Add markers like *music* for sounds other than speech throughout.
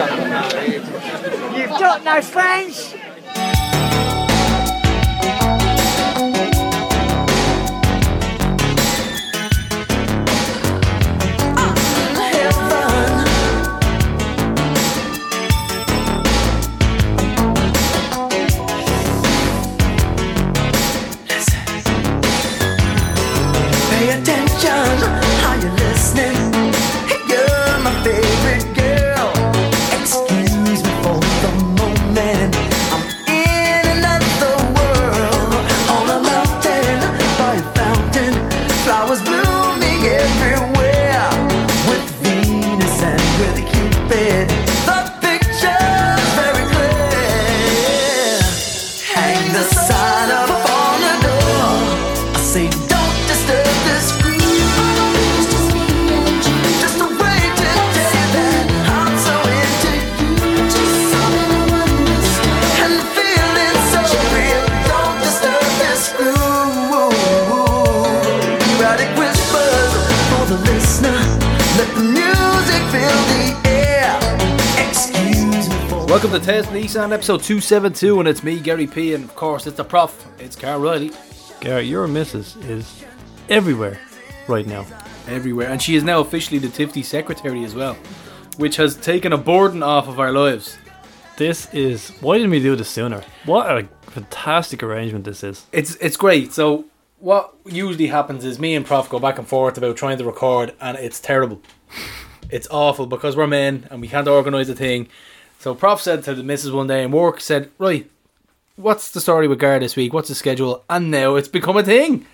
You've got no friends? Test episode 272, and it's me, Gary P, and of course, it's the prof, it's Carl Riley. Garrett, your missus is everywhere right now. Everywhere, and she is now officially the Tifty secretary as well, which has taken a burden off of our lives. This is why didn't we do this sooner? What a fantastic arrangement this is. It's it's great. So what usually happens is me and Prof go back and forth about trying to record, and it's terrible. It's awful because we're men and we can't organise a thing. So Prof said to the missus one day in work, said, "Right, what's the story with Gar this week? What's the schedule?" And now it's become a thing.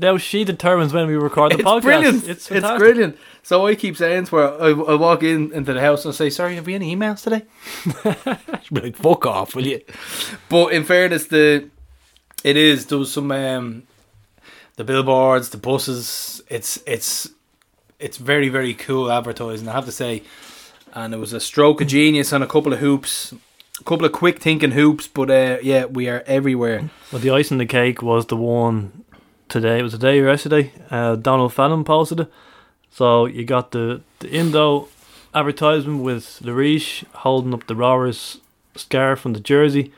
Now she determines when we record the podcast. it's podcast. brilliant. It's It's, fantastic. brilliant. So I keep saying to her, I, I walk in into the house and say, "Sorry, have we any emails today?" *laughs* She'll be like, "Fuck off, will you?" But in fairness, the it is there was some um, the billboards, the buses. It's it's it's very very cool advertising. I have to say, and it was a stroke of genius on a couple of hoops, a couple of quick thinking hoops. But uh, yeah, we are everywhere. Well, the on the cake was the one today. It was today or yesterday. Uh, Donald Fallon posted it. So you got the the Indo advertisement with Larish holding up the Rovers scarf from the jersey,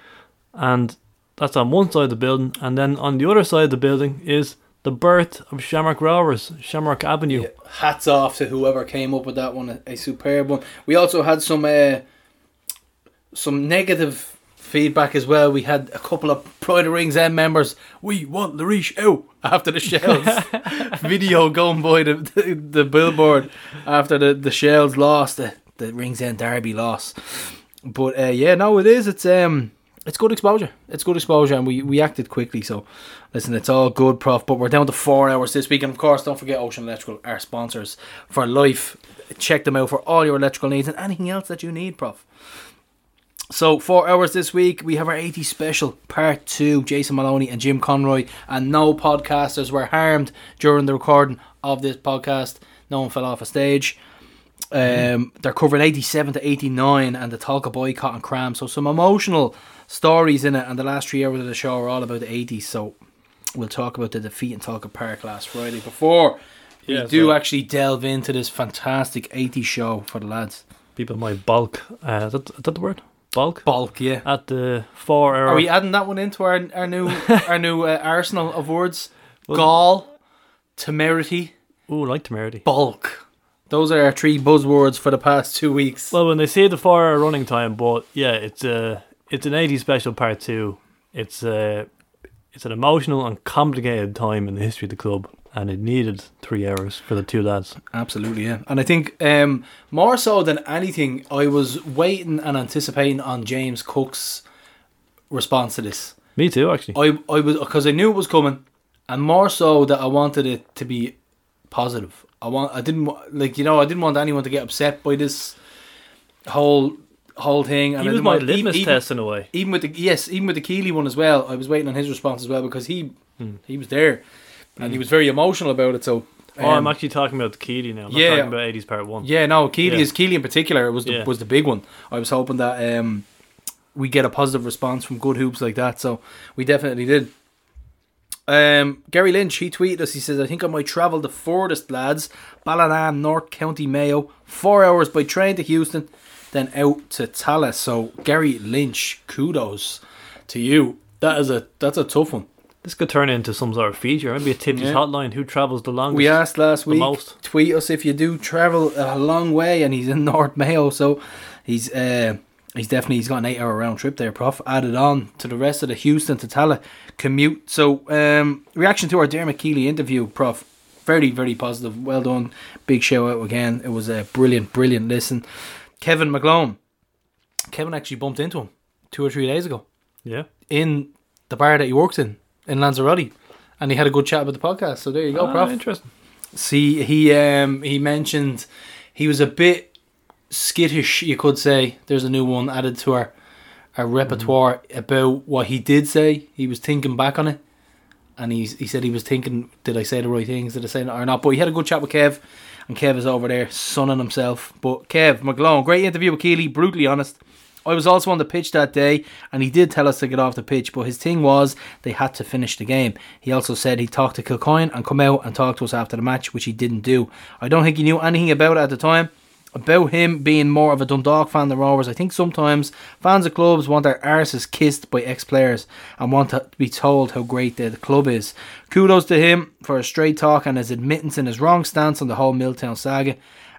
and that's on one side of the building. And then on the other side of the building is the birth of Shamrock Rovers, Shamrock Avenue. hats off to whoever came up with that one. A, a superb one. We also had some uh, some negative feedback as well. We had a couple of Pride of Ringsend members. We want Larish out after the Shells *laughs* video going by the, the the billboard after the the Shells lost the the Ringsend Derby loss. But uh, yeah, no, it is. It's um. It's good exposure. It's good exposure, and we, we acted quickly. So, listen, it's all good, Prof. But we're down to four hours this week, and of course, don't forget Ocean Electrical, our sponsors for life. Check them out for all your electrical needs and anything else that you need, Prof. So, four hours this week, we have our 80 special, part two. Jason Maloney and Jim Conroy, and no podcasters were harmed during the recording of this podcast. No one fell off a stage. Um, they're covering 87 to 89 and the talk of boycott and KRAM. So, some emotional stories in it. And the last three hours of the show are all about the 80s. So, we'll talk about the defeat in Tolka Park last Friday before we Yeah, do so- actually delve into this fantastic 80s show for the lads. People might bulk. Uh, is, that, is that the word? Bulk? Bulk, yeah. At the four hour. Are we adding that one into our our new *laughs* our new uh, arsenal of words? Gall, temerity, Ooh, I like temerity. bulk. Those are our three buzzwords for the past two weeks. Well, when they say the four hour running time, but yeah, it's a it's an 80 special part two. It's a it's an emotional and complicated time in the history of the club, and it needed three hours for the two lads. Absolutely, yeah. And I think um, more so than anything, I was waiting and anticipating on James Cook's response to this. Me too, actually. I I was because I knew it was coming, and more so that I wanted it to be positive. I want I didn't like you know I didn't want anyone to get upset by this whole whole thing. And he was my want- litmus even, test in a way. Even with the yes, even with the Keeley one as well. I was waiting on his response as well because he he was there, and he was very emotional about it. So. oh, I'm um, actually talking about the Keeley now. I'm yeah. not talking about 80s part one. Yeah, no, Keeley Yeah. is Keeley in particular it was the Yeah. was the big one. I was hoping that um we get a positive response from good hoops like that, so we definitely did. Um, Gary Lynch, he tweeted us. He says, "I think I might travel the furthest, lads. Ballina, North County, Mayo. Four hours by train to Heuston, then out to Tallaght." So Gary Lynch, kudos to you. That is a that's a tough one. This could turn into some sort of feature. Maybe a tipsy's Yeah. hotline. Who travels the longest? We asked last the week. most. Tweet us if you do travel a long way, and he's in *laughs* North Mayo, so he's uh, he's definitely he's got an eight-hour round trip there, Prof. Added on to the rest of the Heuston to Tallaght commute. So um, reaction to our Dermot Keeley interview, Prof. Very very positive. Well done. Big shout out again. It was a brilliant brilliant listen. Kevin McGlone. Kevin actually bumped into him two or three days ago Yeah. in the bar that he works in in Lanzarote, and he had a good chat about the podcast. So there you go, Ah, Prof. Interesting. See, he um he mentioned he was a bit skittish, you could say. There's a new one added to our our repertoire about what he did say. He was thinking back on it, and he he said he was thinking, did I say the right things? Did I say it or not? But he had a good chat with Kev, and Kev is over there sunning himself. But Kev McGlone, great interview with Keeley. Brutally honest. I was also on the pitch that day, and he did tell us to get off the pitch, but his thing was they had to finish the game. He also said he'd talk to Kilcoyne and come out and talk to us after the match, which he didn't do. I don't think he knew anything about it at the time. About him being more of a Dundalk fan than Rovers, I think sometimes fans of clubs want their arses kissed by ex players and want to be told how great the, club is. Kudos to him for his straight talk and his admittance in his wrong stance on the whole Milltown saga.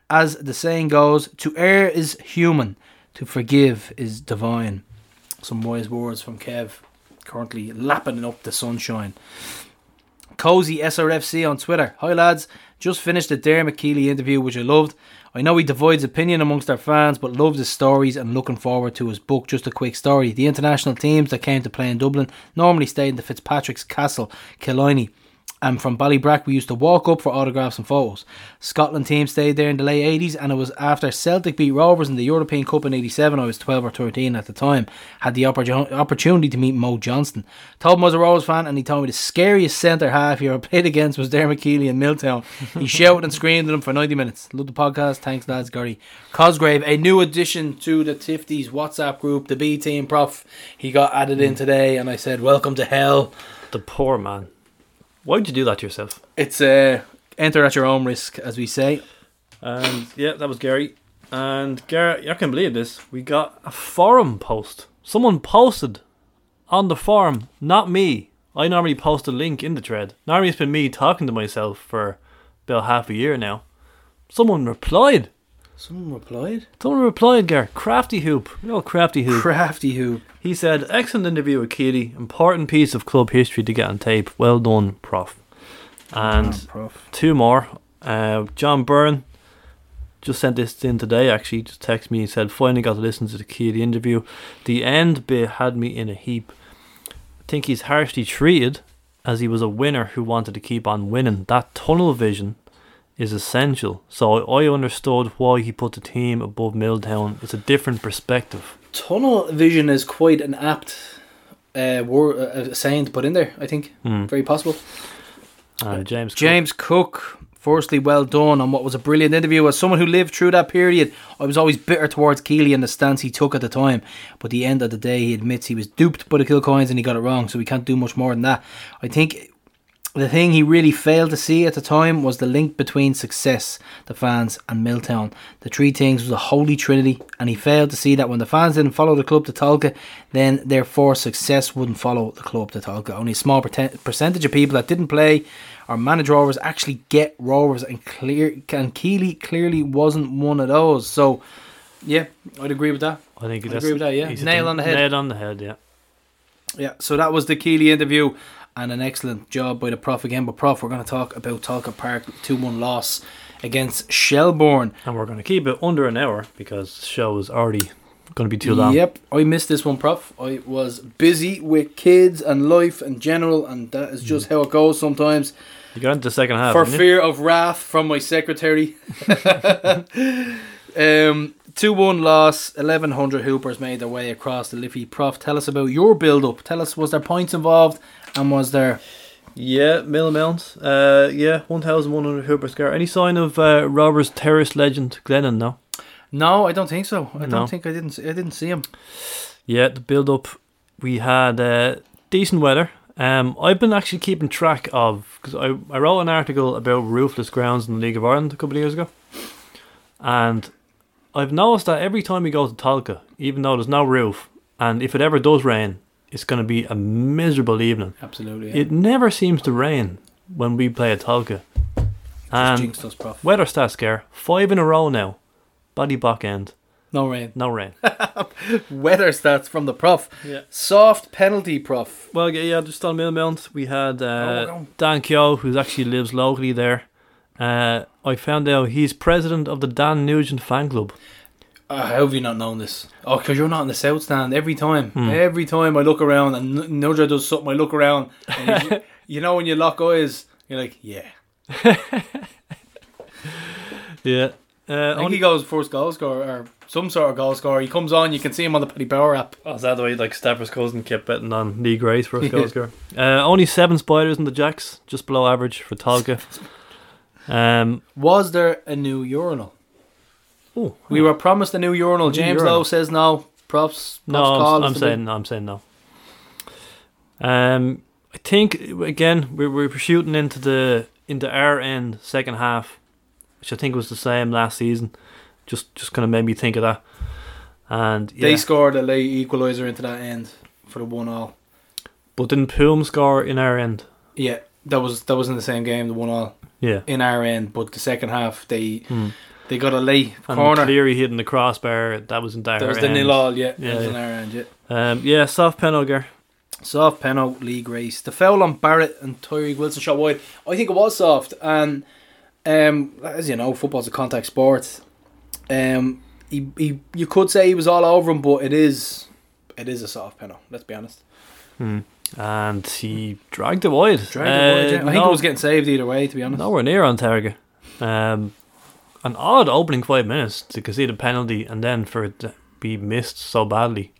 As the saying goes, to err is human, to forgive is divine. Some wise words from Kev, currently lapping up the sunshine. Cozy SRFC on Twitter. Hi lads, just finished the Dermot Keeley interview, which I loved. I know he divides opinion amongst our fans, but loved his stories and looking forward to his book. Just a quick story: the international teams that came to play in Dublin normally stayed in the Fitzpatrick's Castle, Killiney. And from Ballybrack, we used to walk up for autographs and photos. Scotland team stayed there in the late 80s, and it was after Celtic beat Rovers in the European Cup in 87. I was 12 or 13 at the time. Had the opportu- opportunity to meet Mo Johnston. Told him I was a Rovers fan, and he told me the scariest centre half he ever *laughs* played against was Dermot Keeley in Milltown. He *laughs* shouted and screamed at him for 90 minutes. Love the podcast. Thanks, lads. Gary Cosgrave, a new addition to the Tifties WhatsApp group, the B Team Prof. He got added in mm. today, and I said, Welcome to hell. The poor man. Why'd you do that to yourself? It's uh, enter at your own risk, as we say. And yeah, that was Gary. And Gary, I can believe this. We got a forum post. Someone posted on the forum, not me. I normally post a link in the thread. Normally it's been me talking to myself for about half a year now. Someone replied. Someone replied. Someone replied, Gary. Crafty Hoop. Real crafty hoop. Crafty Hoop. He said, excellent interview with Keeley. Important piece of club history to get on tape. Well done, Prof. And Prof. two more. Uh, John Byrne just sent this in today. Actually, just texted me and said finally got to listen to the the interview. The end bit had me in a heap. I think he's harshly treated as he was a winner who wanted to keep on winning. That tunnel vision is essential. So I I understood why he put the team above Milltown. It's a different perspective. Tunnel vision is quite an apt uh, word, uh, saying to put in there, I think. Hmm. Very possible. Uh, James. Cook. James Cook, firstly, well done on what was a brilliant interview. As someone who lived through that period, I was always bitter towards Keeley and the stance he took at the time. But at the end of the day, he admits he was duped by the Kilcoynes and he got it wrong, so we can't do much more than that. I think the thing he really failed to see at the time was the link between success, the fans, and Milltown. The three things was a holy trinity, and he failed to see that when the fans didn't follow the club to Tolka, then therefore success wouldn't follow the club to Tolka. Only a small percentage of people that didn't play or manage Rovers actually get Rovers, and clear and Keeley clearly wasn't one of those. So, yeah, I'd agree with that. I think I that's agree with that, yeah. Nail on the head. Nail on the head. Yeah. Yeah, so that was the Keeley interview and an excellent job by the Prof again. But Prof, we're going to talk about Tolka Park 2 1 loss against Shelbourne. And we're going to keep it under an hour because the show is already going to be too long. Yep, I missed this one, Prof. I was busy with kids and life in general, and that is just how it goes sometimes. You got into the second half. For didn't you? fear of wrath from my secretary. *laughs* um, 2 1 loss, 1100 Hoopers made their way across the Liffey. Prof, tell us about your build up. Tell us, was there points involved, and was there. Yeah, Millmount. Uh, yeah, 1,100 Hoopers. Gar. Any sign of uh, Robbers terrorist legend Glennon? No. No, I don't think so. I No. don't think I didn't. I didn't see him. Yeah, the build up. We had uh, decent weather. Um, I've been actually keeping track of because I, I wrote an article about roofless grounds in the League of Ireland a couple of years ago, and I've noticed that every time we go to Tolka, even though there's no roof, and if it ever does rain, it's going to be a miserable evening. Absolutely. Yeah. It never seems to rain when we play at Tolka. And us, weather stats scare five in a row now. Body back end, No rain. no rain. *laughs* Weather stats from the prof. Yeah. Soft penalty, prof. Well, yeah, just on Millmount, we had Oh, uh, on. Dan Keogh, who actually lives locally there. Uh, I found out he's president of the Dan Nugent fan club. Uh, how have you not known this? Oh, because you're not in the south stand every time. Every time I look around and Nudra does something, I look around. And you, *laughs* you know when you lock eyes, you're like, yeah. *laughs* Yeah. Uh, I think only, he goes first goal scorer or some sort of goal scorer. He comes on, you can see him on the Paddy Power app. oh, is that the way like Stepper's cousin kept betting on Lee Grace for a *laughs* goal scorer? Uh, only seven spiders in the Jacks, just below average for Tolka. Um, Was there a new urinal? Oh, We were promised a new urinal. New James urinal. Lowe says no. Props. props No, I'm, I'm saying no. I'm saying no. Um, I think again we're we're shooting into the into our end second half, which I think was the same last season. Just just kind of made me think of that. And yeah, They scored a late equaliser into that end for the one all. but didn't Poom score in our end? Yeah, that was that was in the same game, the one all Yeah, in our end. But the second half, they Hmm. They got a late and corner. Cleary hitting the crossbar. That was in our That was the end. nil all. Yeah, Yeah, yeah. in our end. Yeah. Um, yeah, soft penalty. Soft penalty Lee Grace. The foul on Barrett and Tyreke Wilson shot wide. I think it was soft, and um, as you know, football's a contact sport. Um, he, he, you could say he was all over him, but it is, it is a soft penalty. Let's be honest. Hmm. And he dragged it wide. Dragged it wide, Uh, yeah. I think no- it was getting saved either way. To be honest, Nowhere near on target. Um, an odd opening five minutes to concede a penalty and then for it to be missed so badly.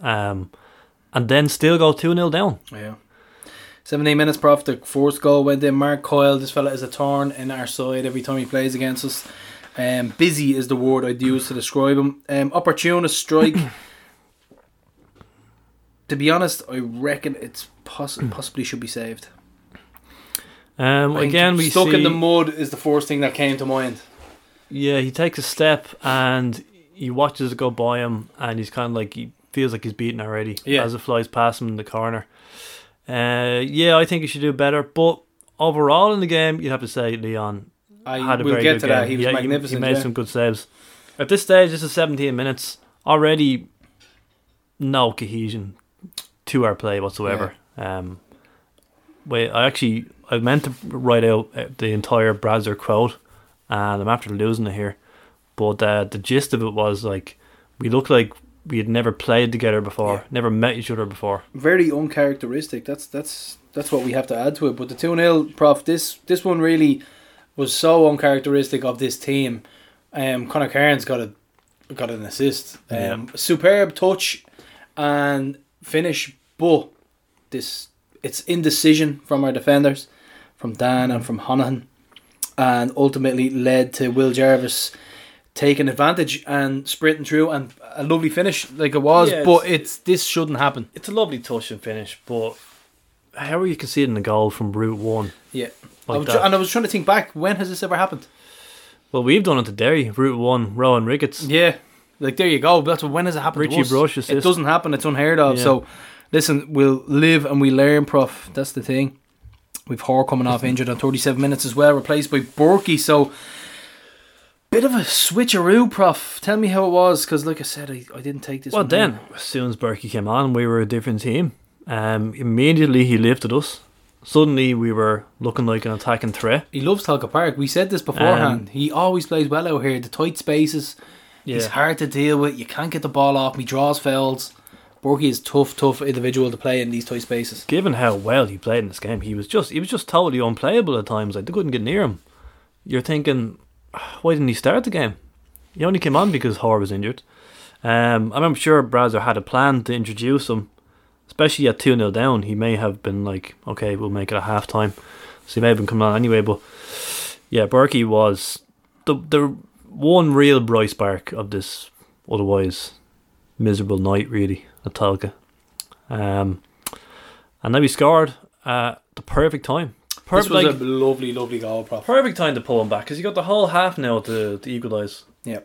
Um, and then still go 2 0 down. Yeah. 17 minutes, prof. The fourth goal went in. Mark Coyle, this fella is a thorn in our side every time he plays against us. Um, busy is the word I'd use to describe him. Um, opportunist strike. *coughs* to be honest, I reckon it's poss- *coughs* possibly should be saved. Um, again, we stuck see, in the mud is the first thing that came to mind. Yeah, he takes a step and he watches it go by him and he's kind of like, he feels like he's beaten already Yeah. as it flies past him in the corner. Uh, yeah, I think he should do better. But overall in the game, you'd have to say Leon I had a very get good to game. that. He was Yeah, magnificent. He, made yeah. some good saves. At this stage, this is 17 minutes. Already, no cohesion to our play whatsoever. Um, wait, I actually I meant to write out uh, the entire Brazzer quote, and I'm after losing it here. But uh, the gist of it was like we looked like we had never played together before, Yeah. never met each other before. very uncharacteristic. That's that's that's what we have to add to it. But the two 0 prof, this this one really was so uncharacteristic of this team. Um, Conor Kearns got a got an assist. Um, superb touch and finish, but this it's indecision from our defenders, from Dan and from Honohan, and ultimately led to Will Jarvis taking advantage and sprinting through and a lovely finish like it was. Yeah, but it's- it's this shouldn't happen. It's a lovely touch and finish, but how are you conceding a goal from route one? Yeah. I was that. and I was trying to think back, when has this ever happened? Well, we've done it to Derry, Route 1, Rowan Ricketts. Yeah. Like, there you go. That's when has it happened Richie to us? Brush It doesn't happen. It's unheard of. Yeah. So, listen, we'll live and we learn, Prof. That's the thing. We've Hoare coming off injured on 37 minutes as well, replaced by Borky. So, bit of a switcheroo, Prof. Tell me how it was, because like I said, I, I didn't take this Well, then, as soon as Berkey came on, we were a different team. Um, immediately, he lifted us. Suddenly, we were looking like an attacking threat. He loves Tolka Park. We said this beforehand. Um, he always plays well out here. The tight spaces. yeah. He's hard to deal with. You can't get the ball off. He draws fouls. Borky is tough, tough individual to play in these tight spaces. Given how well he played in this game, he was just he was just totally unplayable at times. Like they couldn't get near him. You're thinking, why didn't he start the game? He only came on because Hoare was injured. Um, I'm sure Brazer had a plan to introduce him, especially at 2 0 down. He may have been like, okay, we'll make it a half time. So he may have been coming on anyway. But yeah, Berkey was the, the one real bright spark of this otherwise miserable night, really, Tolka. Um, and then we scored at the perfect time. Perfect, This was like, a lovely, lovely goal, prop. perfect time to pull him back because you got the whole half now to, to equalise. Yeah.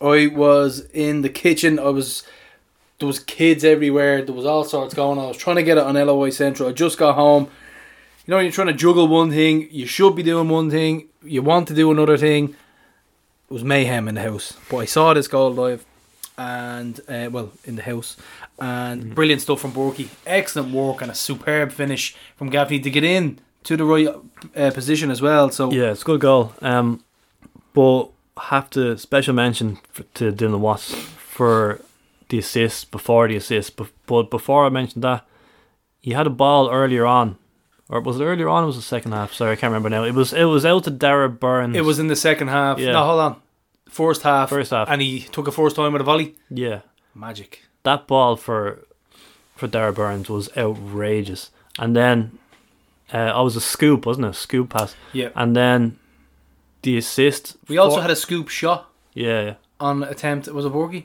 I was in the kitchen. I was there was kids everywhere. There was all sorts going on. I was trying to get it on LOI Central. I just got home. You know, you're trying to juggle one thing. You should be doing one thing. You want to do another thing. It was mayhem in the house. But I saw this goal live, and uh, well, in the house, and brilliant stuff from Borky. Excellent work and a superb finish from Gaffney to get in to the right uh, position as well. So Yeah, it's a good goal. Um, but have to special mention for, to Dylan Watts for the assist before the assist. Bef- But before I mentioned that, he had a ball earlier on, or was it earlier on? Or was it the second half? Sorry, I can't remember now. It was it was out to Darragh Burns. It was in the second half. Yeah. No, hold on. First half. First half. And he took a first time with a volley. yeah. Magic. That ball for for Darragh Burns was outrageous, and then uh, I was a scoop, wasn't it? Scoop pass, Yeah. and then the assist. We also for- had a scoop shot yeah. yeah. on attempt. It was a Borky?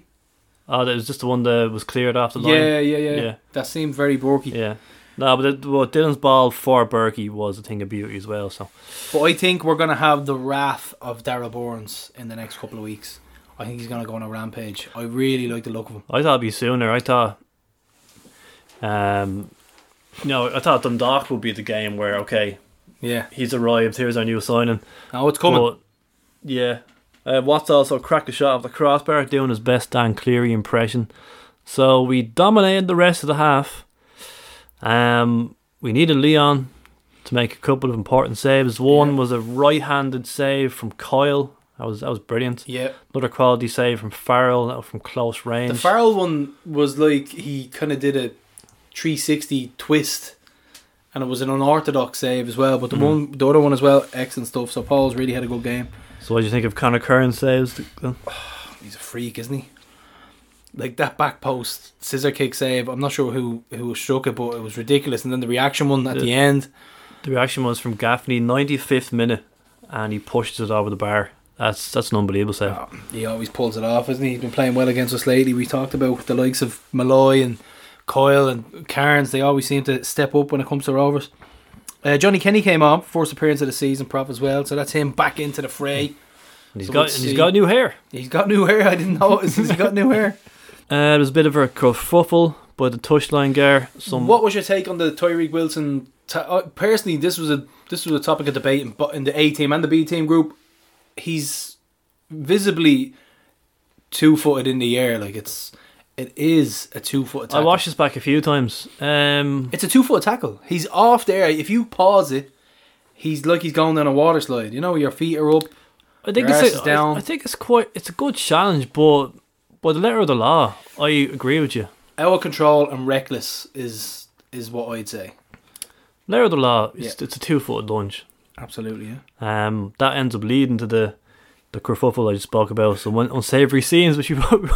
Oh, that was just the one that was cleared off the line. Yeah, yeah, yeah, Yeah. That seemed very Borky. Yeah. No, but it, well, Dylan's ball for Berkey was a thing of beauty as well. So But I think we're going to have the wrath of Daryl Burns in the next couple of weeks. I think he's going to go on a rampage. I really like the look of him. I thought it'd be sooner. I thought, um, know, I thought Dundalk would be the game where okay, Yeah. he's arrived. Here's our new signing. Oh, it's coming. But, yeah, uh, Watts also cracked the shot off the crossbar, doing his best Dan Cleary impression. So we dominated the rest of the half. Um, we needed Leon to make a couple of important saves. One Yeah. was a right-handed save from Kyle. That was that was brilliant. yeah. Another quality save from Farrell from close range. The Farrell one was like he kind of did a 360 twist. And it was an unorthodox save as well, but the Mm. one, the other one as well, excellent stuff. So Paul's really had a good game. so what do you think of Connor Curran saves? *sighs* He's a freak, isn't he? Like that back post scissor kick save. I'm not sure who who struck it, but it was ridiculous. And then the reaction one at the end. The reaction was from Gaffney, 95th minute, and he pushed it over the bar. That's that's an unbelievable save. oh, he always pulls it off, isn't he? He's been playing well against us lately. We talked about the likes of Malloy and Coyle and Kearns. They always seem to step up when it comes to Rovers. Uh, Johnny Kenny came on first appearance of the season, prop as well. So that's him back into the fray. And he's So got let's and he's got new hair. He's got new hair. I didn't notice. He's got new hair. *laughs* Uh, it was a bit of a kerfuffle by the touchline there. Some what was your take on the Tyreke Wilson? ta uh, personally, this was a this was a topic of debate in, in the A team and the B team group. He's visibly two footed in the air. Like it's it is a two foot I watched this back a few times. Um, It's a two foot tackle. He's off there. If you pause it, he's like he's going down a water slide. You know, your feet are up. I think it's a, down. I, I think it's quite it's a good challenge, but by the letter of the law, I agree with you. Out of control and reckless is is what I'd say. Letter of the law, it's, Yeah. it's a two foot lunge. Absolutely, yeah. Um, that ends up leading to the the kerfuffle I just spoke about. Some un- unsavory scenes which we won't,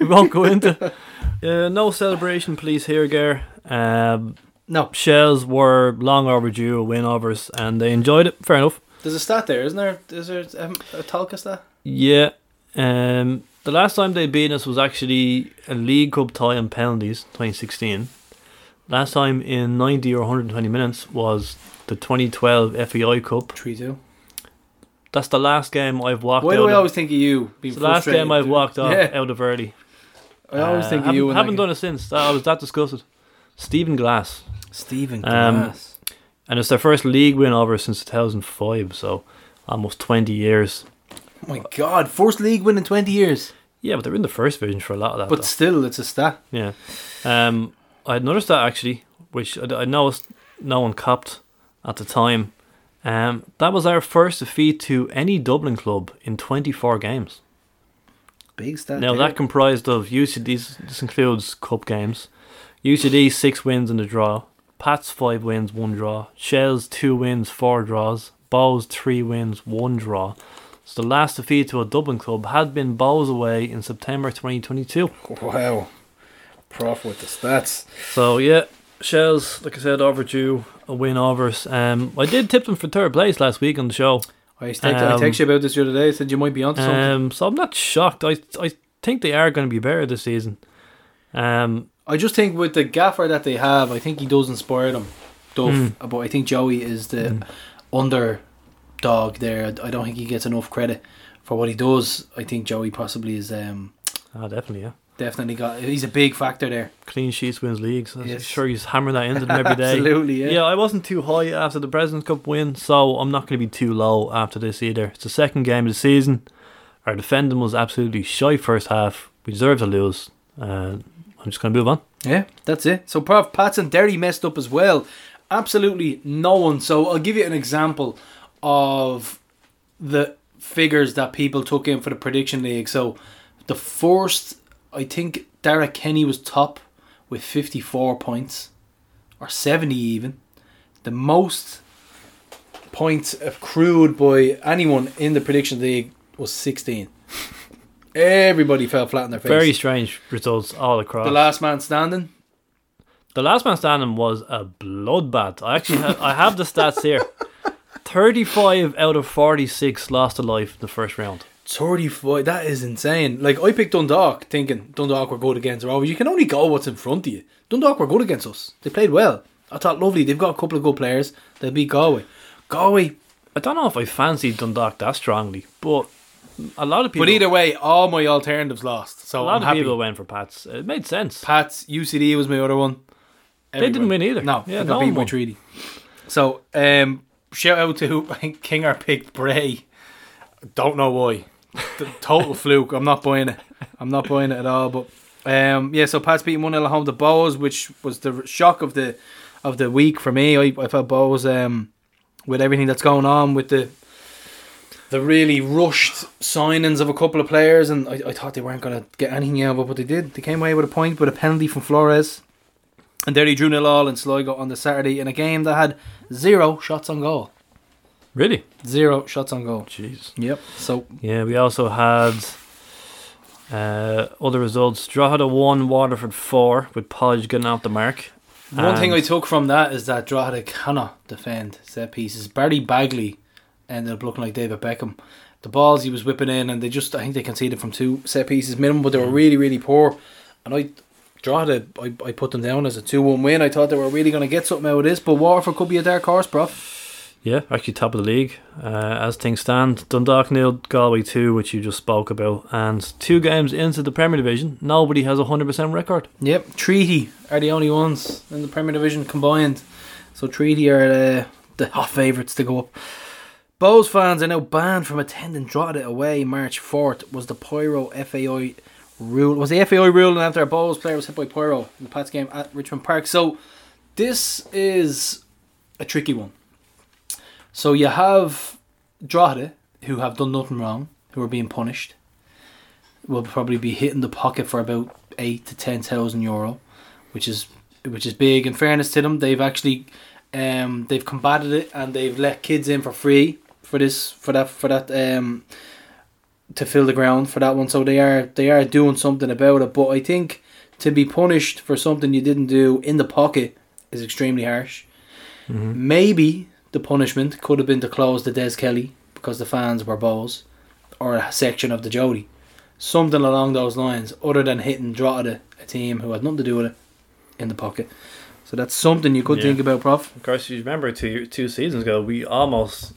we won't go into. *laughs* Uh, no celebration, please, here, Gare. Um, No, Shells were long overdue, a win overs, and they enjoyed it. Fair enough. there's a stat there, isn't there? Is there um, a Tolka stat? Yeah. Um, the last time they beat us was actually a League Cup tie in penalties, 2016. Last time in 90 or 120 minutes was the 2012 FAI Cup. Three two. That's the last game I've walked Why out do I of. always think of you? Being It's the last frustrated? game I've walked out, Yeah, out of early. I always Uh, think of haven't, you. in that haven't game. done it since. I was that disgusted. Stephen Glass. Stephen Um, Glass. And it's their first league win over since 2005, so almost 20 years. oh my God, first league win in twenty years. Yeah, but they're in the first division for a lot of that. But though. still, it's a stat. Yeah. Um, I had noticed that actually, which I, I noticed no one copped at the time. Um, that was our first defeat to any Dublin club in 24 games. Big stat. Now that comprised of UCD. This includes cup games. UCD six wins and a draw. Pats five wins, one draw. Shells two wins, four draws. Bohs three wins, one draw. So the last defeat to a Dublin club had been Bohs away in September 2022. Wow. Prof with the stats. So yeah, Shells, like I said, overdue a win over us. Um, I did tip them for third place last week on the show. I texted, I Um, texted you about this the other day. I said you might be onto something. Um, so I'm not shocked. I I think they are going to be better this season. Um, I just think with the gaffer that they have, I think he does inspire them. Duff, Mm. but I think Joey is the underdog there. I don't think he gets enough credit for what he does. I think Joey possibly is um, Ah, definitely, yeah. Definitely got. He's a big factor there. Clean sheets wins leagues. I'm Yes. sure he's hammering that into them every day. Absolutely, yeah. Yeah, I wasn't too high after the President's Cup win, so I'm not going to be too low after this either. It's the second game of the season. Our defending was absolutely shy first half. We deserve to lose. Uh, I'm just going to move on. Yeah, that's it. So Prof Pats and Derry messed up as well. Absolutely no one. So I'll give you an example of the figures that people took in for the prediction league. So the first, I think Derek Kenny was top with 54 points, or 70 even. The most points accrued by anyone in the prediction league was 16. Everybody fell flat on their face. Very strange results all across. the last man standing. The last man standing was a bloodbath. I actually ha- I have the stats here. *laughs* 35 out of 46 lost a life in the first round. 35, that is insane. Like, I picked Dundalk thinking Dundalk were good against Rovers. You can only go what's in front of you. Dundalk were good against us. They played well. I thought, lovely. They've got a couple of good players. They'll beat Galway. Galway. I don't know if I fancied Dundalk that strongly, but a lot of people But either way, all my alternatives lost. so a lot I'm of happy. people went for Pats. It made sense. Pats, UCD was my other one. They didn't win either. No, Yeah, they no beat by. Treaty. So, um, shout out to *laughs* I think Kinger picked Bray. Don't know why. Total fluke. I'm not buying it. I'm not buying it at all. But um, yeah, so Pats beating one 0 at home to Bohs, which was the shock of the of the week for me. I, I felt Bohs um, with everything that's going on with the the really rushed signings of a couple of players, and I, I thought they weren't going to get anything out of it, but they did. They came away with a point with a penalty from Flores. And there he drew nil all in Sligo on the Saturday in a game that had zero shots on goal. Really? Zero shots on goal. Jeez. Yep. So Yeah, we also had uh, other results. Drogheda 1, Waterford 4, with Podge getting out the mark. one thing I took from that is that Drogheda cannot defend set pieces. Barry Baggley ended up looking like David Beckham. The balls he was whipping in, and they just I think they conceded from two set pieces minimum, but they were really really poor. And I Drogheda I, I put them down as a two one win. I thought they were really going to get something out of this, but Waterford could be a dark horse, prof. Yeah, actually top of the league uh, as things stand. Dundalk nil, Galway 2, which you just spoke about. And two games into the Premier Division, nobody has a 100% record. Yep, Treaty are the only ones in the Premier Division combined. So Treaty are uh, the hot favourites to go up. Bohs fans are now banned from attending Drogheda away March 4th. Was the Pyro FAI rule? Was the FAI ruling after a Bohs player was hit by Pyro in the Pats game at Richmond Park? So this is a tricky one. So you have Drogheda, who have done nothing wrong, who are being punished, will probably be hitting the pocket for about eight to ten thousand euro, which is which is big. In fairness to them, they've actually um, they've combated it and they've let kids in for free for this for that for that um, to fill the ground for that one. So they are they are doing something about it. But I think to be punished for something you didn't do in the pocket is extremely harsh. Maybe the punishment could have been to close the Des Kelly because the fans were balls, or a section of the Jody something along those lines, other than hitting Drogheda, a team who had nothing to do with it, in the pocket. So that's something you could Yeah. think about, Prof. Of course, you remember two two seasons ago, we almost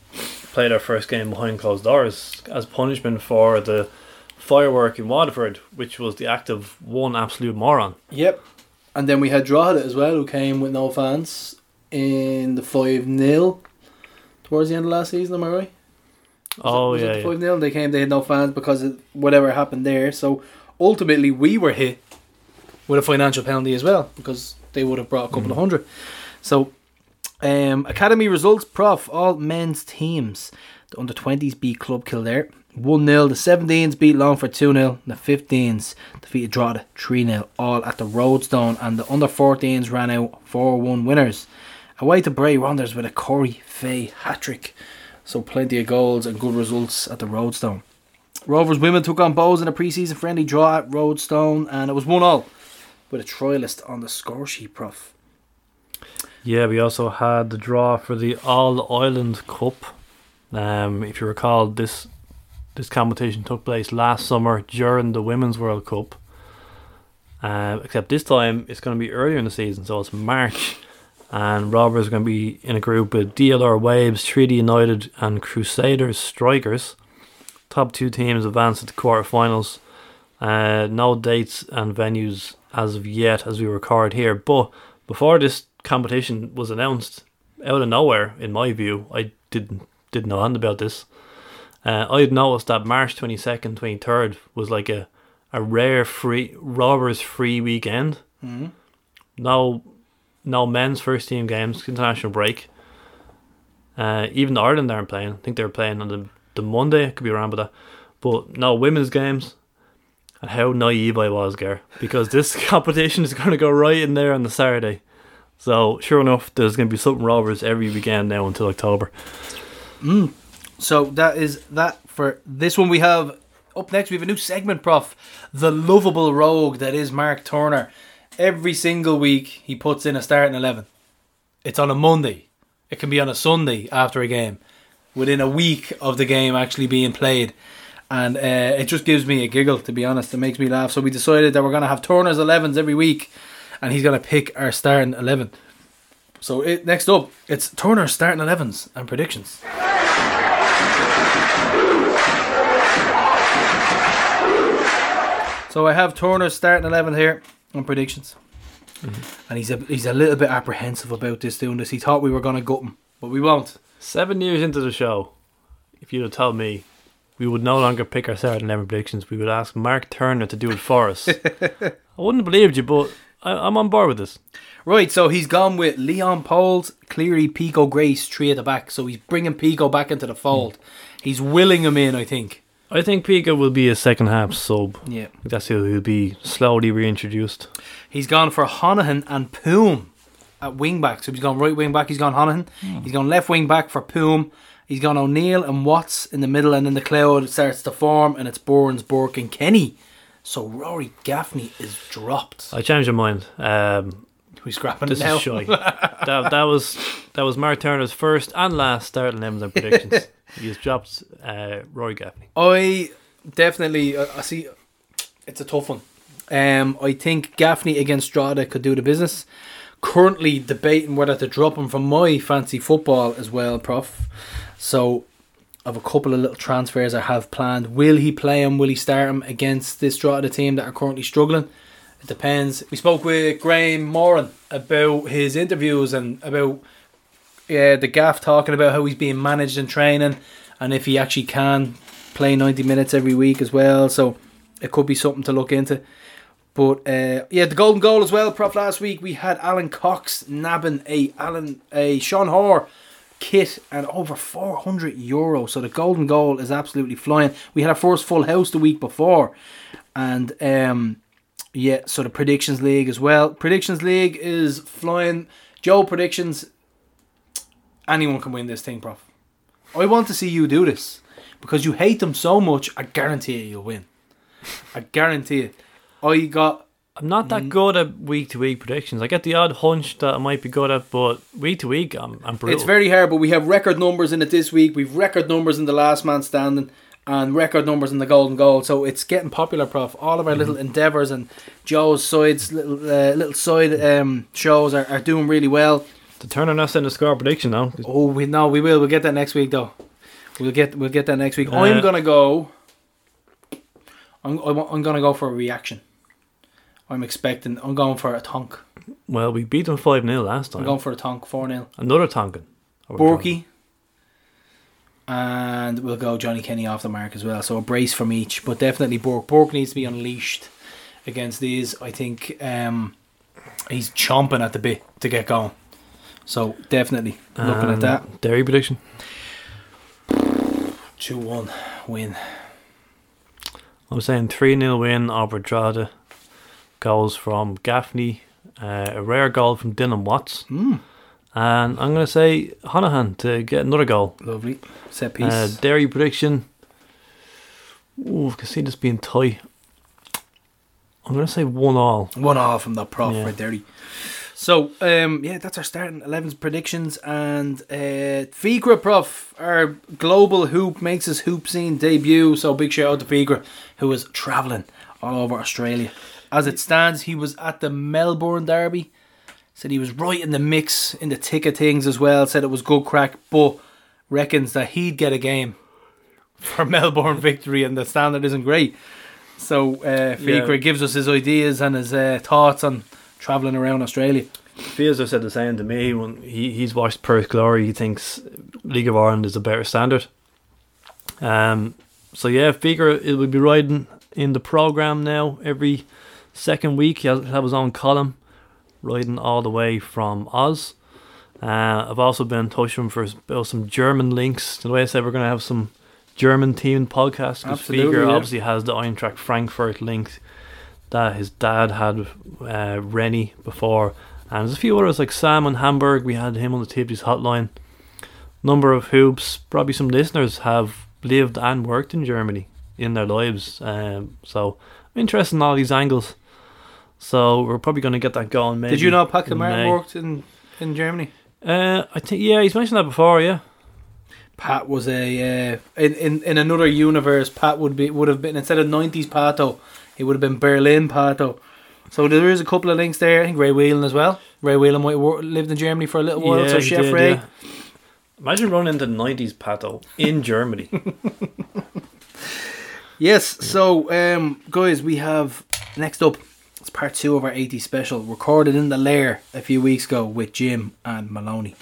played our first game behind closed doors as punishment for the firework in Waterford, which was the act of one absolute moron. Yep. And then we had Drogheda as well, who came with no fans in the 5 0 towards the end of last season, am I right? oh was yeah, it yeah. 5 0? They came, they had no fans because of whatever happened there. So ultimately, we were hit with a financial penalty as well because they would have brought a couple of hundred. So, um, academy results, prof, all men's teams. The under 20s beat Club Kildare 1 0. The 17s beat Longford 2 0. The 15s defeated Drogheda 3 0, all at the Roadstone. And the under 14s ran out 4 1 winners. Away to Bray Wanderers with a Corey Fay hat trick. So plenty of goals and good results at the Roadstone. Rovers women took on Bohs in a pre-season friendly draw at Roadstone, and it was one all with a trialist on the score sheet, Prof. Yeah, we also had the draw for the All Ireland Cup. Um, if you recall, this this competition took place last summer during the Women's World Cup, Uh, except this time it's going to be earlier in the season, so it's March, *laughs* and Robbers are going to be in a group with DLR Waves, Treaty United, and Crusaders Strikers. Top two teams advance to the quarterfinals. Uh, no dates and venues as of yet as we record here, but before this competition was announced, out of nowhere, in my view, I didn't didn't know anything about this. Uh, I had noticed that March twenty second, twenty third was like a a rare free robbers free weekend. Mm-hmm. No, no men's first team games, international break. Uh, even Ireland aren't playing. I think they're playing on the the Monday. I could be wrong with that, but no women's games. And how naive I was, Gar, because *laughs* this competition is going to go right in there on the Saturday. So sure enough, there's going to be something robbers every weekend now until October. So that is that for this one. We have up next. We have a new segment, Prof. The lovable rogue that is Mark Turner. Every single week he puts in a starting eleven. It's on a Monday. It can be on a Sunday after a game, within a week of the game actually being played, and uh, it just gives me a giggle. To be honest, it makes me laugh. So we decided that we're gonna have Turner's elevens every week, and he's gonna pick our starting eleven. So it, next up, it's Turner's starting elevens and predictions. So I have Turner starting eleven here on predictions, and he's a he's a little bit apprehensive about this doing this. He thought we were gonna gut him, but we won't. Seven years into the show, if you'd have told me we would no longer pick our starting eleven predictions, we would ask Mark Turner to do it for us. *laughs* I wouldn't have believed you, but I, I'm on board with this. Right, so he's gone with Leon Pohls, Cleary, Pico, Grace, three at the back. So he's bringing Pico back into the fold. Hmm. He's willing him in, I think. I think Pico will be a second half sub. Yeah. That's who he'll be slowly reintroduced. He's gone for Honohan and Poom at wing back. So he's gone right wing back. He's gone Honohan. He's gone left wing back for Poom. He's gone O'Neill and Watts in the middle, and then the cloud starts to form, and it's Burns, Burke, and Kenny. So Rory Gaffney is dropped. I changed my mind. Um, We're scrapping this it now. is shy. that, that was that was Mark Turner's first and last starting and *laughs* predictions. He has dropped uh, Roy Gaffney. I definitely, I I see, it's a tough one. Um, I think Gaffney against Strada could do the business. Currently debating whether to drop him from my fancy football as well, Prof. So, of a couple of little transfers I have planned. Will he play him? Will he start him against this Strada team that are currently struggling? It depends. We spoke with Graham Moran about his interviews and about yeah, the gaff talking about how he's being managed in training and if he actually can play 90 minutes every week as well. So it could be something to look into. But uh, yeah, the golden goal as well. Prof last week we had Alan Cox nabbing a Alan a Sean Hoare kit and over 400 euro. So the golden goal is absolutely flying. We had our first full house the week before, and um, yeah, so the predictions league as well. Predictions league is flying. Joe predictions. Anyone can win this thing, Prof. I want to see you do this because you hate them so much. I guarantee you, you'll win. I guarantee it. I got I'm not that good at week to week predictions. I get the odd hunch that I might be good at, but week to week, I'm, I'm brutal. It's very hard, but we have record numbers in it this week. We've record numbers in the last man standing and record numbers in the golden goal. So it's getting popular, Prof. All of our little endeavours and Joe's sides, little uh, little side um, shows are, are doing really well. To turn on us in the score prediction now. Oh, we no, we will. We'll get that next week, though. We'll get we'll get that next week. Uh, I'm gonna go. I'm I'm gonna go for a reaction. I'm expecting. I'm going for a tonk. Well, we beat them 5 0 last time. I'm going for a tonk. Four 0 Another Tonkin. Borky. And we'll go Johnny Kenny off the mark as well. So a brace from each, but definitely Bork. Bork needs to be unleashed against these. I think um, he's chomping at the bit to get going. So definitely looking at Um, that. Derry prediction. Two one win. I'm saying 3 0 win Drogheda. Goals from Gaffney. Uh, a rare goal from Dylan Watts. Mm. And I'm going to say Honohan to get another goal. Lovely set piece. Uh, Derry prediction. Ooh, I can see this being tight. I'm going to say 1 all. One all from the prof Yeah. right there. So um, yeah, that's our starting 11s predictions and uh, Figra Prof, our global hoop makes his hoop scene debut. So big shout out to Figra, who is traveling all over Australia. as it stands, he was at the Melbourne Derby. Said he was right in the mix in the thick of things as well. Said it was good crack, but reckons that he'd get a game for *laughs* Melbourne victory, and the standard isn't great. So uh, Fikra Yeah. gives us his ideas and his uh, thoughts on travelling around Australia. Fields said the same to me when he, he's watched Perth Glory. He thinks League of Ireland is a better standard. Um, so yeah, Figure it will be riding in the program now every second week. He has have his own column, riding all the way from Oz. Uh, I've also been in touch with him for some German links. The way I said we're going to have some German team podcasts because Figure yeah. obviously has the Eintracht Frankfurt link that his dad had uh, Rennie before, and there's a few others like Sam in Hamburg. We had him on the TFG's hotline. Number of hoops. Probably some listeners have lived and worked in Germany in their lives. Um, so I'm interested in all these angles. So we're probably going to get that going. Maybe Did you know in Martin worked in, in Germany? Uh, I think yeah, he's mentioned that before. Yeah, Pat was a uh, in, in in another universe. Pat would be would have been instead of nineties Pato, he would have been Berlin Pato. So there is a couple of links there. I think Ray Whelan as well. Ray Whelan might have lived in Germany for a little while. so Chef did, Ray. yeah. Imagine running into '90s Pato in Germany. *laughs* Yes. So um, guys, we have next up. It's part two of our 80 special, recorded in the lair a few weeks ago with Jim and Maloney.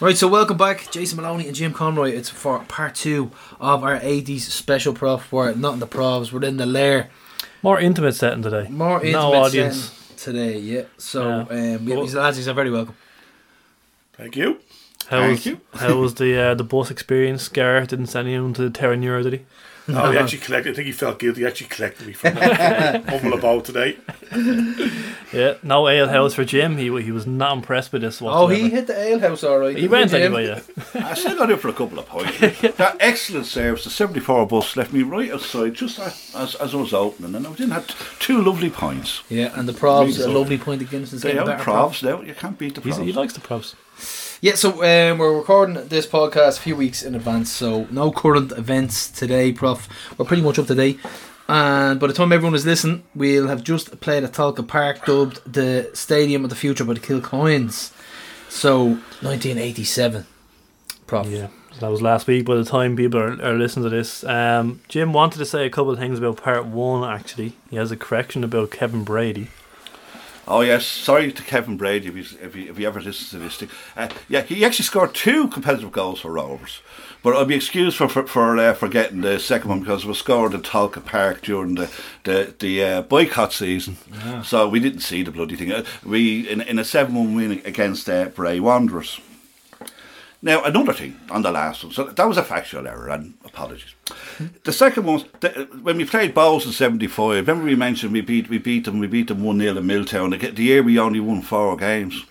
Right, so welcome back, Jason Maloney and Jim Conroy. It's for part two of our 80s special prof. We're not in the provs, we're in the lair. More intimate setting today. More intimate no audience. setting today, yeah. So, Yeah. um, yeah, Well- these lads, are very welcome. Thank you. How Thank was you. how was the uh, the bus experience? Gar didn't send anyone to the Terra Nura, did he? Oh, he actually collected. I think he felt guilty. He actually collected me from that *laughs* humble about today. Yeah, no ale house for Jim. He he was not impressed with this Oh, whatsoever. he hit the ale house all right. he didn't went Jim? anyway. Yeah, *laughs* I still got in for a couple of points. *laughs* that excellent service, the 74 bus left me right outside just as, as, as I was opening, and I didn't have two lovely points. Yeah, and the provs, a lovely point of Guinness. They have provs now, you can't beat the He's, provs. he likes the props. Yeah, so um, we're recording this podcast a few weeks in advance, so no current events today, Prof. We're pretty much up to date. And by the time everyone is listening, we'll have just played at Tolka Park, dubbed the Stadium of the Future by the Kilcoynes. So, 1987, Prof. Yeah, so that was last week. By the time people are, are listening to this, um, Jim wanted to say a couple of things about part one. Actually, he has a correction about Kevin Brady. Oh yes, sorry to Kevin Brady if, he's, if, he, if he ever listens to this thing. Uh, yeah, he actually scored two competitive goals for Rovers, but I'll be excused for for for, uh, for getting the second one because it was scored in Tolka Park during the the, the uh, boycott season, so we didn't see the bloody thing. Uh, we in in a seven one win against uh, Bray Wanderers. Now, another thing on the last one, so that was a factual error, and apologies. The second one, the, when we played Bohs in '75, remember we mentioned we beat we beat them, we beat them one 0 in Milltown. The, the year we only won four games.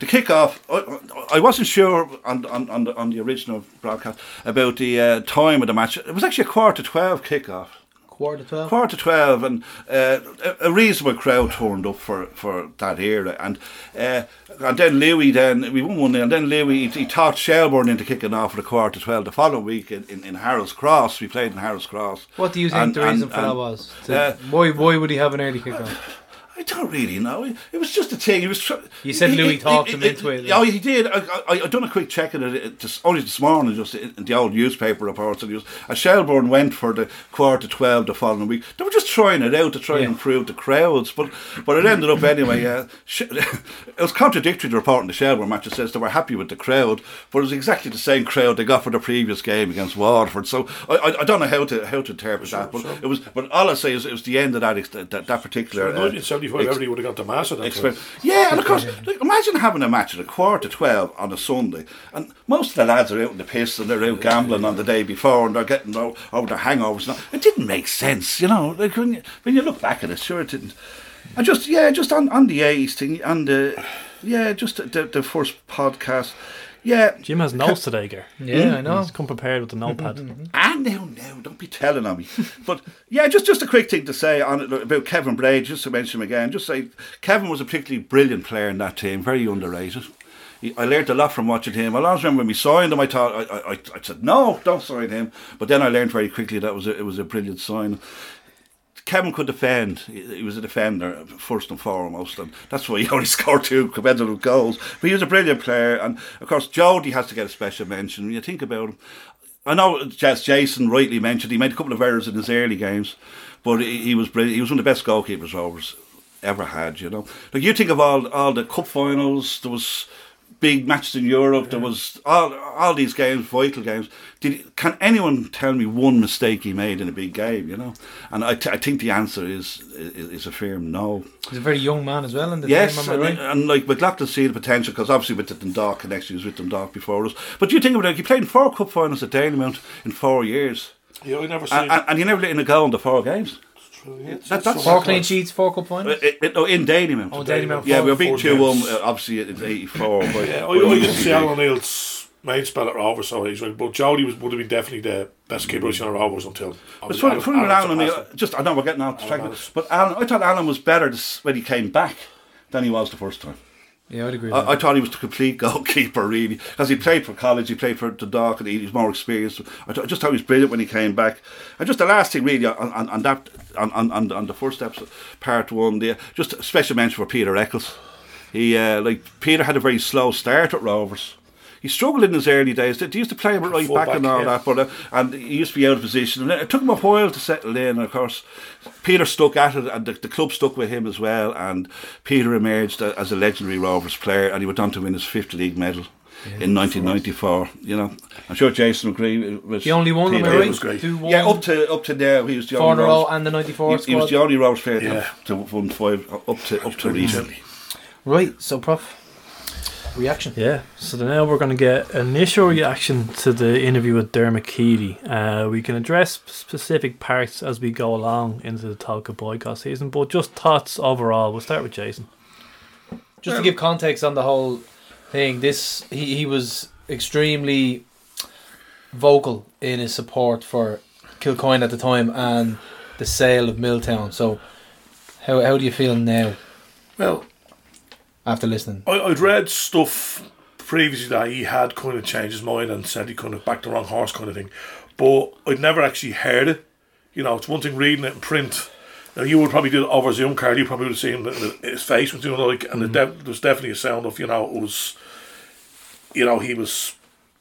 The kick-off, I, I wasn't sure on on, on, the, on the original broadcast about the uh, time of the match. It was actually a quarter to twelve kick-off. Quarter to 12. Quarter to twelve, and uh, a, a reasonable crowd turned up for, for that era. And uh, and then Louis, then we won one and then Louis he, he taught Shelbourne into kicking off at a quarter to twelve. The following week in, in, in Cross, we played in Harold's Cross. What do you think And- the reason and- for that was? To- uh, why, why would he have an early kickoff? I don't really know. It was just a thing. He was. Tr- you said it, Louis talked to him into it. Oh, he did. I, I, I done a quick check at it just only this morning, just in the old newspaper reports. And was, a Shelbourne went for the quarter to twelve the following week. They were just trying it out to try yeah. and improve the crowds, but but it ended up anyway. Uh, *laughs* it was contradictory to reporting the Shelbourne match. It says they were happy with the crowd, but it was exactly the same crowd they got for the previous game against Waterford. So I, I, I don't know how to how to interpret sure, that, but sure. it was. But all I say is it was the end of that that, that particular. Uh, 45, ex- everybody would have got to mass at that time, Yeah, and of course, like, imagine having a match at a quarter to 12 on a Sunday, and most of the lads are out in the piss and they're out gambling yeah. on the day before and they're getting over oh, the hangovers. And. It didn't make sense, you know. Like when you, when you look back at it, sure, it didn't. And just, yeah, just on, on the A's thing, and the, yeah, just the, the first podcast yeah, Jim has notes today, Gar. *laughs* Yeah, I know. He's come prepared with the notepad. Ah, no, no, don't be telling on me. but yeah, just just a quick thing to say on it about Kevin Brady, just to mention him again. Just say Kevin was a particularly brilliant player in that team, very underrated. He, I learned a lot from watching him. I always remember when we signed him, I thought I, I, I said no, don't sign him. But then I learned very quickly that was a, it was a brilliant sign. Kevin could defend. He was a defender first and foremost, and that's why he *laughs* only scored two competitive goals. But he was a brilliant player, and of course, Jody has to get a special mention. When you think about him, I know, as Jason rightly mentioned, he made a couple of errors in his early games, but he, was brilliant. He was one of the best goalkeepers Rovers ever had. You know, like you think of all all the cup finals. There was big matches in Europe. There was all all these games, vital games. Did can anyone tell me one mistake he made in a big game? You know, and I, t- I think the answer is, is is a firm no. He's a very young man as well in the Yes, team, and, I right? and like McLaughlin see the potential because obviously with the Dundalk connection, he was with Dundalk before us. But you think about it, he played in four cup finals at Dalymount in four years, Yeah, I never seen. and, and, and he never let in a goal in the four games. Yeah, that- that's- Four clean sheets, four cup finals. Uh, uh, no, in Dalymount. Oh, Dalymount. Yeah, we were Four- beaten four two one. games. Uh, obviously, it's eighty four. But, Yeah, I, but it I was didn't a see Alan O'Neill's main spell at Rovers, so he's right. But Jody was, would have been definitely the best keeper I've seen at Rovers until. It's funny, funny with Alan. I mean, surpassed him. just I know we're getting off the track, but Alan, I thought Alan was better this, when he came back than he was the first time. Yeah, I'd agree. With I, I thought he was the complete *laughs* goalkeeper, really, because he played for college, he played for the Dock, and he was more experienced. I, th- I just thought he was brilliant when he came back. And just the last thing, really, on, on, on that, on, on, on, the first steps, part one, there, just a special mention for Peter Eccles. He, uh, like, Peter had a very slow start at Rovers. He struggled in his early days. They used to play him at right back, back, and all yeah. that, but uh, and he used to be out of position. And it took him a while to settle in. And of course, Peter stuck at it, and the, the club stuck with him as well. And Peter emerged as a legendary Rovers player, and he went on to win his fifth league medal. in 1994, you know, I'm sure Jason would agree. With the only one, am Peter. Right? was great. Who Yeah, up to up to now, he was the only a row Rovers- and the '94 he, he was the only Rovers player to- Yeah. to win five up to up to recently. Right, so Prof, reaction. Yeah, so then now we're going to get initial reaction to the interview with Dermot Keely. Uh, we can address specific parts as we go along into the talk of boycott season, but just thoughts overall. We'll start with Jason. Just to give context on the whole thing, this he, he was extremely vocal in his support for Kilcoyne at the time and the sale of Milltown. So, how how do you feel now Well, after listening? I, I'd read stuff previously that he had kind of changed his mind and said he kind of backed the wrong horse kind of thing, but I'd never actually heard it. You know, it's one thing reading it in print. Now you would probably do it over Zoom card. You probably would have seen his face was doing like, and the def- there was definitely a sound of you know it was, you know, he was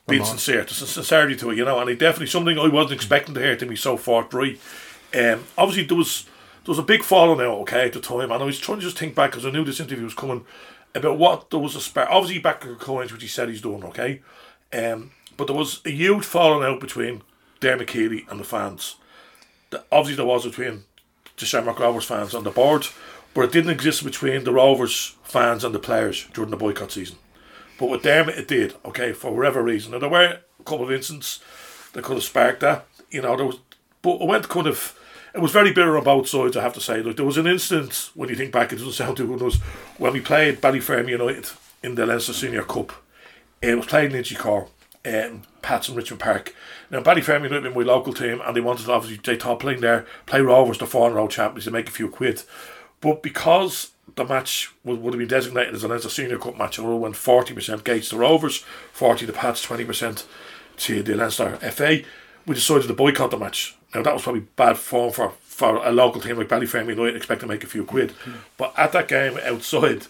being sincere. There's a sincerity to it, you know, and he definitely something I wasn't expecting to hear to be so forthright. Um, obviously there was there was a big fallout now, okay, at the time, and I was trying to just think back because I knew this interview was coming about what there was a spark. Obviously, back to coins, which he said he's doing, okay, um, but there was a huge falling out between Dermot Keely and the fans. The, obviously, there was between the Shamrock Rovers fans and the board, but it didn't exist between the Rovers fans and the players during the boycott season. But with Dermot, it did, okay, for whatever reason. Now, there were a couple of incidents that could have sparked that, you know, there was, but it went kind of, it was very bitter on both sides, I have to say. Like, there was an instance, when you think back, it doesn't sound too good, was when we played Ballyfermot United in the Leinster Senior Cup. It was played in Inchicore, um, Pats in Richmond Park. Now, Ballyfermot United were my local team, and they wanted obviously, they thought playing there, play Rovers, the four in row champions, to make a few quid. But because the match would, would have been designated as a Leinster Senior Cup match, it would have went 40% Gates to Rovers, 40 to Pats, 20% to the Leinster FA. We decided to boycott the match. Now, that was probably bad form for, for a local team like Ballyfermot United, expect to make a few quid. But at that game outside,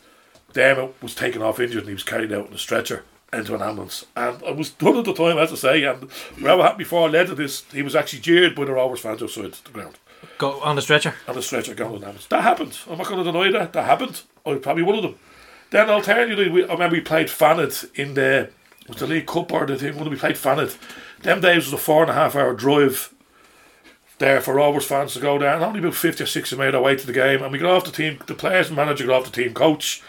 Dermot was taken off injured and he was carried out in a stretcher into an ambulance. And I was done at the time, as I say, and whatever happened before led to this, he was actually jeered by the Rovers fans outside the ground Go on the stretcher. on the stretcher going to an ambulance. That happened. I'm not going to deny that. That happened. I was probably one of them. Then alternatively, we, I remember we played Fanet in the was the League Cup or the thing when we played Fanet. Them days was a four and a half hour drive there for Rovers fans to go down. only about fifty or sixty made our way to the game. And we got off the team. The players and manager got off the team coach.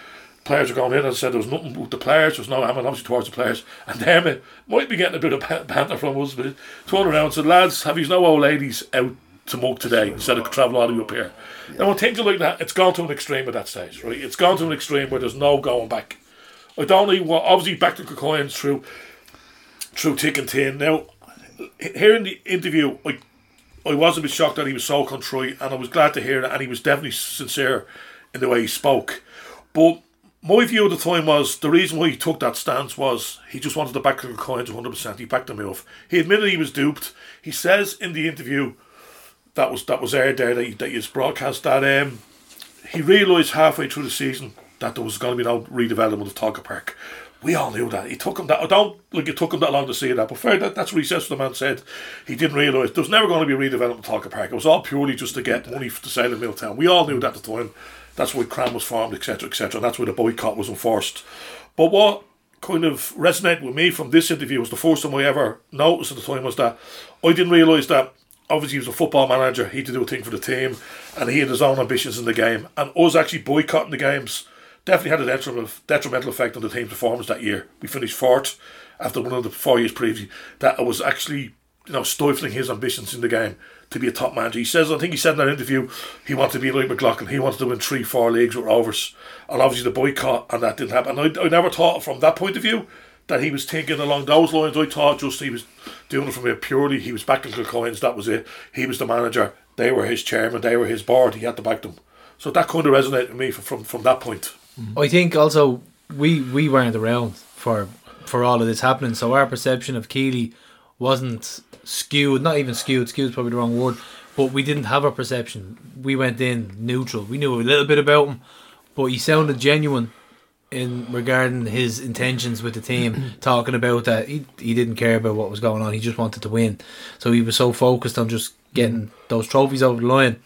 Players were going in and said there was nothing with the players. There was no hammer obviously towards the players. And them it might be getting a bit of banter from us, but turned around and said, "Lads, have you no old ladies out to Mug today instead of travel all the way up here?" Now, when things are like that, it's gone to an extreme at that stage, right? It's gone to an extreme where there's no going back. I don't know what. Obviously, back to coins through through thick and thin. Now, hearing the interview, I I was a bit shocked that he was so contrite, and I was glad to hear that, and he was definitely sincere in the way he spoke. But my view at the time was the reason why he took that stance was he just wanted to back the coins 100%. He backed them off. He admitted he was duped. He says in the interview that was that was aired there that you, that you broadcast that um, he realised halfway through the season that there was going to be no redevelopment of Tolka Park. We all knew that. It took him that. Oh, I don't like it took him that long to see that. But fair, that, that's what he says. The man said he didn't realise there was never going to be redevelopment of Tolka Park. It was all purely just to get money to sale in Milltown. We all knew that at the time. That's why KRAM was formed, etc., etc. That's why the boycott was enforced. But what kind of resonated with me from this interview was the first time I ever noticed at the time was that I didn't realise that obviously he was a football manager, he had to do a thing for the team, and he had his own ambitions in the game. And us actually boycotting the games definitely had a detrimental, effect on the team's performance that year. We finished fourth after one of the four years previously. That was actually you know stifling his ambitions in the game to be a top manager. He says, I think he said in that interview, he wanted to be like McLaughlin. He wanted to win three, four leagues with Rovers, and obviously the boycott and that didn't happen. And I, I never thought from that point of view that he was thinking along those lines. I thought just he was doing it from a purely he was backing the coins. That was it. He was the manager. They were his chairman. They were his board. He had to back them. So that kind of resonated with me from, from that point. Mm-hmm. I think also we we weren't around for for all of this happening, so our perception of Keeley wasn't skewed. Not even skewed. Skewed is probably the wrong word. But we didn't have a perception. We went in neutral. We knew a little bit about him, but he sounded genuine in regarding his intentions with the team. *clears throat* talking about that he he didn't care about what was going on. He just wanted to win. So he was so focused on just getting those trophies over the line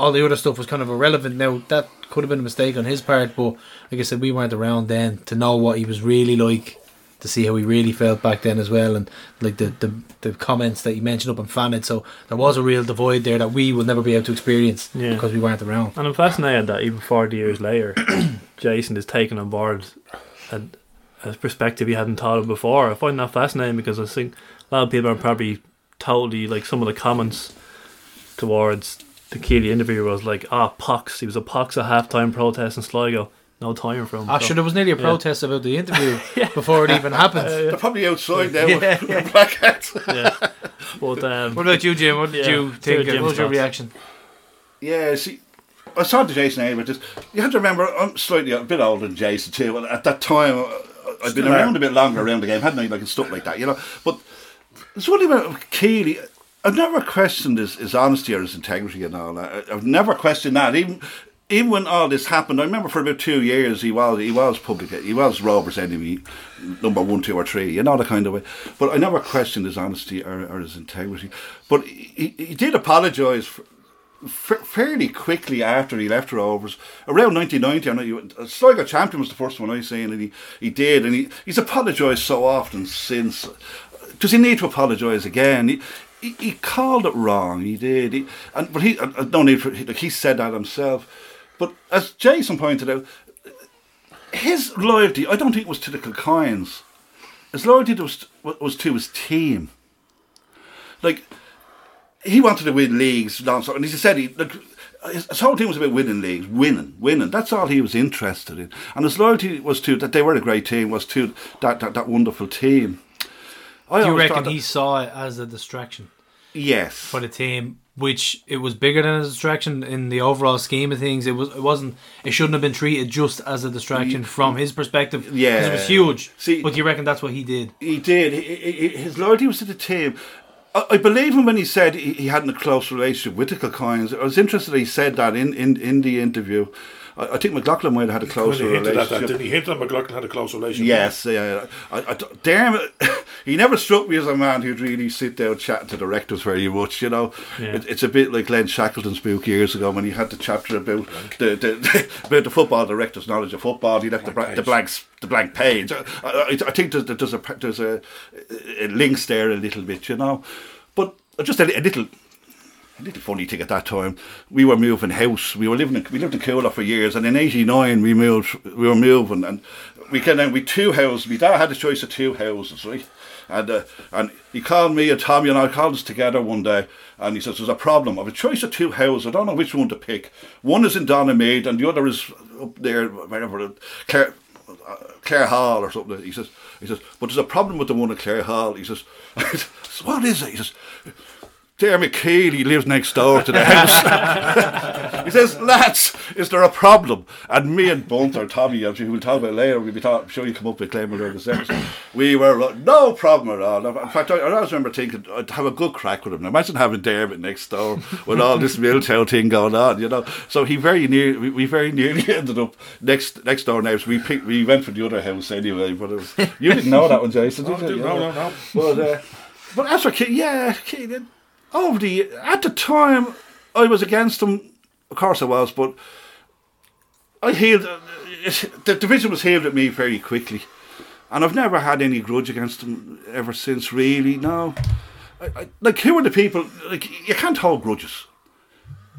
all the other stuff was kind of irrelevant. Now that could have been a mistake on his part, but like I said, we weren't around then to know what he was really like, to see how he really felt back then as well, and like the the, the comments that he mentioned up in Fanid. So there was a real divide there that we will never be able to experience Yeah. because we weren't around. And I'm fascinated that even 40 years later, *clears throat* Jason is taking on board a, a perspective he hadn't thought of before. I find that fascinating because I think a lot of people are probably totally like some of the comments towards the Keeley interview was like, ah, Pox. He was a Pox at halftime protest in Sligo. No time for him. Actually, So- there was nearly a Yeah. protest about the interview *laughs* before it even happened. They're probably outside now Yeah, with, with black hats. yeah. But um, What about you, Jim? What did Yeah, you think? What was your reaction? Yeah, see, I saw the Jason A, but just you have to remember I'm slightly a bit older than Jason too. And at that time, uh, I'd been around a bit longer around the game, hadn't I? Like and stuff like that, you know. But it's one thing about Keeley. I've never questioned his, his honesty or his integrity and all. I- I've never questioned that. Even even when all this happened, I remember for about two years he was he was public. He was Robert's enemy, number one, two, or three. You know the kind of way. But I never questioned his honesty or, or his integrity. But he, he did apologise. Fairly quickly after he left Rovers, around 1990, I know you, uh, Sligo Champion was the first one I seen, and he, he did, and he, he's apologised so often since. Does he need to apologise again? He, he, he called it wrong, he did, he, and but he, uh, no need for, like he said that himself. But as Jason pointed out, his loyalty, I don't think was to the Kilcoynes. His loyalty was, was to his team. Like, he wanted to win leagues, and as he said he like his, his whole team was about winning leagues, winning, winning. That's all he was interested in, and his loyalty was to that they were a great team, was to that that, that wonderful team. I Do you reckon that- he saw it as a distraction Yes, for the team, which it was bigger than a distraction in the overall scheme of things? It was. It wasn't. It shouldn't have been treated just as a distraction from his perspective. Yeah. it was huge. See- but do you reckon that's what he did? he did. He, he, his loyalty was to the team. I, I believe him when he said he, he hadn't a close relationship with the Kilcoynes. I was interested that he said that in, in, in the interview. I, I think McLaughlin might have had a closer he hinted at that, relationship. didn't he hint that McLaughlin had a close relationship? Yes, yeah. I, I, damn it. *laughs* he never struck me as a man who'd really sit down chatting to directors very much, you know. Yeah. It, it's a bit like Len Shackleton's book years ago when he had the chapter about the, the, *laughs* about the football director's knowledge of football. He left the, bla- the blanks the blank page. I, I, I think there's, there's a there's a, a links there a little bit, you know. But just a, a little a little funny thing at that time. We were moving house. We were living. In, we lived in Coola for years, and in '89 we moved. We were moving, and we came down with two houses. My dad had a choice of two houses, right? And uh, and he called me and Tommy and I called us together one day, and he says, "There's a problem. I've a choice of two houses. I don't know which one to pick. One is in Donaghmede, and the other is up there, wherever, Clare, uh, Clare Hall or something." He says, "He says, but there's a problem with the one at Clare Hall." He says, *laughs* "What is it?" He says Dermot Keely lives next door to the house. *laughs* he says, lads, is there a problem? And me and Bunter, Tommy, as we will talk about later, we'll be talking, I'm sure you come up with Claymore the Steps. We were, no problem at all. In fact, I, I always remember thinking, I'd have a good crack with him. Now, imagine having Dermot next door with all this Milltown thing going on, you know. So he very near, we, we very nearly *laughs* ended up next next door neighbours. We picked, we went for the other house anyway, but it was, you didn't know that one, Jason, did No, you? no, no, no. But, uh, but as for Keane, yeah, Keane, over the at the time, I was against them. Of course, I was, but I healed. uh, The division was healed at me very quickly, and I've never had any grudge against them ever since. Really, no. I, I, like, who are the people? Like, you can't hold grudges.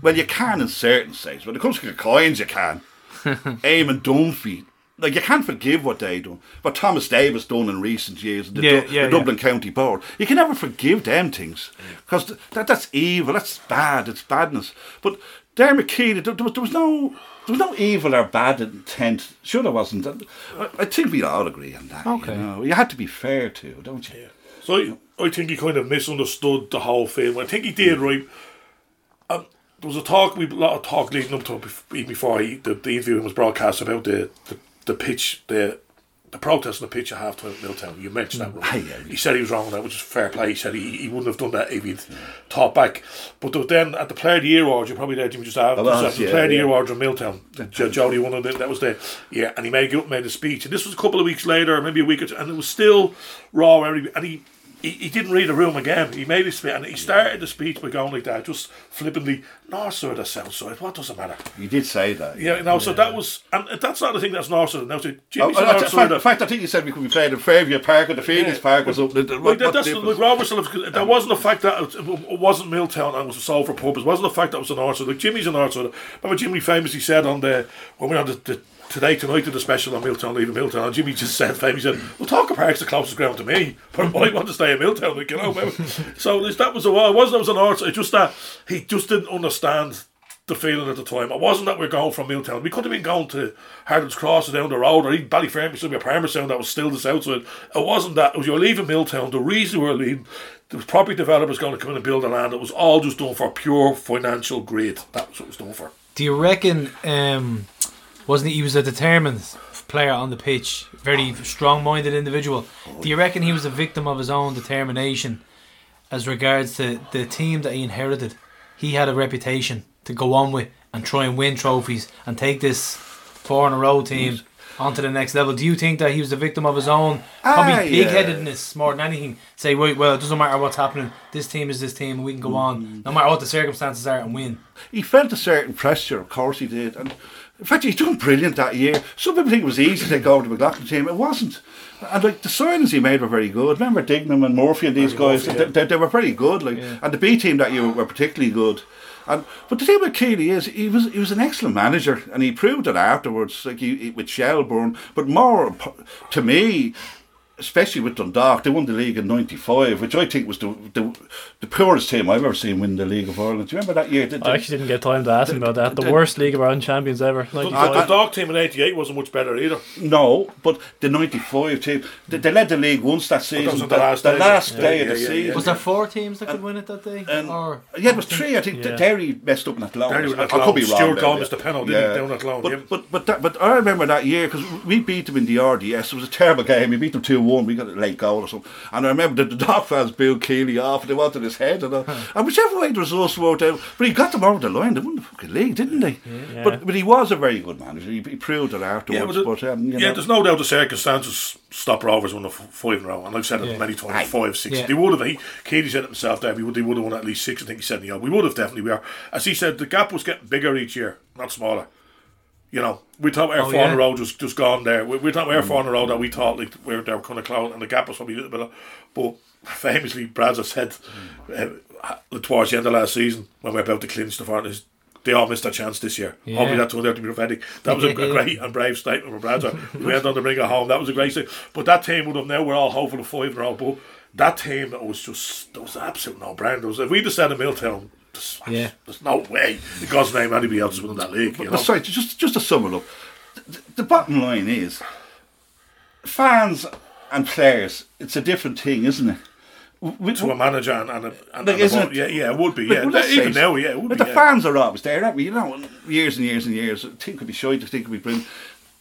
Well, you can in certain states. When it comes to the coins, you can. *laughs* Eamon Dunphy. Like, you can't forgive what they done. What Thomas Davis done in recent years, and the, Yeah, Du- yeah, the Dublin County Board. You can never forgive them things. Because that, that's evil. That's bad. It's badness. But Dermot Keely, there, there, was, there was no... There was no evil or bad intent. Sure, there wasn't. I, I think we all agree on that. Okay. You, know? you had to be fair too, don't you? So I, I think he kind of misunderstood the whole thing. I think he did right. Um, there was a talk, we a lot of talk leading up to it even before he, the, the interview was broadcast about the, the, the pitch, the the protest on the pitch at half time at Milltown. You mentioned that. Right? *laughs* yeah, yeah. He said he was wrong on that, which is fair play. He said he, he wouldn't have done that if he'd taught back. But then at the Player of the Year Awards, you probably there, Jimmy, just after I was, at the yeah, Player of the yeah. Year Awards in Milltown. Jo- Jody won it. That was there. yeah, and he made made a speech, and this was a couple of weeks later, maybe a week or two, and it was still raw. Every and he. He, he didn't read the room again. He made his speech, and he started the speech by going like that, just flippantly, north side or south side, what does it matter? You did say that. Yeah, you know, so that was, and that's not the thing that's north side. Now, so Oh, Jimmy's oh, a that's- north side. in fact, I think you said we could be playing in Fairview Park or the Phoenix Yeah. Park or something. Like What, that, that's difference? like Robert sort of, that wasn't the fact that it, it wasn't Milltown and it was a soul for pub. It wasn't the fact that it was an north side. Like Jimmy's an north side. Remember Jimmy famously said on the when we were on the, the today tonight did a special on Milltown leaving Milltown and Jimmy just said famously said well Tolka Park's the closest ground to me *laughs* but I want to stay in Milltown like you know *laughs* so that was a it wasn't that was an side it's just that he just didn't understand the feeling at the time. It wasn't that we are going from Milltown. We could have been going to Harold's Cross or down the road or even Ballyfermot, should be a Palmerstown that was still the south side. It wasn't that. It was you were leaving Milltown. The reason we were leaving, the property developers going to come in and build the land. It was all just done for pure financial greed. That was what it was done for. Do you reckon? Um, wasn't he? He was a determined player on the pitch, very strong-minded individual. Do you reckon he was a victim of his own determination, as regards to the team that he inherited? He had a reputation to go on with and try and win trophies and take this four in a row team onto the next level. Do you think that he was a victim of his own probably ah, big headedness more than anything? Say, wait, well, it doesn't matter what's happening. This team is this team, and we can go on no matter what the circumstances are and win. he felt a certain pressure, of course he did. And in fact, he's done brilliant that year. Some people think it was easy to take over the McLaughlin team. It wasn't. And like the signings he made were very good. Remember Dignam and Murphy and these Barry guys? Murphy, they, they, they were pretty good. Like, and the B team that year were particularly good. And but the thing about Keely is he was he was an excellent manager, and he proved it afterwards, like he, he- with Shelbourne. But more to me, especially with Dundalk, they won the league in '95, which I think was the, the the poorest team I've ever seen win the League of Ireland. Do you remember that year? The- I actually didn't get time to ask him about that. The the- worst League of Ireland champions ever. The, 95. the dog team in '88 wasn't much better either. No, but the '95 team, they, they led the league once that oh, season. was on the last day, last yeah. day Yeah, of the yeah, yeah, season. Was there four teams that could win it that day? And, or yeah, it was three. I think Yeah. Derry messed up in that Derry loan. I, I could be wrong. Stuart there, Gomez, yeah. the penalty, didn't he, down at Lown, But, yeah. but but that, but I remember that year because we beat them in the RDS. It was a terrible game. We beat them two one. We got a late goal or something. And I remember the, the dog fans booed Keely off. and They wanted his head and, all. and whichever way the results worked out, but he got them over the line. They won the fucking league, didn't they? Yeah. But but he was a very good manager. He, he proved it afterwards. the- but um, you yeah, know, there's no doubt the circumstances stop Rovers won the f- five in a row, and I've said it Yeah. many times, Aye. five, six. Yeah. They would have. He, Katie said it himself there. We would. They would have won at least six. I think he said in the We would have definitely. We are. As he said, the gap was getting bigger each year, not smaller. You know, we thought our Oh, four in yeah. a row just just gone there. We, we thought our four in a row that we thought like we were they were kind of cloud, and the gap was probably a little bit. Of, but famously, Brad's said mm. uh, uh, towards the end of last season when we were about to clinch the finals. They all missed their chance this year. Yeah. Hopefully that turned out to be prophetic. That was a, *laughs* great and brave statement from Brad. We went on to bring it home. That was a great thing. But that team would have now we're all hopeful of five in a row. But that team that was just that was absolute no brainer. Was if we'd have said a Milltown, there's, Yeah. there's no way in God's name anybody else is winning that league. You know? But sorry, just just to sum it up, the, the bottom line is, fans and players, it's a different thing, isn't it? we- to a manager and, and, a, and, Like, a isn't board. it- yeah, yeah, it would be. Yeah, even now, yeah, it would But be. the yeah. fans are always there, aren't we? You know, years and years and years. Think could be shite, think could be brilliant.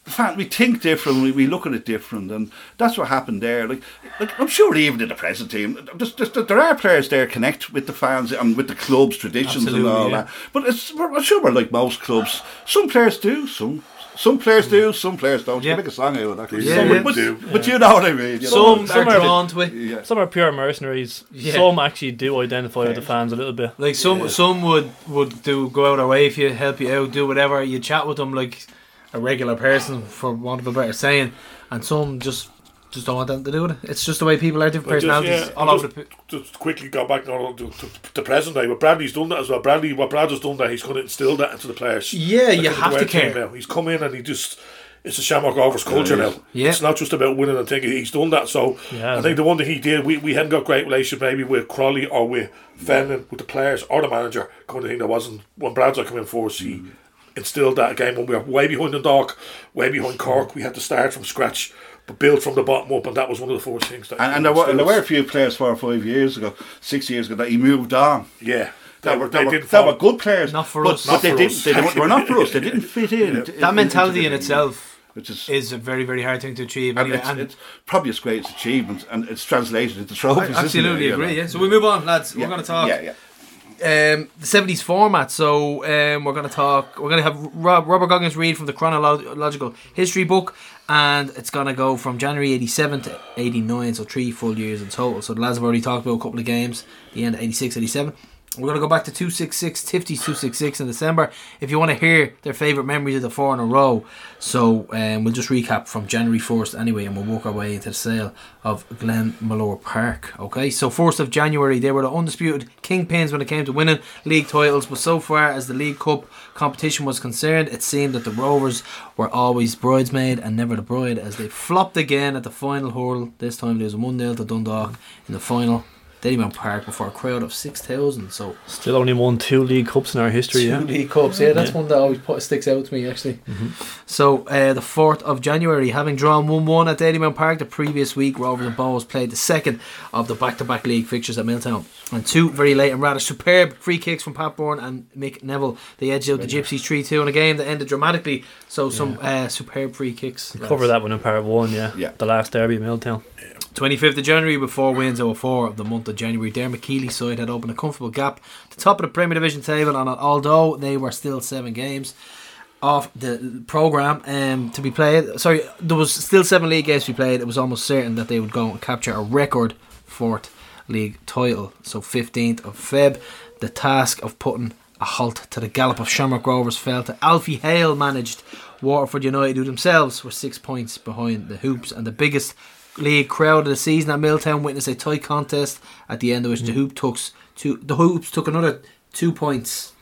The fan, we think different, we, we look at it different, and that's what happened there. Like, like I'm sure even in the present team, just, just, there are players there connect with the fans and with the club's traditions and all yeah. that. But it's, we're, I'm sure we're like most clubs. Some players do, some some players do, some players don't. Yeah. can make a song out of that. Yeah, Some yeah. But, do. but you know what I mean. Some, Some are are- drawn to it. yeah. Some are pure mercenaries. Yeah. Some actually do identify with the fans a little bit. Like some, some would would do go out their way if you help you out, do whatever. You chat with them like a regular person, for want of a better saying, and some just just don't want them to do it. It's just the way people are, different But just, personalities yeah, all over just, the. p- just quickly go back now to, to, to the present day. But Bradley's done that as well. Bradley, what Brad has done that, he's going to instill that into the players. Yeah, Like, you have to care. Now. He's come in and he just. It's a Shamrock Rovers culture Yeah, now. it is. Yeah. It's not just about winning and thinking. He's done that. So Yeah, I think the one thing he did, we, we hadn't got great relationship maybe with Croly or with Fenton, with the players or the manager. Kind of thing that wasn't when Brad's come in for us. He mm. Instilled that again when we were way behind the dock, way behind Cork. We had to start from scratch, but build from the bottom up, and that was one of the first things. That And, and there, were, and there were a few players four or five years ago, six years ago, that he moved on. yeah. That They, were, they that, were, that were good players. Not for but, us. But Not they for didn't. us. They, don't- they were not for us. They *laughs* didn't fit in. into- That mentality in into- itself which is, is a very very hard thing to achieve. and Anyway, it's, and it's probably its greatest achievement, and it's translated into trophies. isn't it? absolutely You agree. know? Yeah. So we move on, lads. Yeah, We're going to talk. Yeah, yeah. Um, the 70s format. So um, we're going to talk. We're going to have Rob, Robert Goggins read from the chronological history book, and it's going to go from January 87 to 89, so three full years in total. So the lads have already talked about a couple of games, the end of 86, 87. We're going to go back to 266, Tifty's 266 in December. If you want to hear their favourite memories of the four in a row, so um, we'll just recap from January 1st anyway, and we'll walk our way into the sale of Glenmalure Park. Okay, so 1st of January, they were the undisputed kingpins when it came to winning league titles, but so far as the League Cup competition was concerned, it seemed that the Rovers were always bridesmaid and never the bride, as they flopped again at the final hurdle. This time, was 1 0 to Dundalk in the final. Dalymount Park before a crowd of 6,000. So, Still only won two League Cups in our history, Two yeah. League Cups, yeah, that's one that always put, sticks out to me actually. So, uh, the 4th of January, having drawn 1 1 at Dalymount Park the previous week, Rovers and Bohs played the second of the back to back league fixtures at Milltown. And two very late and rather superb free kicks from Pat Byrne and Mick Neville. They edged out the Gypsies 3 2 in a game that ended dramatically. So, some uh, superb free kicks. Cover that one in part one, yeah. Yeah. The last derby at Milltown. 25th of January before wins over 4 of the month of January. Dermot Keely's side had opened a comfortable gap to top of the Premier Division table, and although they were still seven games off the programme um, to be played, sorry, there was still seven league games to be played, it was almost certain that they would go and capture a record fourth league title. So 15th of Feb, the task of putting a halt to the gallop of Shamrock Rovers fell to Alfie Hale managed Waterford United, who themselves were six points behind the Hoops, and the biggest league crowd of the season at Milltown witnessed a tight contest at the end of which the mm. Hoop took two. The Hoops took another two points.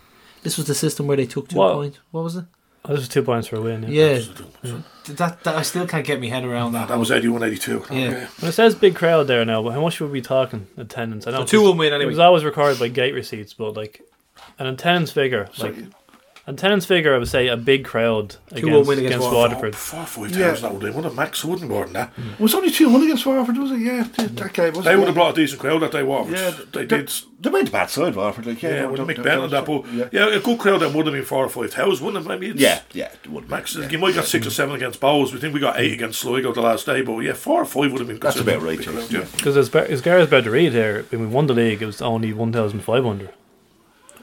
This was the system where they took two What? points. What was it? Oh, this is two points for a win, yeah. Yeah, that, that I still can't get my head around that. That was 81 82. Yeah. Well, it says big crowd there now, but how much would we be talking attendance? I know So it's- two one win anyway. It was always recorded by gate receipts, but like an attendance figure, like attendance figure, I would say a big crowd against, win against against Waterford. Waterford. Four, five Yeah. thousand that would be. What a max wouldn't more than that. It was only 2 1 against Warford, was it? Yeah, that that game was They would have brought a decent crowd that day, Waterford. Yeah, they they- did. They went to bad side, Warford. Like, yeah, Yeah, with Mick don't- Bennett and that, but yeah. yeah, a good crowd that would have been four or five thousand, wouldn't it? Maybe it's Yeah, yeah, it would. Max, yeah. you might get six or seven against Bohs. We think we got eight against Sligo the last day, but yeah, four or five would have been. That's considered about right, big Jason, crowd, yeah. Because as, Bar- as Gareth better read here, when we won the league, it was only one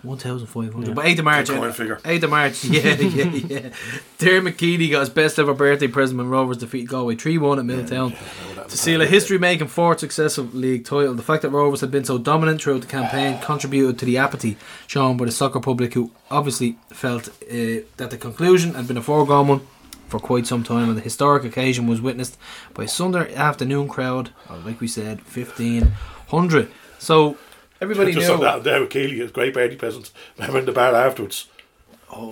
thousand five hundred. One thousand five hundred. But eighth of March. Good coin figure. Eighth of March. *laughs* Yeah, yeah, *laughs* yeah. Dermot Keely got his best ever birthday present when Rovers defeated Galway three one at Milltown to seal a history-making fourth successive league title. The fact that Rovers had been so dominant throughout the campaign contributed to the apathy shown by the soccer public, who obviously felt uh, that the conclusion had been a foregone one for quite some time, and the historic occasion was witnessed by a Sunday afternoon crowd like we said, fifteen hundred. So everybody Just knew. that there with Keely, his great birthday present. Remember in the bar afterwards.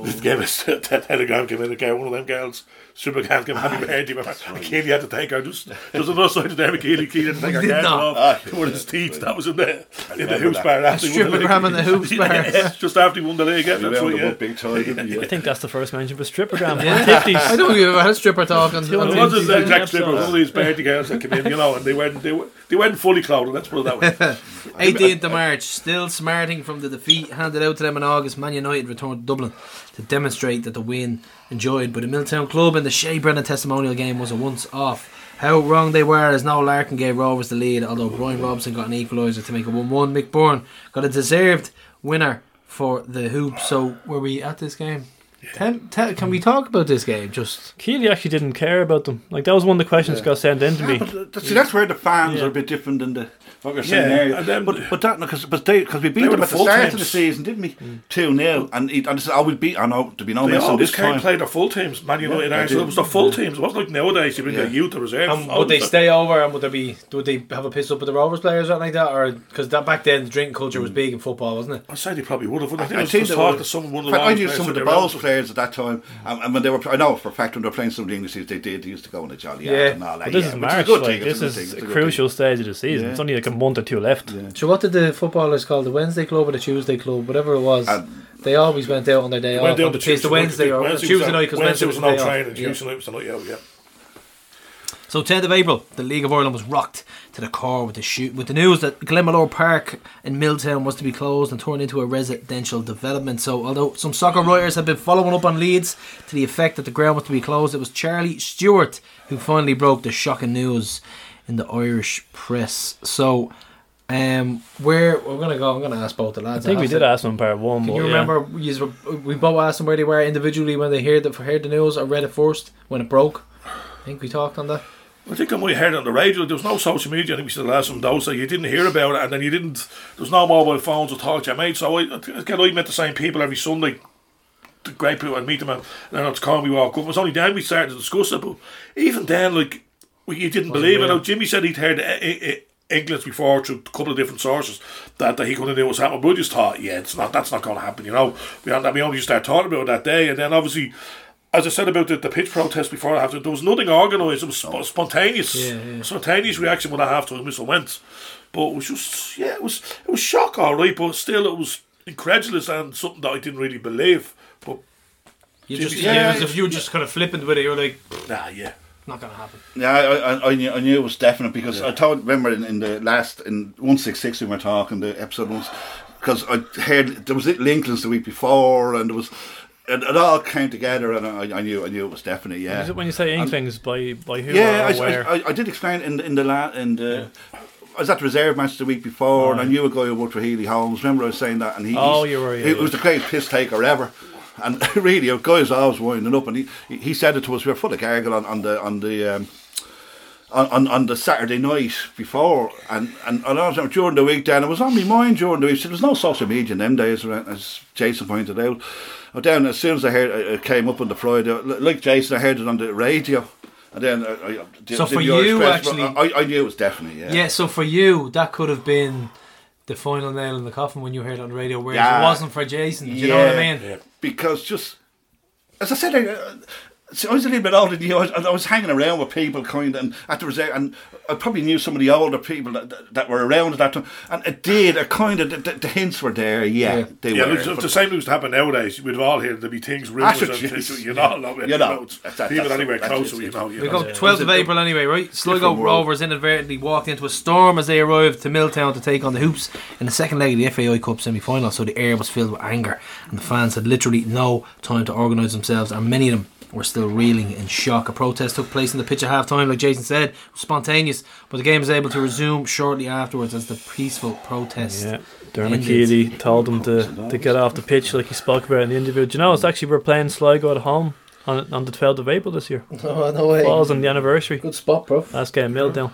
This gave us a telegram came in. A girl, one of them girls, super girls came happy birthday. Remember, Keely had to take her just just another side of there. Keely, Keely had to take her girdle not. off to one of his teeth. That was in the in the remember hoops that. bar. After he won the league. Strippogram in the hoops bar. *laughs* Yeah, just after he won the league. Yeah, You that's right. Yeah. big time, didn't? I think that's the first mention of a strippogram. I 50s. don't think we've ever had a stripper talk on, on it wasn't the exact episodes. stripper. One of these birthday girls that came in, you know, and they weren't they, went, they weren't fully clothed. Let's put it that way. *laughs* 18th of March, still smarting from the defeat handed out to them in August. Man United returned to Dublin to demonstrate that the win enjoyed by the Milltown club in the Shay Brennan testimonial game was a once off. How wrong they were as Noel Larkin gave Rovers the lead, although Brian Robson got an equaliser to make it 1 1. Mick Byrne got a deserved winner for the hoop. So, were we at this game? Tell, tell, can we talk about this game? Just Keely actually didn't care about them. Like that was one of the questions got sent in to me. But th- see, that's where the fans Yeah. are a bit different than the what you're saying Yeah, there. then- but but that because but they because we beat They them at the full start of the season, didn't we? Two 0 and he, and this is oh we beat. I know to be no They missing always this came time. play their full teams. Man United, Yeah, Arsenal, they it was the full teams. It wasn't like nowadays you bring Yeah. a youth to reserve. Um, would they stay over and would there be would they have a piss up with the Rovers players or something like that or because that back then the drinking culture was big in football wasn't it I say they probably would have. I think I I was think just they to someone. One of the I knew some of the they were Bulls out. players at that time, and, and when they were, I know for a fact when they were playing some of the English teams, they did. They used to go on a jolly Yeah. yeah. and all that. But this is March. a good like, thing, it's this a is a crucial stage of the season. It's only like a month or two left. so what did the footballers call the Wednesday club or the Tuesday club whatever it was And- they always went out on their day off down on the, Tuesday, the night, Wednesday or Wednesday Tuesday night because Wednesday Wednesday was was no the day training. Yeah. Tuesday night was the night out. Yeah. So 10th of April, the League of Ireland was rocked to the core with the shoot with the news that Glenmalure Park in Milltown was to be closed and turned into a residential development. So although some soccer writers have been following up on leads to the effect that the ground was to be closed, it was Charlie Stewart who finally broke the shocking news in the Irish press. So um where we're gonna go I'm gonna ask both the lads. I lads. think we have did to- ask them in part one. Can but you remember yous were- we both asked them where they were individually when they heard the heard the news or read it first when it broke? I think we talked on that. I think I might have heard it on the radio. There was no social media. I think we still had some those, so you didn't hear about it, and then you didn't. There was no mobile phones to talk to your mates. So I, again, I met the same people every Sunday. The great people I'd meet them, and then I'd call me walk up. It was only then we started to discuss it. But even then, like we, you didn't believe it. Now Jimmy said he'd heard uh, uh, England's before through a couple of different sources that, that he couldn't do what's happening. But we just thought, yeah, it's not. That's not going to happen. You know, we we only just started talking about it that day, and then obviously. As I said about the, the pitch protest before after, there was nothing organised. It was sp- spontaneous, Yeah, yeah. spontaneous reaction when I half time whistle went. But it was just, yeah, it was it was shock, all right. But still, it was incredulous and something that I didn't really believe. But You just Yeah. yeah, as if you were just kind of flippant with it. You're like, nah, yeah, not gonna happen. Yeah, I, I, I, knew, I knew it was definite because I told. Remember in, in the last in one six six we were talking the episode once because I heard there was little inklings the week before and there was it, it all came together and I, I knew I knew it was definite. Yeah. Is it when you say inklings by by who Yeah, or I, where? I, I, I did explain in the- in the la- in the. I was at the reserve match the week before, and I knew a guy who worked for Healy Holmes. Remember, I was saying that, and he. Oh, you were, yeah, He yeah. was the greatest piss taker ever, and *laughs* really, a guy's always winding up, and he he said it to us. We were full of gargle on, on the on the. Um, on, on, on the Saturday night before, and, and, and I was during the week then, it was on my mind during the week. So there was no social media in them days, as Jason pointed out. I then, as soon as I heard it came up on the Friday, like Jason, I heard it on the radio. And then, uh, I, So for you, press, but actually- I, I knew it was definitely yeah. Yeah. So for you, that could have been the final nail in the coffin when you heard it on the radio. Whereas Yeah. it wasn't for Jason. Do you know what I mean? yeah. because just as I said, uh, I, see, I was a little bit older than you. I was, I was hanging around with people, kind of, and at the reserve, and I probably knew some of the older people that, that, that were around at that time, and it did. It kind of the, the, the hints were there. Yeah, Yeah. they Yeah, were. look, if but- the same news happen nowadays, we'd all hear there'd be things, ah, rumours, That's and what things, you know, know, You know, about that's- that's- people that's- anywhere that's closer, it, you know. We You go 12th of April anyway, right? Sligo Rovers inadvertently walked into a storm as they arrived to Milltown to take on the Hoops in the second leg of the FAI Cup semi final. So the air was filled with anger, and the fans had literally no time to organise themselves, and many of them were still reeling in shock. A protest took place in the pitch at half time, like Jason said, spontaneous, but the game was able to resume shortly afterwards as the peaceful protest. Yeah, Dermot ended. Keely told them to, to get off the pitch like he spoke about in the interview. Do you know, it's actually we're playing Sligo at home on on the 12th of April this year. Oh, *laughs* no way. Falls on the anniversary. Good spot, bro. Last game, Milldown.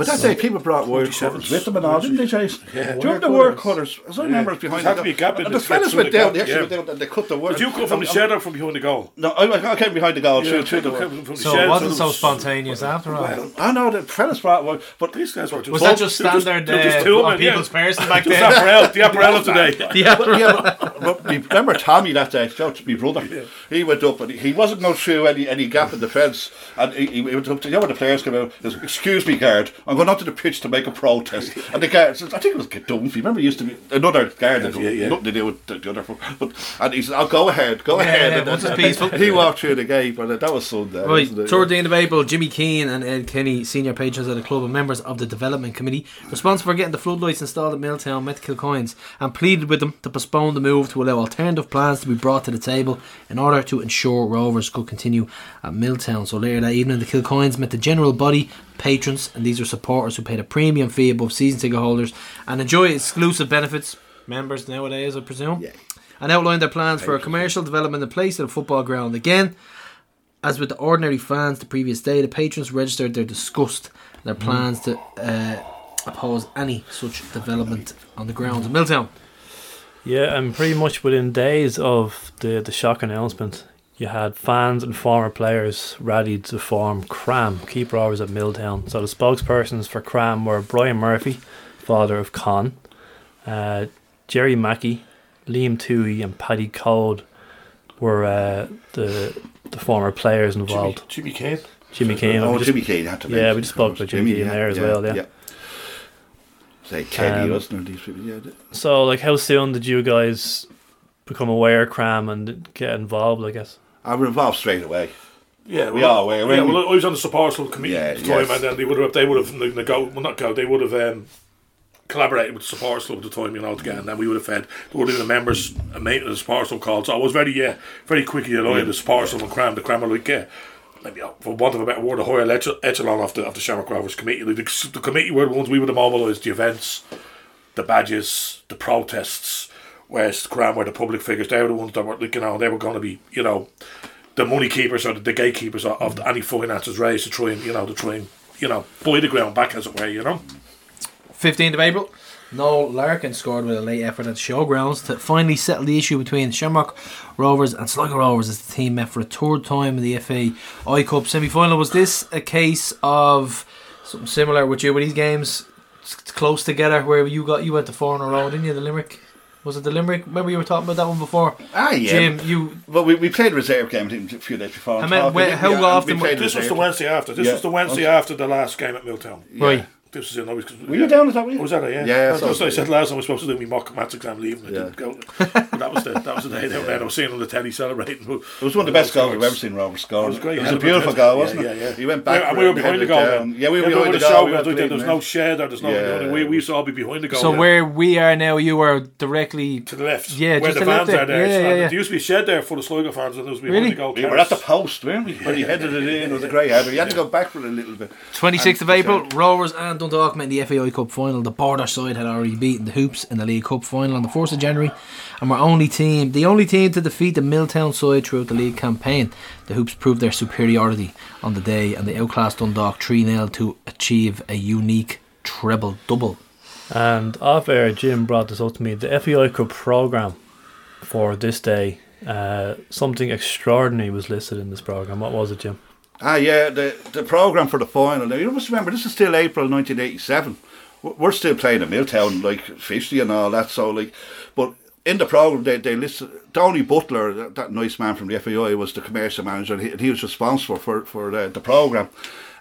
But that day, people brought word 47. colours with them and all, didn't they, Jason? Yeah. Do you remember the word colours? As I remember, it's behind There had the to be a gap in and the the fellas through went the down, gap, they actually yeah. went down and they cut the word. Did you come from the shed or from behind the goal? No, I, I came behind the goal. Yeah, through, I through came the from the So shed, it wasn't there so was- spontaneous after all. Well, I know the fellas brought word, but these guys were just was that just they were standard they just uh, two on men, yeah. people's person back Just then? apparel, the *laughs* apparel of today. Yeah, but, yeah, but, but me- remember Tommy that day, so my brother, he went up and he, he wasn't going through any, any gap in the fence. And he, he went up to, you know when the players came out, excuse me guard, I'm going out onto the pitch to make a protest. And the guy says, I think it was Dunphy, remember he used to be another guy that Yeah, yeah. nothing to do with the, the other foot. But, and he said, I'll oh, go ahead, go ahead. yeah, and, once it's and- peaceful. He walked through the gate, but that was Sunday. Right, wasn't it? 13th of April, Jimmy Keane and Ed Kenny, senior patrons of the club and members of the development committee, responsible for getting the floodlights installed at Milltown, met Kilcoynes, and pleaded with them to postpone the move to allow alternative plans to be brought to the table in order to ensure Rovers could continue at Milltown. So later that evening, the Kilcoynes met the general body, patrons, and these are supporters who paid a premium fee above season ticket holders and enjoy exclusive benefits. Members nowadays, I presume. Yeah. And outlined their plans for a commercial development in place at a football ground. Again, as with the ordinary fans the previous day, the patrons registered their disgust and their plans to uh, oppose any such development on the grounds of Milltown. Yeah, and pretty much within days of the, the shock announcement, you had fans and former players ready to form KRAM, keep rovers at Milltown. So the spokespersons for KRAM were Brian Murphy, father of Con, uh, Jerry Mackey, Liam Tuohy, and Paddy Coad were uh, the the former players involved. Jimmy Kane. Jimmy Kane. Oh, just- Jimmy Kane had to Yeah, we just spoke about Jimmy Kane there as well, yeah. Say Kenny, Um, wasn't it? These people, yeah. So, like, how soon did you guys become aware of KRAM and get involved? I guess. I were involved straight away. Yeah, We well, are aware. Yeah, We- well, I was on the supporters club committee Yeah, at the time, yes. and then they would have they would have nego- well, not go, they would have um, collaborated with the supporters club at the time, you know, together, and then we would have had would have the members of the supporters club called. So I was very yeah, very quickly aligned the supporters club and KRAM the KRAM were like yeah. Maybe, for want of a better word, a higher ech- echelon of the of the Shamrock Rovers committee. Like the, the committee were the ones we would have mobilised the events, the badges, the protests. Whereas KRAM were the public figures. They were the ones that were, you know, they were going to be, you know, the money keepers or the, gatekeepers of, of any finances raised to try and, you know, to try and, you know, buy the ground back, as it were, you know. 15th of April, Noel Larkin scored with a late effort at showgrounds to finally settle the issue between Shamrock Rovers and Sligo Rovers as the team met for a third time in the FA I Cup semi final. Was this a case of something similar with you with these games close together where you got you went to four in a row, didn't you? The Limerick. Was it the Limerick? Remember you were talking about that one before? Ah, yeah. Jim, you Well, we, we played reserve game a few days before. I meant, how often we played This was the Wednesday after. This Yeah. was the Wednesday after the last game at Milltown. right. This is in always. Were you down at that? were you? Oh, was that it? Yeah. Yeah, That's so- what I said last time. I was supposed to do my mock maths exam leaving. I Yeah. didn't go. But that was the that was the day down there. I was seeing on the telly celebrating. It was one of the best goals I've ever seen Robert score. It was great. It was a beautiful hit. goal, wasn't it? yeah. Yeah. He went back and we were behind the goal. Yeah, we were behind the the goal. show, we there were was bleeding, there's yeah. no shed there. There's no. Yeah. We, we used to all be behind the goal. So where we are now, you were directly To the left. Yeah, where just the left fans are there. there. Yeah, yeah, yeah. There used to be a shed there for the Sligo fans, and there was behind Really? the goal. We were at the post, weren't we? When he headed it in, it was a great header. You had to go back for a little bit. 26th of April, Rovers and Dundalk met the FAI Cup final. The border side had already beaten the Hoops in the League Cup final on the 4th of January and were only team, the only team to defeat the Milltown side throughout the league campaign. The Hoops proved their superiority on the day and they outclassed Dundalk 3 0 to achieve a unique treble double. And off air, Jim brought this up to me. The FAI Cup program for this day, uh, something extraordinary was listed in this program. What was it, Jim? Ah, yeah, the the program for the final. Now you must remember this is still April 1987. We're we're still playing at Milltown, like Fishley and all that. So like, but in the program they they listed Tony Butler, that, that nice man from the FAI, was the commercial manager, and he, and he was responsible for for the, the program.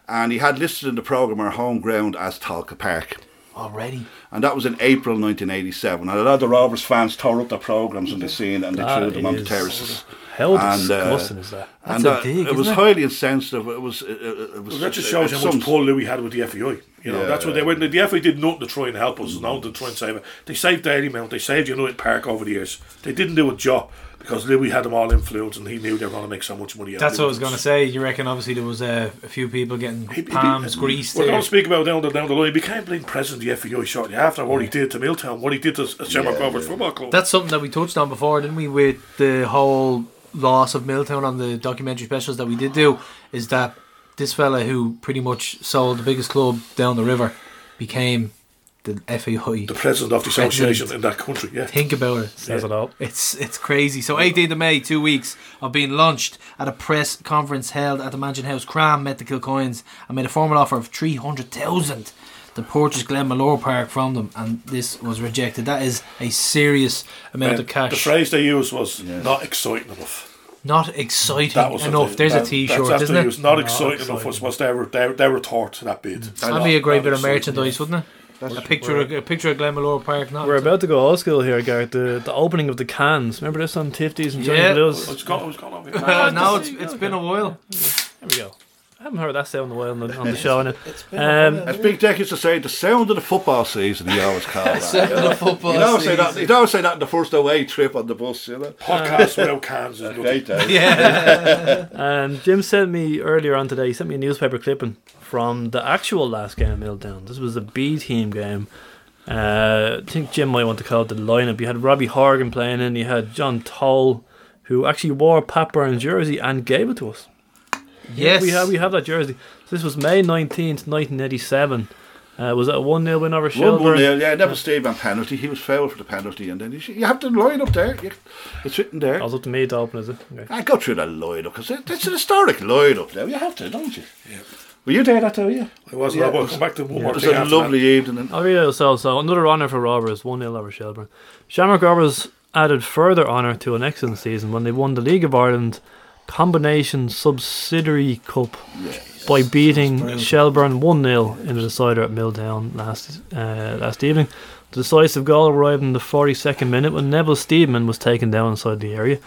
And he had listed in the program our home ground as Tolka Park. Already. And that was in April 1987. And a lot of the Rovers fans tore up their programs in the scene and they That threw them on the terraces. How And, uh, disgusting is that? and That's a uh, dig, it was isn't it? highly insensitive. It was. It, it, it was. Well, that just shows it- how much some- pull Louis had with the FAI. You know, Yeah. that's what they went. The FAI did nothing to try and help us, no, to try and save it. They saved Dalymount, they saved United Park over the years. They didn't do a job because Louis had them all influenced and he knew they were going to make so much money. out That's of what I was going to say. You reckon obviously there was uh, a few people getting He- he- palms greased We're there. going to speak about down the down the line. He became playing president of the FAI shortly after what he did to Milltown, what he did to Shamrock Yeah, Rovers yeah. Football Club. That's something that we touched on before, didn't we? With the whole loss of Milltown on the documentary specials that we did do, is that this fella who pretty much sold the biggest club down the river became the FAI. the president of the President. association in that country. Yeah, Think about it. Says it all. It's it's crazy. So 18th of May, two weeks of being launched at a press conference held at the Mansion House. Cram met the Kilcoynes and made a formal offer of 300,000 to purchase Glenmalure Park from them, and this was rejected. That is a serious amount And of cash. The phrase they used was not exciting enough. Not exciting That was enough. what There's that, a T-shirt, that's isn't it? used not Not exciting enough was, exciting. was they were they, they were taught to that bid. That'd be a great bit of exciting merchandise, wouldn't it? A picture, of, a picture of Glenmalure Park. Not We're about to go old school here, Gareth. The, the opening of the cans. Remember this on Tifties and Johnny Yeah. Blues? It's gone. It's gone over. Uh, *laughs* no, it's it's been a while. There we go. I haven't heard that sound in a while on the, on the *laughs* show. Now. Um, As Big Deck used to say, the sound of the football season, he always called that. Sound of the football He'd always, say that, season. he'd always say that in the first away trip on the bus, you know. Podcast without cans is Great good. day. And Jim sent me earlier on today, he sent me a newspaper clipping from the actual last game at Milltown. This was a B team game. Uh, I think Jim might want to call it the lineup. You had Robbie Horgan playing in, you had John Toll, who actually wore Pat Byrne's jersey and gave it to us. Yes, We have, we have that jersey. So this was May 19th, 1987. Uh, was it a 1 0 win over One, one Shelbourne? nil, yeah, never stayed on penalty. He was fouled for the penalty, and then you, you have to line up there. You, it's written there. That was up to me to open, is it? Okay. I go through that line up because it's an historic line up now. You have to, don't you? Yeah. Were you there that day? Yeah. It wasn't. I will come back to one It was a after lovely evening. And Oh yeah, so so another honour for Rovers, one 0 over Shelbourne. Shamrock Rovers added further honour to an excellent season when they won the League of Ireland combination subsidiary cup by beating Shelbourne one 0 in the decider at Milltown last uh, last evening. The decisive goal arrived in the 42nd minute when Neville Steedman was taken down inside the area,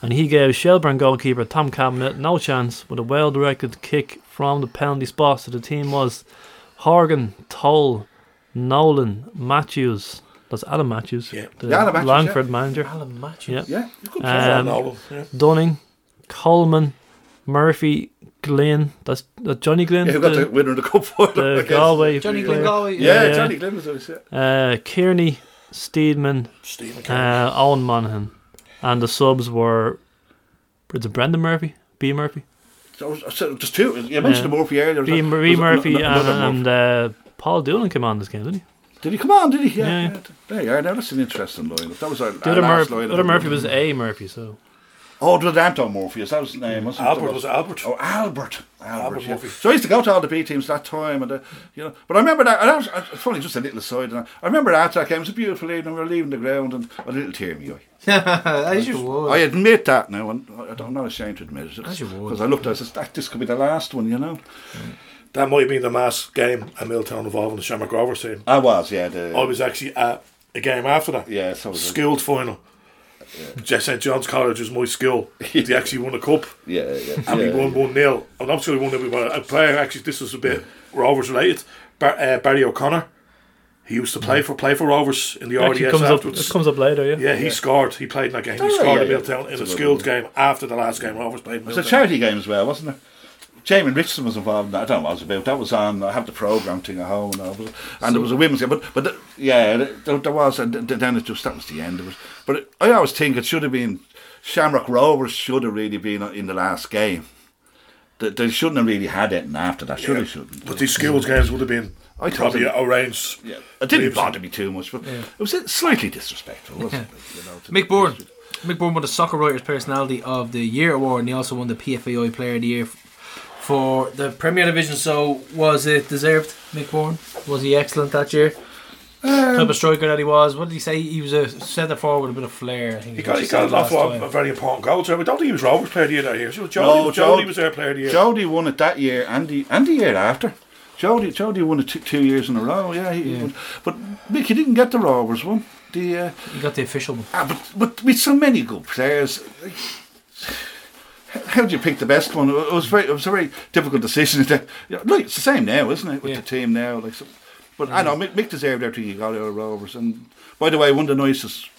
and he gave Shelbourne goalkeeper Tom Cabinet no chance with a well directed kick from the penalty spot. So the team was Horgan, Toll, Nolan, Matthews. That's Adam Matthews, Yeah. the Yeah, Adam Matthews, Longford manager. Alan Matthews. Yeah. yeah, you could that. Um, No, yeah. Dunning, Coleman, Murphy, Glynn. That's uh, Johnny Glynn. yeah, who got the, the winner of the cup final? I the. Galway. Johnny player. Glyn Galway. Yeah, Yeah. Johnny Glynn was on it. Uh, Kearney, Steedman, Stephen uh, Owen Monaghan, and the subs were. Was it Brendan Murphy? B Murphy? So, so just two. You mentioned Yeah. the Murphy earlier. B, Was B Murphy an- another and, and uh, Paul Doolan came on this game, didn't he? Did he come on? Did he? Yeah. Yeah, yeah. yeah. There you are. Now that's an interesting lineup. That was our, The our other, last Mur- lineup. other Murphy was A Murphy, so. Oh, it was Anton Murphy. Is that his name? Wasn't it? Albert was Albert. Oh, Albert. Albert, Albert yeah. Murphy. So I used to go to all the B teams that time, and uh, you know. But I remember that. And that was, uh, it's funny, just a little aside. And I, I remember after that game, it was a beautiful evening. We were leaving the ground, and a little tear in my eye. *laughs* As you would. I admit that now, and I- I'm not ashamed to admit it. As you would. Because I looked, I said, that this could be the last one, you know. That might have been the mass game at Milltown involving the Shamrock Rovers team. I was, yeah. The, I was actually at a game after that. yeah, so was it. Skilled final. Just St John's College was my school. They actually won a cup. Yeah, yeah. and yeah. we won 1 0. I'm sure we won it. We won a player, actually, this was a bit Rovers related. Bar- uh, Barry O'Connor. He used to play for play for Rovers in the Actually RDS comes up, it comes up later, yeah. yeah, he scored. He played in that game. He Oh, scored yeah, in yeah. Milltown in a a skilled game after the last game Rovers played in It was a charity game as well, wasn't it? Jamin Richardson was involved in that. I don't know what it was about. That was on. I have the programme thing at home, and, all, but- and there was a women's game. But but the, yeah, there, there was, and then it just that was the end of it. But it, I always think it should have been Shamrock Rovers should have really been in the last game. They, they shouldn't have really had it after that. should yeah, shouldn't. But these skills games would have been I thought probably it- arranged. Yeah, it didn't bother me too much, but it was slightly disrespectful, wasn't it? You know, Mick Byrne. Mick Byrne won the Soccer Writers Personality of the Year award, and he also won the PFAI Player of the Year f- for the Premier Division. So, was it deserved, Mick Byrne? Was he excellent that year? Um, type of striker that he was. What did he say? He was a centre forward with a bit of flair. I think He got, he just got an said last awful lot very important goals. I don't think he was Rovers player of the year that year. So Jody, No, Jody Jod- was their player of the year. Jody won it that year and the, and the year after. Jody Jody won it two, two years in a row. Yeah, he, Yeah. but Mick, he didn't get the Rovers one. The uh, He got the official one. ah, but but with so many good players. like, How do you pick the best one? It was very, it was a very difficult decision. That, you know, like it's the same now, isn't it, with Yeah. the team now? Like, so, but I mm. know Mick, Mick deserved everything he got out of Rovers. And by the way, one of the nicest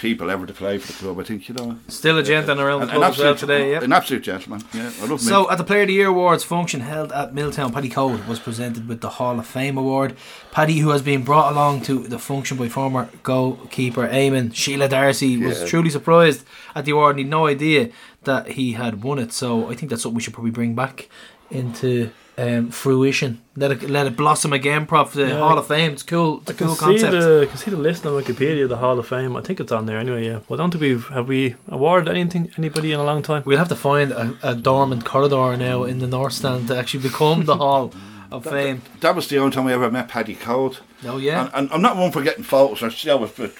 people ever to play for the club. I think you know, Still a gent and around the an, club as well today. Yeah. an absolute gentleman. Yeah, I love Mick. So, at the Player of the Year Awards function held at Milltown, Paddy Coad was presented with the Hall of Fame award. Paddy, who has been brought along to the function by former goalkeeper Eamon Sheila Darcy, was Yeah. truly surprised at the award and he had no idea that he had won it. So, I think that's what we should probably bring back into um, fruition. Let it let it blossom again, Prof. The Yeah. Hall of Fame. It's cool. It's a I can cool see concept. the can see the list on Wikipedia, the Hall of Fame. I think it's on there anyway. Yeah, well, I don't think we've have we awarded anything anybody in a long time. We'll have to find a, a dormant corridor now in the North Stand to actually become the *laughs* Hall of fame. That was the only time I ever met Paddy Coad. Oh yeah. And, and I'm not one for getting photos. Or, you know, with, with,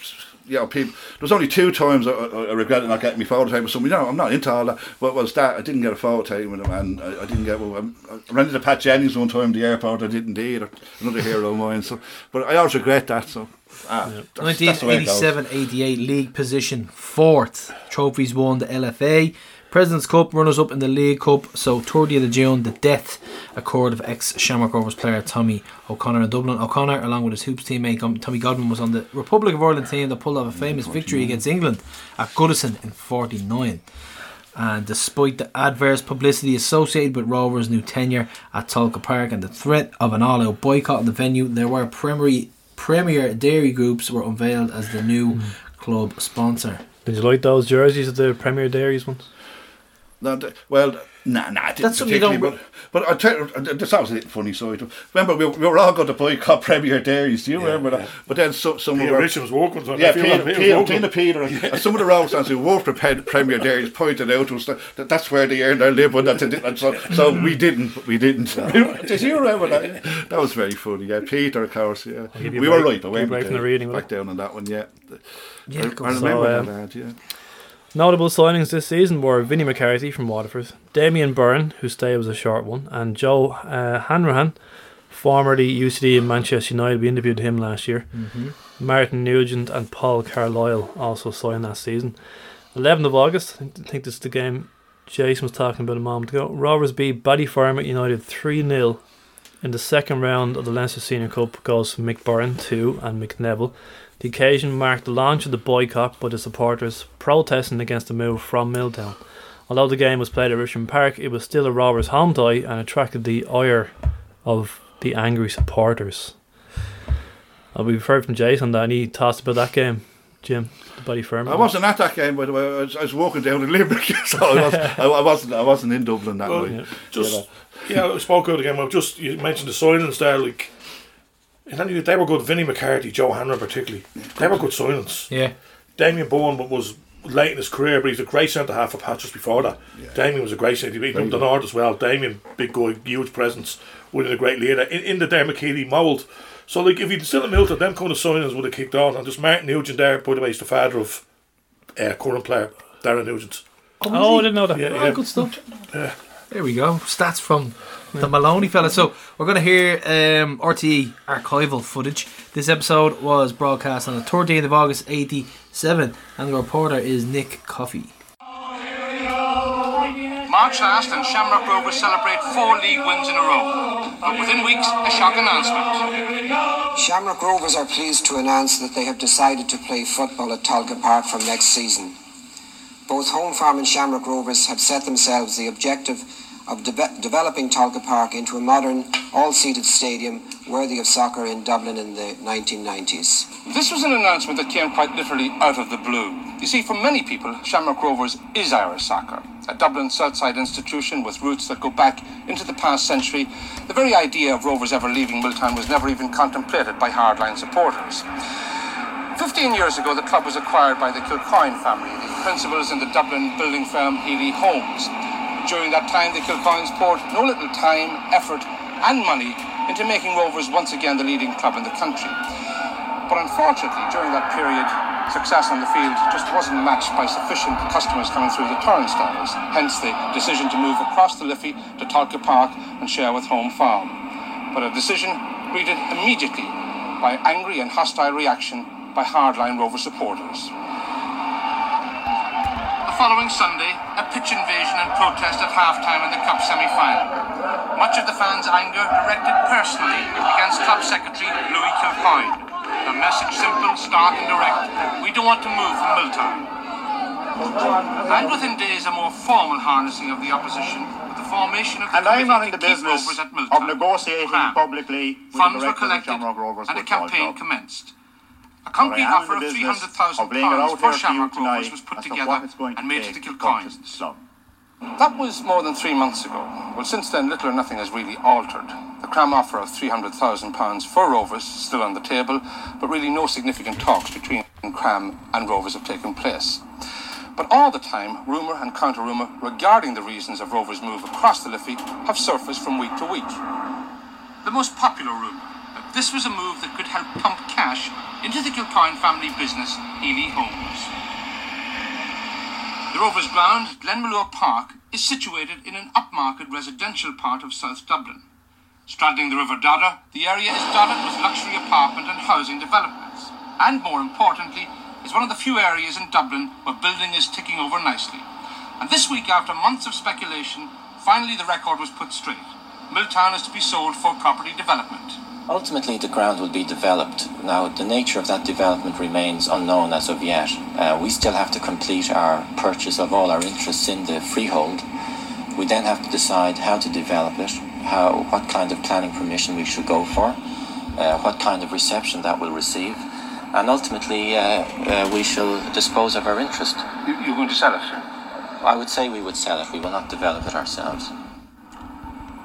you know, people. There was only two times I, I, I regretted not getting my photo taken with somebody. No, I'm not into all that. What was that? I didn't get a photo taken with him, and I, I didn't get. Well, I ran into Pat Jennings one time at the airport. I didn't either. Another hero of mine. So, but I always regret that. So, ah, that's the way 1987-88 league position fourth. Trophies won the LFA. President's Cup runners up in the League Cup. So 30th of June, the death occurred of ex Shamrock Rovers player Tommy O'Connor in Dublin. O'Connor, along with his hoops teammate um, Tommy Godwin, was on the Republic of Ireland team that pulled off a famous victory against England at Goodison in 49. And despite the adverse publicity associated with Rovers' new tenure at Tolka Park and the threat of an all-out boycott of the venue, there were premier, premier dairy groups were unveiled as the new club sponsor. Did you like those jerseys, of the Premier Dairies ones? No, well, nah, nah, I didn't That's something you particularly, don't- But, but I tell you, uh, there's always a funny side. to it. Remember, we, we were all going to boycott *laughs* Premier Dairies. Do you remember that? But then so, some Peter of our Richards walking. So yeah, I Peter, like Peter Peter. Tina Peter, and some of the road who worked for Premier Dairies pointed out to us that, that that's where they earn their living. That they did, and so, so we didn't, we didn't. *laughs* *laughs* Did you remember that? That was very funny. Yeah, Peter, of course. Yeah, we a were right, but give you a from the reading, back down on that one. Yeah, Yeah, I, go I remember So, um, that. Yeah. Notable signings this season were Vinnie McCarthy from Waterford, Damien Byrne, whose stay was a short one, and Joe uh, Hanrahan, formerly UCD in Manchester United. We interviewed him last year. Martin Nugent and Paul Carlisle also signed that season. 11th of August, I think, this is the game Jason was talking about a moment ago. Rovers beat Buddy Ballyfermot United 3 0 in the second round of the Leinster Senior Cup. Goals from Mick Byrne, 2, and Mick Neville. The occasion marked the launch of the boycott by the supporters protesting against the move from Milltown. Although the game was played at Richmond Park, it was still a Rovers home tie and attracted the ire of the angry supporters. Uh, we've heard from Jason that any thoughts about that game, Jim, the Buddy Firm. I wasn't at that game, by the way. I was, I was walking down in Limerick, *laughs* so I, was, I, I wasn't. I wasn't in Dublin that Well, night. Just yeah, I spoke out again. Well, just you mentioned the signings there, like. And then they were good. Vinnie McCarthy, Joe Hanra particularly, they were good signings. Yeah. Damien Byrne was late in his career, but he's a great centre half for Pat just before that. Yeah. Damien was a great centre. He beat up the North as well. Damien, big guy, huge presence, winning a great leader in, in the Dermot Keeley mould. So, like, if he'd still at Milltown, them kind of signings would have kicked on. And just Martin Nugent there, by the way, is the father of uh, current player Darren Nugent. Oh, I didn't know that. Yeah, Oh, yeah. good stuff. There we go. Stats from the Maloney fella. So we're going to hear um, RTE archival footage. This episode was broadcast on the 13th of August 87 and the reporter is Nick Coffey. March last and Shamrock Rovers celebrate four league wins in a row. But within weeks, a shock announcement. Shamrock Rovers are pleased to announce that they have decided to play football at Tolka Park from next season. Both Home Farm and Shamrock Rovers have set themselves the objective of de- developing Tolka Park into a modern, all-seated stadium worthy of soccer in Dublin in the 1990s. This was an announcement that came quite literally out of the blue. You see, for many people, Shamrock Rovers is Irish soccer. A Dublin Southside institution with roots that go back into the past century, the very idea of Rovers ever leaving Milltown was never even contemplated by hardline supporters. Fifteen years ago, the club was acquired by the Kilcoyne family, the principals in the Dublin building firm Healy Homes. During that time, the Kilcoynes poured no little time, effort, and money into making Rovers once again the leading club in the country. But unfortunately, during that period, success on the field just wasn't matched by sufficient customers coming through the turnstiles. Hence the decision to move across the Liffey to Tolka Park and share with Home Farm. But a decision greeted immediately by angry and hostile reaction by hardline Rover supporters. The following Sunday, a pitch invasion and protest at halftime in the Cup semi-final. Much of the fans' anger directed personally against Club Secretary Louis Kilcoyne. The message simple, stark and direct. We don't want to move from Milltown. And within days, a more formal harnessing of the opposition with the formation of the And I'm not in the business of negotiating KRAM. publicly with Funds the were collected and a campaign Club. commenced. A concrete But I am in offer of £300,000 of laying it out for there for you Shamrock Rovers was put together what it's going to and made to to purchase Kilcoynes. the club. That was more than three months ago. Well, since then, little or nothing has really altered. The KRAM offer of £300,000 for Rovers is still on the table, but really no significant talks between KRAM and Rovers have taken place. But all the time, rumour and counter rumour regarding the reasons of Rovers' move across the Liffey have surfaced from week to week. the most popular rumour this was a move that could help pump cash into the Kilcoyne family business, Healy Homes. The Rovers ground Glenmalure Park is situated in an upmarket residential part of South Dublin. Straddling the River Dodder, the area is dotted with luxury apartment and housing developments. And more importantly, is one of the few areas in Dublin where building is ticking over nicely. And this week, after months of speculation, finally the record was put straight. Milltown is to be sold for property development. Ultimately, the ground will be developed. Now, the nature of that development remains unknown as of yet. Uh, we still have to complete our purchase of all our interests in the freehold. We then have to decide how to develop it, how, what kind of planning permission we should go for, uh, what kind of reception that will receive, and ultimately uh, uh, we shall dispose of our interest. You, you're going to sell it? Sir? I would say we would sell it. We will not develop it ourselves.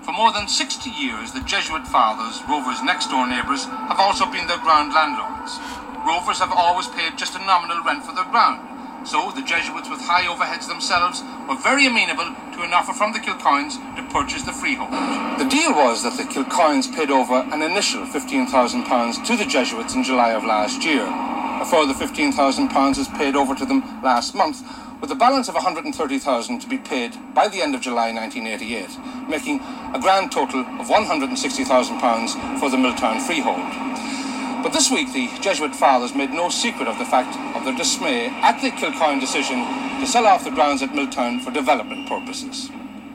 For more than 60 years, the Jesuit fathers, Rovers' next door neighbours, have also been their ground landlords. Rovers have always paid just a nominal rent for their ground, so the Jesuits, with high overheads themselves, were very amenable to an offer from the Kilcoynes to purchase the freehold. The deal was that the Kilcoynes paid over an initial £15,000 to the Jesuits in July of last year. A further £15,000 is paid over to them last month, with a balance of 130,000 to be paid by the end of July 1988, making a grand total of 160,000 pounds for the Milltown freehold. But this week, the Jesuit fathers made no secret of the fact of their dismay at the Kilcoyne decision to sell off the grounds at Milltown for development purposes.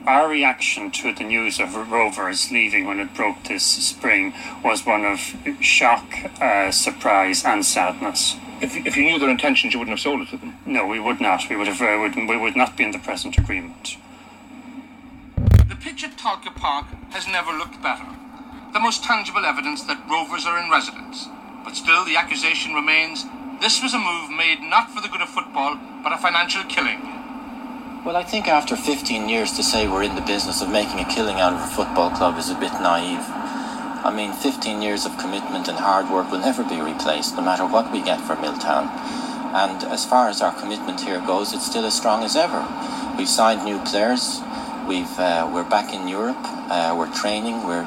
Our reaction to the news of Rovers leaving when it broke this spring was one of shock, uh, surprise, and sadness. If, if you knew their intentions, you wouldn't have sold it to them. No, we would not. We would have. Uh, would, we would not be in the present agreement. The pitch at Tolka Park has never looked better. The most tangible evidence that Rovers are in residence. But still, the accusation remains this was a move made not for the good of football, but a financial killing. Well, I think after 15 years to say we're in the business of making a killing out of a football club is a bit naive. I mean, 15 years of commitment and hard work will never be replaced, no matter what we get for Milltown. And as far as our commitment here goes, it's still as strong as ever. We've signed new players. We've uh, we're back in Europe. Uh, we're training. We're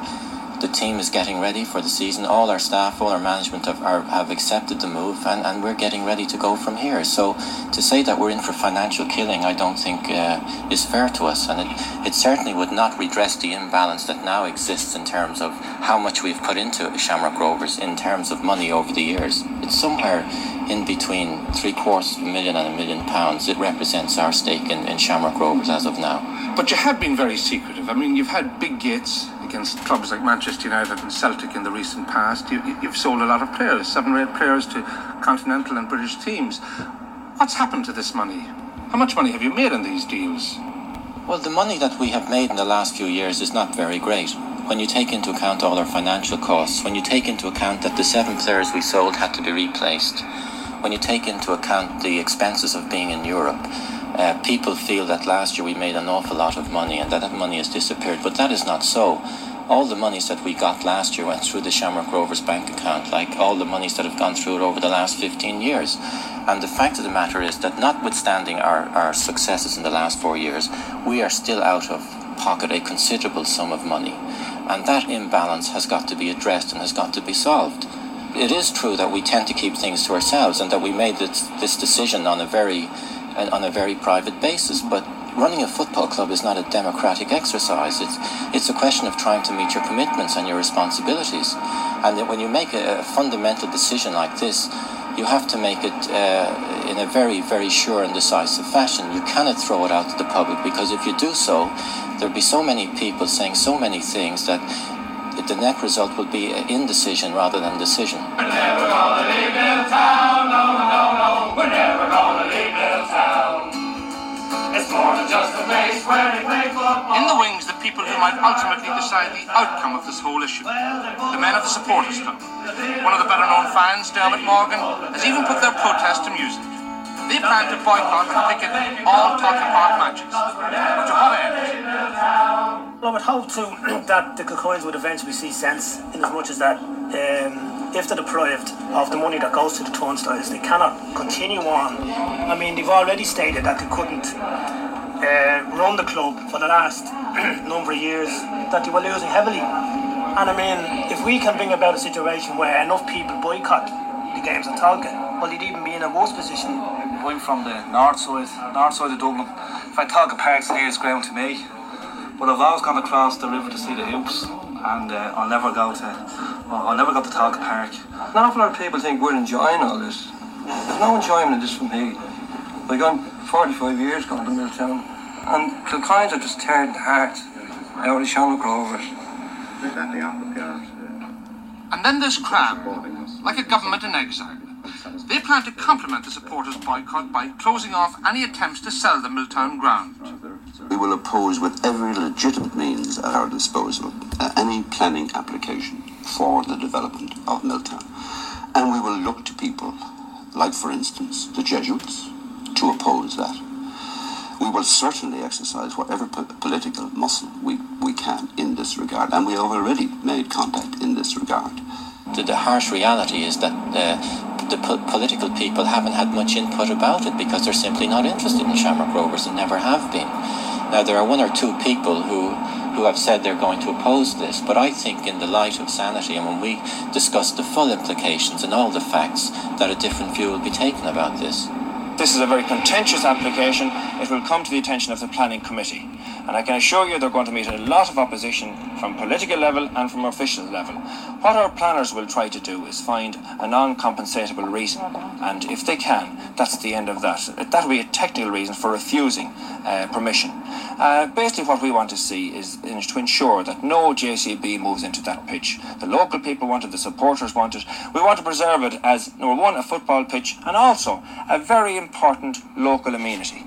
the team is getting ready for the season. All our staff, all our management have, are, have accepted the move, and, and we're getting ready to go from here. So to say that we're in for financial killing, I don't think uh, is fair to us, and it, it certainly would not redress the imbalance that now exists in terms of how much we've put into Shamrock Rovers in terms of money over the years. It's somewhere in between three quarters of a million and a million pounds. It represents our stake in, in Shamrock Rovers as of now. But you have been very secretive. I mean, you've had big gates against clubs like Manchester United and Celtic in the recent past. You, you've sold a lot of players, seven or eight players to continental and British teams. What's happened to this money? How much money have you made in these deals? Well, the money that we have made in the last few years is not very great. When you take into account all our financial costs, when you take into account that the seven players we sold had to be replaced, when you take into account the expenses of being in Europe, uh, people feel that last year we made an awful lot of money and that that money has disappeared, but that is not so. All the monies that we got last year went through the Shamrock Rovers bank account, like all the monies that have gone through it over the last 15 years. And the fact of the matter is that, notwithstanding our, our successes in the last four years, we are still out of pocket a considerable sum of money. And that imbalance has got to be addressed and has got to be solved. It is true that we tend to keep things to ourselves and that we made this, this decision on a very uh, on a very private basis. But running a football club is not a democratic exercise. It's it's a question of trying to meet your commitments and your responsibilities. And that when you make a, a fundamental decision like this, you have to make it uh, in a very very sure and decisive fashion. You cannot throw it out to the public because if you do so, there'll be so many people saying so many things that. The net result will be indecision rather than decision. In the wings, the people who might ultimately decide the outcome of this whole issue. The men of the supporters club. One of the better known fans, Dermot Morgan, has even put their protest to music. They plan to boycott and picket all Tolka Park matches. But to what end? Well, I would hope to that the Kilcoynes would eventually see sense in as much as that um, if they're deprived of the money that goes to the turnstiles, they cannot continue on. I mean, they've already stated that they couldn't uh, run the club for the last *clears throat* number of years, that they were losing heavily. And I mean, if we can bring about a situation where enough people boycott the games in Tolka, well, you'd even be in a worse position. I'm from the north side, north side of Dublin. In fact, Tolka Park's the nearest ground to me. But I've always gone across the river to see the hoops, and uh, I'll never go to, I'll I'll never go to Tolka Park. An awful lot of people think we're enjoying all this. There's no enjoyment in this for me. Like I'm 45 years going to Milltown, and Kilcoynes are just tearing the heart out of Shamrock Rovers. And then there's KRAM, like a government in exile. They plan to complement the supporters' boycott by closing off any attempts to sell the Milltown ground. We will oppose with every legitimate means at our disposal uh, any planning application for the development of Milltown. And we will look to people, like for instance the Jesuits, to oppose that. We will certainly exercise whatever po- political muscle we, we can in this regard, and we have already made contact in this regard. The, the harsh reality is that uh, the po- political people haven't had much input about it because they're simply not interested in Shamrock Rovers and never have been. Now, there are one or two people who, who have said they're going to oppose this, but I think, in the light of sanity and when we discuss the full implications and all the facts, that a different view will be taken about this. This is a very contentious application. It will come to the attention of the planning committee. And I can assure you they're going to meet a lot of opposition from political level and from official level. What our planners will try to do is find a non-compensatable reason. And if they can, that's the end of that. That will be a technical reason for refusing uh, permission. Uh, basically what we want to see is in- to ensure that no JCB moves into that pitch. The local people want it, the supporters want it. We want to preserve it as, number one, a football pitch and also a very important local amenity.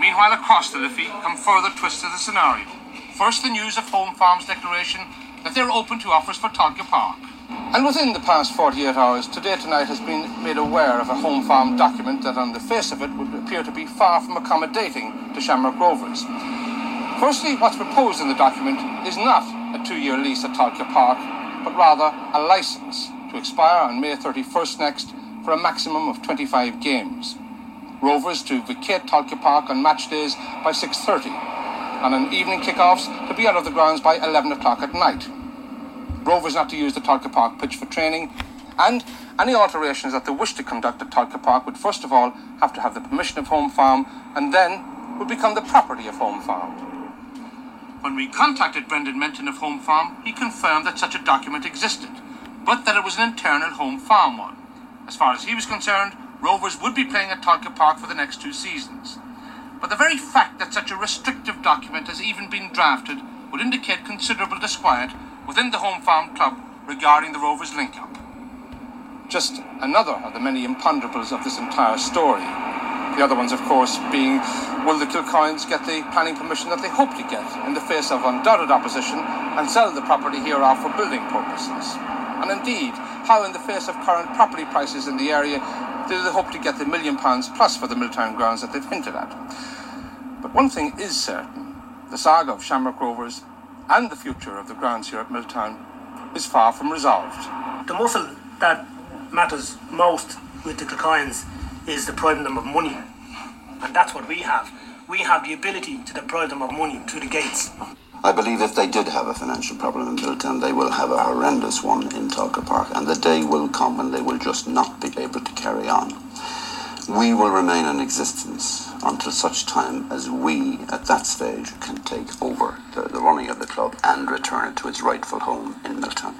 Meanwhile, across the defeat come further twists to the scenario. First, the news of Home Farm's declaration that they're open to offers for Tolka Park. And within the past 48 hours, Today Tonight has been made aware of a Home Farm document that, on the face of it, would appear to be far from accommodating to Shamrock Rovers. Firstly, what's proposed in the document is not a two year lease at Tolka Park, but rather a licence to expire on May 31st next for a maximum of 25 games. Rovers to vacate Tolka Park on match days by 6.30 and on evening kickoffs to be out of the grounds by 11 o'clock at night. Rovers not to use the Tolka Park pitch for training and any alterations that they wish to conduct at Tolka Park would first of all have to have the permission of Home Farm and then would become the property of Home Farm. When we contacted Brendan Menton of Home Farm, he confirmed that such a document existed, but that it was an internal Home Farm one. As far as he was concerned, Rovers would be playing at Tolka Park for the next two seasons. But the very fact that such a restrictive document has even been drafted would indicate considerable disquiet within the Home Farm Club regarding the Rovers link up. Just another of the many imponderables of this entire story. The other ones, of course, being will the Kilcoynes get the planning permission that they hope to get in the face of undoubted opposition and sell the property hereof for building purposes? And indeed, how in the face of current property prices in the area do they hope to get the million pounds plus for the Milltown grounds that they've hinted at? But one thing is certain the saga of Shamrock Rovers and the future of the grounds here at Milltown is far from resolved. The muscle that matters most with the Kilcoynes is depriving them of money. And that's what we have. We have the ability to deprive them of money through the gates. I believe if they did have a financial problem in Milltown, they will have a horrendous one in Tolka Park, and the day will come when they will just not be able to carry on. We will remain in existence until such time as we, at that stage, can take over the, the running of the club and return it to its rightful home in Milltown.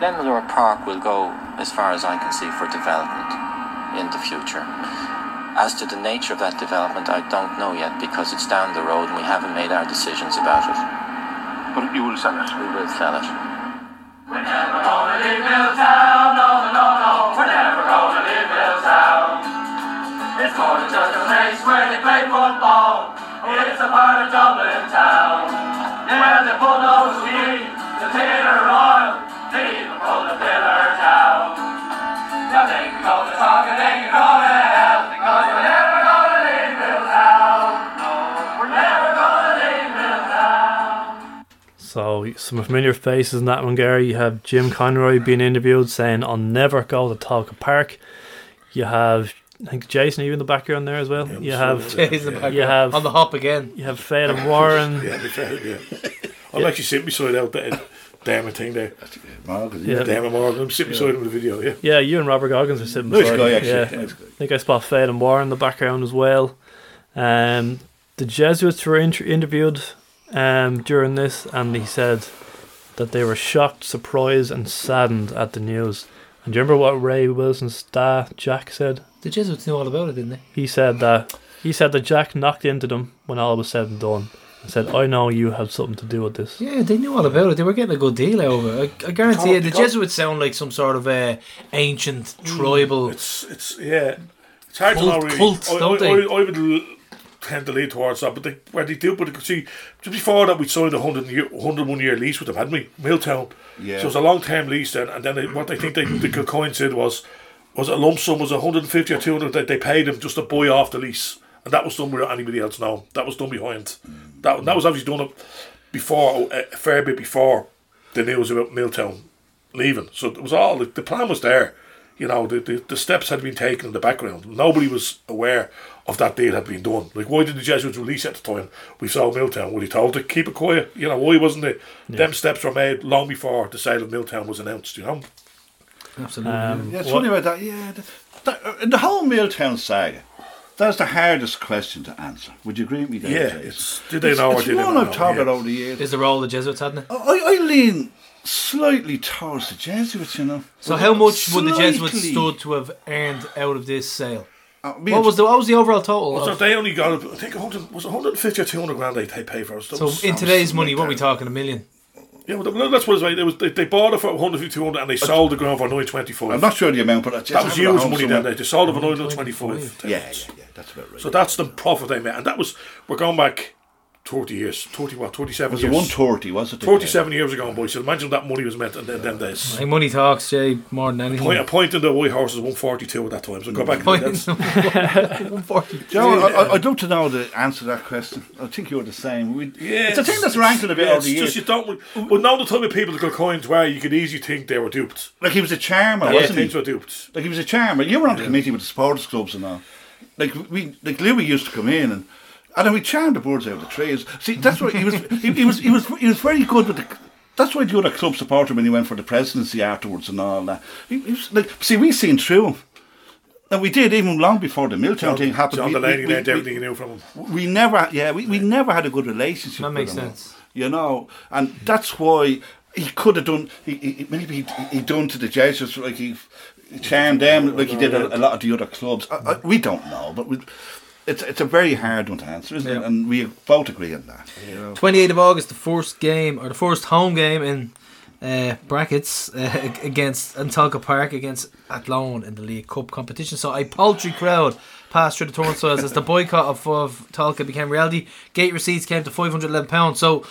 Glenmalure Park will go, as far as I can see, for development in the future. As to the nature of that development, I don't know yet because it's down the road and we haven't made our decisions about it. But you will sell it? We will sell it. We're never gonna leave Milltown, no, no, no, no. We're never gonna leave Milltown. It's more than just a place where they play football. It's a part of Dublin town. Where they pull those feet, the theatre royal, they even pull the pillar down. Now they to talk and they go to hell because we're never gonna leave Milltown. No, we're never gonna leave Milltown. So some familiar faces in that one, Gary. You have Jim Conroy being interviewed saying, "I'll never go to Tolka Park." You have, I think Jason, are you in the background there as well? you have, Jason in the you background. have On the hop again. You have Fred and Warren. *laughs* Yeah, they failed, yeah. I'm Yeah. actually sitting beside out there. Damn thing there. Morgan, Yeah. Damn Morgan. I'm sitting beside him in the video, yeah. Yeah, you and Robert Goggins are sitting Nice beside guy, him. actually. Yeah. Nice I think I spot Fade and War in the background as well. Um, the Jesuits were inter- interviewed um, during this, and he said that they were shocked, surprised, and saddened at the news. And do you remember what Ray Wilson's dad, Jack, said? The Jesuits knew all about it, didn't they? He said that he said that Jack knocked into them when all was said and done. And said, "I know you had something to do with this." Yeah, they knew all about it. They were getting a good deal out of it. I, I guarantee you, the Jesuits sound like some sort of uh, ancient tribal. It's it's yeah. It's hard Cult- to know really. cults, I, don't I, they? I, I would tend to lean towards that, but they, where they do, but see, just before that, we signed a 100 year, 101 year lease with them, hadn't we? Milltown. Yeah. So it was a long term lease then, and then they, what I think they, the Kilcoyne said was, was a lump sum was 150 or 200 that they paid him just to buy off the lease, and that was done without anybody else knowing. That was done behind. That that was obviously done before a fair bit before the news about Milltown leaving. So it was all the, the plan was there. You know, the, the, the steps had been taken in the background. Nobody was aware of that deal had been done. Like, why did the Jesuits release at the time? We saw Milltown. Were they told to keep it quiet? You know, why wasn't it? Them steps were made long before the sale of Milltown was announced. You know, Absolutely. Um, Yeah, it's what- funny about that. Yeah, the, the, the whole Milltown saga. That's the hardest question to answer. Would you agree with me? There, Yeah, it's- did they know or it's did they one I've know? talked about over the years. Is the role the Jesuits hadn't it? I, I lean slightly towards the Jesuits, you know. So how much would the Jesuits Slightly. stood to have earned out of this sale? Uh, mean- what was the what was the overall total? Well, so they only got, I think, 100, was it 150 or 200 grand they they paid for it. so in today's money, what are we talking? A million? Yeah, well, that's what it's like. They, was, they, they bought it for 150, 200 and they sold the ground for 925. I'm not sure the amount, but that's that was just have it huge money somewhere. then. They sold it for 925. Yeah, yeah, yeah, that's about right. So that's the profit they made, and that was we're going back thirty years, thirty what, thirty-seven Was it years. 130, was it? Thirty-seven years ago, boys. So imagine that money was meant in them, them days. Like money talks, Jay, more than anything. Point, a point in the White Horse is one forty-two at that time. So go back. Point That's, one forty. Joe, I, I, I'd love to know the answer to that question. I think you're the same. We, yeah, it's a thing that's rankled a bit yeah, over the years. just you don't. But now the type of people that got coins where you could easily think they were duped. Like he was a charmer, Yeah, wasn't things he? were duped. Like he was a charmer. You were on the committee with the supporters clubs and all. Like we, like Louis used to come in and. And then we charmed the birds out of the trees. See, that's why he was. He, he was. He was. He was very good with the. That's why the other club supported him when he went for the presidency afterwards and all that. He, he was like, see, we seen through him, and we did even long before the Milltown John, thing happened. John we, Delaney we, learned we, everything he knew from him. we never, yeah, we, we never had a good relationship. That with makes him, sense. You know, and that's why he could have done. He, he maybe he he done to the Jesuits like he charmed them like he did a, a lot of the other clubs. I, I, we don't know, but we, it's it's a very hard one to answer, isn't it? And we both agree on that. You know? 28th of August, the first game or the first home game in uh, brackets uh, *laughs* against Antalka Park against Athlone in the League Cup competition. So a paltry crowd passed through the turnstiles as the boycott of, of Tolka became reality. Gate receipts came to five hundred eleven pounds. So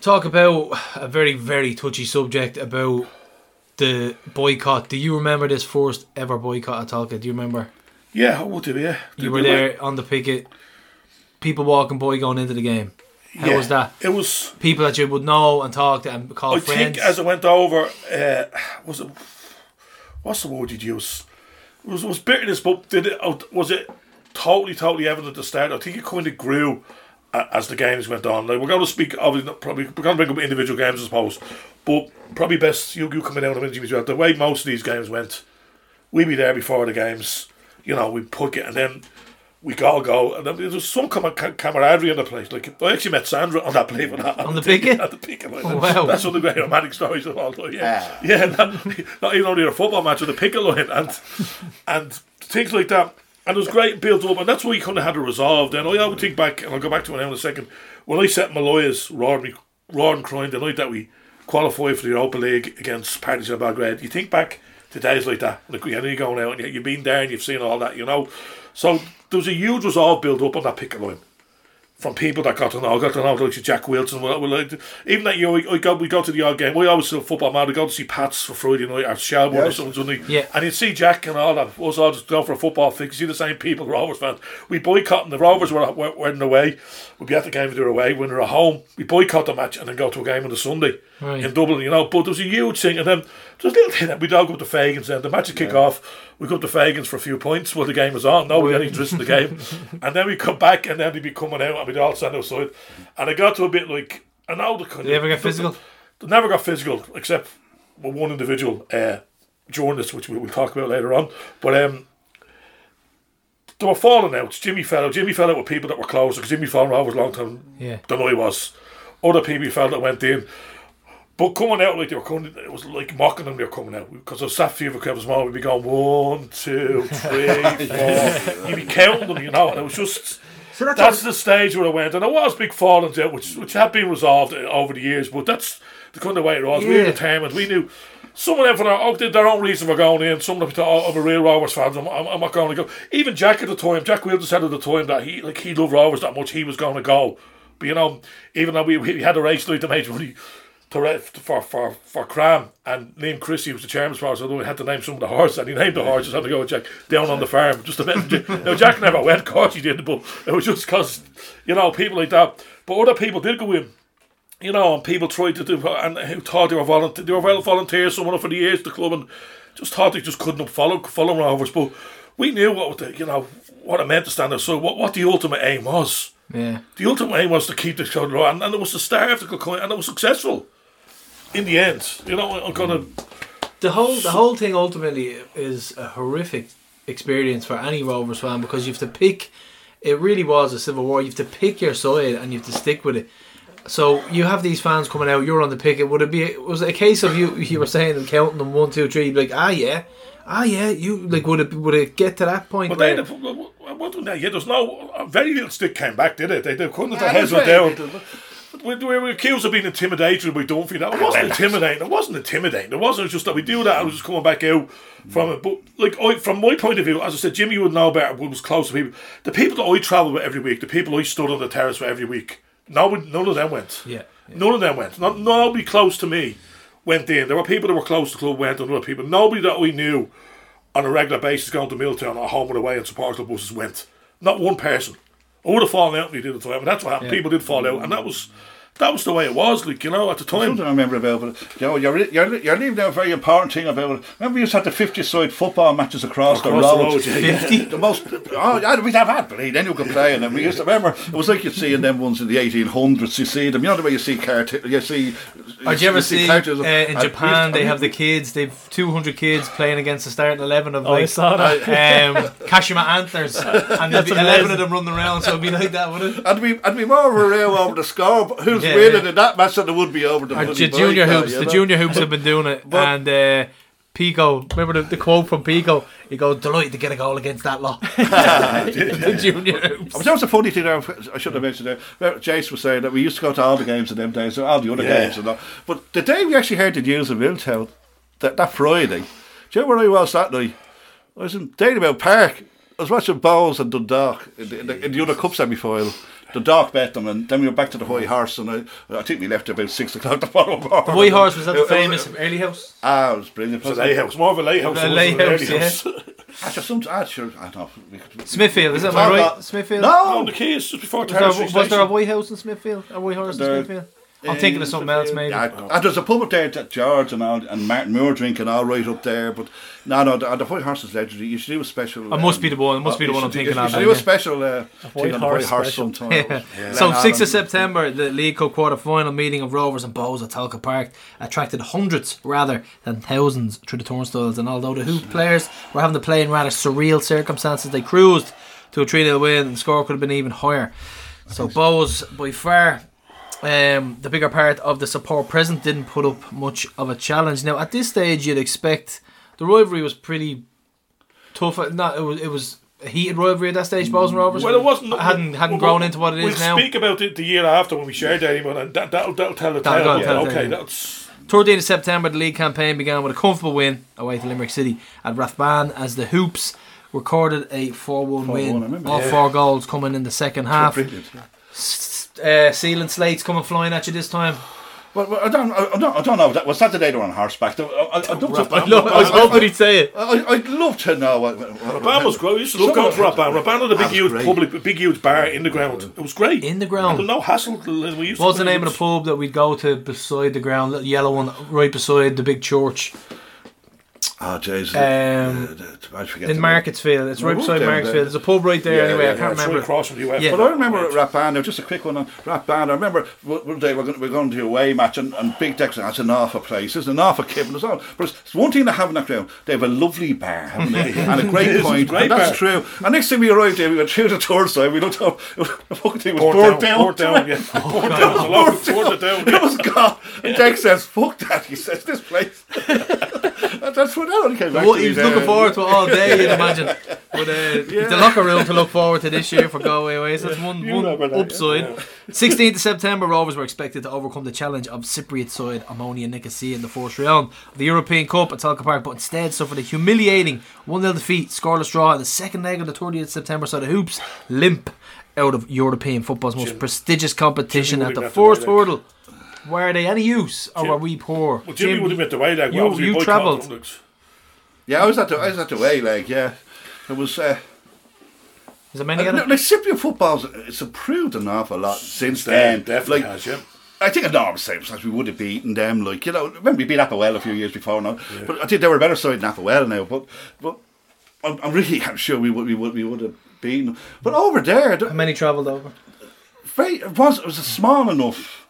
talk about a very very touchy subject about the boycott. Do you remember this first ever boycott at Tolka? Do you remember? Yeah, I would do. Yeah, You were there on the picket. People walking by going into the game. How Yeah, was that? It was people that you would know and talk to and call friends. I friends. think as it went over, uh, was it what's the word you'd use? It was it was bitterness, but did it was it totally totally evident at the start? I think it kind of grew as the games went on. Like we're going to speak obviously not probably we're going to bring up individual games, I suppose, but probably best you you coming out of it as well. The way most of these games went, we'd be there before the games. You know, we put it and then. We all go, and then there was some com- ca- camaraderie in the place. Like I actually met Sandra on that play, On the picket? *laughs* at the picket. line. Oh, wow. that's one of the great romantic stories of all time. Yeah, Ah. yeah, not, not even only a football match with a picket line and and things like that. And it was great built up, and that's why we kind of had to resolve. Then I would think back, and I'll go back to it now in a second. When I set Maloya's roaring, roaring crying the night that we qualified for the Europa League against Partizan Belgrade, you think back to days like that. Like you know, you're going out and you- you've been there and you've seen all that, you know. So there was a huge resolve built up on that picket line from people that got to know, got to know like Jack Wilson. Well, well, like, even that year, we, we go we go to the odd game. We always still football man. We go to see Pats for Friday night or Shelbourne or Yes. something Sunday. Yeah. and you'd see Jack and all that. Us all just go for a football fix. You see the same people, *laughs* Rovers fans. We boycott, and the Rovers were, were, were away. We'd be at the game if they were away. When they were at home, we boycott the match and then go to a game on the Sunday Right. in Dublin, you know. But there was a huge thing, and then there's a little thing that we'd all go to Fagans, and the match would kick off. We go to Fagans for a few points while the game was on. Nobody had any interest in the game. *laughs* and then we come back, and then they'd be coming out, and we'd all stand outside. And it got to a bit like know the kind Did they ever get physical? They never got physical, except with one individual uh, this, which we will talk about later on. But um, they were falling out. Jimmy fell out. Jimmy fell out with people that were closer because Jimmy Fallon was a long time Yeah. don't than I was. Other people felt that went in. But coming out like they were coming, it was like mocking them. They were coming out because I was sat few of small. We'd be going one, two, *laughs* three, four. You'd be counting them, you know, and it was just. So that's that's the stage where I went, and there was big fallings out, which which had been resolved over the years. But that's the kind of way it was. We were Yeah. determined. We knew some of them for their, oh, their own reason for going in. Some of them thought, oh, I'm a real Rovers fan. I'm, I'm, I'm not going to go. Even Jack at the time, Jack Wilson said at the time that he like he loved Rovers that much. He was going to go. But you know, even though we, we had a race night to make money to re- for for for KRAM and named Chrissy was the chairman's sponsor, although he had to name some of the horses and he named the horses had to go with Jack down on the farm just to let *laughs* now Jack never went, of course he did, but it was just because you know people like that. But other people did go in. You know, and people tried to do, and who thought they were volunteer, they were well volunteers, someone of for the years, the club, and just thought they just couldn't follow follow Rovers. But we knew what the, you know what it meant to stand there. So what, what the ultimate aim was. Yeah. The ultimate aim was to keep the show low, and, and it was the star of the Kilcoyne, and it was successful in the end. You know, I'm gonna. the whole the whole thing ultimately is a horrific experience for any Rovers fan because you have to pick. It really was a civil war. You have to pick your side and you have to stick with it. So you have these fans coming out. You're on the picket. Would it be? Was it a case of you? You were saying them counting them one, two, three. Like ah yeah, ah yeah. You like would it? Would it get to that point? But where- they, what they? Yeah, there's no very little stick came back, did it? They, they couldn't. Yeah, their heads were down. We, we were accused of being intimidated by Dunphy. That it wasn't intimidating. It wasn't intimidating. It wasn't just that we do that. I was just coming back out from it. But like, I, from my point of view, as I said, Jimmy would know better. We was close to people. The people that I travel with every week, the people I stood on the terrace with every week. No, none of them went. Yeah. None of them went. Not, nobody close to me went in. There were people that were close to the club went, and other people. Nobody that we knew on a regular basis going to Milltown or home and away and support club buses went. Not one person. I would have fallen out he did it to him, and that's what happened. Yeah. People did fall out, and that was that was the way it was. Like you know, at the time. Something I remember about it. You know, you're, you're, you're leaving out a very important thing about it. Remember, we used to have the 50 side football matches across, Across the the road. road, yeah. 50? The most. Oh, we'd have had, but then you could play. And then we used to remember, it was like you'd see in them ones in the 1800s. You see them, you know the way you see cartoons, you see. Or did you ever see see cartoons uh, in and we Japan used to- they have the kids? They've two hundred kids playing against the starting eleven of Oh, I saw that. Um, Kashima Antlers. And *laughs* there'd be eleven of them running around. So it'd be like that, wouldn't it? And we and we more of a row over the score, but who's Yeah, winning yeah. in that match than there would be over the Or junior boycott, hoops, you the know? junior hoops have been doing it, But- and uh, Pico. Remember the, the quote from Pico? He goes, "Delighted to get a goal against that lot." *laughs* *laughs* the junior hoops. That was a funny thing there, I should have mentioned there. Well, Jace was saying that we used to go to all the games in them days, all the other Yeah. games and all. But the day we actually heard the news of Milltown, that, that Friday, do you know where I was that night? I was in Dalymount Park. I was watching Bohs and Dundalk in the, in the, in the other cup semi final. Dundalk bet them, and then we were back to the White Horse, and I, I think we left about six o'clock the following morning. The White Horse was that It- the it- famous early house. Ah, it was brilliant. It was a lay house, more of a lay house. A than it lay was an house, early yeah. *laughs* Actually, some, sure, I don't know. Smithfield, is that my right? about- Smithfield. No, No, the key is just before Was there, Terrace was Street there a Station. White House in Smithfield? A White Horse in Smithfield? I'm thinking of something else, maybe. Yeah, and there's a pub up there that George and all, and Martin Moore drinking all right up there, but no, no, the, the White Horse is legendary. You should do a special. It must be the one- it must be you the one I'm should- thinking you of should now, do a special uh, thing White on the White Horse Horse special. sometime. Yeah. Len So, 6th of September, the League Cup quarter final meeting of Rovers and Bohs at Tolka Park attracted hundreds rather than thousands through the turnstiles. And although the Hoop players were having to play in rather surreal circumstances, they cruised to a 3 0 win, and the score could have been even higher. So, Bohs, by far, um, the bigger part of the support present didn't put up much of a challenge. Now, at this stage, you'd expect the rivalry was pretty tough. Not it was it was a heated rivalry at that stage. Bohs and Rovers. Well, it wasn't. hadn't hadn't we'll- grown into what it is we'll now. speak about it the year after when we shared Dalymount, and that, that'll, that'll tell the That'll tale. go- Yeah, tell the okay, tale. that's 13th of September, the league campaign began with a comfortable win away to Limerick City at Rathbane as the Hoops recorded a 4 1 4-1, win. remember, All yeah. four goals coming in the second half. Brilliant. S- Uh, sealing slates coming flying at you this time. Well, well, I don't, I, I don't, I don't know. That was that the day they were on horseback. I, I, I'd love to, I lo- I was hoping he'd say it. I, I'd love to know. What, what, Rathbane was great. We used to love going to Rathbane. Rathbane had a big, That's huge great. public, big, huge bar in the ground. It was great. In the ground. no hassle. We used What was to the name of the pub that we'd go to beside the ground? Little yellow one right beside the big church. Oh, jeez. Um, I forget in. Marketsfield. It's right Well, beside Marketsfield. there. There's a pub right there Yeah, anyway. yeah, I can't yeah, remember. right across from the UF. Yeah. But I remember at Rap Band, now just a quick one on Rap Band. I remember one day we're going, we're going to do a away match and, and Big Dex, that's an awful place. It's an awful kip and it's all. But it's, it's one thing to have in that ground. They have a lovely bar, haven't they? *laughs* and a great point. great and that's bar. true. And next time we arrived there, we went through the tour side. We looked up. *laughs* The fucking thing was Poured down, poured down, yeah. *laughs* Poured down. There's a lot of- poured it down, It was gone. And Dex says, fuck that. He says, this place. that's what that only came back Well, he was looking forward to it all day, you'd imagine. But uh, *laughs* the locker room to look forward to this year for Galway away. So that's one, You one that, upside. yeah. 16th of September, Rovers were expected to overcome the challenge of Cypriot side Omonia Nicosia in the first round of the European Cup at Tolka Park, but instead suffered a humiliating 1 0 defeat, scoreless draw in the second leg of the 30th of September. So the Hoops limp out of European football's most prestigious competition at the wouldn't have to first hurdle. Were they any use or were we poor? Well, Jimmy Jim, would have been the way like, you, you travelled. Them, like. Yeah, I was at the, I was at the way, like, yeah. It was. Uh, Is there many Uh, of no, them? like Cypriot football's it's improved an awful lot since then. definitely like, has, yeah. I think enormous same size we would have beaten them. Like you know, remember we beat APOEL a few years before now, but I think they were a better side than APOEL now. But but I'm, I'm really I'm *laughs* sure we would we would we would have beaten them. But over there, How many travelled over? very it was it was small enough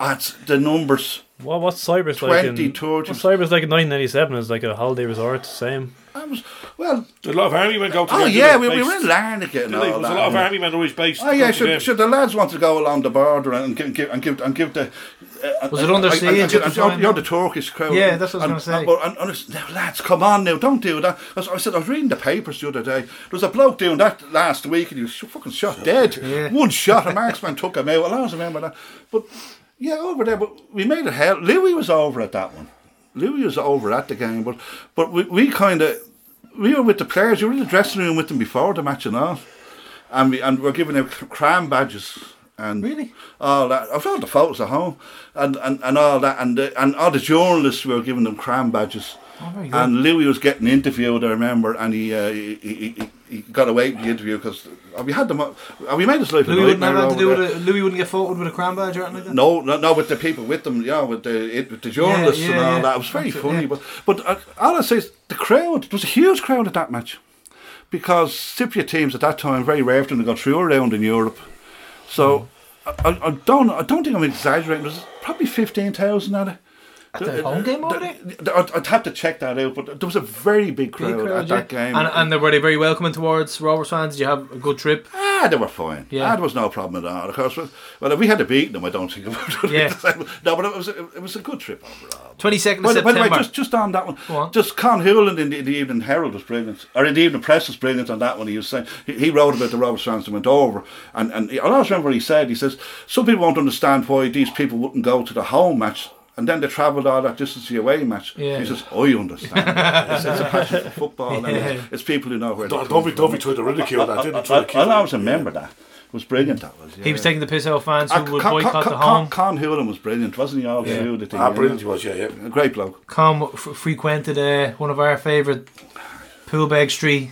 at the numbers. What what's Cyprus like? 20, In, 30. what's Cyprus like in 1997? Is like a holiday resort. Same. I was well. A lot of army men go to Oh there, yeah, we, we based- were in Larnaca and Did all There's that. a lot of army men always based. Oh yeah, should, should the lads want to go along the border and give give and give and give the uh, Was it under siege at the you're- time, You're the Turkish crowd. Yeah, that's what I was And- gonna say. and- but- and- and it's- now, lads, come on now, don't do that. I, was- I said I was reading the papers the other day. There was a bloke doing that last week, and he was sh- fucking shot dead. Yeah. One shot, a marksman took him out. I always remember that. But yeah, over there, but we made it hell. Louis was over at that one. Louis was over at the game, but but we, we kind of we were with the players. We were in the dressing room with them before the match and all, and we and we're giving them KRAM badges and Really? all that. I've the photos at home and, and, and all that, and the, and all the journalists were giving them KRAM badges. Oh, and Louis was getting interviewed, I remember, and he uh, he, he, he, got away with the interview because we had them. uh, We made his life a Louis wouldn't have had to do with a, Louis wouldn't get photoed with a KRAM badge or anything like that. No, no, no, with the people with them, yeah, with the it, with the journalists yeah, and all yeah. that. It was very That's it, funny, yeah. but but uh, all I say is the crowd. There was a huge crowd at that match because Cypriot teams at that time very rare for them to go through around in Europe. So I, I, I don't I don't think I'm exaggerating. There's probably fifteen thousand at it. At the home game there? I'd, have to check that out, but there was a very big crowd, Big crowd, at that game. And, and they were they very welcoming towards Rovers fans? Did you have a good trip? Ah, they were fine. Yeah. Yeah, there was no problem at all. Of course, well, well, if we had to beat them, I don't think. Yeah. no, but it was a, it was a good trip overall. 22nd of By the, by the way, just just on that one, on. just Con Houlihan in the, in the Evening Herald was brilliant, or in the Evening Press was brilliant on that one. He was saying he, he wrote about the Rovers fans that went over, and and he, I always remember he said he says some people won't understand why these people wouldn't go to the home match. And then they travelled all that distance to the away match. Yeah. He says, "I understand. *laughs* it's, it's a passion for football, and it's, it's people who know where." Don't- don't be- don't be trying to ridicule that, didn't I, try to I, keep I, always remember that. It was brilliant. That was. Yeah. He was taking the piss out of fans who Ah, would Con, boycott Con, the Con, home. Con Houlihan was brilliant, wasn't he? All Yeah. through the thing. Ah, yeah. brilliant he was, yeah, yeah. A great bloke. Com f- frequented uh, one of our favourite Poolbeg Street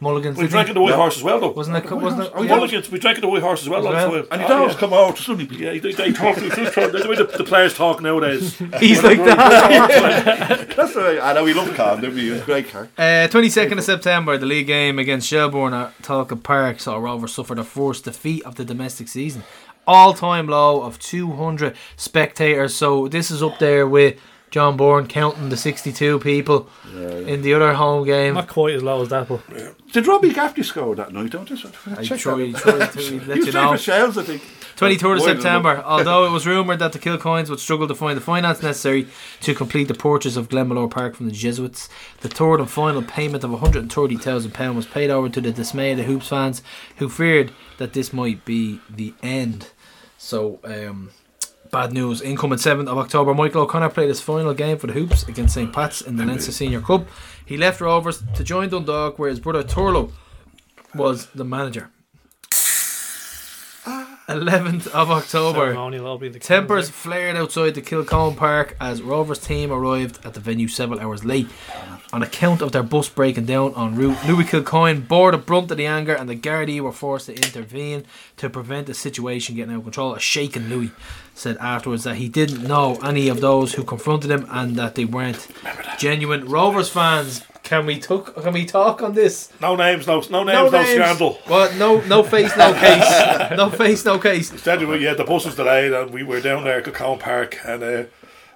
mulligans. We didn't drank he? at the White Horse as well, though. Wasn't it? Wasn't it? Oh, yeah. Mulligans, we drank at the White Horse as well. As that's well. And he'd always yeah. come out, to suddenly be Yeah, they, they talk. They just talk. The way the, the players talk nowadays. *laughs* He's like that. *laughs* That's the way. I know we love Con, didn't we? He was a great car. Uh, 22nd of September, the league game against Shelbourne at Tolka Park saw Rovers suffer their first defeat of the domestic season. All time low of 200 spectators. So this is up there with John Bourne counting the 62 people in the other home game. Not quite as low as that, but Did Robbie Gaffney score that night? Don't you? I Check try, that. try to *laughs* let he you was playing know. for Shels, I think. 23rd of September, although it was rumoured that the Kilcoynes would struggle to find the finance necessary to complete the purchase of Glenmalure Park from the Jesuits, the third and final payment of £130,000 was paid over to the dismay of the Hoops fans who feared that this might be the end. So, um, bad news. Incoming 7th of October, Michael O'Connor played his final game for the Hoops against St. Pat's in the Leinster Senior Cup. He left Rovers to join Dundalk, where his brother Turlough was the manager. 11th of October. ceremonial will be the Tempers flared outside the Kilcohan Park as Rovers team arrived at the venue several hours late. On account of their bus breaking down en route, Louis Kilcoyne bore the brunt of the anger and the Gardaí were forced to intervene to prevent the situation getting out of control. A shaken Louis said afterwards that he didn't know any of those who confronted him and that they weren't genuine Rovers fans. Can we talk? Can we talk on this? No names, no no names, no, scandal. What? No, no face, no *laughs* case. no face, no case. Instead, we- yeah, the bus was delayed, and we were down there at Kilcohan Park, and uh,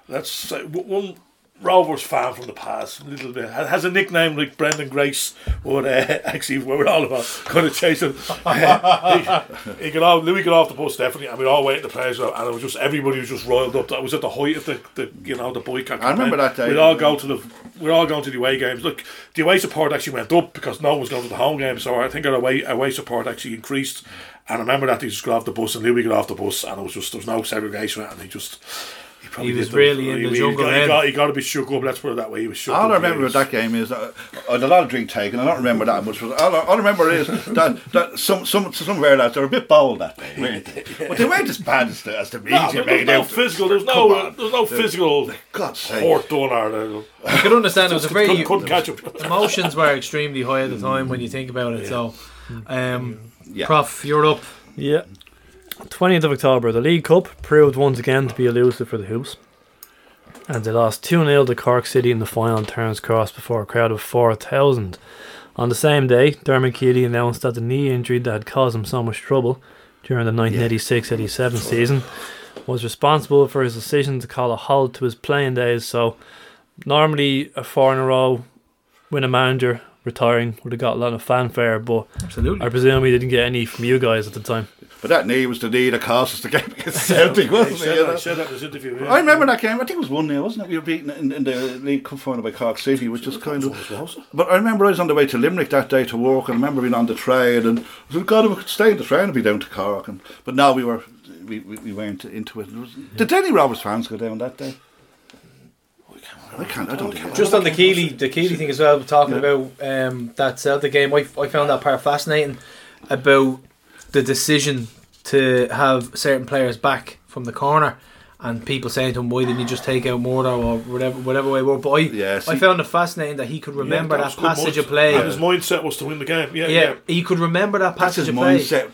that's say one Rovers fan from the past, a little bit has a nickname like Brendan Grace. Would uh, *laughs* actually we were all about kind of chasing. Uh, he, he got off, Louis got off the bus definitely, and we all waiting to play, and it was just everybody was just roiled up. That was at the height of the, the you know the boycott. I remember that day. We'd all go to the we're all going to the away games. Look, the away support actually went up because no one was going to the home games, so I think our away away support actually increased. And I remember that he just got off the bus and Louis got off the bus, and it was just there was no segregation, and he just. He, probably He was did the- really in the he, jungle He got, he, got, he got to be shook up. Let's put it that way. He was shook All up. I remember of that game is uh, I had a lot of drink taken. I don't remember that much. But all, I, all I remember is that, that some some some of our lads they were a bit bold that *laughs* day, weren't they? But they weren't as bad as the, as the media No, there was made no out. physical. There was Come no. on. There was no There- physical. God's sake. Port done. I could understand it was a very Couldn't- couldn't catch him. emotions were extremely high at the time when you think about it. So, um, Yeah. Prof, you're up. Yeah. 20th of October, the League Cup proved once again to be elusive for the Hoops. And they lost 2 0 to Cork City in the final on Turners Cross before a crowd of 4,000. On the same day, Dermot Keely announced that the knee injury that had caused him so much trouble during the 1986 87 season was responsible for his decision to call a halt to his playing days. So, normally, a four in a row win a manager retiring would have got a lot of fanfare, but Absolutely. I presume he didn't get any from you guys at the time. But that knee was the knee that cost us the game against Celtic, He wasn't said, it? that, you know? said that in his interview. Yeah. I remember that game. I think it was one 0 wasn't it? We were beaten in, in the League Cup final by Cork City, which is kind of. But I remember I was on the way to Limerick that day to work, and I remember being on the train, and I said, "God, if we could stay in the train and be down to Cork." And, but now we were, we, we, we went into it. it was, did any Rovers fans go down that day? I can't. I don't think. Just on the Keely, the Keely thing as well, talking about um, that Celtic game, I, I found that part fascinating about the decision to have certain players back from the corner and people saying to him, why didn't you just take out Murdo or whatever, whatever way it worked. But I, Yes, I found it fascinating that he could remember Yeah, that, good passage of play. And his mindset was to win the game. Yeah, yeah, yeah. he could remember that That's passage his of play. mindset.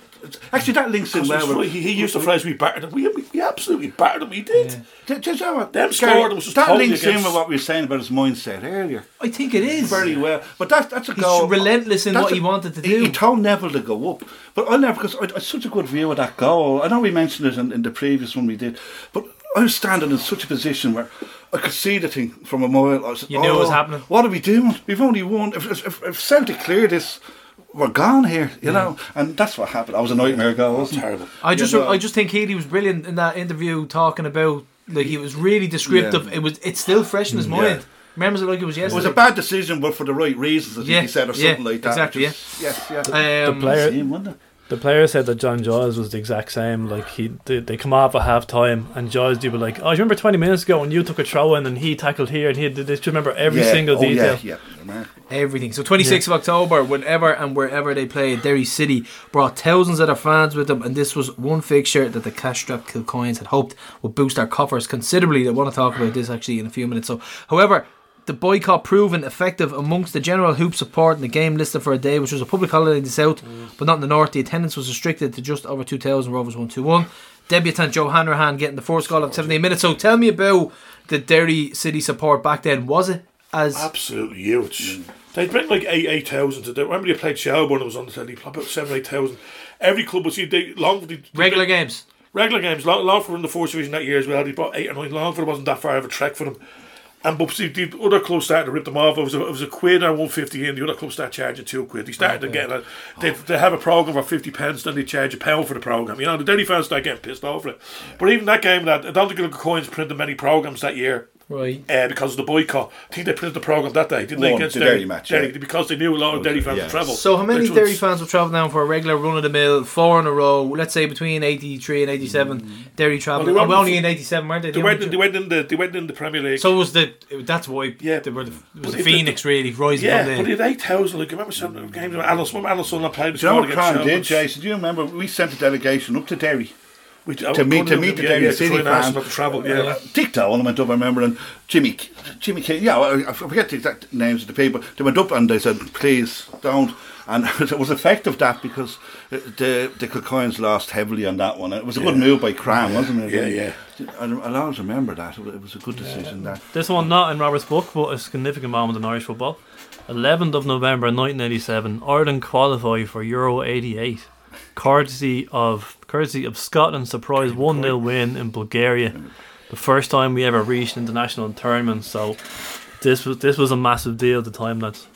Actually, that links in Because well. with- he, he used the phrase we battered them. We, we, we absolutely battered them. We did. Do- do you know what? Them Gary, scored, it was just that totally links in with what we were saying about his mindset earlier. I think it is. Very well. But that, that's a He's goal. relentless in That's what a- he wanted to do. He told Neville to go up. But I never, because I, I such a good view of that goal. I know we mentioned it in, in the previous one we did, but I was standing in such a position where I could see the thing from a mile. I said, You knew it was "Oh, happening." What are we doing? We've only won. If, if, if Celtic clear this, we're gone here, you know. And that's what happened. I was a nightmare goal. Wasn't terrible. I just You know. I just think Keely was brilliant in that interview talking about like he was really descriptive. Yeah. It was it's still fresh in his Yeah. mind. Remembers it like it was yesterday. It was a bad decision, but for the right reasons, I think Yeah, he said, or yeah, something like that. exactly, which is- Yes, yeah. Um, the player, Same, wasn't it? The player said that John Giles was the exact same. Like he, they, they come off at half time, and Giles would be like, "Oh, do you remember twenty minutes ago when you took a throw in and he tackled here and he did this? Do you remember every Yeah. single Oh, detail?" Yeah, yeah. Man. everything. So 26th of October, whenever and wherever they played, Derry City brought thousands of their fans with them, and this was one fixture that the cash-strapped Kilcoynes had hoped would boost their coffers considerably. They want to talk about this actually in a few minutes. So, however. The boycott proven effective amongst the general hoop support and the game listed for a day, which was a public holiday in the south, but not in the north. The attendance was restricted to just over 2,000. Rovers 1 2 1. Debutant Joe Hanrahan getting the fourth goal of 17 minutes. So tell me about the Derry City support back then. Was it as Absolutely huge. Mm. They'd bring like eight eight thousand to do. Remember you played Shelbourne? It was on the telly. About seven eight thousand. Every club was see they long they, regular games? regular games. Long, Longford were in the fourth division that year as well. They brought eight or nine. Longford wasn't that far of a trek for them. And but see, the other clubs started to rip them off. It was a, it was a quid or one fifty in. The other club started charging two quid. They started to get a, they they have a program for fifty pence, then they charge a pound for the program. You know the Derry fans start getting pissed off for it. But even that game, that I don't think the coins printed many programs that year. Right. Uh, because of the boycott, I think they printed the program that day, didn't they? One, Against the Derry, Derry match, Derry, yeah. because they knew a lot of Derry fans yeah. would travel. So how many Which Derry was- fans will travel down for a regular run of the mill, four in a row? Let's say between eighty three and eighty seven. Derry travel. Well, they oh, weren't only in eighty seven, weren't they? They went, in, they went in the they went in the Premier League. so it was the that's why Yeah. they were the, it was But the if Phoenix really rising yeah, from but the. he had eight thousand. Like, remember some of the games. Alan, remember Alan Sunderland played. Do you know what against Crown did, Jason? Do you remember we sent a delegation up to Derry We, to meet to meet the Derry City fans. fans? Not to travel. Yeah. Uh, Dick Dolan went up, I remember, and Jimmy, Jimmy King. Yeah, I I forget the exact names of the people. They went up and they said, "Please don't." and *laughs* it was effective that because the the Kilcoynes lost heavily on that one. It was a good move by KRAM, wasn't it? Yeah, yeah. I, I always remember that. It was- a good decision. That This one not in Robert's book, but a significant moment in Irish football. 11th of November 1987, Ireland qualify for Euro 88, courtesy of courtesy of Scotland's surprise 1 0 win in Bulgaria. The first time we ever reached international tournament, so this was this was a massive deal at the time. That's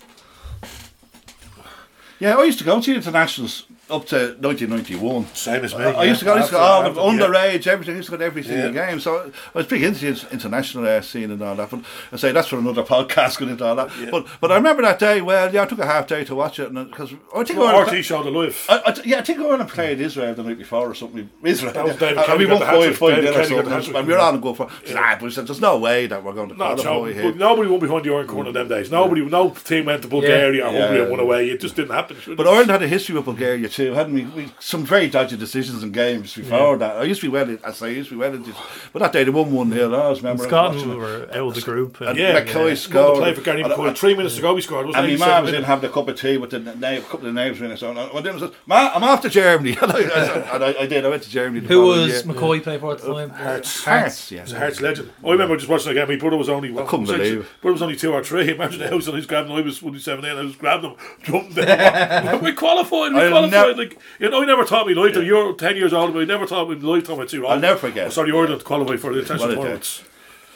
Yeah, I used to go to internationals up to 1991. Same as me. I, I used to go, I used to go yeah. all the after- underage, everything. I used to go to every single Yeah. game. So I was big into the international uh, scene and all that. But I say that's for another *laughs* podcast, going into all that. But but I remember that day. Well, yeah, I took a half day to watch it because I think Well, I went- RTÉ showed it live. I, I, yeah, I think I went and played Israel the night before or something. *laughs* Israel. That was David and Kenny we got won five, five David or Kenny got the something. hat-trick. And we were on and go for. Nah, but said, there's no way that we're going to No, qualify Joe, here. but nobody won behind the Iron Curtain in them days. Nobody, no team went to Bulgaria or Hungary and Yeah. won away. It just didn't happen. But Ireland had a history with Bulgaria too, hadn't we? we some very dodgy decisions in games before that. I used to be well, I say I used to be well into But that day they won 1 0. I always remember. Scotland watching it. were out of the group. And Yeah, Mackay yeah. scored. Played for Gary And- Mackay. and- Three minutes ago he scored. It was And my 87 mum was in minutes. having a cup of tea with the name, a couple of names in it. So I went in and said, Ma, I'm off to Germany. *laughs* and, I, and I, I did. I went to Germany. Who following was year. Mackay playing for at the oh, time? Hearts. Hearts, yeah. He's a Hearts legend. I remember just watching the game. My brother was only. Well, couldn't was actually- believe it. Brother was only two or three. *laughs* Imagine the house and he's grabbing. I was only seventeen. I was grabbing them, *laughs* jumping down. we qualified. We I'll qualified. Never- like you know, I never thought me lifetime. You're ten years old, but I never thought me lifetime I'd see. I'll never forget. Oh, sorry, Ireland qualified for the international What a tournaments.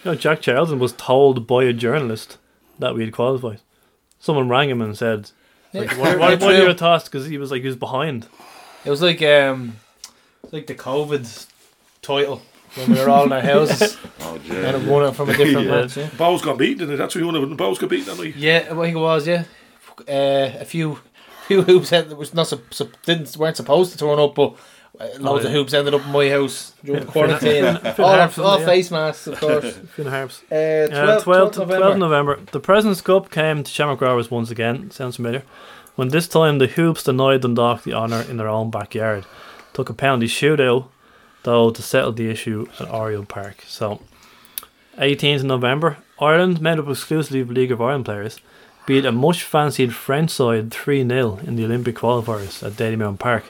You know, Jack Charlton was told by a journalist that we had qualified. Someone rang him and said, like, Yeah. "What, what, *laughs* Yeah, what are true. your thoughts?" Because he was like he was behind. It was like um, it's like the COVID title when we were all in our houses. *laughs* Oh, and it won it from a different *laughs* Yeah. match. Yeah. Bowes got beaten, didn't it? That's what he won it. Bowes got beaten, didn't he? Yeah, I think it was. Yeah, uh, a few, few hoops had, that was not didn't weren't supposed to turn up, but uh, loads yeah. of hoops ended up in my house during the quarantine. All all yeah. face masks, of course. *laughs* Finn Harps. Uh, Uh, 12, 12, 12 12 November. The President's Cup came to Shamrock Rovers once again. Sounds familiar. When this time the Hoops denied Dundalk the honour in their own backyard. Took a penalty shootout, though, to settle the issue at Oriel Park. So, 18th November, Ireland, made up exclusively of League of Ireland players, beat a much fancied French side 3 0 in the Olympic qualifiers at Dalymount Park.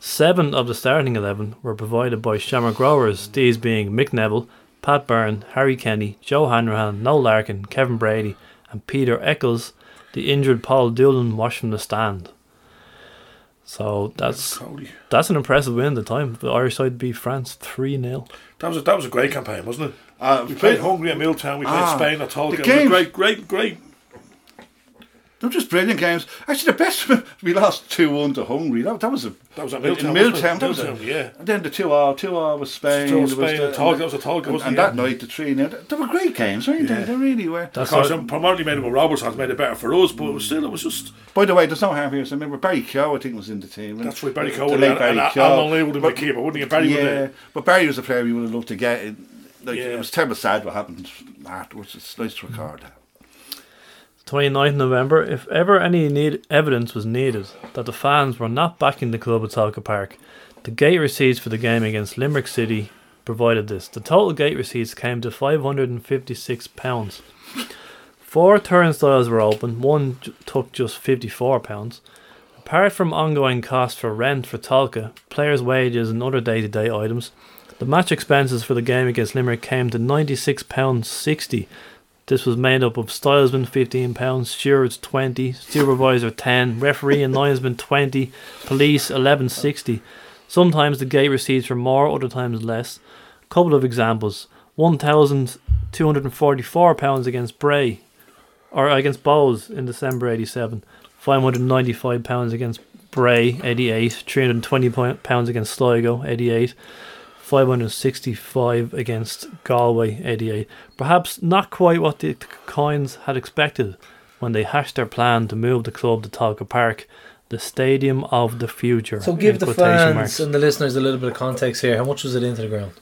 Seven of the starting 11 were provided by Shamrock Rovers, these being Mick Neville, Pat Byrne, Harry Kenny, Joe Hanrahan, Noel Larkin, Kevin Brady, and Peter Eccles. The injured Paul Doolan watched from the stand. So that's that's an impressive win at the time. The Irish side beat France 3 0. That was a, that was a great campaign, wasn't it? Uh, We played Hungary at Milltown. We played Ah, Spain at Tolkien. the It was a great, great, great. They're just brilliant games. Actually, the best *laughs* we lost two one to Hungary. That, that was a That was at in Milltown. Milltown. wasn't? That was a, Milltown, yeah. And then the two all two all with Spain. Two all was Spain the- and Tolkien. That was a Tolkien, And, wasn't and it? that Yeah. night the three. They, they were great games, weren't they? Yeah. They really were. Of course, primarily made it with Roberts has made it better for us, but it was still, it was just. By the way, there's no harm here. So I remember Barry Keogh, I think, was in the team. That's right, Barry The Keogh. late and- Barry and Keogh. Alan Lee would have been But- keeper, wouldn't he? Barry would yeah, have. but Barry was a player we would have loved to get. It, like, Yeah. it was terrible sad what happened afterwards. It's nice to record that. 29th November, if ever any need evidence was needed that the fans were not backing the club at Tolka Park, the gate receipts for the game against Limerick City provided this. The total gate receipts came to £556. Four turnstiles were open, one j- took just £54. Apart from ongoing costs for rent for Tolka, players' wages, and other day to day items, the match expenses for the game against Limerick came to £96.60. This was made up of stylesman fifteen pounds, stewards twenty, supervisor ten, referee and linesman twenty, police eleven sixty. Sometimes the gate receipts were more, other times less. Couple of examples: one thousand two hundred and forty-four pounds against Bray, or against Bohs in December eighty-seven. Five hundred ninety-five pounds against Bray eighty-eight. Three hundred twenty pounds against Sligo eighty-eight. 565 against Galway 88. Perhaps not quite what the Coins had expected when they hashed their plan to move the club to Tolka Park, the stadium of the future. So give the fans marks. and the listeners a little bit of context here. How much was it into the ground?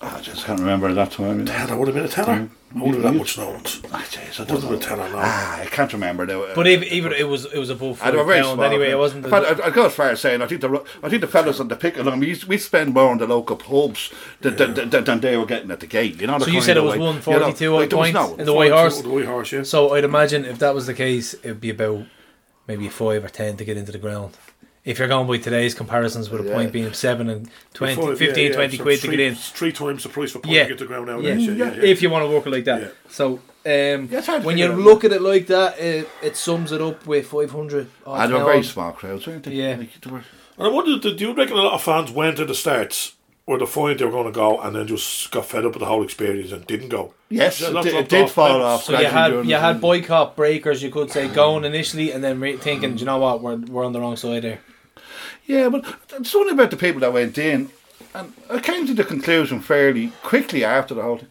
I just can't remember that time. That would have been a tenner. Mm. I would have that much known. Ah, jeez, I don't have know. been a tenner now. Ah, I can't remember now. But even, even it was it was above I five very pound small. anyway. It wasn't. In The, I'd, I'd go as far as saying I think the ro- I think the fellas on the pick along we, we spend more on the local pubs than, than, than, than they were getting at the gate. You know. the so you kind said it of was like- one you forty know, two like, there was points in the White Horse. The White Horse, yeah. So I'd imagine if that was the case, it'd be about maybe a five or ten to get into the ground. If you're going by today's comparisons, with a Yeah. point being seven and 20, Five, 15, yeah, yeah, 20 so quid it's to get in. it's Three times the price for point Yeah. to get to the ground now. Yeah. Yeah, yeah, yeah. If you want to work it like that. Yeah. So um, hard when you out. look at it like that, it, it sums it up with 500. odd And they were very pound. small crowds, weren't they? Yeah. Like, they were- And I wonder, do you reckon a lot of fans went to the starts or the point they were going to go and then just got fed up with the whole experience and didn't go? Yes, Yeah, it lots did- it did off- fall off So you had you had season. boycott breakers, you could say, going initially and then re- thinking, do you know what, we're, we're on the wrong side there. Yeah, but it's only about the people that went in, and I came to the conclusion fairly quickly after the whole thing.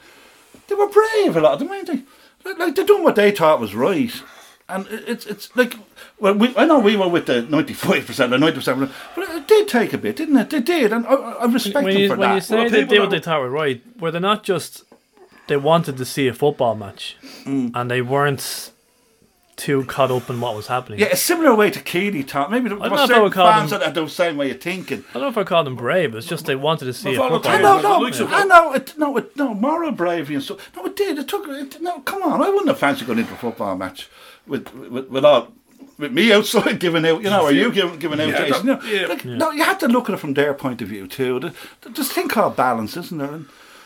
They were brave, a lot of them, weren't they? Like, like, they done what they thought was right, and it's it's like well, we, I know we were with the ninety five percent or ninety percent, but it did take a bit, didn't it? They did, and I, I I respect when them you, for when that. you say they did what they thought were right, were they not just they wanted to see a football match Mm. and they weren't too caught up in what was happening? yeah, a similar way to Keeley thought. Maybe there I don't were know if I certain would call fans them- that had the same way of thinking. I don't know if I call them brave. It's just they wanted to see a Well, football I know, match. no, looks of- I know, it, no, it, no, moral bravery and stuff. No, it did. It took. It, no, come on, I wouldn't have fancied going into a football match with with, with all. With me outside *laughs* giving out, you know, or you giving, giving out, Yeah, days, that- you know, yeah. like, no, you have to look at it from their point of view too. The- the- There's a thing called balance, isn't there? And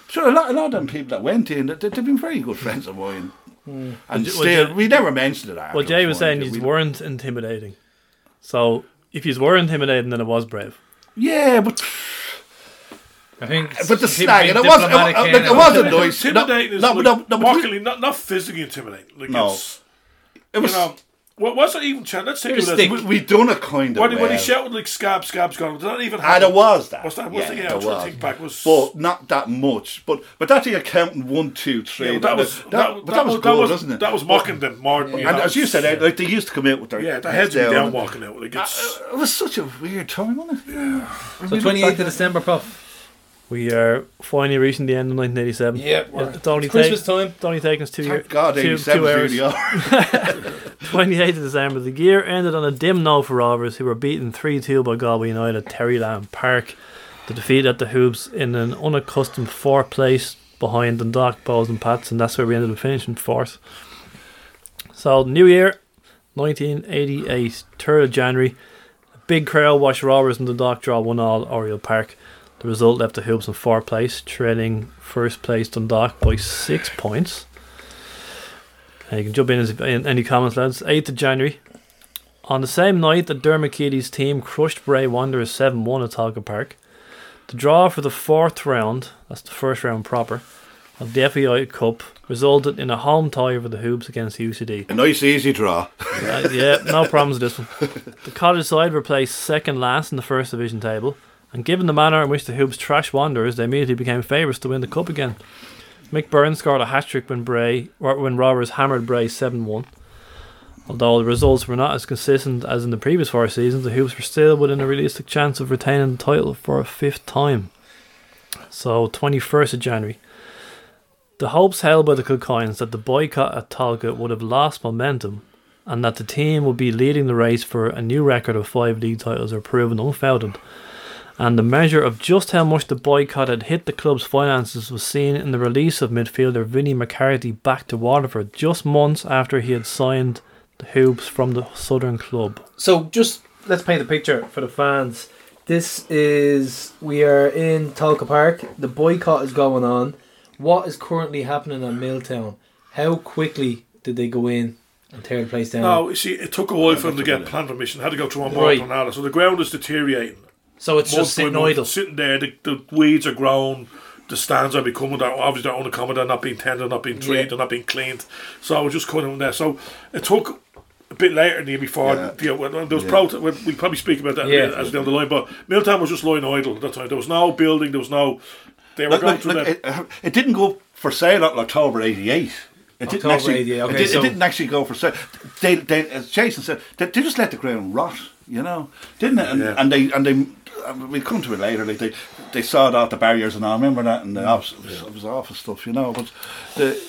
sure, a lot, a lot of them people that went in, they, they've been very good friends of mine, hmm. and Well, still, Jay- we never mentioned it. Well, Jay was saying mind you you. We- weren't intimidating. So if you were intimidating, then it was brave. yeah, but I think. but the people slag, being and it wasn't, it, diplomatic like, it wasn't nice. No, Intimidating is no, like no, no, but we- not, not physically intimidating. Like No. it's, it was. you know, what was it even? Chan? Let's take Here's a a look. stick. we, we done a kind of When, he- when he well. shouted like scab, scab's gone, did that even And it was that. Was that- was it? Yeah, it I'm trying to was. think back, was- But not that much. But but that's the accounting one, two, three. Yeah, but that was that, that, but that was that good, was wasn't it? That was mocking them more. you and as you said, eh, like they used to come out with their yeah, the heads would down. down walking out. Like it's, It was such a weird time, wasn't it? Yeah. So 28th of December, Prof. We are finally reaching the end of 1987. Yeah, we're- uh, it's only it's Christmas take- time. It's only taken us two years. Thank God, two, 87 two is hours. really over. 28th of December. The year ended on a dim note for Rovers, who were beaten 3 2 by Galway United at Terryland Park. The defeat at the Hoops in an unaccustomed fourth place behind Dundalk, Bohs and Pats, and that's where we ended up finishing fourth. So, New Year, 1988, 3rd of January. A big crowd watched Rovers and Dundalk draw 1 all at Oriel Park. The result left the Hoops in fourth place, trailing first place Dundalk by six points. Uh, you can jump in, as, in any comments, lads. 8th of January. On the same night the Dermot Keely's team crushed Bray Wanderers 7 1 at Tolka Park, the draw for the fourth round, that's the first round proper, of the FAI Cup resulted in a home tie for the Hoops against UCD. A nice, easy draw. Uh, yeah, no problems with this one. The Cottage side were placed second last in the first division table, and given the manner in which the Hoops trashed Wanderers, they immediately became favourites to win the cup again. Mick Byrne scored a hat trick when Bray when Rovers hammered Bray seven one. Although the results were not as consistent as in the previous four seasons, the Hoops were still within a realistic chance of retaining the title for a fifth time. So, 21st of January. The hopes held by the Kilcoynes that the boycott at Tolka would have lost momentum and that the team would be leading the race for a new record of five league titles are proven unfounded. And the measure of just how much the boycott had hit the club's finances was seen in the release of midfielder Vinnie McCarthy back to Waterford just months after he had signed the Hoops from the Southern club. So just let's paint the picture for the fans. This is we are in Tolka Park. The boycott is going on. What is currently happening at Milltown? How quickly did they go in and tear the place down? no, you see, it took a while for them to get plan permission. Had to go through a Right. mortar and all that. So the ground is deteriorating. So it's Month just by sitting idle. Sitting there, the, the weeds are grown. The stands are becoming they're obviously they're unaccommodate, they're not being tended, not being treated, Yeah. they're not being cleaned. So I was just coming in there. So it took a bit later than the year before. Yeah. You know, when, when there was Yeah. protest. We'll, we'll probably speak about that Yeah. as down the line. But Milltown was just lying idle at that time. There was no building. There was no. They were Look, going look, through look, it, uh, it didn't go for sale until October '88. It didn't October actually. 88, okay, it, did, so- it didn't actually go for sale. They, they, as Jason said, they, they just let the ground rot. You know, didn't it? And, Yeah. and they and they uh, we'll come to it later. Like they, they sawed out the barriers and all. Remember that? And the office, it, was, it was awful stuff, you know. But the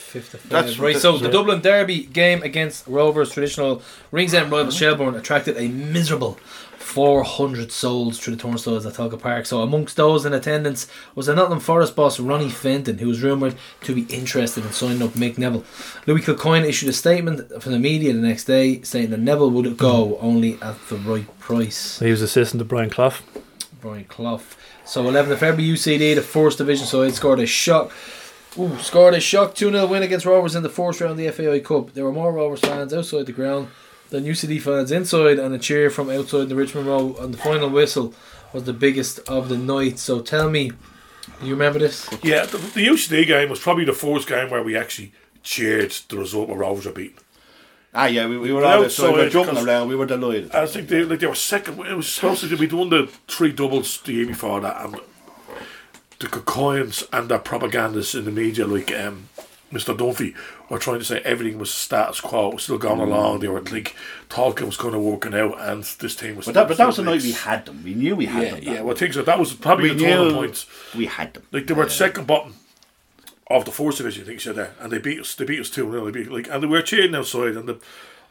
That's right. So the Dublin Derby game against Rovers, traditional Ringsend rival Shelbourne, attracted a miserable 400 souls through the turnstiles at Tolka Park. So amongst those in attendance was the Nottingham Forest boss Ronnie Fenton, who was rumoured to be interested in signing up Mick Neville. Louis Kilcoyne issued a statement from the media the next day saying that Neville would go only at the right price. He was assistant to Brian Clough. Brian Clough. So 11th of February, UCD, the first division side, scored a shock. Ooh, scored a shock 2 0 win against Rovers in the first round of the FAI Cup. There were more Rovers fans outside the ground than UCD fans inside, and a cheer from outside the Richmond Row on the final whistle was the biggest of the night. So tell me, you remember this? Yeah, the, the UCD game was probably the first game where we actually cheered the result where Rovers were beaten. Ah, yeah, we, we were all so we were jumping around. We were delighted. I think they like they were second. It was supposed to be won the three doubles the year before that, and the Kilcoynes and their propagandists in the media, like um, Mr. Dunphy, were trying to say everything was status quo, was still going along. They were like Tolka was kind of working out, and this team was. But that, but that was the night we had them. We knew we had yeah, them. yeah. Well, I think so. That was probably We the turning point. we had them. Like they were second bottom of the first division, I think said there, eh, and they beat us. They beat us two 0 They beat like, and they were cheering outside. And the,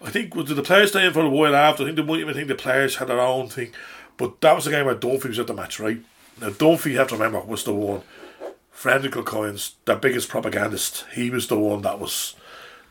I think was the players staying for a while after. I think they might even think the players had their own thing, but that was the game where Dunphy was at the match, right? Now Dunphy, you have to remember, was the one. Frandical Coins, their biggest propagandist, he was the one that was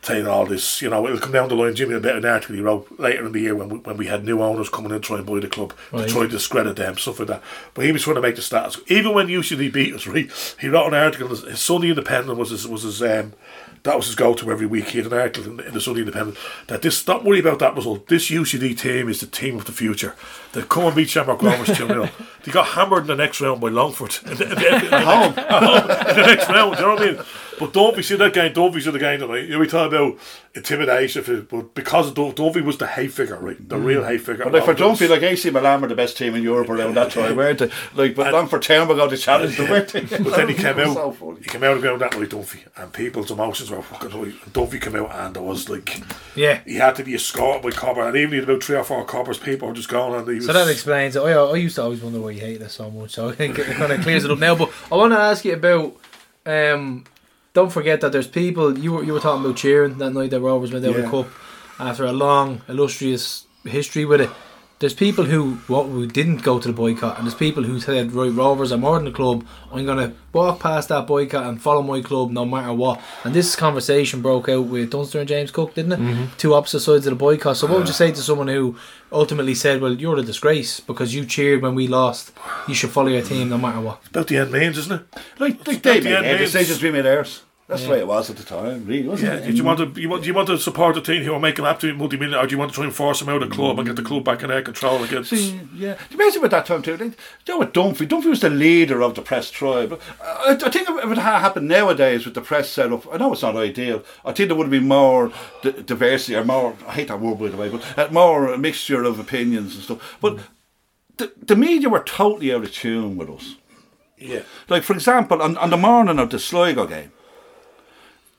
saying all this. You know, it'll come down the line. Jimmy, a bit of an article he wrote later in the year when we, when we had new owners coming in trying to buy the club Right. to try to discredit them, stuff like that. But he was trying to make the status. Even when UCD beat us, *laughs* right? He wrote an article. His Sunday Independent was his was his um, that was his go to every week. He had an article in, in the Sunday Independent that this don't worry about that result. This UCD team is the team of the future. They come and beat Shamrock Rovers 2 0. They got hammered in the next round by Longford. *laughs* In the, in the, in the, home. *laughs* at home in the next round, do you know what I mean? But Dunphy, see that game, Dunphy's in the game tonight. You know, we talk about intimidation, but because of Dun- Dunphy was the hate figure, right? The real hate figure. But like for Rovers. Dunphy, like AC Milan were the best team in Europe around that time, weren't they? Like, but Longford Town were going to challenge them, weren't they? But then he came *laughs* out. so he came out of the ground that night, Dunphy, and people's emotions were fucking high. And Dunphy came out, and there was like, Yeah. he had to be escorted by copper, and even he had about three or four coppers. People were just going, and he was. So that explains it. I, I used to always wonder why you hate us so much. *laughs* So I think it kind of clears it up now. But I want to ask you about. Um, don't forget that there's people you were you were talking about cheering that night that Rovers went out the Yeah. cup after a long illustrious history with it. There's people who what who didn't go to the boycott, and there's people who said, "Right, Rovers are more than a club. I'm gonna walk past that boycott and follow my club no matter what." And this conversation broke out with Dunster and James Cook, didn't it? Mhm. Two opposite sides of the boycott. So, what would you say to someone who ultimately said, "Well, you're a disgrace because you cheered when we lost. You should follow your team no matter what." about the end means, isn't it? Like, like about they the made end their means. decisions, we made ours. That's Yeah. the way it was at the time, really, wasn't Yeah, it? do you want to you want do you want to support the team who are making absolute multi-million, or do you want to try and force them out of the club and get the club back in their control against? See, yeah. It's amazing about that time too. Like, you know what Dunphy? Dunphy was the leader of the press tribe. I, I think if it had happened nowadays with the press setup, I know it's not ideal. I think there would have been more d- diversity or more. I hate that word by the way, but uh, more mixture of opinions and stuff. But the, the media were totally out of tune with us. Yeah. Like for example, on, on the morning of the Sligo game,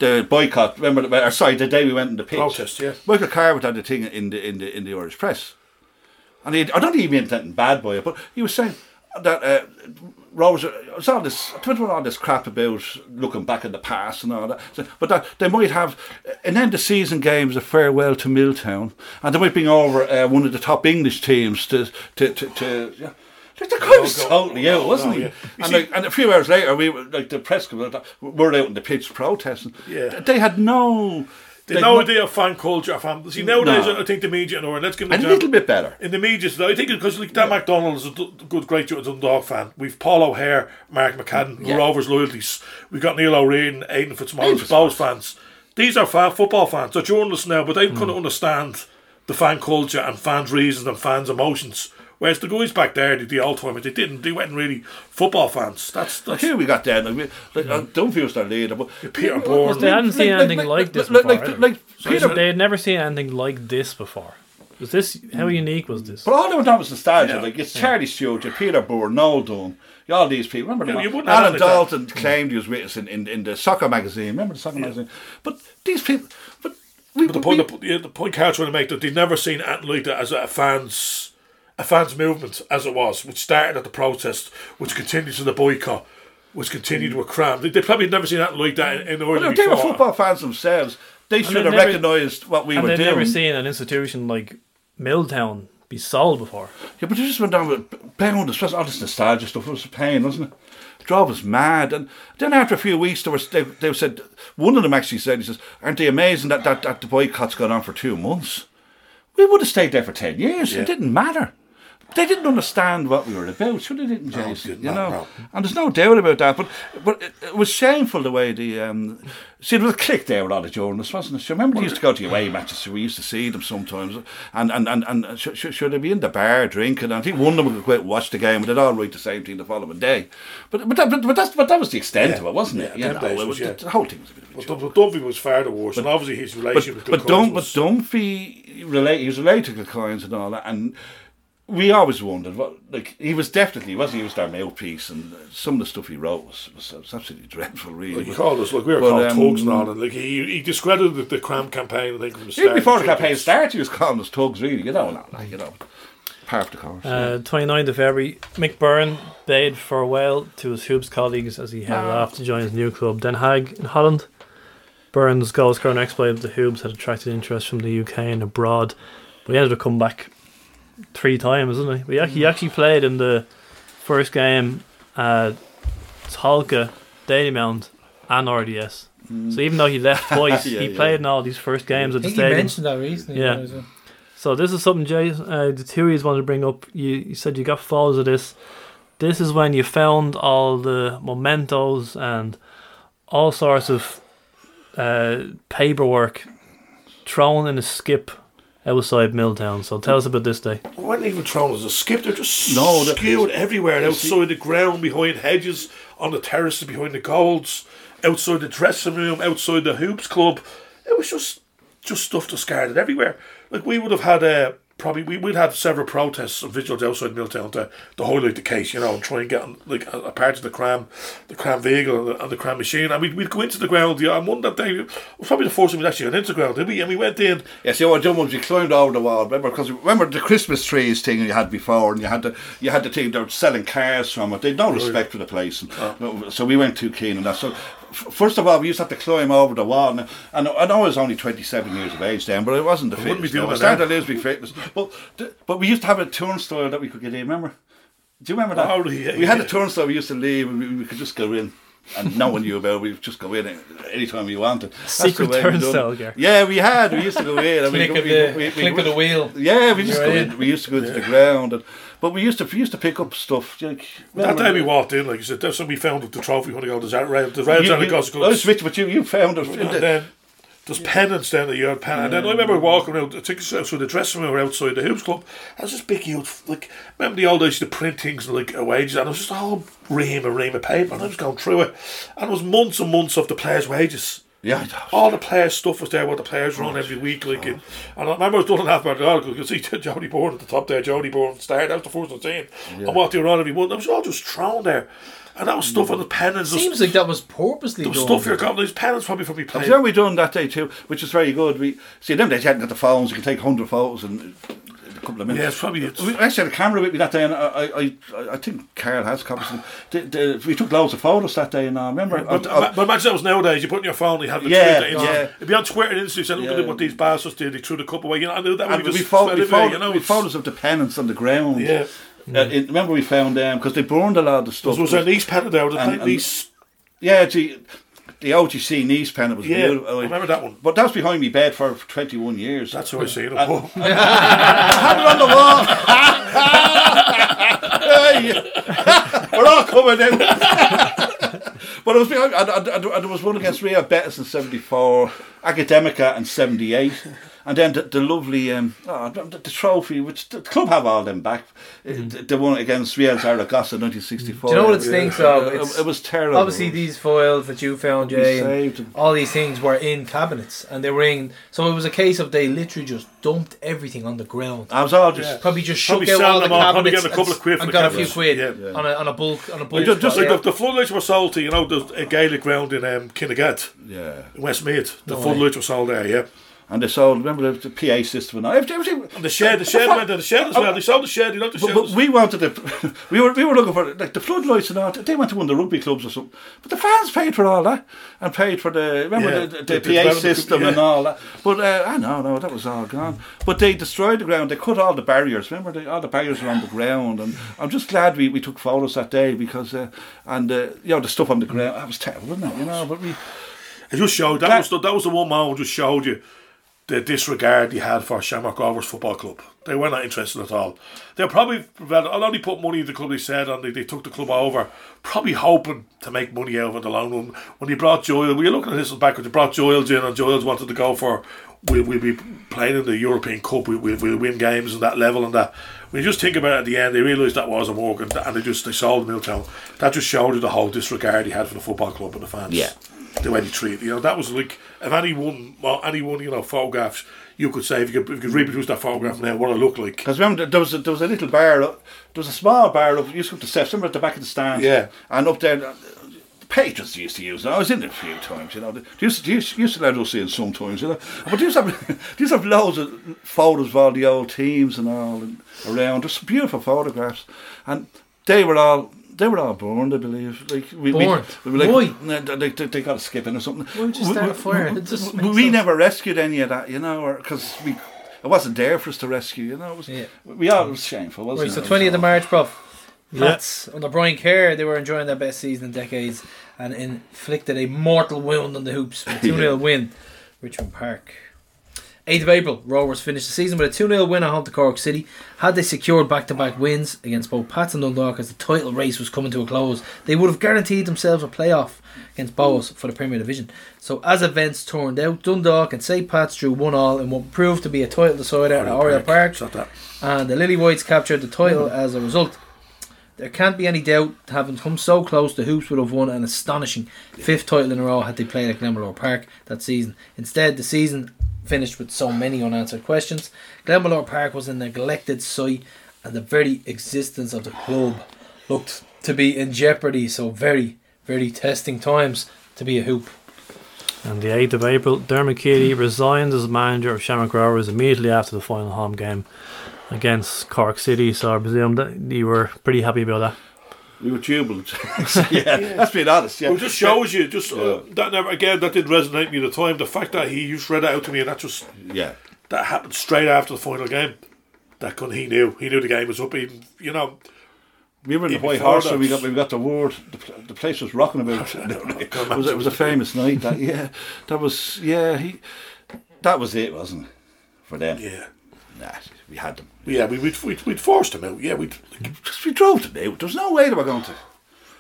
the boycott. Remember, the, or sorry, the day we went in the pitch. Protest, yeah. Michael Carver had the thing in the in the in the Irish press, and he I don't think he meant anything bad by it, but he was saying that uh, Rose it was all this know all this crap about looking back at the past and all that, So- but that they might have an end of season games a farewell to Milltown, and they might bring over uh, one of the top English teams to to to. to yeah. Like, The guy was totally out, wasn't no, he? yeah. And, see- like, and a few hours later, we were like the press we're out in the pitch protesting. Yeah. They had no. They like, no idea of fan culture. Fan. See nowadays, No. I think the media. And let's give A an little bit better. In the media, I think because like Dan McDonald is a good, great Dundalk fan. We've Paul O'Hare, Mark McCadden, Yeah. Rovers loyalties. We've got Neil O'Reilly, Aidan Fitzmaurice, Bohs fans. These are fan, football fans. They're journalists now, but they Hmm. couldn't understand the fan culture and fans' reasons and fans' emotions. Whereas the guys back there, the, the old timers, they didn't. They weren't really football fans. That's that's Here we got then. Like, we- like, I uh, don't feel their leader, but Peter Byrne. They hadn't seen like- anything like- like this before. like- either. like So Peter- they had never seen anything like this before. Was this how hmm. unique was this? But all they were that was nostalgia. Yeah. Like it's Charlie Stewart, Peter Byrne, Noel Dunn, all these people. Remember Yeah, them you all? wouldn't have Alan had it, uh, Dalton hmm. claimed he was with us in, in, in the soccer magazine. Remember the soccer magazine? But these people, but we, But the we- point, the, yeah, the point Carl's trying to make that they've never seen anything like that as a fans a fans movement as it was, which started at the protest, which continued to the boycott, which continued to a KRAM. They, they probably never seen that like that in, in But Ireland they were before. football fans themselves. They should they've recognised what we were doing. and were they've doing. never seen an institution like Milltown be sold before. Yeah, but they just went down with bound, especially all this nostalgia stuff. It was a pain, wasn't it? Drove us mad. And then after a few weeks, there was, they, they said, one of them actually said, he says, aren't they amazing that, that, that the boycott's gone on for two months? We would have stayed there for 10 years. Yeah. It didn't matter. They didn't understand what we were about, sure they didn't, Jason. you know, no. and there's no doubt about that. But but it, it was shameful the way the um, see there was a click there with all the journalists, wasn't it? So remember they used to go to away matches, so we used to see them sometimes, and and and, and should, should, should they be in the bar drinking? And I think one of them would out watch the game, and they'd all write the same thing the following day. But but that, but, but that's but that was the extent Yeah. of it, wasn't it? Yeah, You know, it was, yeah. the, the whole thing was a bit of a But. But Dunphy was far the worst, and obviously his relationship But, with but, Dun, but was- Dunphy relate, he was related to Kilcoynes and all that, and we always wondered what like he was definitely wasn't he was their mouthpiece, and some of the stuff he wrote was, was, was absolutely dreadful, really. Like he called us, like we were but, called um, thugs and all that. Like he, he discredited the, the KRAM campaign. I think from the Even start. before the campaign started, he was calling us thugs, really. You know, not like you know, part of the course. Uh, 29th of February, Mick Byrne bade farewell to his Hoops colleagues as he headed Ah. off to join his new club, Den Haag in Holland. Byrne's goal scoring exploit with the Hoops had attracted interest from the UK and abroad, but he ended up coming back three times, isn't he? But he ac- he actually played in the first game at Tolka, Dalymount, and RDS. So even though he left *laughs* twice, Yeah, he yeah. played in all these first games I at the think you stadium. mentioned that recently. Yeah. well. So this is something, Jay. Uh, the two you wanted to bring up. You, you said you got photos of this. This is when you found all the mementos and all sorts of uh, paperwork thrown in a skip outside Milltown. So tell us about this day. They weren't even thrown as a skip. They're just No, the- skewed everywhere. You see- Outside the ground, behind hedges, on the terraces, behind the goals, outside the dressing room, outside the hoops club. It was just just stuff discarded everywhere. Like we would have had uh, probably we would have several protests and vigils outside Milltown to, to highlight the case, you know, and try and get like a, a part of the KRAM, the KRAM vehicle and the, and the KRAM machine. And we'd, we'd go into the ground. Yeah, and one that day it was probably the first time we'd actually went into the ground, did we? And we went in. Yeah, see what done was we climbed over the wall. Remember, because remember the Christmas trees thing you had before, and you had the you had the thing they were selling cars from it. They had no respect for the place, and, uh. so we weren't too keen on that. So first of all, we used to have to climb over the wall, and, and I know I was only twenty seven years of age then, but it wasn't the I wouldn't be fitness. doing. I started to lose my fitness, but but we used to have a turnstile that we could get in. Remember? Do you remember that? Oh, yeah, we had yeah. a turnstile we used to leave, and we, we could just go in. And no one knew about it. We'd just go in anytime we wanted. That's Secret way we done it. turnstile, Gary. Yeah, we had. We used to go in. and we- Click of the- we- we- click of the wheel. Yeah, we just You're go in. in. We used to go into the ground, and, but we used to we used to pick up stuff. Like, That day we walked in, like you said, that's when we found the trophy when we go to the rail, the rails You- the you- goes I was with, but you you found it. And the- then there's pennants down that you had pen. And then I remember mm. walking out, I think it's outside the dressing room outside the hoops club. I was just big huge, like, remember the old days you used to print things like wages, and it was just a whole ream and ream of paper, and I was going through it. And it was months and months of the players' wages. Yeah, all the players' stuff was there. What the players run every week, like, and, and I remember I was doing half about the article. You could see *laughs* Jody Byrne at the top there. Jody Byrne started. That was the first I'm seeing. Yeah. And what they were on every month. It was all just thrown there, and that was stuff on the pennants. Seems like that was purposely There was done. stuff here. got These pennants probably from me I was playing. there we done that day too, which is very good. We see them days you hadn't got the phones. You could take hundred photos in a couple of minutes. Yeah, it's probably it's, We actually had a camera with me that day, and I, I, I, think Carl has copies. The, the, we took loads of photos that day, and I remember. But, I- I- but imagine that was nowadays. You put in your phone, you have the Yeah, Twitter, yeah. It'd be on Twitter and Instagram. Look at what these bastards did. They threw the cup away. You know, I knew that. and would we, just found, we, found, you know, we photos of the pennants on the ground. Yeah. Uh, it- remember we found them because they burned a lot of the stuff. Was there an East pennant there? Was And- and- East? Yeah, gee, the OGC Nice pennant was Yeah, beautiful. I remember that one. But that was behind me bed for 21 years. That's how I see it. Uh, *laughs* *laughs* Oh. had it on the wall. *laughs* We're all coming in. but it was behind, and, and, and, and there was one against Real Betis in 74, Academica in 78. And then the, the lovely um, oh, the, the trophy, which the club have all them back. The, the one against Real Zaragoza in 1964. Do you know what it stinks of? It, It's- it was terrible. Obviously, these foils that you found, We Jay, saved all these things were in cabinets, and they were in. So it was a case of they literally just dumped everything on the ground. I was all just Probably just Probably shook out all the them all, probably cabinets getting a couple of quid for and the got a few cabinets. quid Yeah, yeah. on a on a bulk on a bulk. Well, just, just like yeah. the, the floodlights were sold to, you know, the Gaelic ground in um, Kinnegad, Yeah. in Westmeath. The No floodlights were sold there, yeah. And they sold, remember the, the PA system and all, everything. The shed, the shed went to the shed as well. They sold the shed. You know the But, shed. but we wanted the, *laughs* we were we were looking for like the floodlights and all. They went to one of the rugby clubs or something. But the fans paid for all that and paid for the remember Yeah, the, the, the- PA system and all that. But uh, I know, no, that was all gone. But they destroyed the ground. They cut all the barriers. Remember, they, all the barriers were on the ground. And I'm just glad we, we took photos that day because uh, and uh, you know the stuff on the ground that was terrible, wasn't it? You know, but we. It just showed that That- was the, that was the one moment just showed you the disregard he had for Shamrock Rovers Football Club. They were not interested at all. They probably although they put money in the club, they said, and they, they took the club over, probably hoping to make money out of it the long run. When they brought Joel, we were looking at this backwards. They brought Joels in, and Joels wanted to go for. We'll, we'll be playing in the European Cup. We, we, we'll win games at that level and that. When you just think about it at the end, they realised that wasn't working, and they just they sold Milltown. That just showed you the whole disregard he had for the football club and the fans Yeah. the way they treat. You know, that was like if anyone, well, anyone, you know, photographs you could say if you could, if you could reproduce that photograph now, what it looked like. Because remember, there was a, there was a little bar, up, there was a small bar up, you used to go the steps, remember at the back of the stand? Yeah. And up there, uh, the patrons used to use it. I was in it a few times, you know. They used, they used, used to let us in sometimes, you know. But they used to have, *laughs* they used to have loads of photos of all the old teams and all and around. Just some beautiful photographs. And they were all. They were all born, I believe. Like we, we- Born? We, were like, Why? no, they, they, they got a skipping or something. Why would you We- start we- a fire? we- It we, we never rescued any of that, you know, because we it wasn't there for us to rescue, you know. It was, We all it was shameful, wasn't Right, it? so 20th of the March, Prof. Yeah. Pats under Brian Kerr, they were enjoying their best season in decades and inflicted a mortal wound on the hoops with *laughs* a 2 0 Yeah. win. Richmond Park. 8th of April, Rovers finished the season with a 2 0 win at home to Cork City. Had they secured back to back wins against both Pats and Dundalk as the title race was coming to a close, they would have guaranteed themselves a playoff against Bohs for the Premier Division. So, as events turned out, Dundalk and St. Pat's drew 1 all in what proved to be a title decider at Oriel Park. And the Lily Whites captured the title as a result. There can't be any doubt, having come so close, the Hoops would have won an astonishing fifth title in a row had they played at Glenmalure Park that season. Instead, the season finished with so many unanswered questions. Glenmalure Park was a neglected site, and the very existence of the club looked to be in jeopardy. So, very, very testing times to be a hoop. And the 8th of April, Dermot Keeley resigned as manager of Shamrock Rovers immediately after the final home game against Cork City. So I presume that you were pretty happy about that. We were jubilant. *laughs* *laughs* yeah, that's being honest. Yeah, Well, it just shows you, just uh, that never again that didn't resonate with me at the time. The fact that he just read it out to me, and that just yeah, that happened straight after the final game. That couldn't he knew he knew the game was up. Even you know, We were in the White Horse, that. and we got we got the word. The, the place was rocking about. *laughs* it, was, it was a famous night. That yeah, that was yeah. He that was it, wasn't it? For them. Yeah. Nah, we had them. Yeah, we we'd, we'd, we'd forced him out. Yeah, we'd Just we drove them out. There was no way they were going to.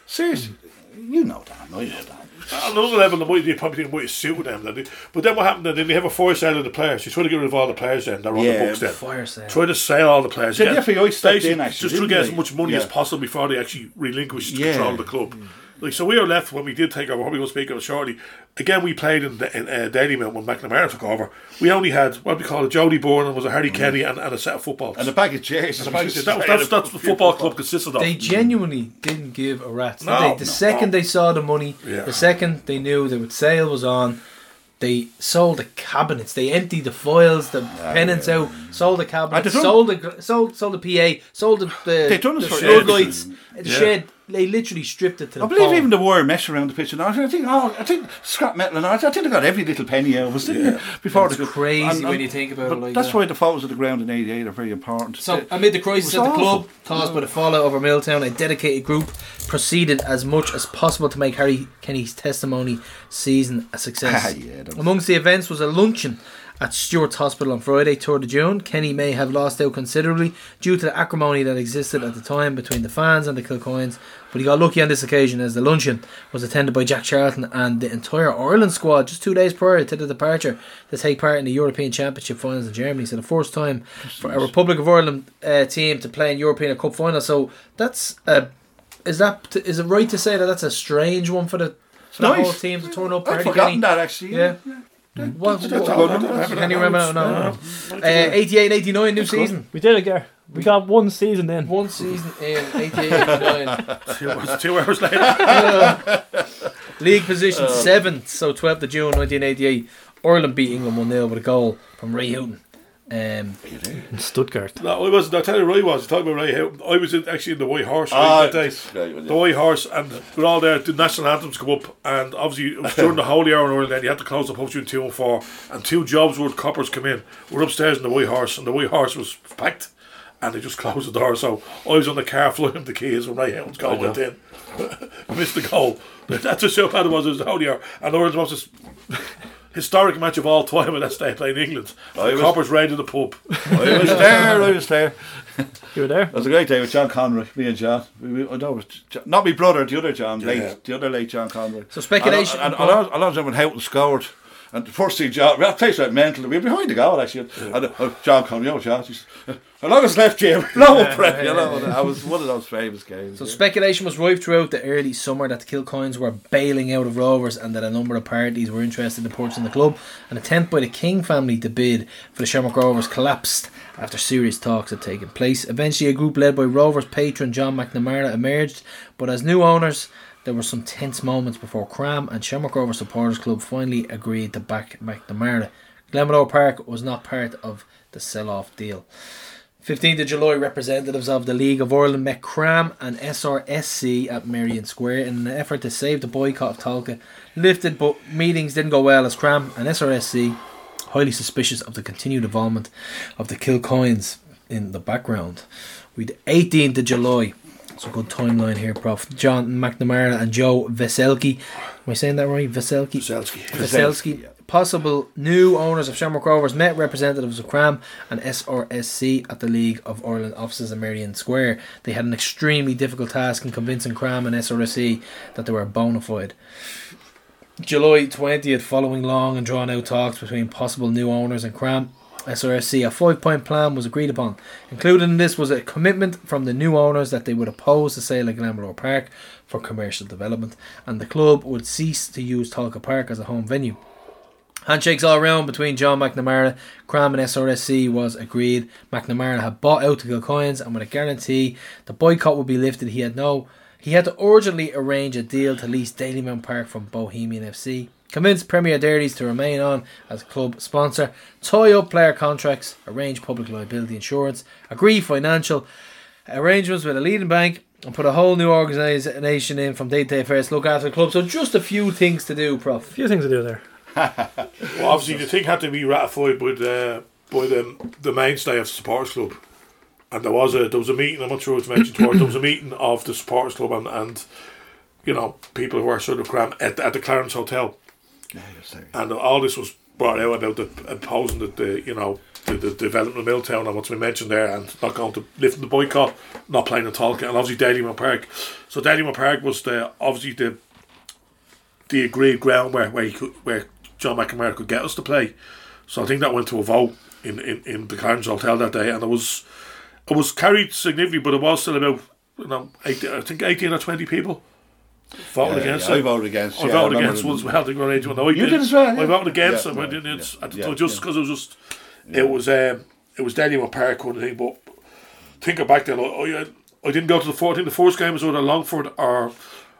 Seriously, you know that. I know that. On another level, the might they probably didn't might suit with them. Then but then what happened? Then they have a fire sale of the players. You try to get rid of all the players. Then they're on Yeah, the books. Then fire sale. Try to sell all the players. So Get- the FAI stepped in, actually, just try to didn't get as much money as possible before they actually relinquish Yeah. control of the club. Like so, we were left when we did take over. Probably will speak of it shortly. Again, we played in, in uh, Dalymount when McNamara took over. We only had what we call a Jody Byrne and was a Harry Kenny and, and a set of footballs And a bag of chairs. And a bag of chairs. *laughs* That was, that's, that's what the football club consisted of. They genuinely didn't give a rat's. No, they? The no, second no. they saw the money, Yeah. the second they knew that the sale was on, they sold the cabinets. They emptied the foils, the pennants out, sold the cabinets, they done- sold the sold sold the PA, sold the the, They done the this for floodlights, ages. the Yeah. shed. They literally stripped it to the bone I believe bone. even the wire mesh around the pitch and all. I think, oh, I think scrap metal and all. I think they got every little penny out of us, didn't Yeah. they? Before It's they could- crazy when you think about it like That's that. why the photos of the ground in '88 are very important. So, It- amid the crisis at was the club awful. caused by the fallout over Milltown, a dedicated group proceeded as much as possible to make Harry Kenny's testimony season a success. Ah, yeah, Amongst the events was a luncheon at Stewart's Hospital on Friday, 3rd of June. Kenny may have lost out considerably due to the acrimony that existed at the time between the fans and the Kilcoynes, but he got lucky on this occasion as the luncheon was attended by Jack Charlton and the entire Ireland squad just two days prior to the departure to take part in the European Championship finals in Germany. So the first time for a Republic of Ireland uh, team to play in European Cup final. So that's a is that is it right to say that that's a strange one for the, for the nice. whole team to turn up? I'd forgotten Kenny? that actually. Yeah. What, a good one. can you remember? No, no. Uh, 88 89, new season. We did it, Gar. We got one season in. One season in 88 89. *laughs* two, hours, two hours later. *laughs* League position Uh, seventh, so 12th of June 1988. Ireland beat England 1 0 with a goal from Ray Houghton. Um, in Stuttgart. No, I wasn't. I tell you, Ray was. Talking about Ray Houghton. I was in, actually in the White Horse Ah, right, that day. right, well, The White Horse, and we're all there. The national anthems come up, and obviously it was during the holy hour in Ireland. Then you had to close the pub between two and four, and two jobs worth coppers come in. We're upstairs in the White Horse, and the White Horse was packed, and they just closed the door. So I was on the car *laughs* flying the keys when Ray Houghton's goal I went know. in. *laughs* Missed the goal. That's just how bad it was. It was the holy hour, and Ireland was this historic match of all time when that day playing England. I The was- coppers raided the pub. I *laughs* was there. I was there. *laughs* You were there. It was a great day with John Conroy, me and John. We, we, I know, John, not my brother, the other John, Yeah. late, the other late John Conroy. So speculation- And, and, and, and, and, and when Houghton scored, and the first thing John, that place went mental. We were behind the goal actually. And uh, John Conroy, you know, John, how long is left, Jim? Up, Brett, you know. and I was one of those famous games. So yeah. speculation was rife throughout the early summer that the Kilcoynes were bailing out of Rovers and that a number of parties were interested in purchasing the club. An attempt by the King family to bid for the Shamrock Rovers collapsed after serious talks had taken place. Eventually, a group led by Rovers patron John McNamara emerged, but as new owners, there were some tense moments before KRAM and Shamrock Rovers Supporters Club finally agreed to back McNamara. Glenmalure Park was not part of the sell-off deal. 15th of July, representatives of the League of Ireland met KRAM and SRSC at Merrion Square in an effort to save the boycott of Tolka. Lifted, but meetings didn't go well as KRAM and SRSC, highly suspicious of the continued involvement of the Kilcoynes in the background. We'd 18th of July. It's a good timeline here, Prof. John McNamara and Joe Veselki. Am I saying that right? Veselki? Veselski. Veselski. Possible new owners of Shamrock Rovers met representatives of KRAM and SRSC at the League of Ireland offices in Merrion Square. They had an extremely difficult task in convincing KRAM and SRSC that they were bona fide. July 20th, following long and drawn out talks between possible new owners and KRAM, SRSC, a five point plan was agreed upon. Included in this was a commitment from the new owners that they would oppose the sale of Glenmalure Park for commercial development and the club would cease to use Tolka Park as a home venue. Handshakes all round between John McNamara, KRAM and SRSC was agreed. McNamara had bought out the Kilcoynes and with a guarantee the boycott would be lifted, he had no he had to urgently arrange a deal to lease Dalymount Park from Bohemian FC. Convince Premier Dairies to remain on as club sponsor, tie up player contracts, arrange public liability insurance, agree financial arrangements with a leading bank, and put a whole new organisation in from day to day affairs look after the club. So just a few things to do, Prof. A few things to do there. *laughs* Well, obviously, the thing had to be ratified by the by the the mainstay of the supporters club, and there was a there was a meeting. I'm not sure it was mentioned before. There was a meeting of the supporters club and, and you know people who were sort of KRAM at, at the Clarence Hotel, and all this was brought out about the imposing the, the you know the, the development of Milltown and what's been mentioned there, and not going to lifting the boycott, not playing in Tolka, and obviously Dalymount Park. So Dalymount Park was the obviously the the agreed ground where where he could where John McNamara could get us to play. So I think that went to a vote in, in, in the Clarence Hotel that day, and it was it was carried significantly, but it was still about you know 18, I think eighteen or twenty people voted Yeah, against yeah, it. I voted against, I yeah, I voted remember against once we as well. I think we were 81. No, I You did as well, I voted against Yeah, it, yeah, it, it's, yeah, I- just because it was just it was um, it was Dalymount Park kind of thing. But thinking back then, I, I, I didn't go to the fourth. I think the first game was either Longford or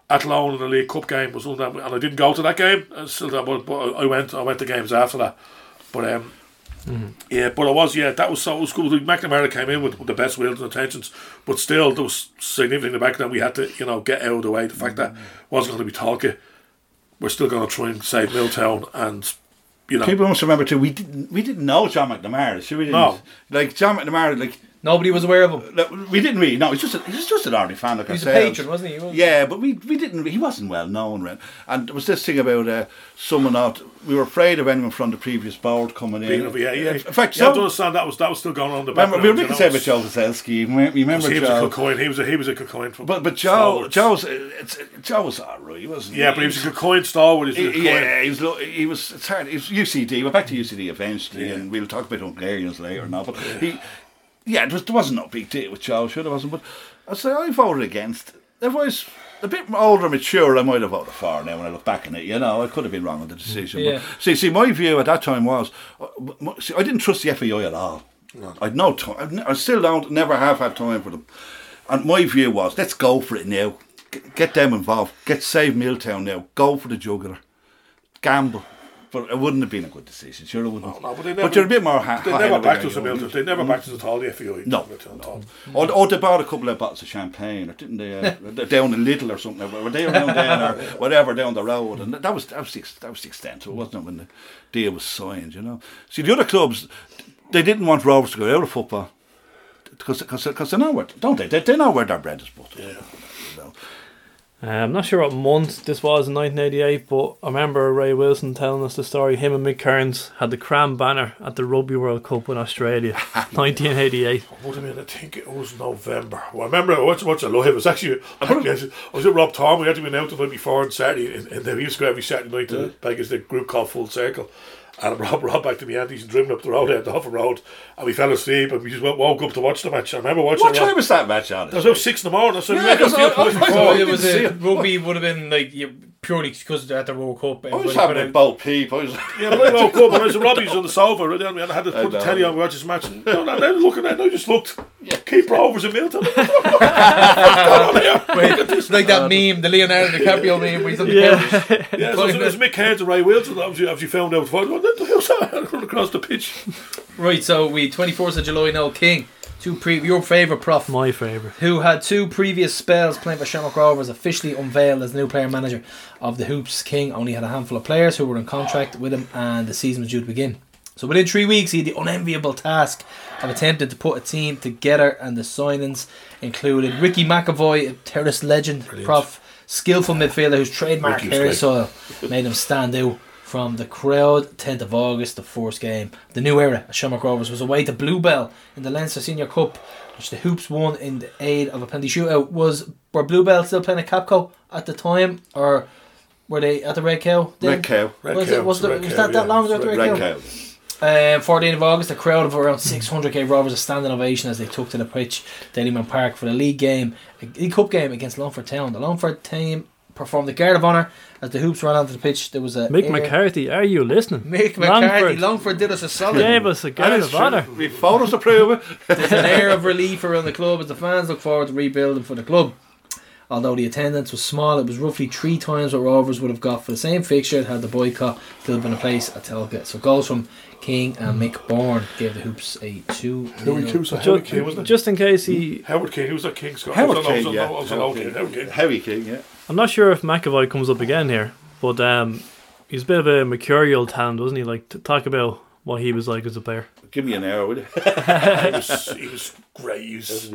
Athlone in the League Cup game was one of them, and I didn't go to that game. I still, but, but I went. I went to games after that. But um, Mm-hmm. yeah, but it was yeah that was so it was cool. McNamara came in with, with the best wills and intentions, but still there was significant in the back then we had to you know get out of the way. The fact that wasn't going to be Tolka, we're still going to try and save Milltown and you know People must remember too. We didn't. We didn't know John McNamara. So we didn't. No. Like John McNamara. Like nobody was aware of him. We didn't really. No, he's just. A, he's just an ordinary fan like He was a patron, wasn't he? He was- Yeah, but we we didn't. He wasn't well known, right? And there was this thing about uh, someone not. We were afraid of anyone from the previous board coming being in. of- yeah, yeah. In fact, you have to so, understand that was that was still going on in the remember, we were you making know, say about it's- Joe Vaselski. You remember, you remember he was Joe? a Kilcoyne. He was a he was a Kilcoyne. from- But but Joe. Joe's it's, Joe was alright. He wasn't. Yeah, but he was a Kilcoyne stalwart. He was He- Yeah, he was. He was. It's hard. He was UCD. We're back to UCD eventually, and we'll talk about Hungarians later. Now, but he, yeah, it was, there wasn't no big deal with Joe. Sure, there wasn't. But I say I voted against. If I was a bit older, mature, I might have voted for. Now, when I look back on it, you know, I could have been wrong on the decision. Yeah. But see, see, my view at that time was, uh, see, I didn't trust the FAI at all. I'd no time. I've ne- I still don't. Never have had time for them. And my view was, let's go for it now. Get, get them involved. Get save Milltown now. Go for the jugular. Gamble. But it wouldn't have been a good decision. Sure, it wouldn't. No, but they never, you're a bit more. Ha- They never backed us you a know. They never backed us at all. The FAI. No. All. Or, or they bought a couple of bottles of champagne, or didn't they? Uh, *laughs* down in Little or something. Were they around there or *laughs* whatever down the road? And that was that was the, that was the extent. So it wasn't when the deal was signed. You know. See, the other clubs, they didn't want Rovers to go out of football because because they know where don't they? they? They know where their bread is buttered. Yeah. Uh, I'm not sure what month this was in 1988, but I remember Ray Wilson telling us the story. Him and Mick Kearns had the KRAM banner at the Rugby World Cup in Australia, *laughs* 1988. What do you mean? I think it was November. Well, I remember I watched, watched it live. It was actually, I was at Rob Tom. We had to be out the night before on Saturday, and, and we used to go every Saturday night to Vegas, the group called Full Circle. And Rob, *laughs* Rob back to me Andes and driven up the road out the Hoffer Road, and we fell asleep, and we just woke up to watch the match. I remember watching What it. time was that match on? It was about six in the morning. So we Yeah, went because out the I- I- I- I oh, it was didn't see a, rugby would have been like you, purely because at the World Cup. I was everybody having could've- a boat peep. I was Yeah, but I woke up and I was at Robbie's on the sofa, right down, and I had to I put the telly on, watch this match. And no, no, no, looking at it, I just looked. Keep Rovers in Milltown. *laughs* Wait, like that uh, meme, the Leonardo DiCaprio meme, where he's on the Yeah. couch. Yeah, so it was Mick Kearns and Ray Wilson. Obviously, obviously found out. What what the hell's that? *laughs* Run across the pitch. Right, so we 24th of July, Noel King, two pre- your favourite prof, My favourite. who had two previous spells playing for Shamrock Rovers, officially unveiled as the new player manager of the Hoops. King only had a handful of players who were in contract with him, and the season was due to begin. So within three weeks, he had the unenviable task of attempting to put a team together, and the signings included Ricky McAvoy, a terrorist legend, prof, skillful midfielder whose trademark Ricky was great. hairstyle made him stand out from the crowd. 10th of August, the first game. The new era at Shamrock Rovers was away to Bluebell in the Leinster Senior Cup, which the Hoops won in the aid of a penalty shootout. Was were Bluebell still playing at Capco at the time, or were they at the Red Cow? then? Red Cow. Red was Cow, it? Was, the Red was Cow, that that yeah. long ago? at the Red Red Cow? Cow. Um, 14th of August, a crowd of around 600 gave Rovers a standing ovation as they took to the pitch, Dalymount Park, for the league game, a league cup game against Longford Town. The Longford team performed the guard of honour as the hoops ran onto the pitch. There was a Mick air- McCarthy, are you listening? Mick McCarthy. Longford Longford did us a solid. gave us a guard of honour. We photos to prove it. There's an air of relief around the club as the fans look forward to rebuilding for the club. Although the attendance was small, it was roughly three times what Rovers would have got for the same fixture had the boycott still been in place at Tolka. So goals from King and Mick Byrne gave the Hoops a 2 Howard King was Howard King, Just, wasn't it? just in case he, Howard King, who was that King Scott? Howard I was on- I was King, yeah. I was on Howard Howard King. King. Howard King, yeah. I'm not sure if McAvoy comes up again here, but um, he's a bit of a mercurial talent, wasn't he? Like to talk about what he was like as a player. Give me an hour, would you? *laughs* *laughs* he was he was great. He was.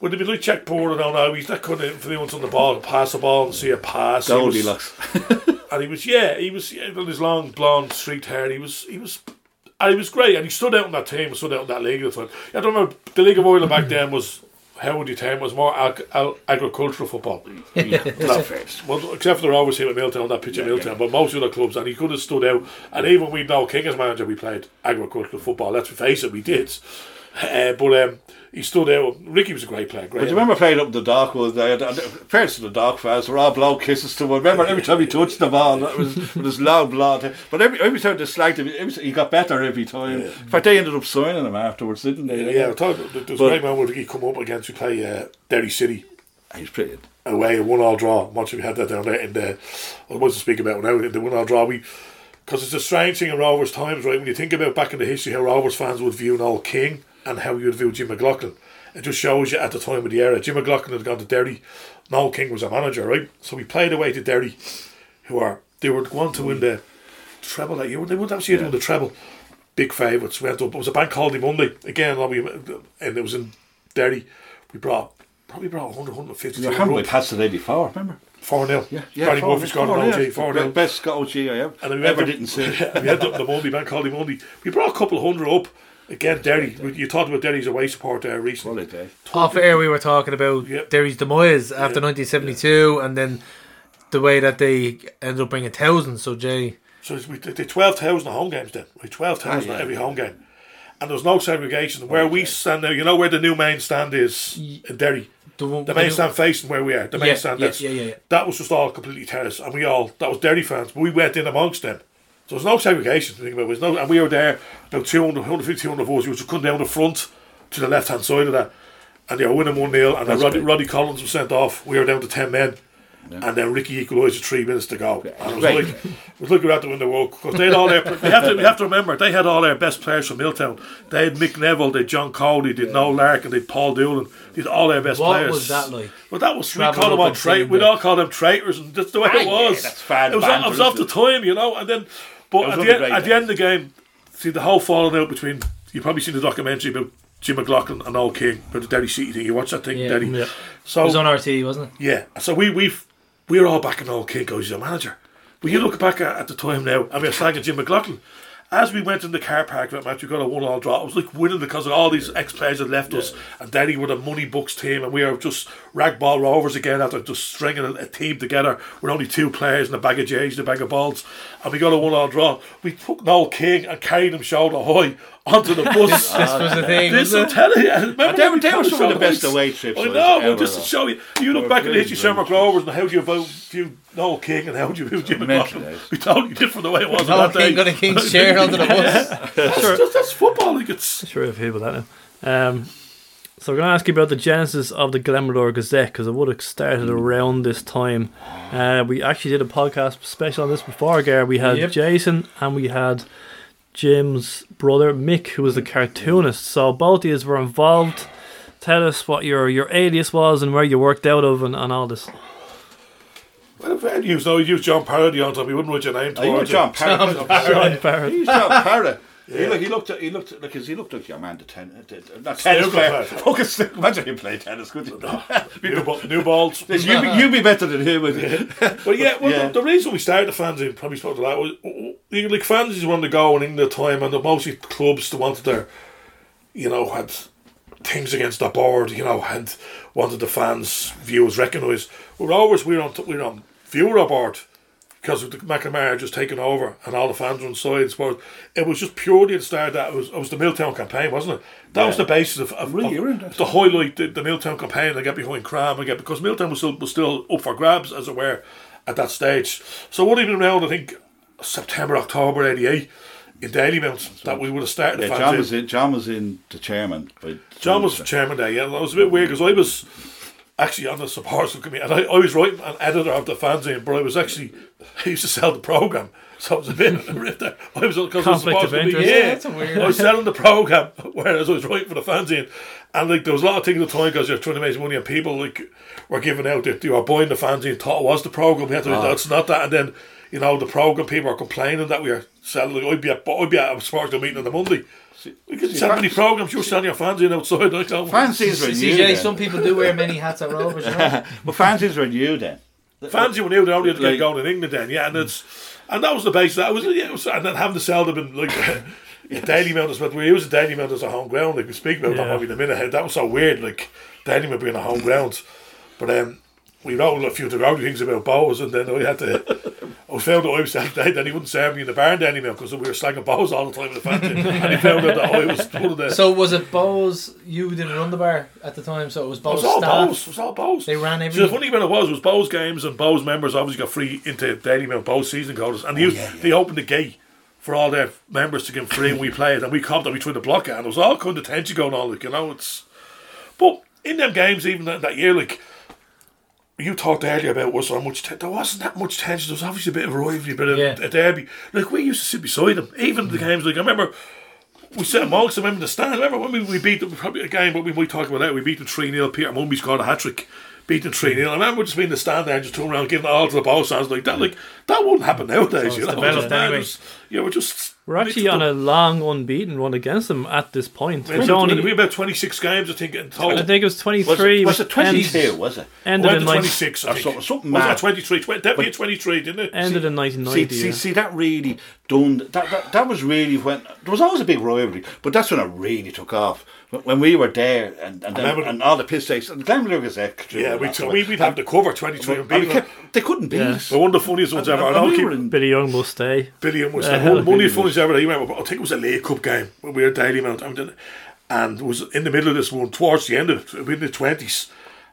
Would it be like Jack Porter now? Now he's that kind of influence on the ball, to pass the ball and see a pass. He was- Goldilocks. *laughs* and he was yeah, he was yeah, with his long blonde streaked hair. He was he was. And he was great, and he stood out in that team, stood out in that league at the time. I don't remember the League of Ireland back *clears throat* then was how would you term was more ag- ag- agricultural football. *laughs* No, well, except for the Rovers here at Milltown, on that pitch at Milltown, but most other clubs, and he could have stood out. And even we know King as manager, we played agricultural football. Let's face it, we did. Uh, but um, he stood out. Ricky was a great player. Great. But do you remember playing up in the dark one day? and- and to the dark fans, they're all blow kisses to him. Remember every time he touched the ball, that was with his loud blood. But every every time they slagged him, was, he got better every time. In fact, they ended up signing him afterwards, didn't they? Yeah, thought there was a great man where he come up against. We play uh, Derry City. He's brilliant. away, a one all draw. Once we had that down there in the, I wasn't speaking about now, the one all draw, we, because it's a strange thing in Rovers times, right? When you think about back in the history how Rovers fans would view Noel King and how you would view Jim McLaughlin, it just shows you at the time of the era. Jim McLaughlin had gone to Derry, Noel King was a manager, right? So we played away to Derry, who are, they were going to win the treble that year. They would actually yeah. win the treble. Big favourites. Went up. It was a bank holiday Monday. Again, and it was in Derry. We brought, probably brought 100, 150 Your to hand the by rub. Pats the day before, remember? 4 0. Yeah, yeah. Barry four- Murphy scored four, an. OG, 4 Be- 0. Best OG I have. And we ever didn't see. *laughs* we had up the Monday, Bank Holiday Monday. We brought a couple of hundred up. Again, Derry. You talked about Derry's away support there recently. Off air, we were talking about Derry's demise after 1972, and then the way that they ended up bringing thousands. So Jay, So it's- we did 12,000 home games then. Right, 12,000 Ah, yeah. every home game. And there's no segregation. Where we stand now, you know where the new main stand is in Derry? The, The the main stand facing where we are. The main Yeah, stand yeah, yeah, yeah, yeah. That was just all completely terraced. And we all, that was Derry fans, but we went in amongst them. So there's no segregation. to Think about it. No, and we were there, about 200, 150, 200 of us. We would come down the front to the left hand side of that. And they were winning 1 0. And then Roddy. Roddy Collins was sent off. We were down to 10 men. And then Ricky equalised with three minutes to go. And it was Great. like, it was looking out the window walk because they had all their. *laughs* We have to, we have to remember they had all their best players from Milltown. They had Mick Neville, they had John Cody, they had Noel Larkin, they had Paul Doolan. They had all their best What players. was that like? Well, that was we called them all tra- We'd all call them traitors, and that's the way Ah, it yeah, was. that's fan it was, it was off the time, you know. And then, but at the, the end, at the end of the game, see the whole falling out between. You've probably seen the documentary about Jim McLaughlin and Noel King about the Derry City thing. You watch that thing, Yeah. Derry? Yeah. So it was on RT, wasn't it? yeah. So we we we were all back in Noel King because he's a manager. But you look back at, at the time now, and we're slagging Jim McLaughlin. As we went in the car park that match, we got a one all draw. It was like winning because of all these ex players had left us, and Derry were the money books team, and we were just ragball rovers again after just stringing a, a team together with only two players and a bag of J's and a bag of balls, and we got a one all draw. We took Noel King and carried him shoulder high onto the bus. This- this was the thing, This wasn't I'm telling you. Remember they were- when they were some of the best away trips I I've know, but ever just to show you, you look back were at the history of brilliant, Shamrock Rovers and how do you vote you Noel King and how do you view Jim Mental, McLaughlin. eh? We totally different the way it was Noel on that day. King got a king's chair onto the bus. that's, that's, that's football. Like it's Sure, if people that now. Um, so we're going to ask you about the genesis of the Glenmalure Gazette because it would have started around this time. Uh, we actually did a podcast special on this before, Gar. We had Yep. Jason and we had Jim's brother Mick, who was the cartoonist. So both of you were involved. Tell us what your your alias was and where you worked out of and, and all this. well, if I used no, you used John Parody on top. You wouldn't write your name Oh, you were towards John it. Parrott. John Parrott. He's *laughs* John Parrott. He, look, he looked, he looked, like he looked like your man, the ten, uh, not Snooker tennis player. *laughs* Fucking snooker. Imagine him playing tennis, could you? *laughs* New, ball- new balls. *laughs* you be, you be better than him, you? But yeah, well, Yeah. The, the reason we started the fanzine, probably spoke to that, was like fanzines were on the go in England the time, and the mostly clubs that wanted their, you know, had things against the board, you know, had wanted the fans' views recognised. We're always we're on we were on viewer board because of the McNamara just taken over and all the fans were on sides. But it was just purely at the start that it was it was the Milltown campaign, wasn't it? That was the basis of, of, Really, of- in highlight the, the Milltown campaign and get behind KRAM get because Milltown was still was still up for grabs as it were at that stage. So what even around I think September October eighty eight in Dalymount that we would have started the Yeah. John was in. John was in the chairman. John was chairman there, yeah. That was a bit weird because I was actually on the supporters committee and I, I was writing an editor of the fanzine, but I was actually *laughs* I used to sell the program. *laughs* So it was a bit of a rip there. I was because Conflict I was of supposed to be, yeah, Yeah, that's a weird- I was selling the program *laughs* whereas I was writing for the fanzine, and like there was a lot of things at the time because you're trying to make money and people like were giving out that they were buying the fanzine, thought it was the program. We had to, ah. that's not that, and then. You know the program people are complaining that we are selling. Like, I'd be at I'd be at a sports meeting on the Monday. We could sell many programs. you're selling your fanzine outside. I don't Fanzines were new CJ, then. some people do wear many hats at Rovers. You know? *laughs* But fanzines were new then. fans you knew they only had to get Like- going in England then, yeah, and it's and that was the base. That was yeah, it was, and then having to sell them in like *laughs* a Dalymount as well. We use Dalymount as a home ground. Like we speak about that Yeah. probably in a minute. That was so weird. Like Dalymount being a home ground, but um. We wrote a few derogatory things about Bohs, and then oh, I had to. I was found that I was that day, then he wouldn't serve me in the barn anymore because we were slagging Bohs all the time in the fancy. and he found out that I was one of the. So was it Bohs? You didn't run the bar at the time, so it was it was all staff. Bohs. It was all Bohs. They ran everything. So the funny when it was was Bohs games and Bohs members obviously got free into Daily Mail Bohs season codes and he Oh, used, they opened the gate for all their members to get free and we played and we comped and we tried to block it and there was all kind of tension going on like you know it's but in them games even that, that year like you talked earlier about was so much te- there wasn't that much tension there was obviously a bit of a rivalry a bit Yeah. a derby like we used to sit beside them even the games like I remember we sat amongst them in the stand. I Remember when we, we beat them, probably a game, but we might talk about that. We beat them 3 0. Peter Mumby scored a hat trick, beat them 3 0. I remember just being in the stand there and just turning around giving it all to the ball stands like that. Like, that wouldn't happen nowadays, So you know. developed Just, man, anyway. it's- yeah, we're just. We're actually on a long unbeaten run against them at this point. We Which had only, about 26 games, I think, in total. I think it was Was 23. it, was it end- 22, was it? Ended in, 26, I Or think. something- something was mad. that 23? Twen- Definitely 23, didn't it? ended in See, 1990. see, yeah. see, that really done. That, that that was really when there was always a big rivalry, but that's when it really took off. When- When we were there, and and, then, and all the piss takes, and Glenmalure Gazette. Yeah, we'd, we, we'd have the cover 23 and and we beat them. kept, they couldn't beat Yeah. us. But one of the funniest ones ever. And- And and I'll we keep were in- Billy Young must stay. Billion was Uh, the one, one of the *laughs* Billion funniest ever. I remember, I think it was a League Cup game when we were at Dalymount, and, then- and it was in the middle of this one, towards the end of it, We in the twenties,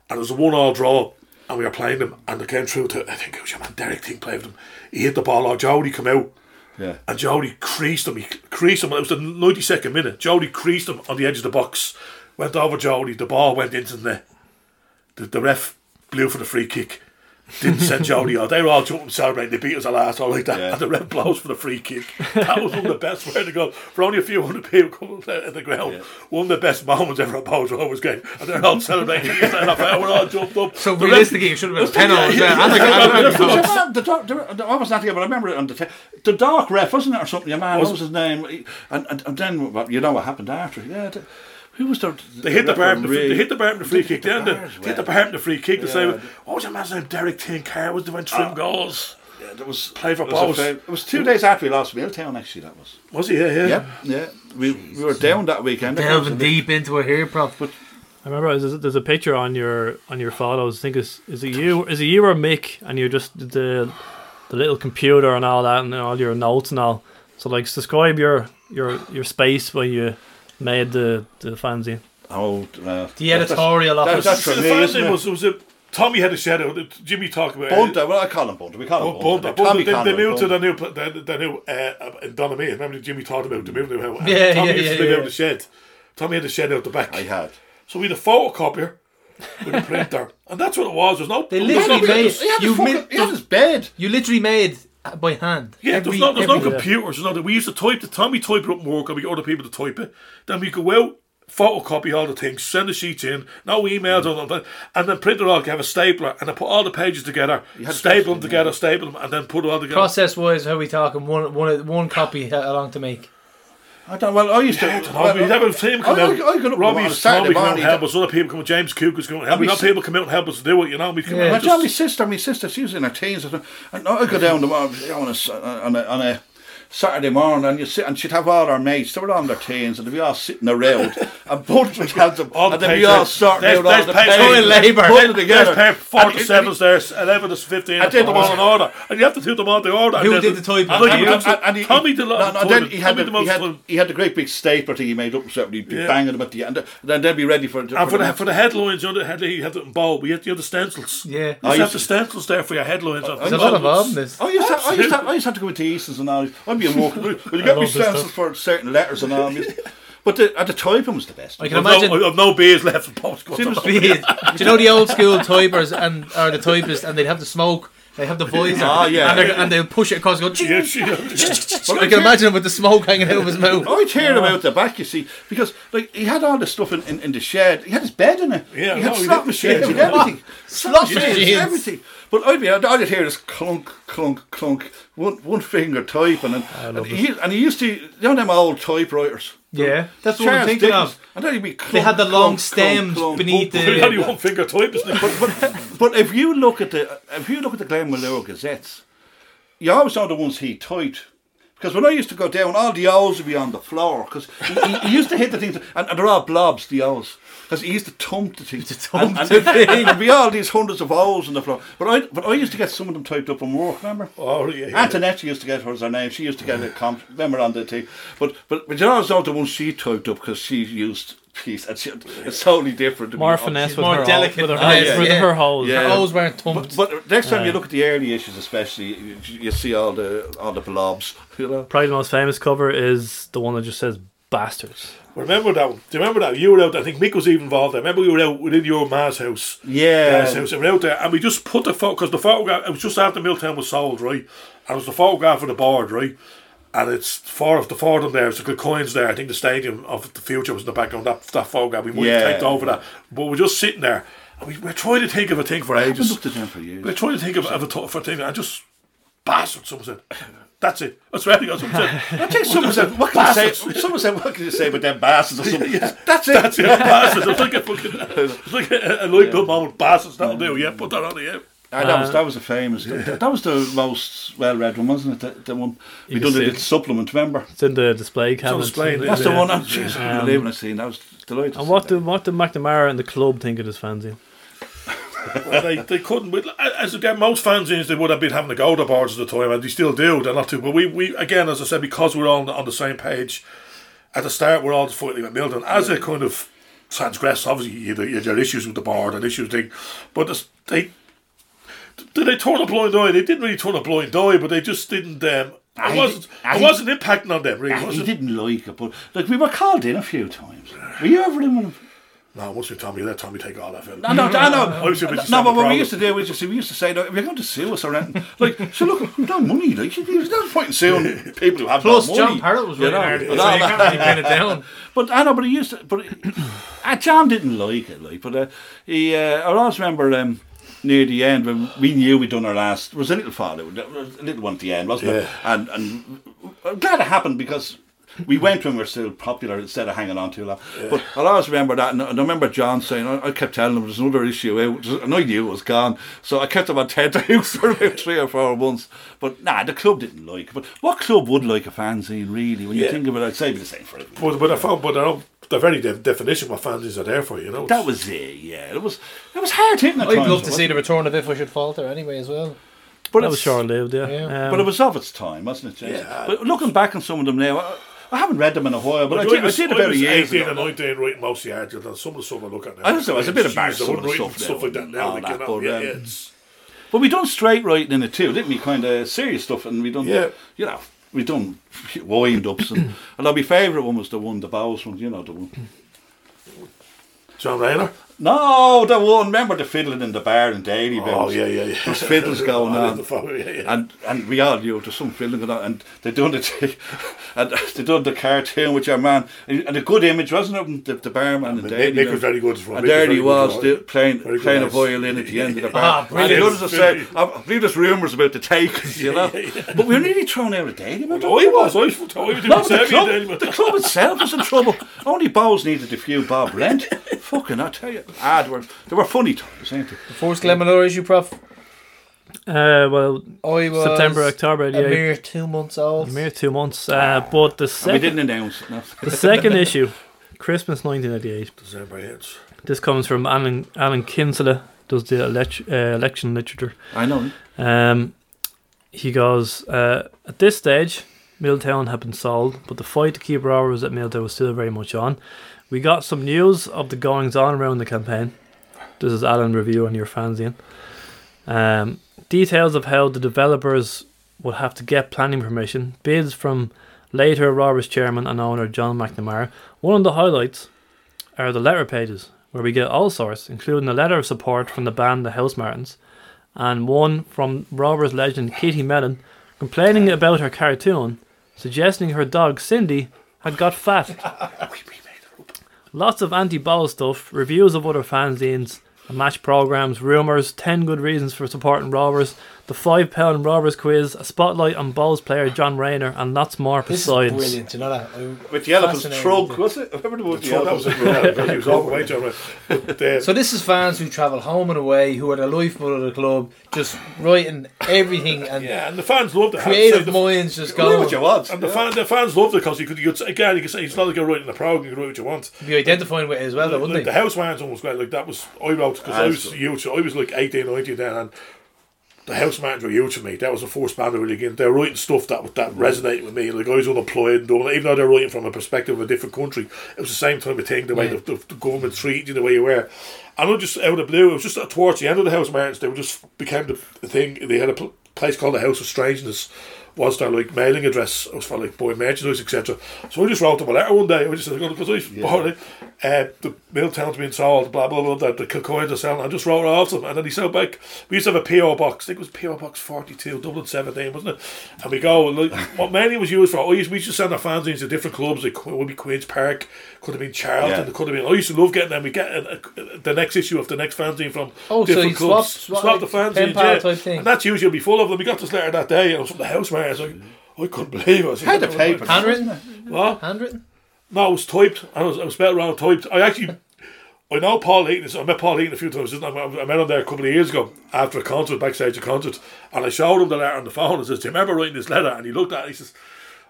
and it was a one-all draw, and we were playing them, and they came through to I think it was your man Derek Thing played with them. He hit the ball out. Jody come out. Yeah. And Jody creased him. He creased him. It was the 92nd minute. Jody creased him on the edge of the box. Went over Jody. The ball went into the net. The, the ref blew for the free kick. Didn't send Jody out. They were all jumping, celebrating. They beat us at last, all like that. And the red blows for the free kick. That was one of the best where to go. For only a few hundred people coming at the ground. One of the best moments ever at Bohs Rovers game. And they're all celebrating. the we're all jumped up. So The realistically, it should have been a penalty. Yeah, the- the, the, I wasn't at the game, but I remember it on the ta- the dark ref, wasn't it, or something? Your man, what was his name? And, and, and then you know what happened after? Yeah, the, who was the? They hit the bar, the, referee? they hit the bar in the free kick. Then the, bars they hit the bar in the free kick. The same. What oh, was your man's name? Derek Tinker was the went trim ah. goals. Yeah, there was Played for it was, a Bohs. fa- it was two days after we lost Milltown. Actually, that was. Was he? Yeah, yeah. Yeah, yeah. We, we were down that weekend. Delving deep into it here, prof. But I remember there's, there's a picture on your on your photos. I think is is it you is it you or Mick and you're just the the little computer and all that and all your notes and all. So like describe your your your space when you made the the fanzine. Oh, uh, The editorial office. that's for the me, fan isn't thing it? was, was it, Tommy had a shadow. Jimmy talked about Bunter, well, I call him Bunter. We call him Oh, Bunter. Bunter. Tommy Bunter. They, Conroy, they moved to Bunter. the new, pla- the, the new uh, in Donaghmede. Remember Jimmy talked about the move to how Yeah, Tommy yeah, used to yeah, live yeah. out the shed. Tommy had a shed out the back. I had. So we had a photocopier with a printer, and that's what it was. There's no. They there was no- literally made He had, you a fucking, made he had his bed. you literally made by hand. Yeah, Every- there's no, there's no every- computers. There's no, we used to type the Tommy type it up more, and we get other people to type it. Then we go out, photocopy all the things, send the sheets in, no emails on them, and then print it all, have a stapler, and then put all the pages together, to staple them press them, together, staple them, and then put it all together. Process wise, how we talking? One one one copy uh, how long to make? I don't. Well, I used to. Yeah, I don't know. well, We'd have a team come I- out. I- I got up in the Robbie morning, used to Saturday come out and help us. Other people come out. James Cook was coming and help we people come out and help us do it. You know, we come Yeah. out. My and my sister, my sister, she was in her teens, and I go down the uh, morning, on a, on a, on a Saturday morning, and you sit, and she'd have all our mates, they were on their teens, and they'd be all sitting around, *laughs* and both would have them, all the and they'd be all sorting There's- out all there's the pages. pages, Child labour. putting it There's together. pair four to it- sevens there, eleven to fifteen, I and did put them all in order, and you have to do them all in order. Who and did then- the typing? and like, You? you have to- and he, Tommy did a lot no, of no, then typing. he had, Tommy the, he, had, he had the great big stapler thing he made up himself, and he'd be Yeah. banging them at the end, and then they'd be ready for, it. And for the, for the headlines, you know, the headline, you have it in bold. We had the other stencils. Yeah. You I have the stencils there for your headlines. on- There's a lot involved in. I used, to, I, used to, I used to have to go into Eason's and all. I'd be in work. Will you get me love this for certain letters and all? *laughs* But the, at the typing was the best. I can I've imagine. no, I've no beers left in postcodes. Be it- Do you know the old school typers and or the typists and they'd have the smoke, they have the voice, Ah, yeah. and, they're- and they'll push it across. And go, Yeah, she- I can imagine him with the smoke hanging out of his mouth. I'd hear him out the back, you see, because like he had all the stuff in, in, in the shed. He had his bed in it. Yeah, he had no, he slot did. machines Yeah, and everything. *laughs* Slot machines, machines. everything. But I'd be, all I'd hear is clunk, clunk, clunk, one one finger typing, and and he, and he used to, you know, them old typewriters. Yeah, that's what I'm thinking Dickens. of. And then he'd be They had the long clunk, stems clunk, beneath clunk, There's only the. one finger type, isn't it? but, but if you look at the if you look at the Glenmalure Gazettes, you always know the ones he typed. Because when I used to go down, all the O's would be on the floor. Because he, he, he used to hit the things, and, and they're all blobs, the O's. Because he used to thump the things. thump and, the *laughs* and, thing. and there'd be all these hundreds of O's on the floor. But I, but I used to get some of them typed up from work, remember? Oh, yeah, yeah. Antoinette used to get hers her name. She used to get a comp. Remember on the thing. But but but you always know the one she typed up because she used piece. And she, it's totally different. to More me. finesse She's with more her delicate With her, oh, than this, with yeah. her holes. Yeah. Her O's weren't thumped. But, but next time you look at the early issues, especially, you, you see all the all the blobs. You know. Probably the most famous cover is the one that just says bastards. Remember that one? Do you remember that? You were out. I think Mick was even involved. I remember we were out within your ma's house. Yeah. Ma's house. And we were out there, and we just put the photo because the photograph. It was just after Milltown was sold, right? And it was the photograph of the board, right? And it's four of the four of them there. It's the coins there. I think the stadium of the future was in the background. That that photograph. We might Yeah. have taken over that, but we're just sitting there. And we, we're trying to think of a thing for I ages. looked at them for years. We're trying to think of, of a th- for a thing. I just bastard. Someone said. That's it. That's right. Someone said. I think someone said, "What can you say?" Someone said, "What can you say about them bastards?" Or something. Yeah. That's it. That's it. Bastards. It's like a fucking. It's like a, a light bulb moment. Bastards. That'll do. Yeah. Put that on the yeah. Ah, that was that was a famous. that, *laughs* that was the most well read one, wasn't it? The, the one we You done can the it. supplement. Remember? It's in the display cabinet. display, That's the Yeah. one. Jeez, Um, unbelievable. I seen. That was delighted. And what that. did what did McNamara and the club think of this fanzine? Well, they, they couldn't. but As again, most fanzines they would have been having to go to boards at the time, and they still do. They're not too. But we, we again, as I said, because we're all on the, on the same page at the start, we're all fighting with Milltown as it kind of transgressed. Obviously, you had, you had your issues with the board and issues thing, but they did they turn a blind eye? They didn't really turn a blind eye, but they just didn't. Um, it wasn't. wasn't impacting on them, really. He didn't like it, but like we were called in a few times. Were you ever in one? of- No, it must be Tommy. Let Tommy take all that. Film. No, no, no, no. I was too busy no, but what we used to do was just, we used to say, no, if you're going to sue us or anything, *laughs* like, so look, we've done money, like, there's no point in suing people who have Plus, no money. John Parrott was you running know. hard, so you No, no. can't really pin it down. But I know, but he used to, but uh, John didn't like it, like, but uh, he, uh, I always remember um, near the end when we knew we'd done our last, it was a little father, a little one at the end, wasn't it? And, and I'm glad it happened because we went when we were still popular instead of hanging on too long. But I'll always remember that, and I remember John saying, I, I kept telling him there's another issue out, and I knew it was gone. So I kept him on tenterhooks *laughs* for about three or four months. But nah, the club didn't like it. But what club would like a fanzine, really? When you Yeah. think of it, I'd say it'd be the same for it. But, but I found, but I know the very de- definition what fanzines are there for, you know. That was it, yeah. It was it was hard hitting I'd times, love to see the return of If I Should Falter anyway as well. But that it's- was short lived, yeah. Yeah. Um, but it was of its time, wasn't it, James? Yeah. But looking back on some of them now, I, I haven't read them in a while, but I, Like, did, I was, did I about a was year 18 ago. and 19 writing most of the and some of the stuff I look at now. I was- I was a bit embarrassed some of the stuff stuff like that now. that, but, um, yeah, it's, But we done straight writing in it too, didn't we? Kind of serious stuff, and we done, Yeah. you know, we done wind ups, and, and my favourite one was the one, the Bohs one, you know, the one. John Rayner. No, the one. Remember the fiddling in the bar in Daily Oh, yeah, yeah, yeah. There's fiddles *laughs* going on, phone, yeah, yeah. and and we all knew there's some fiddling going on, and they done the *laughs* and they done the cartoon with your man, and a good image, wasn't it? The, the barman in Mick- Daily. Mick was very good as well. And there he was, as well. playing Very playing a violin at the end of the *laughs* Ah, bar. and he brilliant. does say, I believe there's rumours about the takers, you know. But we were nearly thrown out of Daily. Oh, he was. I was I didn't No, the, club, the club itself was in trouble. Only Bohs needed a few Bob Rent. Fucking, I tell you. Ah, they were, they were funny times, ain't they? The first Glenmalure issue, Prof. uh, well, I was September, October, a yeah. mere two months old. A mere two months. Uh, but the And we didn't announce it. No. the second *laughs* issue, Christmas 1988. December hits. This comes from Alan Alan Kinsella, does the elect- uh, election literature. I know. Um, he goes, uh, at this stage, Milltown had been sold, but the fight to keep Rovers at Milltown was still very much on. We got some news of the goings on around the campaign. This is Alan review on your fanzine. Um, details of how the developers would have to get planning permission, bids from later Rovers chairman and owner John McNamara. One of the highlights are the letter pages, where we get all sorts, including a letter of support from the band The Housemartins, and one from Rovers legend Katie Mellon complaining about her cartoon, suggesting her dog Cindy had got fat. *laughs* Lots of anti-ball stuff, reviews of other fanzines, match programs, rumours, 10 good reasons for supporting Rovers, the £5 Rovers quiz, a spotlight on Bohs player John Rayner, and lots more This is brilliant, you know that? I'm With the elephant's fascinated trunk, was it? I remember the one with the So that was elephant. it. yeah, He was overweight, John Rayner. But, uh, So this is fans who travel home and away, who are the lifeblood of the club, just writing everything and yeah, and the fans loved it. creative So minds just Do what you want. And the, fan, the fans loved it because you could, you could say- again, you could say it's not like you're writing the program, you can write what you want. Be identifying with it as well, though, wouldn't the they? Housemartins one was great. Like that was I wrote because I was huge. I was like 18, 19 then, and the Housemartins were huge for me. That was a force band really get. They were writing stuff that that resonated with me. I was unemployed, and doing, even though they're writing from a perspective of a different country, it was the same type of thing. The way Yeah. the, the, the government treated you, the way you were. And I just out of the blue, it was just towards the end of the Housemartins, they were just became the, the thing. They had a pl- place called the House of Strangeness. Was their like mailing address? It was for like boy merchandise, etc. So I just wrote them a letter one day. I just like, because I bored, uh, the Milltown's been sold, blah blah blah. The, the Kilcoynes are selling. I just wrote it off them, and then he said back. We used to have a PO box. I think it was PO box forty two, Dublin seventeen, wasn't it? And we go and like what mainly was used for. Used, we used to send our fanzines to different clubs. Like it would be Queens Park, could have been Charlton, Yeah. it could have been. I used to love getting them. We get a, a, the next issue of the next fanzine from Oh, so different you clubs. swap- swap swap the like fanzines, pen pal yeah. type thing. And that's usually be full of them. We got this letter that day, and it was from the house man. I was like, I couldn't believe it. I was Had like, the paper. Handwritten? What? Handwritten? No, it was typed. I was, I was spelled around typed. I actually, I know Paul Heaton. I met Paul Heaton a few times. I I met him there a couple of years ago after a concert, backstage a concert, and I showed him the letter on the phone and says, "Do you remember writing this letter?" And he looked at it. and He says,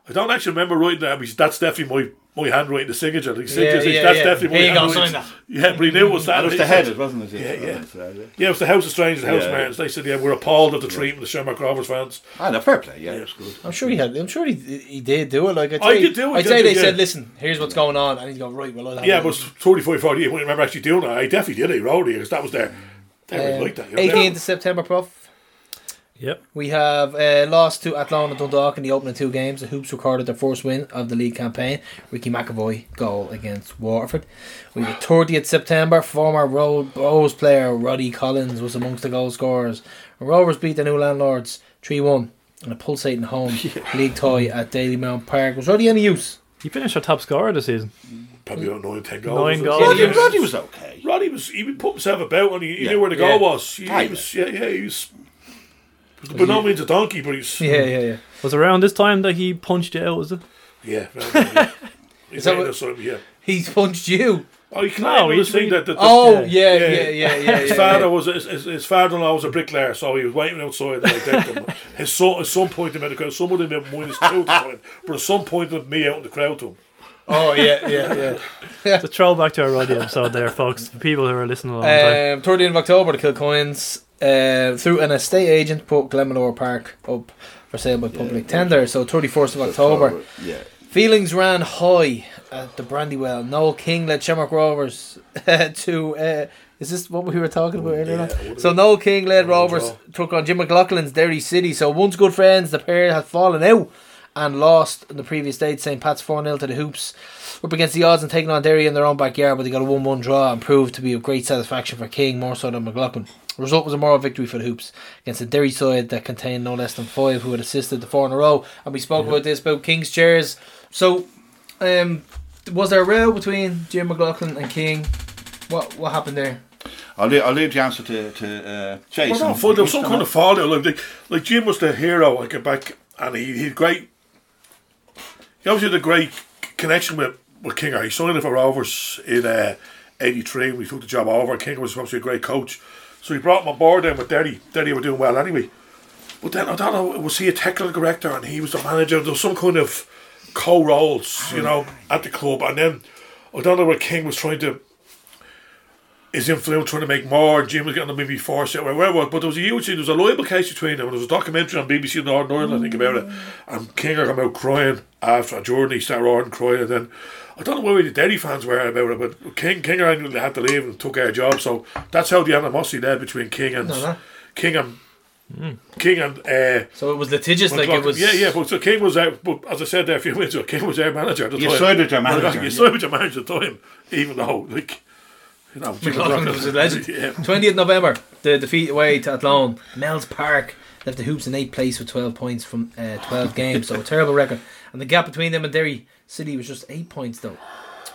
"I don't actually remember writing that. He said, that's definitely my." My handwriting, the signature, the signature, yeah, that's yeah. definitely Here my you go, handwriting. sign that. Yeah, but he knew it was that. It was the said- headed, wasn't it? Yeah, yeah. That's yeah. Yeah, it was the House of Strange, the House Yeah, Martins. They said, yeah, we're appalled at the treatment of Shamrock Rovers fans. Ah, no, fair play. Yeah, that's good. I'm sure he had. I'm sure he he did do it. Like I'd I say, did do it, I'd yeah, say they yeah. said, "Listen, here's what's going on," and he'd go, "Right, well, I'll have Yeah, it." but it was 35, 48. I wouldn't remember actually doing that. I definitely did it. He wrote it because that was there. They really Um, liked that. You know? 18th of September, Prof. Yep. We have uh, lost to Athlone and Dundalk in the opening two games. The Hoops recorded their first win of the league campaign. Ricky McAvoy goal against Waterford. We have 30th September. Former Ro- Rose player Roddy Collins was amongst the goal scorers. Rovers beat the new landlords 3 1 in a pulsating home *laughs* league tie at Dalymount Park. Was Roddy any use? He finished our top scorer this season. Probably about nine, ten goals. Nine wasn't it? goals. Roddy, Yeah. Roddy was okay. Roddy was he would put himself about and he, he Yeah. knew where the goal Yeah. was. He, he was yeah yeah he was. By no means a donkey, but he's Yeah, mm. yeah, yeah. Was it around this time that he punched you out, was it? yeah. right, yeah. *laughs* He's Is that what- us yeah. He's punched you. Oh, you can No, no, he's thing that, that, that Oh, yeah, yeah, yeah, yeah. his yeah, father yeah. was his, his, his father-in-law was a bricklayer, so he was waiting outside. And I think him. his son, at some point, him out the crowd. Some of them had minus two, at the time, but at some point, with me out in the crowd to him. Oh, yeah, yeah, yeah. *laughs* yeah. It's a throwback to our Roddy episode there, folks. For people who are listening a long time. Um, 30th of October, the Kilcoynes, uh, through an estate agent, put Glenmalure Park up for sale by public tender. So 31st of October. Yeah. Feelings ran high at the Brandywell. Noel King led Shamrock Rovers *laughs* to. Uh, is this what we were talking about earlier? Yeah, So Noel King led Rovers took on Jim McLaughlin's Derry City. So once good friends, the pair had fallen out and lost on the previous day. to St. Pat's 4 0 to the Hoops. Up against the odds and taking on Derry in their own backyard, but they got a 1 1 draw and proved to be of great satisfaction for King, more so than McLaughlin. The result was a moral victory for the Hoops against a Derry side that contained no less than five who had assisted the four in a row. And we spoke about this about King's chairs. So, um, was there a row between Jim McLaughlin and King? What what happened there? I'll leave, I'll leave the answer to, to uh, Jason. Well, no, there was some kind of fallout. Like, like, like Jim was the hero. I get back, and he he had great. He obviously had a great connection with with Kinger. He signed up for Rovers in uh, '83 when he took the job over. Kinger was obviously a great coach, so he brought him on board then with Derry. Derry were doing well anyway. But then I don't know, was he a technical director and he was the manager? There was some kind of co-roles, you know, at the club, and then I don't know where King was trying to his influence trying to make more. Jim was getting them maybe forced out where it was, but there was a huge there was a libel case between them. There was a documentary on BBC Northern Ireland, I think, about it. And Kinger came out crying after Jordan, he started roaring, crying, and then I don't know where the Derry fans were about it, but King Kinger actually had to leave and took our job. So that's how the animosity led between King and No, no. King and King and uh, So it was litigious, like it was. yeah, yeah. But so King was out. But as I said there a few minutes ago, King was our manager. At the You time. sided with your manager. *laughs* You sided with your manager at the time, even though like you know Jim McLaughlin McLaughlin- was a legend. *laughs* Yeah. 20th November, the defeat away to Athlone. *laughs* Mel's Park left the Hoops in 8th place with 12 points from uh, 12 *laughs* games, so a terrible record. And the gap between them and Derry City was just 8 points though.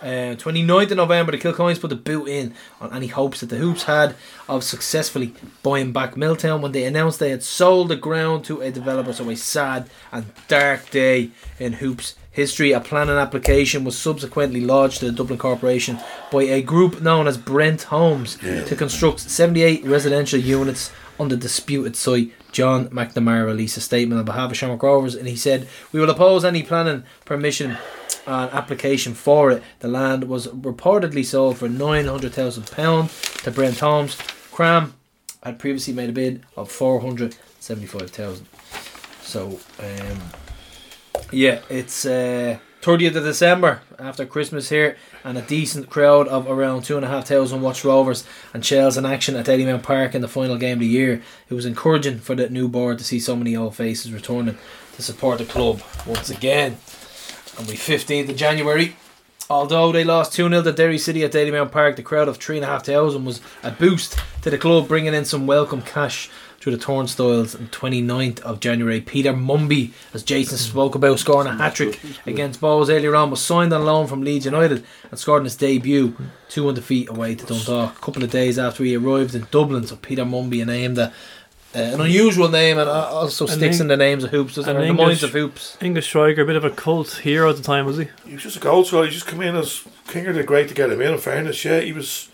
Uh, 29th of November, the Kilcoynes put the boot in on any hopes that the Hoops had of successfully buying back Milltown when they announced they had sold the ground to a developer. So a sad and dark day in Hoops history. A planning application was subsequently lodged to the Dublin Corporation by a group known as Brent Homes to construct 78 residential units on the disputed site. John McNamara released a statement on behalf of Shamrock Rovers and he said, We will oppose any planning permission and application for it. The land was reportedly sold for nine hundred thousand pound to Brent Holmes. KRAM had previously made a bid of four hundred seventy-five thousand. So, um, yeah, it's uh, 30th of December after Christmas here, and a decent crowd of around two and a half thousand watched Rovers and Shels in action at Dalymount Park in the final game of the year. It was encouraging for the new board to see so many old faces returning to support the club once again. And we 15th of January. Although they lost 2 0 to Derry City at Dalymount Park, the crowd of 3,500 was a boost to the club, bringing in some welcome cash through the turnstiles. On 29th of January, Peter Mumby, as Jason spoke about, scoring a hat trick against Bohs earlier on, was signed on loan from Leeds United and scored in his debut, two on defeat away to Dundalk. A couple of days after he arrived in Dublin, so Peter Mumby, a name that. Uh, an unusual name and uh, also An sticks Eng- in the names of hoops, doesn't an it? The English- minds of hoops. English striker, a bit of a cult hero at the time, was he? He was just a goal scorer. He just come in as Kinger did great to get him in. In fairness, yeah, he was.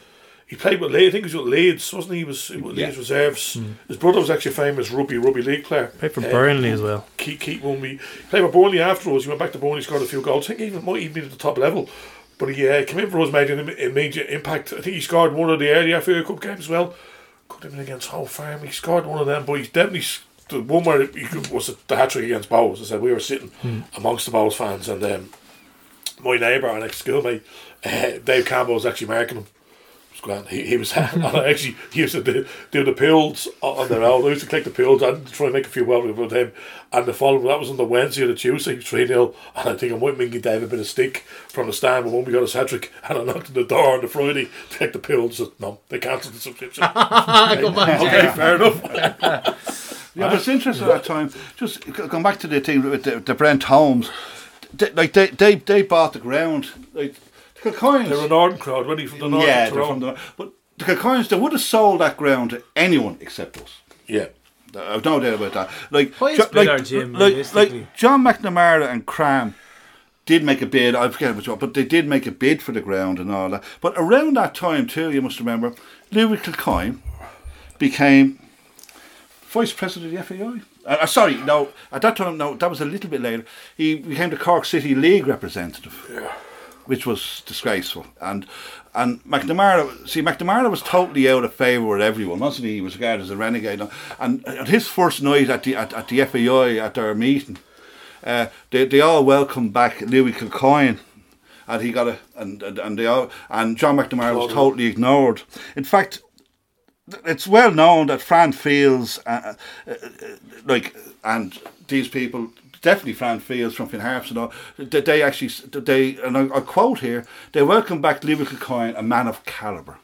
He played with Leeds. I think he was with Leeds, wasn't he? He was with Yeah. Leeds reserves. His brother was actually a famous rugby rugby league player. Played for Uh, Burnley as well. Keith, Keith Mumby. He played for Burnley afterwards. He went back to Burnley, scored a few goals. I think he even might even be at the top level. But he uh, came in for us, made an im- immediate impact. I think he scored one of the early FA Cup games as well. Could have been against Home Farm. He scored one of them, but he's definitely the one where he could, was the hat trick against Bohs. I said we were sitting amongst the Bohs fans, and um, my neighbour, our next schoolmate, uh, Dave Campbell, was actually marking him. It grand. He, he was *laughs* and I actually he used to do, do the pills on their own. I used to collect the pills and try and make a few well with him. And the following that was on the Wednesday or the Tuesday, three 0 And I think I might give Dave a bit of stick from the stand when we got a hat trick. And I knocked on the door on the Friday to take the pills. Said, no, they cancelled the subscription. *laughs* Go back. *laughs* okay, fair enough. Yeah, but it's interesting at that time. Just g- going back to the team with the, the Brent Holmes, they, like they, they they bought the ground. Like the Kilcoynes, They're a northern crowd, really from the north. yeah, they're from the north. But the Kilcoynes, they would have sold that ground to anyone except us. Yeah. I've no doubt about that. Like, Why is Jo- like, our Jim, like, like John McNamara and KRAM did make a bid. I forget which one, but they did make a bid for the ground and all that. But around that time too, you must remember, Louis Kilcoyne became vice president of the FAI. Uh, uh, sorry, no, at that time, no, that was a little bit later. He became the Cork City League representative, which was disgraceful. And and McNamara, see, McNamara was totally out of favour with everyone, wasn't he? He was regarded as a renegade. And at his first night at the at, at the FAI at their meeting, uh, they they all welcomed back Louis Kilcoyne. And he got a and, and and they all and John McNamara was totally ignored. In fact, it's well known that Fran Fields, uh, uh, uh, like, and these people, definitely Fran Fields from Finn Harps and all, that they actually, they, and I, I quote here, they welcome back Louis Kilcoyne, a man of calibre.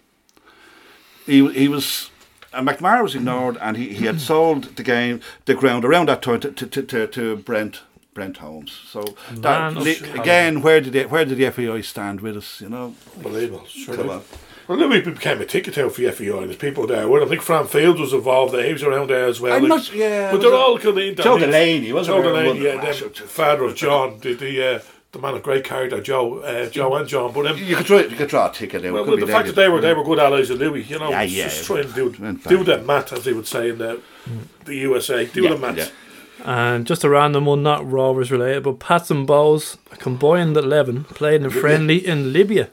He, he was, and McMahon was ignored, and he, he had *clears throat* sold the game, the ground around that time to, to, to, to, to Brent. Brent Holmes. So that, Man of li- calibre. again, where did the, where did the FAI stand with us? You know, Unbelievable. Sure Come did. On. Well, Louis became a ticket out for the FAI. There's people there. Well, I think Fran Fields was involved there. He was around there as well. I'm Like- not- yeah, but they're all kind of into Joe Delaney, wasn't Joe there? Delaney, yeah, Well, then father of John, the the, uh, the man of great character, Joe, uh, Joe and John. But um, you could draw, you could draw a ticket out. well, well, the fact that they were they were good allies of Louis, you know, Yeah, yeah, just trying to do do fact. the mat as they would say in the the USA, do Yeah, the mat. yeah. And just a random one, not Rovers related, but Pats and Bohs, a combined 11, played in a friendly in Libya,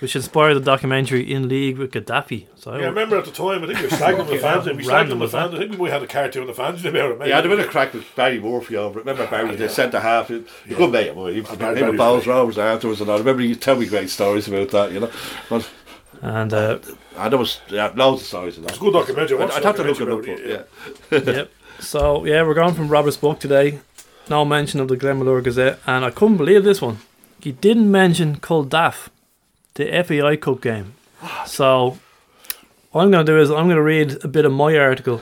which inspired the documentary In League with Gaddafi. So I Yeah, I remember at the time, I think we were *laughs* slagging the fans. We slagged Random the was that? fans. I think we had a cartoon of the fans about it. Maybe. Yeah, I had a bit of crack with Barry Murphy over it. Remember Barry, the centre half? You couldn't make it, boy. He Barry- Barry Barry's Bowles great. Rovers afterwards and all. I remember you tell me great stories about that, you know. But, And uh, and there was yeah, loads of stories of that. It's a good documentary. I I'd, I'd have to look it up, documentary but, about yeah. *laughs* *laughs* yep. So yeah, we're going from Robert's book today. No mention of the Glenmalure Gazette, and I couldn't believe this one. He didn't mention Culdaff, the FAI Cup game. So what I'm going to do is I'm going to read a bit of my article.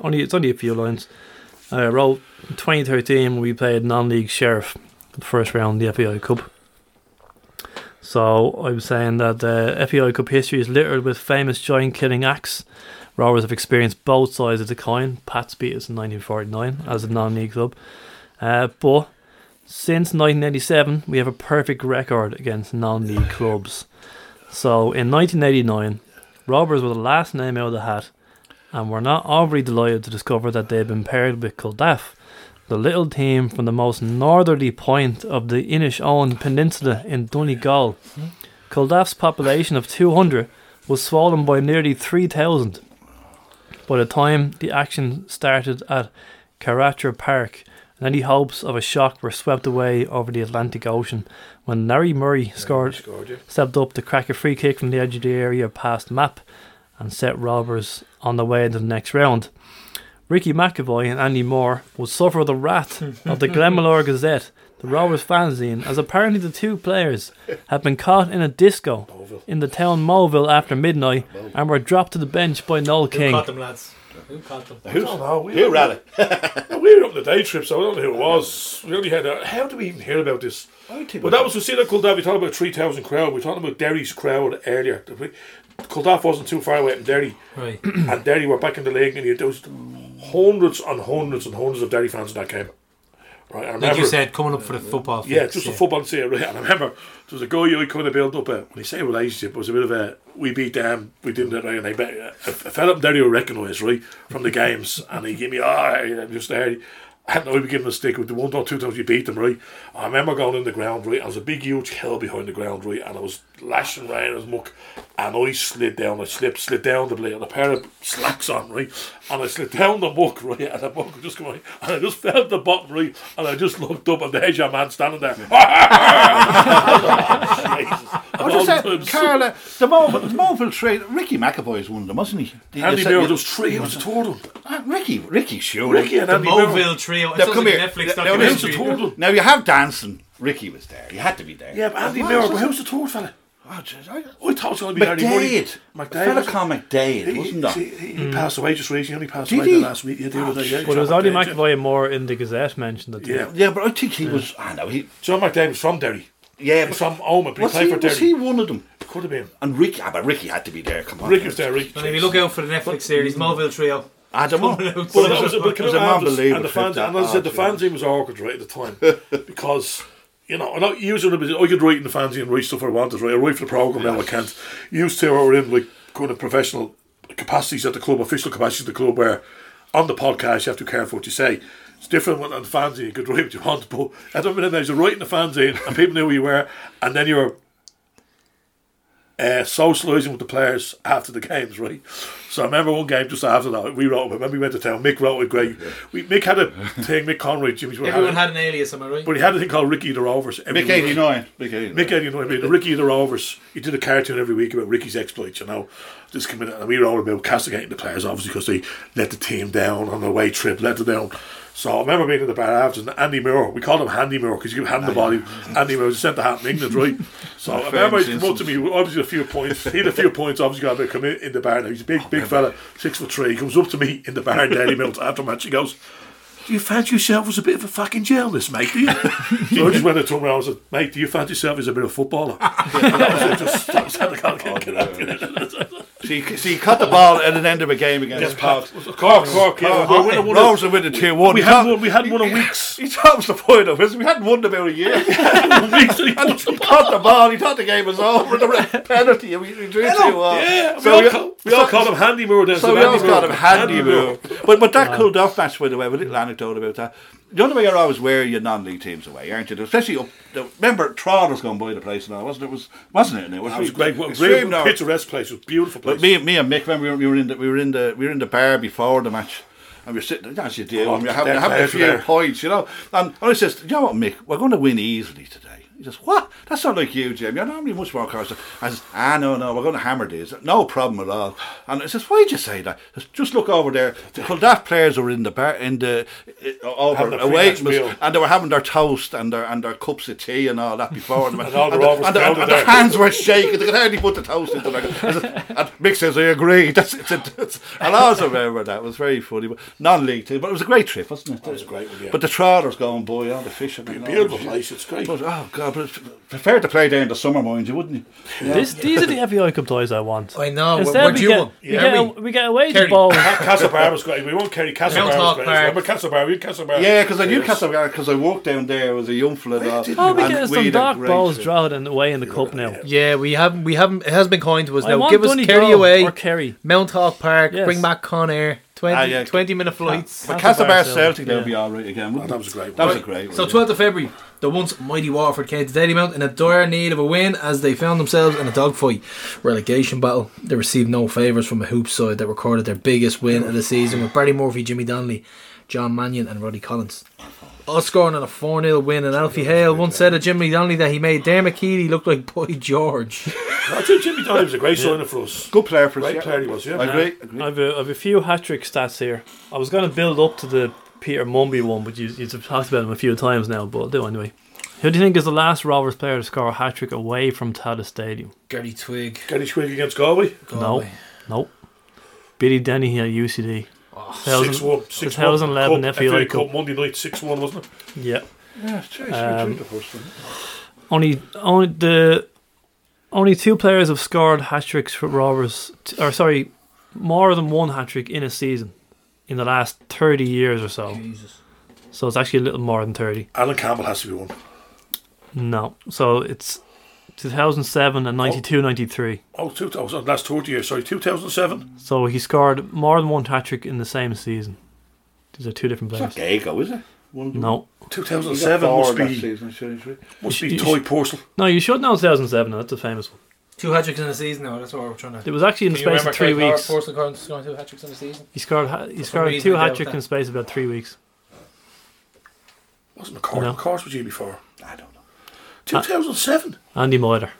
Only it's only a few lines. I wrote in 2013 we played non-league sheriff, the first round of the FAI Cup. So I was saying that the FAI Cup history is littered with famous giant killing acts. Rovers have experienced both sides of the coin. Pats beat us in 1949 as a non-league club, uh, but since 1987 we have a perfect record against non-league clubs. So in 1989, Rovers were the last name out of the hat, and we're not overly delighted to discover that they've been paired with Culdaff, the little team from the most northerly point of the Inishowen Peninsula in Donegal. Culdaff's population of 200 was swollen by nearly 3,000 by the time the action started at Karatra Park. And any hopes of a shock were swept away over the Atlantic Ocean when Larry Murray scored, scored, yeah. stepped up to crack a free kick from the edge of the area past Map and set Rovers on the way into the next round. Ricky McAvoy and Andy Moore would suffer the wrath of the *laughs* Glenmalure Gazette, the Rovers fanzine, as apparently the two players had been caught in a disco in the town Moville after midnight and were dropped to the bench by Noel King. caught them, lads? Who caught them? I don't know. We Who were- ran we were up on the day trip, so I don't know who it was. We only had a, how do we even hear about this? But that was the scene of Culdaff. We talked about 3,000 crowd. We were talking about Derry's crowd earlier. Culdaff wasn't too far away from Derry. Right. and Derry were back in the league, and you had those hundreds and hundreds and hundreds of Derry fans in that game. Right, I Like you said, coming up for the football. yeah, fix, just a football scene, right? And I remember there was a guy you kind of built up a, when you say relationship, it was a bit of a, we beat them, we didn't, it right? And I bet, a, a fella up there you recognise, right, from the *laughs* games, and he gave me, ah, just there. And I would give him a stick with the one or two times you beat them, right? I remember going in the ground, right? I was a big, huge hill behind the ground, right? And I was lashing rain as muck, and I slid down. I slipped, slid down the blade, and a pair of slacks on, right? And I slid down the muck, right? And the muck was just going, and I just fell at the bottom, right? And I just looked up, and there's your man standing there. *laughs* Jesus. I But I said, Carla, the Moville, the Moville trade, Ricky McAvoy's one of them, wasn't he? The- Andy the- Miller, the- was three. He was the third one. Ah, Ricky, Ricky, sure. Ricky and The Andy Miller. Moville Trio. It Now, come like here. Netflix Now, Who's the documentary. third one? Now you have dancing. Ricky was there. He had to be there. Yeah, but Andy Miller. But it? who's the third fella? Oh, jeez, I- I thought it was going to be Harry Murray. McDade. A McDade. fella wasn't called McDade, He, wasn't he, there? he, he passed away just recently. He only passed Did away he? last week. Yeah, the other day. Yeah, But it was only McDade, yeah. McAvoy and more in the Gazette mentioned it. Yeah. Yeah, but I think he was. I know he. John McDade was from Derry. Yeah, but from Oman, but he was played he, for was Derry. he one of them? Could have been. And Ricky, ah, but Ricky had to be there. Come on, Ricky was there. Rick. And if you look out for the Netflix series, Moville Trio. I don't know. Coming out. But that was, It but was it an unbelievable And the trip, fans, that. and as I said, the Oh, yeah. fanzine was awkward right at the time *laughs* because you know, I'm not using it. I could write in the fanzine and write stuff I wanted. Right, I write for the program now. I can't. Used to I or in like kind of professional capacities at the club, official capacities at the club, where on the podcast you have to be careful what you say. It's different when on the fanzine you could *laughs* write what you want, but at the minute now you're writing the fanzine and people knew who you were, and then you're uh, socialising with the players after the games, right? So I remember one game just after that, we wrote. I remember we went to town. Mick wrote it great. We, Mick had a *laughs* thing. Mick Conroy, Jimmy's. Everyone had, had an alias, am I right? but he had a thing called Ricky the Rovers. Mick eighty nine. Mick eighty nine. Mick 89, I mean, Ricky the Rovers. He did a cartoon every week about Ricky's exploits, you know. Just come in and we wrote about castigating the players, obviously, because they let the team down on the away trip, let them down. So I remember being in the bar after, and Andy Moore, we called him Handy Moore because you give hand the body. Andy Moore was sent to hat in England, right? *laughs* So I remember he came up to me, obviously a few points. He had a few points, obviously got a bit come in, in the bar. Now he's a big, big fella, six foot three. He comes up to me in the bar in Daily Mills after match. He goes, do you fancy yourself as a bit of a fucking journalist, mate? Do you? so I just went to him and I said, mate, do you fancy yourself as a bit of a footballer? *laughs* and that was it, just, that was how the could get out. *laughs* So you, so you caught the ball at an end of a game against Yes, Cork. Cork, Cork, yeah. Cork, We won- won- Rovers are winning two one. We had one, we had one in weeks. He was the point of it. We hadn't won about a year. *laughs* weeks and he and he caught the ball. He thought the game was over. The *laughs* penalty. We, we drew two one. Yeah, we, So all, we- call, we all called him Handy Moore then. So we all got him handy Moore. move. But but that cooled off match by the way, with a little anecdote about that. The only way you're always wear your non-league teams away, aren't you? Especially up. The, remember, Trod was going by the place and all, wasn't it? Was wasn't it? It was, That was great. Extreme great now. picturesque place. It was a beautiful place. But me, me and Mick, when we were, we were in the we were in the we were in the bar before the match, and we're sitting as you do, Oh, and we were having, having a few there. points, you know. And I says, Do you know what, Mick, we're going to win easily today. He says, what? That's not like you, Jim. You're normally much more cautious. I says, ah, no, no, we're going to hammer these. No problem at all. And I says, why'd you say that? Says, just look over there. The Culdaff players were in the bar, in the uh, over a away, pre-match and they were having their toast and their and their cups of tea and all that before them. *laughs* And all the and, Rovers and, the- crowded and their hands were shaking. They could hardly put the toast into their. And Mick says, "I agree." *laughs* That's it's a, it's, I'll always remember that. It was very funny, but non-league team. But it was a great trip, wasn't it? It was a great one, yeah. But the trawlers going by, all the fish. and Beautiful place. It's great. But, oh god! But it's prefer to play there in the summer, mind you, wouldn't you? This, these are the FAI Cup toys I want. I know. Where, Instead, where'd we you get, want? we, get a, we get away to Kerry. bowl. *laughs* Castlebar was great. We won't carry Castlebar Mount was Hawk great. Park. Remember Castlebar? We had Castlebar. Yeah, because I knew Castlebar because I walked down there as a young fella. and all, Oh, we and get we some had a dark great balls trip. drought and away in the cup now. Yeah, we haven't. We haven't. It has been coined to us now. Give us Donegal Kerry away, or Kerry. Mount Hawk Park. Bring back Conair. 20, Ah, yeah. 20 minute flights. But Castlebar Castlebar Celtic, Celtic, they'll yeah. be all right again. Oh, that was a great One. That one. was a great one. So yeah. 12th of February, the once mighty Waterford came to Dalymount in a dire need of a win as they found themselves in a dogfight relegation battle. They received no favours from a hoop side that recorded their biggest win of the season with Barry Murphy, Jimmy Donnelly, John Mannion, and Roddy Collins. All scoring on a 4 0 win, and Alfie Hale once said of Jimmy Donnelly that he made Dermot Keely look like Boy George. *laughs* I think Jimmy Donnelly was a great signing for us. Good player for us. Great yeah. player he was, yeah. I agree. agree. I've a, I've a few hat trick stats here. I was going to build up to the Peter Mumby one, but you, you've talked about him a few times now, but I'll do anyway. Who do you think is the last Rovers player to score a hat trick away from Tallaght Stadium? Gary Twigg. Gary Twigg against Galway. No, nope. Billy Dennehy at UCD. Six one. Six one. 2011 Cup, FAI FA Cup. Cup Monday night. Six one, wasn't it? Yeah. Yeah, it's true. Um, the first one. Only, only the only two players have scored hat tricks for Rovers, t- or sorry, more than one hat trick in a season in the last thirty years or so. Jesus. So it's actually a little more than thirty. Alan Campbell has to be one. No, so it's 2007 and 92, 93. Oh, 2000. Last 30 years. Sorry, 2007. So he scored more than one hat trick in the same season. These are two different players. It's not players. Gago, is it? One? No, 2007 forward must be season, actually. must be You- Toy Porcel. no, you should know 2007. That's a famous one. Two hat tricks in a season now, that's what we're trying to. It was actually in the space of three Craig weeks. Forrest scoring scoring two hat tricks in a season? He scored ha- he some scored two hat tricks in the space of about three weeks. Wasn't McCart. No. McCart was you before. I don't know. 2007. Andy Moyder.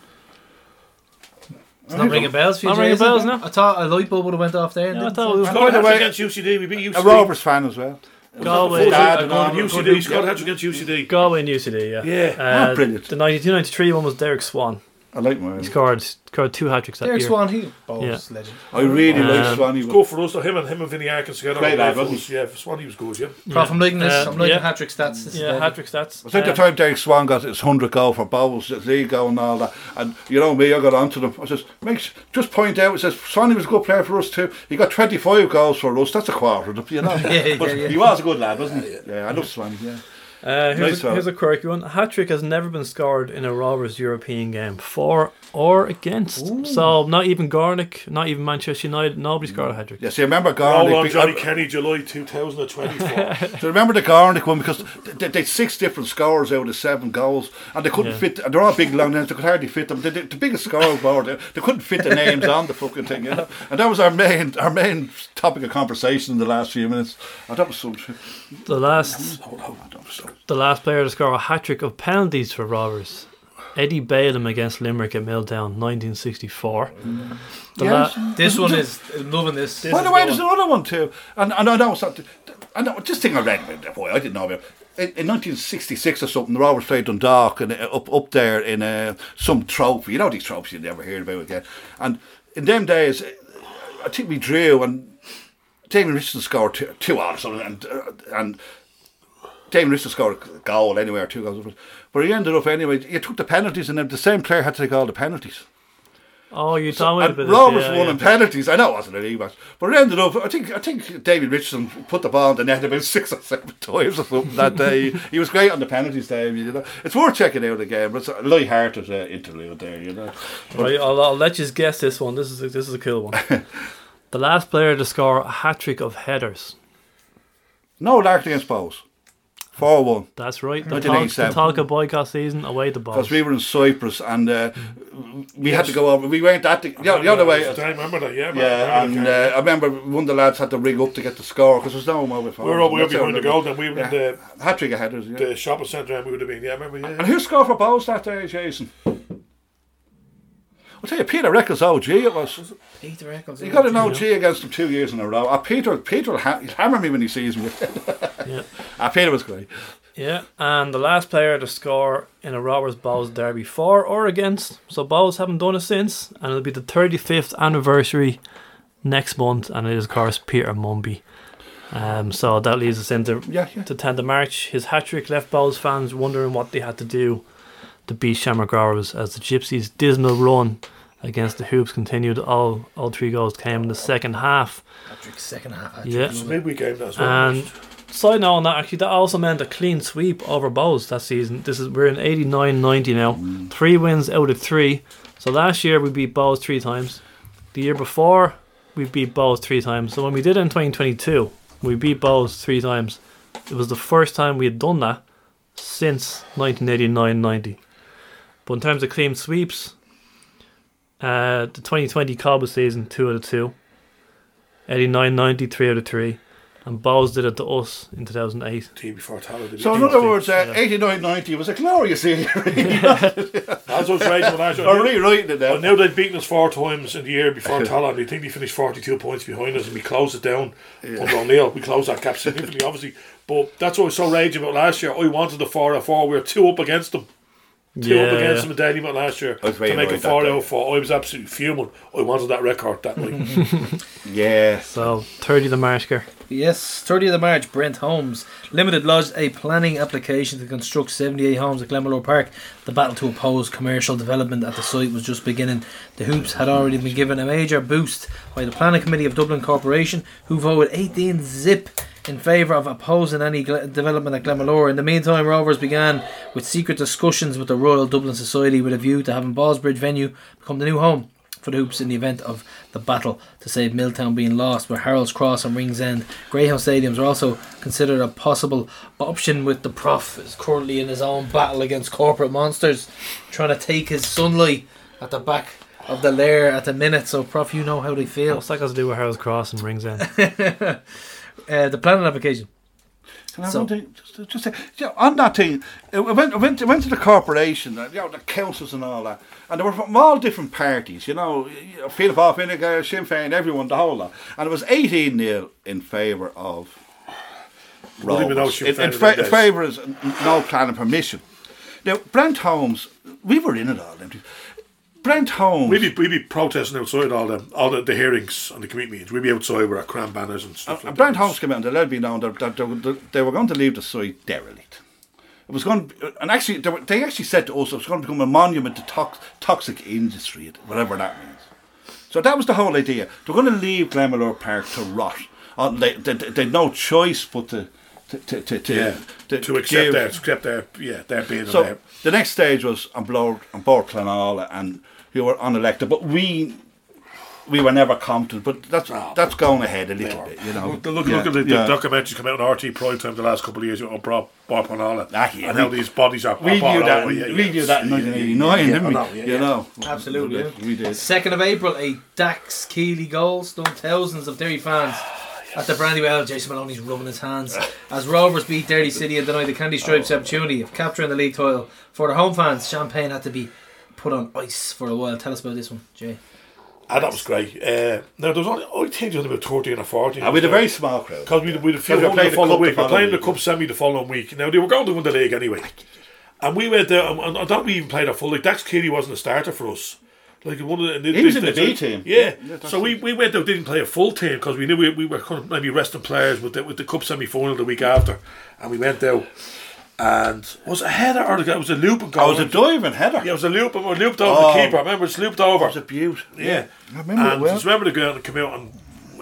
It's not ringing bells for you, Not ringing is bells, no. I thought a light bulb would have went off there. Yeah, I didn't thought it? it was Scored a By the hat way, against UCD. We beat UCD. A Rovers fan as well. Galway. Dad Dad, and all. UCD. Scored a hat against UCD. Galway and UCD, yeah. Yeah. Uh, Oh, brilliant. The 92-93 one was Derek Swan. I like my. He scored scored two hat tricks that Derek year. Swan, he balls Yeah. legend. I really like Um, Swanee. Go for us. though. Him and him and Vinny Arkins together. Great were lad, for wasn't us. Yeah, Swanee was good. Yeah. Prof, I'm liking this. Um, I'm liking yeah. hat trick stats. This is Yeah, deadly. hat trick stats. I think the time Derek Swan got his 100 goal for Bohs, his league goal and all that. And you know me, I got onto them. I says, make, just point out, it says, Swanee was a good player for us too. He got 25 goals for us. That's a quarter, of it, you know. *laughs* Yeah, but yeah, yeah. he was a good lad, wasn't he? Yeah, I love Swanee, yeah. Uh, here's, Nice a, here's a quirky one. A hat trick has never been scored in a Rovers European game, for or against. So not even Garnick, not even Manchester United, nobody scored a hat trick. Yeah, see, I remember Roll Garnick. on Johnny I- Kenny, July 2024. *laughs* So remember the Garnick one because they, they had six different scores out of seven goals, and they couldn't Yeah. fit. And they're all big long names. They could hardly fit them. They, they, the biggest scoreboard, they, they couldn't fit the names on the fucking thing, you know. And that was our main our main topic of conversation in the last few minutes. Oh, that was some. The last Hold on, that was so. The last player to score a hat trick of penalties for Rovers. Eddie Bailham against Limerick at Milltown, 1964. The Yes. la- This one is I'm loving this. By the way, there's another one too, and, and I know it's not. I know this thing I read about that boy. I didn't know about. In, in 1966 or something, the Rovers played Dundalk and uh, up up there in uh, some trophy. You know these trophies you never hear about again. And in them days, uh, I think we drew and Damien Richardson scored two, two or something, and uh, and Damien Richardson scored a goal anyway or two goals. But he ended up anyway. You took the penalties, and then the same player had to take all the penalties. oh, you told me And about. Yeah, won yeah. in penalties. I know it wasn't an e match, but it ended up. I think I think David Richardson put the ball in the net about six or seven *laughs* times or something that day. he was great on the penalties, Dave. You know, it's worth checking out again. But it's a light-hearted uh, interlude there. You know, But- Right, I'll, I'll let you guess this one. This is a, this is a cool one. *laughs* the last player to score a hat trick of headers. no Lark against Bohs. Four one. That's right. The, I did Tal- the 87. Tolka boycott season away the ball. Because we were in Cyprus and uh, we had to go over. We went that the, the, the other way. I remember that, yeah. man. Yeah, and uh, I remember one of the lads had to rig up to get the score because there's no mobile phone. we were, up, we were That's how behind the goal, then we were Yeah. in the, Hat trick of headers. Yeah. the shopping centre, and we would have been, yeah, I remember, yeah. And who scored for Bohs that day, Jason? I'll tell you, Peter Records OG it was. Peter Eccles. He got an OG against him two years in a row. Uh, Peter Peter will ha- he'll hammer me when he sees me. *laughs* Yeah. Ah, Peter was great. Yeah, and the last player to score in a Rovers Bohs derby for or against. So Bohs haven't done it since, and it'll be the 35th anniversary next month, and it is, of course, Peter Mumby. Um, so that leads us into Yeah, yeah. the 10th of March. His hat trick left Bohs fans wondering what they had to do to beat Shamrock Rovers as the Gypsies' dismal run against the Hoops continued. All all three goals came in the second half. Patrick, second half. hat Yeah. trick. It's a midweek game, that's well. And side note on that, actually, that also meant a clean sweep over Bohs that season. This is we're in 89-90 now. Three wins out of three. So last year we beat Bohs three times. The year before we beat Bohs three times. So when we did it in 2022, we beat Bohs three times. It was the first time we had done that since 1989-90. But in terms of clean sweeps, uh, the 2020 Covid season, two out of two. 89-90, three out of three. And Bohs did it to us in 2008. team before Tallaght So in other words, uh, 89 90 was a glorious year. *laughs* *laughs* *laughs* That's what's raging last year. I'm rewriting it now. Well, now they've beaten us four times in the year before Talon. They think they finished 42 points behind us and we closed it down under O'Neill. We closed that gap significantly, obviously. But that's what was so raging about last year. I wanted the 4 out 4. We were two up against them. Two up against yeah. them in Dalymount last year I was to make a annoyed that 4 out 4. I was absolutely fuming. I wanted that record that night. *laughs* yeah. So 30 the Marshker. Yes, 30th of the March, Brent Holmes Limited lodged a planning application to construct 78 homes at Glenmalure Park. The battle to oppose commercial development at the site was just beginning. The Hoops had already been given a major boost by the Planning Committee of Dublin Corporation, who voted 18 zip in favour of opposing any gle- development at Glenmalure. In the meantime, Rovers began with secret discussions with the Royal Dublin Society with a view to having Ballsbridge venue become the new home for the Hoops in the event of the battle to save Milltown being lost, where Harold's Cross and Ringsend Greyhound stadiums are also considered a possible option. With the Prof is currently in his own battle against corporate monsters, trying to take his sunlight at the back of the lair at the minute. So, Prof, you know how they feel. What's that got to do with Harold's Cross and Ringsend? *laughs* uh, the planning application. Can So- one thing? Just, just say, you know, on that thing, I went, I went, I went to the corporation, uh, you know, the councils and all that, and they were from all different parties, you know, you know Fianna Fáil, Fine Gael, Sinn Féin, everyone, the whole lot. And it was 18 nil in favour of Don't even Rovers. In, in, in fa- them days. favour is no planning permission. Now, Brent Holmes, we were in it all. Brent Holmes. We'd be, we'd be protesting outside all the all the, the hearings and the committee meetings. We'd be outside with our KRAM banners and stuff. And like Brent that. Holmes came out and they let me know that, that they, they were going to leave the site derelict. It was going, to, and actually, they, were, they actually said to us it was going to become a monument to tox, toxic industry, whatever that means. So that was the whole idea. They're going to leave Glenmalure Park to rot. Uh, they, they, they had no choice but to to to to, to, yeah, to, accept give- their accept their yeah their being So there. the next stage was on board on Bord Pleanála and who were unelected, but we we were never competent. But that's that's going ahead a little bit, you know. Look, look, Yeah, look at the, yeah. the documentaries come out on RTÉ Prime Time the last couple of years on Bob Bob and all that, Ah, yeah, and we- how these bodies are. We are knew that. all- yeah, we yeah. knew that in 1989, Yeah, didn't I we? know, yeah, you yeah. know, Absolutely. We did. Second of April, a Dax Keeley goal stunned thousands of Derry fans at the Brandywell. Jason Maloney's rubbing his hands as Rovers beat Derry City and denied the Candy Stripes opportunity of capturing the league title for the home fans. Champagne had to be put on ice for a while. Tell us about this one, Jay. Ah, that was great. Uh, now there was only I think there was about thirteen or fourteen. Ah, we had a very small crowd. because we we had a few we home played the the following cup the week. We're following playing the week. cup semi the following week. Now they were going to win the league anyway, and we went there. And, and I thought we even played a full. Like Dax Keeley wasn't a starter for us. Like one of the, He was in the B team. Yeah, Yeah, so we, we went out didn't play a full team because we knew we, we were kind of maybe resting players with the with the cup semi final the week after, and we went out. And was it a header or it was a loop and goal? Oh, it was a diving header. Yeah, it was a loop and we looped over Oh. the keeper. I remember it's looped over. It was a beaut. Yeah. I remember it and well. just remember the girl that came out and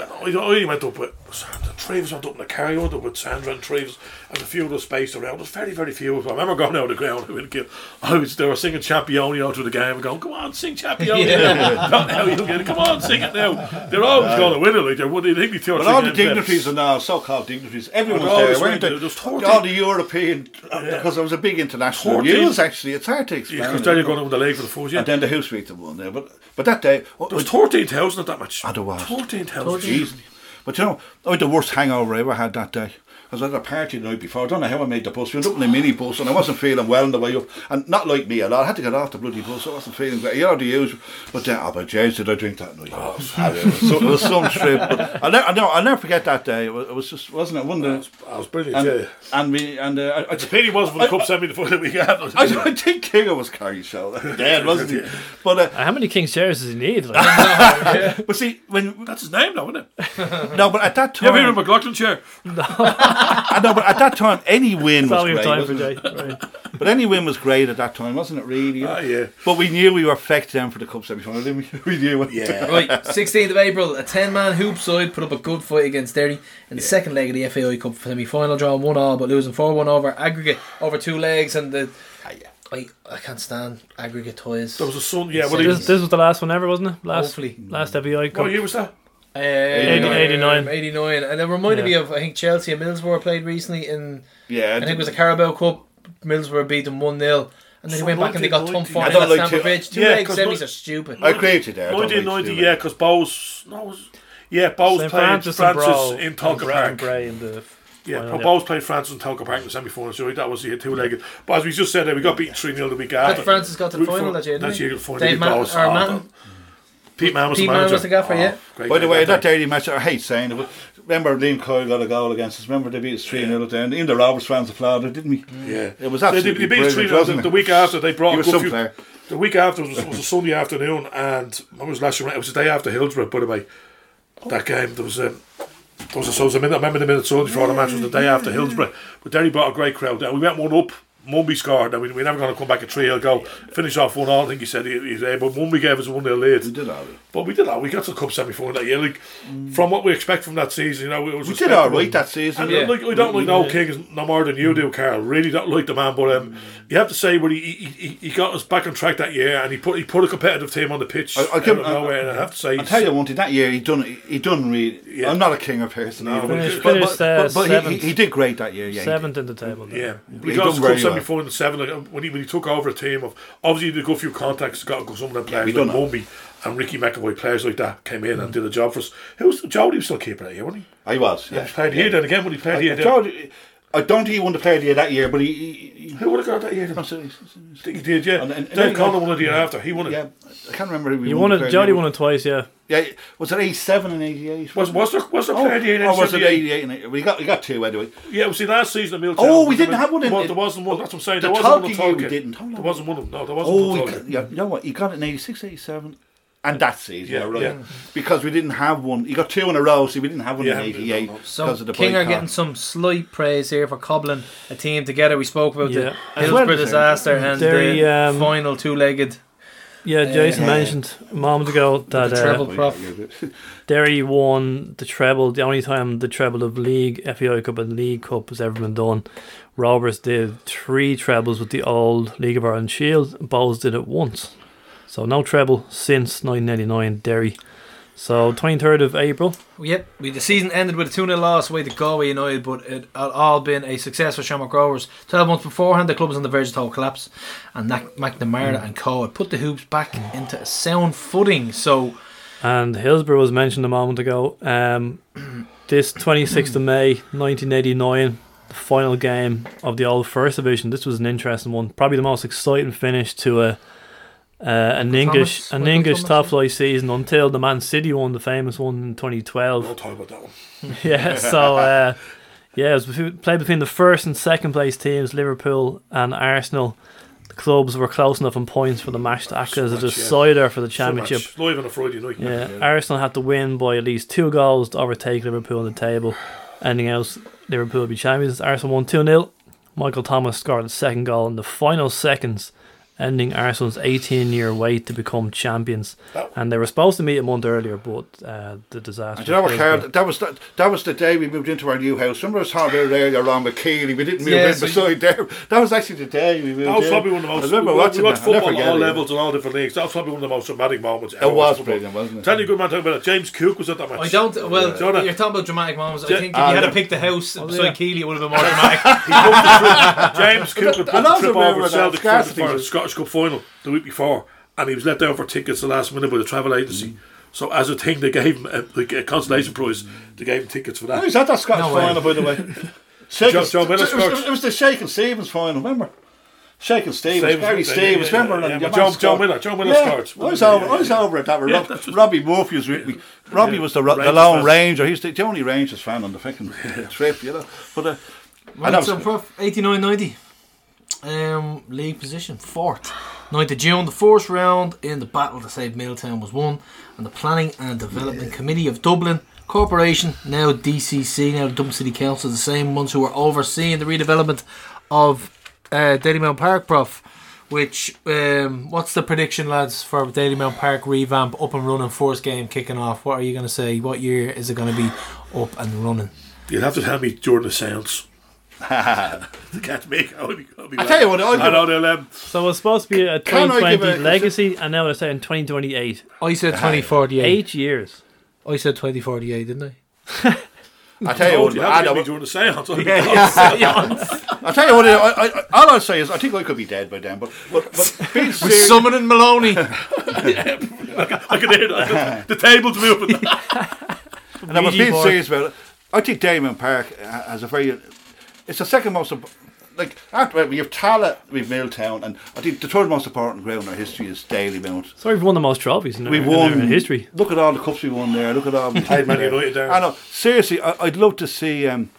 well, I I only went up with Sandra Travis went up in the car, I went up with Sandra and Travis and a few of us spaced around. There's very, very few. I remember going out of the ground I went, was they were singing Championio through the game and going, Come on, sing Championio. *laughs* Yeah. *laughs* Not now, you'll get it. Come on, sing it now. They're always going to win it, like they would they think they two or But all the dignitaries and all, so-called dignitaries, everyone oh, was there, always weren't they? there. All the European, uh, because there was a big international 30 news, actually. It's hard to explain. because then you're going to win the league for the first year. And then the House Week won there. But, but that day... There was 13,000 at that match. And there was. 13,000. Easily. But you know, I had the worst hangover I ever had that day. I was at a party the night before. I don't know how I made the bus. We went up in a mini bus and I wasn't feeling well on the way up. And not like me a lot. I had to get off the bloody bus. I wasn't feeling great. You know the usual. But then, oh, but James, did I drink that night? Oh, *laughs* it, was some, it was some trip. But I'll, never, I'll never forget that day. It was, it was just, wasn't it? One day. I was brilliant, And, yeah. and we, and uh, I, I, It's a pity it wasn't for the cup semi the final week after. I, I think Kingo was Carrie show then, wasn't he? But uh, How many King's chairs does he need? Like? *laughs* but see when That's his name now, isn't it? no, but at that You ever hear time, of McLaughlin chair? *laughs* I know, but at that time, any win was That's all we have great. time for, Jay. Right. But any win was great at that time, wasn't it? Really. Ah, yeah. But we knew we were affected then for the cup semi-final, didn't we? *laughs* We knew it. Yeah. Right, 16th of April, a 10 man hoop side put up a good fight against Derry in the second leg of the FAI Cup semi final draw 1 all, but losing 4 1 over aggregate over two legs. And the. I, I can't stand aggregate toys. There was a son, yeah. Well, This- This, this was the last one ever, wasn't it? Last, Hopefully. last FAI Cup. what year was that? Uh, 89. 89. And it reminded me of, I think, Chelsea and Middlesbrough played recently in. Yeah. I think it was a Carabao Cup. Middlesbrough beat them 1 0. And then they went back and they got thumped 4 I 0 at like Stamford Bridge. Two yeah, leg 'cause semis not- are stupid. I agree with you there. I don't like to 1990, yeah, because Bohs. No, it was, yeah, Bohs St. played Francis, Francis, Bro in and Tolka Bra- Park. and Bray in the Yeah, final, Bohs played Francis in Tolka Park in the semi final, so that was the two legged. But as we just said, there, we got beaten 3 0 the week Had after. Francis got to the final for- that year, didn't That's he? year, the final. Dave Big Ma- Bohs. Pete Mahon was Pete the Mann manager. was the gaffer, yeah. Oh, great By the game way, that that Derry match, I hate saying it, but remember Liam Coyle got a goal against us. Remember they beat us 3 0 at the end. Even the Roberts fans applauded, didn't we? Yeah. It was They, they, they beat us 3 brilliant, wasn't the, week after. They brought He a was good few. The week after was, was a Sunday afternoon, and when was last year? It was the day after Hillsborough, by the way. That game, there was a. There was a, so it was a minute, I remember the minute Sunday before the match was the day after Hillsborough. But Derry brought a great crowd down. We went one up. Mumby scored. Now we, we're never going to come back a 3 0 go. Finish off 1 all. I think he said he, he's able. Mumby gave us a 1 0 lead. We did all right. But we did that. We got to the cup semi final that year. Like from what we expect from that season, you know, it was We did all right that season. And Yeah. like, I don't like no King no more than you do, Carl. Really don't like the man, but um, you have to say, but he, he, he, he got us back on track that year, and he put he put a competitive team on the pitch. I- I out can- of nowhere, and I have to say, I'll tell you one thing. That year, he done. He done really. Yeah. I'm not a king of person. No, either, but, but, uh, but, but he, he, he did great that year. Yeah. Seventh in the table. Yeah, He we got done us very cup well. Final in seven. Like, when he when he took over a team of obviously a good few contacts, got some of them players we like. Mumby and Ricky McAvoy, players like that came in and did a job for us. Who was Jody was still keeping it here, wasn't he? I was. Yeah. Yeah. He played here then again when he played here. I, then. George, I don't think he won the player of the year that year, but he. he, he Who would have got that year? No, I think he did, yeah. And- and- and Dave then- Conlon won it the year yeah. after. He won it. Yeah, I can't remember who He won won it. player of Jody won it twice. Yeah. Yeah, was it 87 and 88? Was, was there, was there Oh, player of the year in oh, or was it 88 and 88? We got, we got two anyway. Yeah, we see last season at Milltown. Oh, we didn't have one in- Well, there wasn't one. That's what I'm saying. The There wasn't one Tolka in year Tolka. didn't. There wasn't one. of them. No, there wasn't Oh, one. he, in Tolka. yeah, you know what? He got it in 86, 87. And that's season, Yeah, yeah, right. yeah. Because we didn't have one. He got two in a row, so we didn't have one Yeah, in 88 So because of the King are getting some slight praise here for cobbling a team together. We spoke about Yeah. the As well Hillsborough disaster and Derry, the um, final two-legged. Yeah, Jason Uh, mentioned a moment ago that the uh, treble. *laughs* Derry won the treble. The only time the treble of league, FAI Cup, and League Cup has ever been done. Rovers did three trebles with the old League of Ireland Shield. Bohs did it once. So no treble since 1999 Derry. So 23rd of April. Yep, we, the season ended with a 2 0 loss away to Galway United, but it had all been a success for Shamrock Rovers. 12 months beforehand, the club was on the verge of total collapse, and Mac- McNamara and Co. had put the hoops back into a sound footing. So, And Hillsborough was mentioned a moment ago. Um, *clears throat* this 26th of May 1989, the final game of the old First Division. This was an interesting one. Probably the most exciting finish to a uh, an English Thomas, an English top flight season until the Man City won the famous one in 2012. Don't talk about that one. *laughs* yeah, so uh, yeah, it was between, played between the first and second place teams, Liverpool and Arsenal. The clubs were close enough in points for the match to act as a match, yeah. decider for the So much. championship. Live on a Friday night. Yeah, Arsenal had to win by at least two goals to overtake Liverpool on the table. Anything else, Liverpool would be champions. Arsenal won 2 0. Michael Thomas scored the second goal in the final seconds, ending Arsenal's 18 year wait to become champions. And they were supposed to meet a month earlier, but uh, the disaster. Do you know what, Carl? That was the, that was the day we moved into our new house. Remember I was talking about earlier on with Keely? We didn't move Yeah, in so beside there. That was actually the day we moved That was in. probably one of the most. I remember we, watching we watched that. Football at all it. levels and all different leagues. That was probably one of the most dramatic moments. ever It was brilliant, wasn't it? Tell you a good man talking about it. James Cook was at that match. I don't. Well, Jonah. you're talking about dramatic moments. I think if Ah, you had to pick the house Oh, beside yeah. Keely, it would have been more dramatic. *laughs* He booked the trip. James Cook had booked And the trip over that Celtic for, scarcity the was- Scottish Cup final the week before, and he was let down for tickets the last minute by the travel agency. Mm. So as a thing, they gave him a, like a consolation prize. They gave him tickets for Oh, that. he's at that Scottish No way. final, by the way. *laughs* Shaking, Joe- Joe Miller it, was, scored. it was the Shaking Stevens final, remember? Shaking Stevens, Stevens, Gary yeah, Stevens, yeah, remember? yeah, And but your Joe- man Joe. Miller- Joe Miller yeah, scored. I was Yeah, over, yeah, I was yeah. over at that. Yeah, Rob, that's Robbie Murphy was with me. Robbie was the, the Rangers lone fan. Ranger. He's the, the only Rangers fan on the fucking trip, you know. But uh, and Right, that so was, um, prof, 89 90. Um, league position, fourth. 9th of June, the fourth round in the battle to save Milltown was won, and the Planning and Development Committee of Dublin Corporation, now DCC, now Dublin City Council, the same ones who were overseeing the redevelopment of uh, Dalymount Park, Prof. Which, um, what's the prediction, lads, for Dalymount Park revamp up and running, first game kicking off? What are you going to say? What year is it going to be up and running? You'd have to tell me during the seance. They can't make. I'll be, I'll be I tell you what, I'll I know they'll. Um, So it was supposed to be a Can I give 2020 a- legacy, and now they're saying 2028. I said 2048. Eight years. I said 2048, didn't I? *laughs* I tell you what, I have to know, get me during the seance. *laughs* I'll *laughs* I tell you what, I, I, all I'll say is I think I could be dead by then. But but, but being We're summoning Maloney. yeah, I can hear that. The table's moving. and I was being board. serious about it. I think Dalymount Park uh, has a very. It's the second most. Like after we have Tallaght, we have Milltown, and I think the third most important ground in our history is Dalymount. So we've won the most trophies in, We've our, in, our won history. Look at all the cups we won there. Look at all. we Played *laughs* Man there. United there. I know. Seriously, I, I'd love to see um,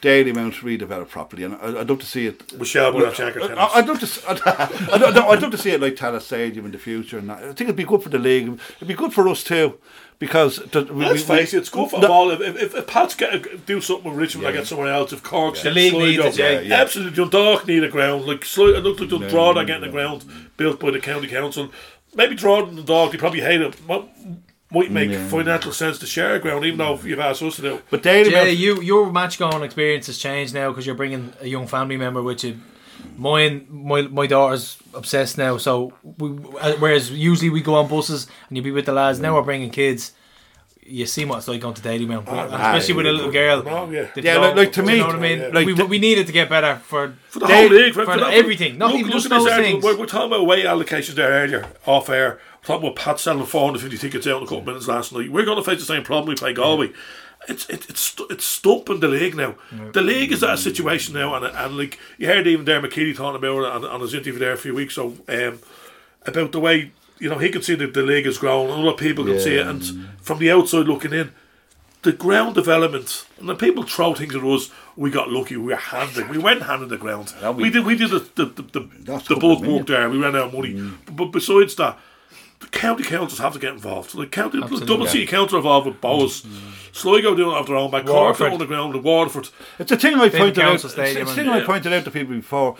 Dalymount redeveloped properly, and I, I'd love to see it. Michelle would have Shankar tennis. I- I'd love to. s- I'd, *laughs* I'd, I'd, I'd love to see it like Tallaght Stadium in the future, and I think it'd be good for the league. It'd be good for us too, because the, we, Let's we- face it, it's good for the- all. If, if, if Pats get, do something with Richmond, I get somewhere else. If Cork, The league needs it, yeah. yeah. Absolutely, Dundalk need a ground. Like Sli- it looked like Dundalk getting a ground built by the county council. Maybe Drogheda and Dundalk, they probably hate it. Might, might make financial sense to share a ground, even though you've asked us to do. But Dalymount, Yeah, you your match going experience has changed now because you're bringing a young family member with you. Mine, my my daughter's obsessed now. So we, uh, whereas usually we go on buses and you be with the lads. Now mm. we're bringing kids. You see what it's like going to Dalymount, and ah, especially ah, with a little girl. Oh, yeah. Yeah, dog- like- like to you me, know what I mean. like we, the- we needed to get better for For the whole league, for, for that- everything, not look- even look just those things. We're, we're talking about away allocations there earlier, off air. We're talking about Pat selling 450 tickets out in a couple minutes last night. We're going to face the same problem we play Galway. It's it, it's it's stumping the league now. The league is at a situation now, and and like you heard even Dermot Keely talking about it on, on his interview there a few weeks ago um, about the way you know he can see that the league has grown, and other people can see it, and from the outside looking in, the ground development, and the people throw things at us. We got lucky. We were handed. We went handed the ground. we- we, did. We did the the, the, the, the bulk work there. We ran out of money. But, but besides that, the county councils have to get involved. The county, Absolutely. Dublin City council are involved with Bohs. Sligo doing it off their own back. Cork Waterford. on the ground. The Waterford. It's a thing I pointed out. It's, Stadium it's a and- thing I Yeah. pointed out to people before.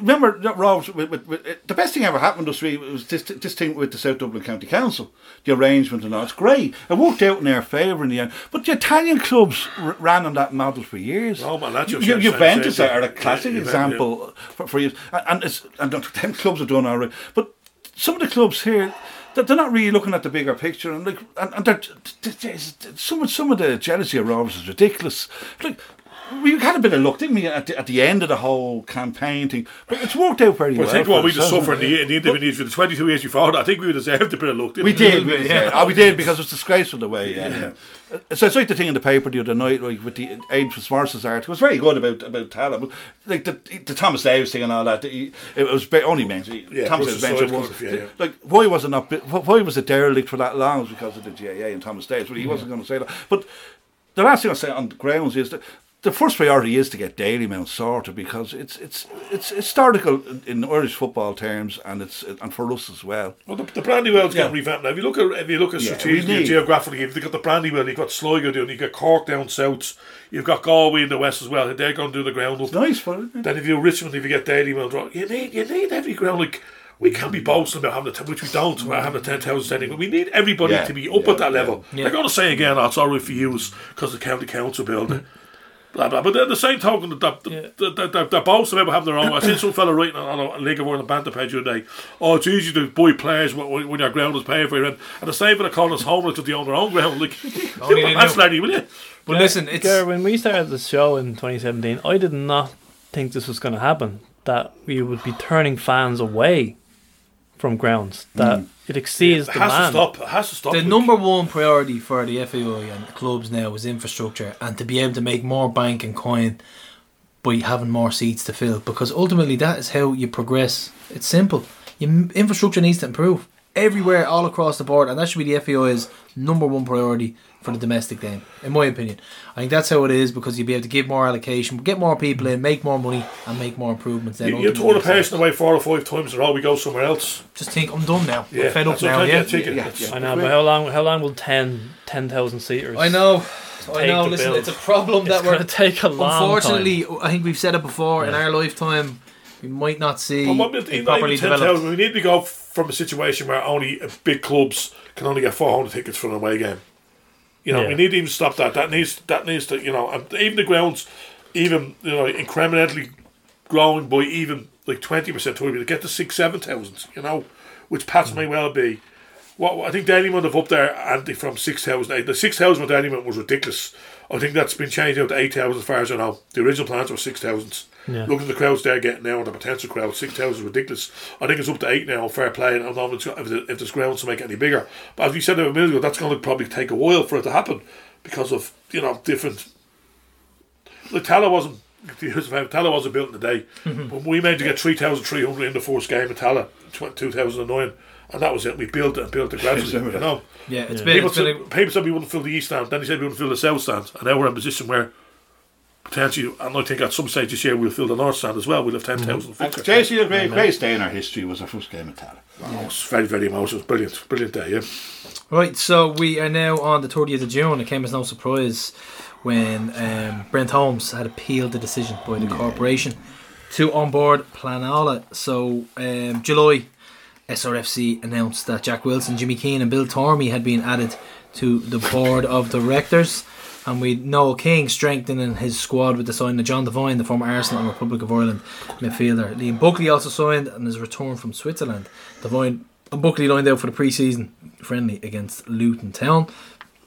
Remember, that Robs, with, with, with, the best thing ever happened to us really was this, this thing with the South Dublin County Council, the arrangement and all. It's great. It worked out in their favour in the end. But the Italian clubs r- ran on that model for years. Oh, man, that's your Ju- same- Juventus same- are a classic Juventus, example for, for years. And, and, it's, and the them clubs have done all right. But some of the clubs here, they're, not really looking at the bigger picture. And, like, and, and they're, some, of- some of the jealousy Robs is ridiculous. Like, we had a bit of luck, didn't we, at the, at the end of the whole campaign thing? But it's worked out very Well, well. think what we us, just suffered in the, in the for the 22 years before that. I think we deserved a bit of luck. We did, we? we did. *laughs* Oh, we did because it's disgraceful the way. Yeah. Uh, So it's like the thing in the paper the other night, like with the Aid Fitzmaurice's article. It was very good about about Tallaght, like the, the Thomas Davis thing and all that. It was only mentioned. Yeah, Thomas Davis mentioned Side once. kind of, yeah, yeah. Like why was it not? Why was it derelict for that long? It was because of the GAA and Thomas Davis. But he wasn't going to say that. But the last thing I say on the grounds is that. The first priority is to get Dalymount sorted because it's it's it's historical in- in Irish football terms and it's and for us as well. Well, the, the Brandywell's Yeah. getting revamped now. If you look at if you look at Yeah, strategically, geographically, you've got the Brandywell, you've got Sligo doing, you've got Cork down south, you've got Galway in the west as well. They're going to do the ground up. Nice for it. Then if you're Richmond, if you get Dalymount, right, you need you need every ground like. We can't be boasting about having the ten, which we don't. About having the ten thousand standing, but we need everybody Yeah, to be up yeah, at that level. Yeah. They're going to say again, "Oh, it's all right for you because the county council building." Blah, blah. But then the same token that that Yeah. that that that they're boasting about having their own. I seen some fella writing on a League of Ireland banter page the other day. Oh, it's easy to buy players when, when when your ground is paid for, and, and the same for the calling us homeless to they own their own ground. Like, *laughs* Only they that's know. Larry, will you? But listen, it's Gar, when we started the show in 2017, I did not think this was going to happen. That we would be turning fans away from grounds. That hmm. It exceeds It has to stop. It has to stop. the like. number one priority for the FAI and the clubs now is infrastructure and to be able to make more bank and coin by having more seats to fill because ultimately that is how you progress. It's simple. Your infrastructure needs to improve everywhere, all across the board, and that should be the FAI's number one priority for the domestic game, in my opinion. I think that's how it is because you'll be able to give more allocation, get more people in, make more money, and make more improvements. Then You, you ultimately turn a person away four or five times or a row. We go somewhere else. Just think, I'm done now. Yeah, I'm fed up now. Yeah, yeah. Yeah, yeah. I know, but how long? How long will 10 10,000 seaters? I know. I know. Listen, build. it's a problem It's that we're going to take a long Unfortunately, time. I think we've said it before. In our lifetime, we might not see Well, it properly even developed. 10,000, we need to go from a situation where only big clubs can only get 400 tickets for an away game. You know, Yeah. we need to even stop that. That needs that needs to you know, and even the grounds, even you know, incrementally growing by even like twenty percent to get to six seven thousand. You know, which Pats may mm. well be. What I think Dalymount have up there Andy from six thousand. The six thousand with Dalymount was ridiculous. I think that's been changed out to eight thousand as far as I know. The original plans were six thousand. Yeah. Look at the crowds they're getting now and the potential crowd. Six thousand is ridiculous. I think it's up to eight now. Fair play. And I don't know if, it's, if, the- if there's grounds to make it any bigger. But as we said a minute ago, that's going to probably take a while for it to happen because of you know different. Like Tallaght wasn't. Here's the fact, Tallaght wasn't built in a day. Mm-hmm. But we managed to get 3,300 in the first game in Tallaght, in 2009, and that was it. We built it and built it *laughs* gradually. you know, Yeah, it's Yeah. been, people, it's been said, a, people said we wouldn't fill the east stand. Then he said we wouldn't fill the south stand, and now we're in a position where potentially, and I think at some stage this year we'll fill the north stand as well. We'll have 10,000 And fixtures. JC, the great, greatest day in our history was our first game at Tallaght. Oh, it's very, very emotional. Brilliant, brilliant day. Yeah. right. So we are now on the 30th of June. It came as no surprise when um, Brent Holmes had appealed the decision by the corporation to An Bord Pleanála. So um, July, SRFC announced that Jack Wilson, Jimmy Keane, and Bill Tormey had been added to the board of directors. And we Noel King strengthening his squad with the signing of John Devine, the former Arsenal and Republic of Ireland midfielder. Liam Buckley also signed and his return from Switzerland. Devine and Buckley lined out for the pre-season friendly against Luton Town.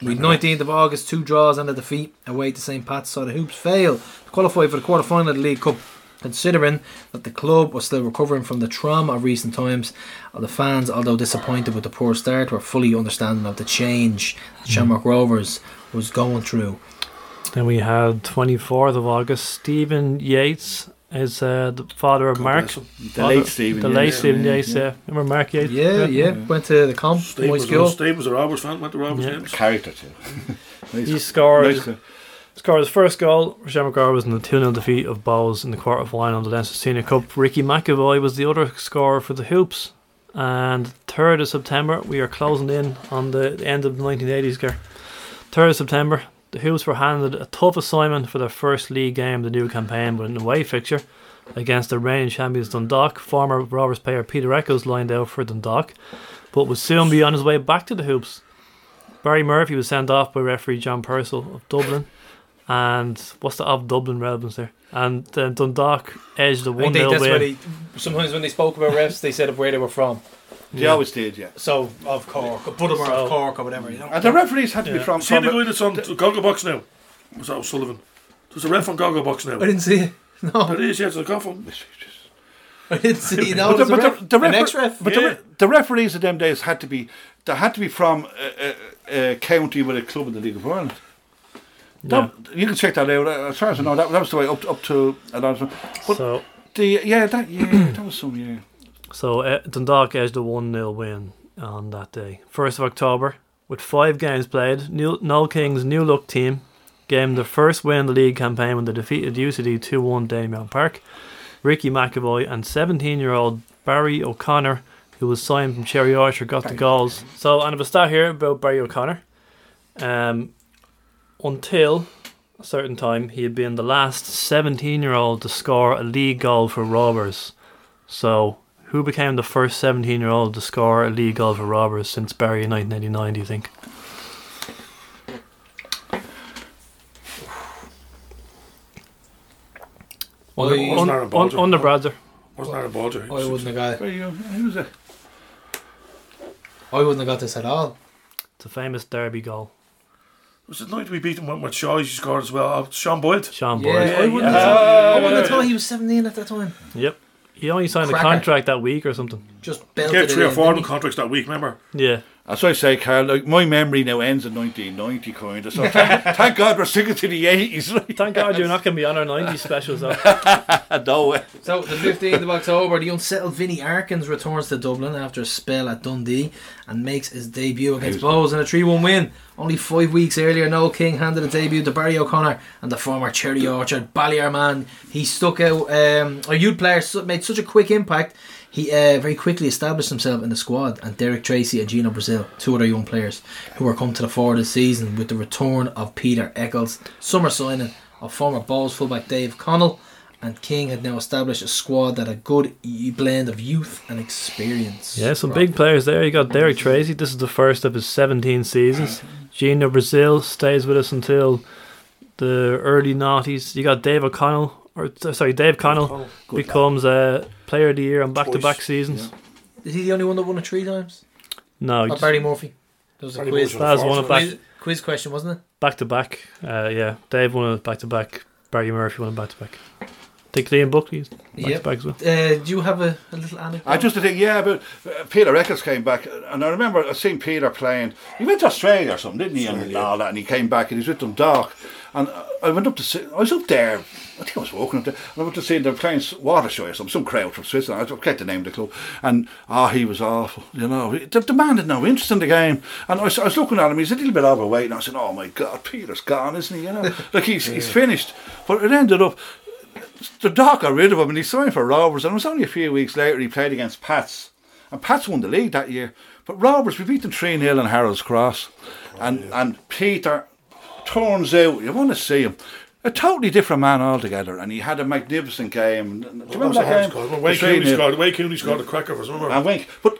With 19th of August, two draws and a defeat away to St. Pat's saw the Hoops fail to qualify for the quarter final of the League Cup. Considering that the club was still recovering from the trauma of recent times, the fans, although disappointed with the poor start, were fully understanding of the change that mm. Shamrock Rovers was going through. Then we had 24th of August. Stephen Yates is uh, the father of Mark. The Father- late Stephen The Yates. late Yeah, Stephen yeah, Yates, yeah. yeah. Remember Mark Yates? Yeah, yeah, went to the comp, Steve my was, school. a, Steve was a Roberts fan, went to Roberts Yeah. games. Character too. *laughs* He scored Nice scored his first goal for Shamrock Rovers in the 2 0 defeat of Bohs in the quarter final of the Leinster Senior Cup. Ricky McAvoy was the other scorer for the Hoops. And 3rd of September, we are closing in on the, the end of the 1980s, Gar. 3rd of September, the Hoops were handed a tough assignment for their first league game of the new campaign with an away fixture against the reigning champions Dundalk. Former Rovers player Peter Eccles lined out for Dundalk, but would soon be on his way back to the Hoops. Barry Murphy was sent off by referee John Purcell of Dublin. And what's the of Dublin relevance there? And then Dundalk edged the 1 think 0 that's why win. they, sometimes when they spoke about refs, they said of where they were from. They always did, yeah. So, of Cork, or Budimir So- of Cork, or whatever, you know. And the referees had to be from. See the guy that's on the Goggle Box now? Was that O'Sullivan? There's a ref on Goggle Box now. I didn't see it. *laughs* No. There is, yeah, it's a coffin. I didn't see it. No, But the, there's a but ref, the, the an refer- ex-ref. but the, the referees of them days had to be they had to be from a, a, a county with a club in the League of Ireland. That- you can check that out. uh, As far as I know, that, that was the way up to, up to a lot of. But So, the yeah, that yeah, that was some yeah. So uh, Dundalk edged a 1 0 win on that day. 1st of October, with five games played, New, Noel King's new look team gained him the first win in the league campaign when they defeated UCD 2 1 Dalymount Park. Ricky McAvoy and 17 year old Barry O'Connor, who was signed from Cherry Orchard, got the goals. So, and I have a stat here about Barry O'Connor. Um, until a certain time, he had been the last 17 year old to score a league goal for Rovers. So, who became the first 17 year old to score a league goal for Rovers since Barry in 1989, do you think? Under, I- Wasn't un, Aaron un, Bolger? under Bradzer. Wasn't that a Bolger? I wouldn't have got Where it. you, who was it? I wouldn't have got this at all. It's a famous derby goal. Was it night we beat him when, when Shaw scored as well? Oh, Sean Boyd. Sean Yeah, Boyd. I wouldn't, have, yeah. thought, I wouldn't Yeah. have thought he was 17 at that time. Yep. He only signed Cracker. a contract that week or something. Just He belted gave it three or in, four of didn't them he? contracts that week, remember? Yeah. That's why I say, Carl. Like my memory now ends in 1990, kind of. So thank, *laughs* thank God we're sticking to the 80s. Right? *laughs* Thank God you're not going to be on our 90 *laughs* specials though. no way. So the 15th of October, the unsettled Vinnie Arkins returns to Dublin after a spell at Dundee and makes his debut against Bohs in a 3-1 win. Only five weeks earlier, Noel King handed a debut to Barry O'Connor and the former Cherry Orchard Ballier man. He stuck out. Um, a youth player made such a quick impact. He uh, very quickly established himself in the squad, and Derek Tracy and Gino Brazil, two other young players who were come to the fore this season with the return of Peter Eccles, summer signing of former Bohs fullback Dave Connell, and King had now established a squad that had a good blend of youth and experience. Yeah, some big players there. You got Derek Tracy. This is the first of his 17 seasons. Gino Brazil stays with us until the early noughties. You got Dave O'Connell, or uh, sorry, Dave Connell Good becomes a player of the year on back-to-back Twice, seasons. Is he the only one that won it three times? No, Or just Barry Murphy? There was a Barry quiz. That was one of back- quiz, quiz question, wasn't it? back-to-back. Uh, yeah, Dave won it back-to-back. Barry Murphy won it back-to-back. I think Liam Buckley's Yep. back-to-back as well. Uh, do you have a, a little anecdote? I just think, yeah, but uh, Peter Eccles came back, and I remember I seen Peter playing. He went to Australia or something, didn't he? And all that, and he came back, and he's with them Doc. And I went up to see, I was up there, I think I was walking up there, and I went to see them playing s- water show or something, some crowd from Switzerland, I forget the name of the club. And, ah, he was awful, you know. The, the man had no interest in the game. And I was, I was looking at him, he's a little bit overweight, and I said, oh my God, Peter's gone, isn't he? You know, *laughs* like he's, he's finished. But it ended up, the Doc got rid of him and he signed for Rovers and it was only a few weeks later he played against Pats and Pats won the league that year but Rovers we beat them 3-0 in Harold's Cross and, oh, and Peter turns out you want to see him a totally different man altogether and he had a magnificent game do you remember that game? Wayne Cooney scored. Wayne Cooney scored a cracker for us, remember? and Wink but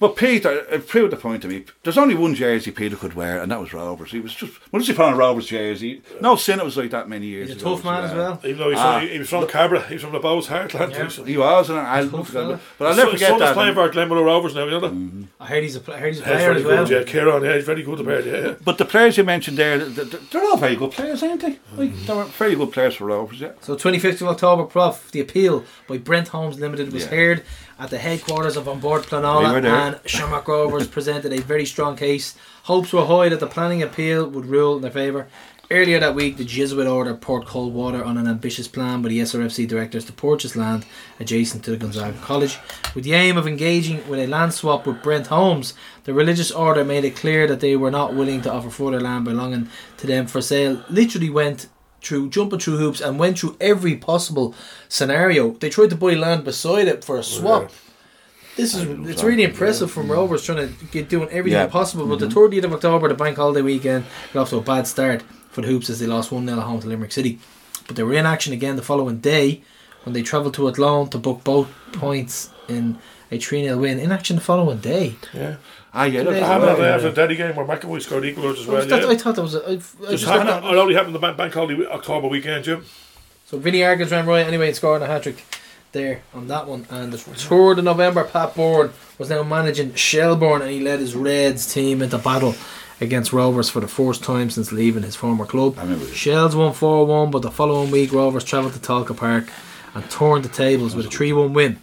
But Peter, it proved the point to me. There's only one jersey Peter could wear, and that was Rovers. He was just once he put on a Rovers jersey. No sin it was like that many years He's a ago. tough man as well. Even though he's Ah. from, he was from Cabra, he was from the Bohs Heartland. Yeah. too, He was, and I, Tough fella. but I'll never son- forget son that. playing for Glenmore Rovers now, you know that? I heard he's a, pl- I heard he's a Yeah, he's player very as well. good, yeah. Kieran, yeah, he's very good player, yeah, yeah. But the players you mentioned there, th- th- they're all very good players, aren't they? Like, Mm-hmm. they're very good players for Rovers, yeah. So 25th of October, Prof, the appeal by Brent Holmes Limited was Yeah. heard at the headquarters of An Bord We Pleanála were and Shamrock Rovers *laughs* presented a very strong case. Hopes were high that the planning appeal would rule in their favour. Earlier that week, the Jesuit order poured cold water on an ambitious plan by the SRFC directors to purchase land adjacent to the Gonzaga College. With the aim of engaging with a land swap with Brent Holmes, the religious order made it clear that they were not willing to offer further land belonging to them for sale. Literally went through jumping through hoops and went through every possible scenario. They tried to buy land beside it for a swap. This is it's really impressive from Rovers trying to get doing everything Yeah. possible. But Mhm. the 30th of October, the bank holiday weekend, got off to a bad start for the Hoops as they lost 1 0 at home to Limerick City. But they were in action again the following day when they travelled to Athlone to book both points in a 3 0 win. In action the following day. Yeah. Ah, yeah, Today that's as I well. remember after the Daddy game where McAvoy scored equalers as well. That- yeah. I thought that was. A, I, I Just just happened, it only happened the bank, bank holiday October weekend, Jim. So Vinny Arkins ran right anyway and scored a hat trick there on that one. And the third of November, Pat Byrne was now managing Shelbourne and he led his Reds team into battle against Rovers for the first time since leaving his former club. Shels won 4 1, but the following week Rovers travelled to Tolka Park and turned the tables with a 3 1 win.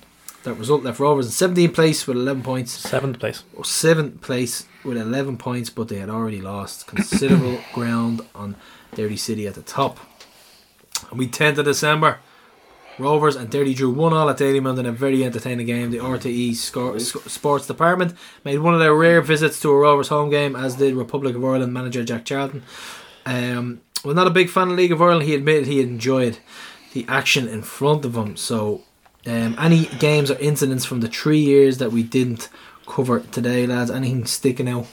That result left Rovers in 17th place with 11 points. Seventh place. Or 7th place with 11 points, but they had already lost considerable *coughs* ground on Derry City at the top. And we 10th of December. Rovers and Derry drew one all at Dalymount in a very entertaining game. The RTE score, sc- Sports Department made one of their rare visits to a Rovers home game, as did Republic of Ireland manager Jack Charlton. Um, well, not a big fan of League of Ireland, he admitted he enjoyed the action in front of him. So, um, any games or incidents from the three years that we didn't cover today, lads? Anything sticking out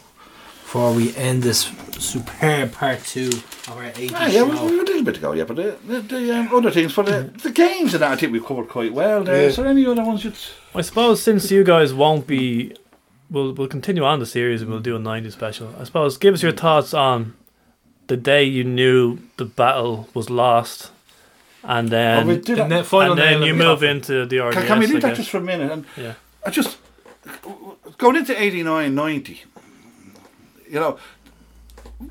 before we end this superb part two of our 80 Ah, yeah, we, show? we have a little bit to go, yeah, but the, the, the um, other things, for the, the games and that, I think we've covered quite well there. Yeah. Is there any other ones you'd... I suppose since you guys won't be, we'll we'll continue on the series and we'll do a ninety special. I suppose give us your thoughts on the day you knew the battle was lost, and then Oh, we did that- final and then you move coffin. into the RDS. Can, can we I leave that just for a minute? And Yeah. I just going into 89, 90, You know,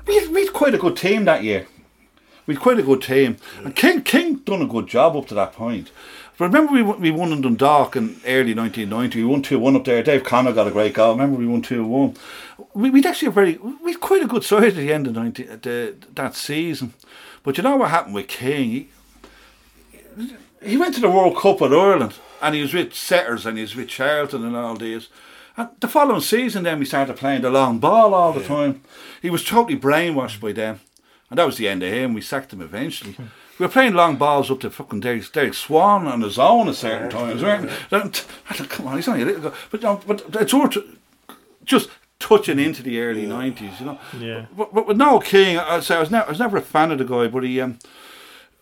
we we had quite a good team that year. We had quite a good team, and King King done a good job up to that point. But remember, we won- we won in Dundalk in early 1990. We won two one up there. Dave Connor got a great goal. Remember, we won two one. We we'd actually a very we had quite a good side at the end of 90, uh, the, that season. But you know what happened with King? He, he went to the World Cup at Ireland and he was with Setters and he was with Charlton and all these. And the following season, then we started playing the long ball all the time. He was totally brainwashed by them, and that was the end of him. We sacked him eventually. We were playing long balls up to fucking Derek, Derek Swan on his own at certain times, weren't I thought, come on, he's only a little go. But, no, but it's worth just touching into the early 90s, you know. Yeah. But, but with Noel King, I'd say I was never, I was never a fan of the guy, but he, um,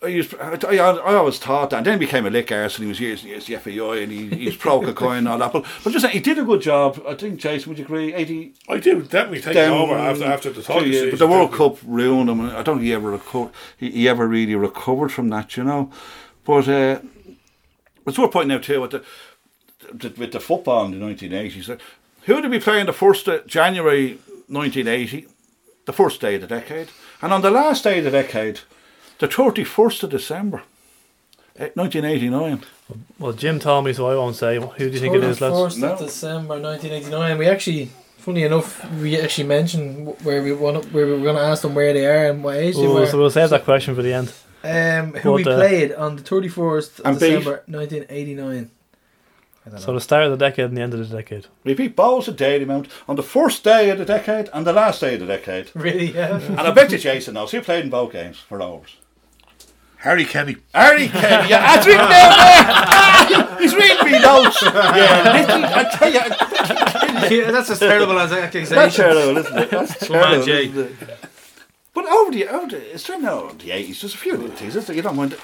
I, used, I, I, I always thought that. And then he became a lick arse and he was years, years the FAI and he, he was pro cocaine and all that. But, but just he did a good job. I think, Jason, would you agree? 80, I do definitely take over after after the two Tolka years. season. But the World Cup ruined him. I don't think he ever recovered. He, he ever really recovered from that, you know. But uh, it's worth pointing out too with the, with the football in the 1980s. uh, Who did we play on the first of January 1980? The first day of the decade, and on the last day of the decade, the 31st of December, eh, 1989. Well, Jim told me, so I won't say. Who do you think it is, lads? First of December 1989. We actually, funny enough, we actually mentioned where we want where we were going to ask them where they are and what age they Ooh, were. so we'll save that question for the end. Um, who But, we uh, played on the 31st of And beat. December 1989. So know. the start of the decade and the end of the decade. We beat Bohs at Dalymount on the first day of the decade and the last day of the decade. *laughs* Really? Yeah. And I bet you Jason knows who played in both games for Rovers. Harry Kenny. Harry Kenny, yeah, that's written down there. *laughs* He's reading me notes. *laughs* Yeah, literally, I tell you, *laughs* Yeah, that's as terrible as accusation. that's terrible, isn't it? That's Come terrible. Jay. isn't it? But over the, over the, it's turned out the eighties. There's a few little things. Isn't? You don't mind.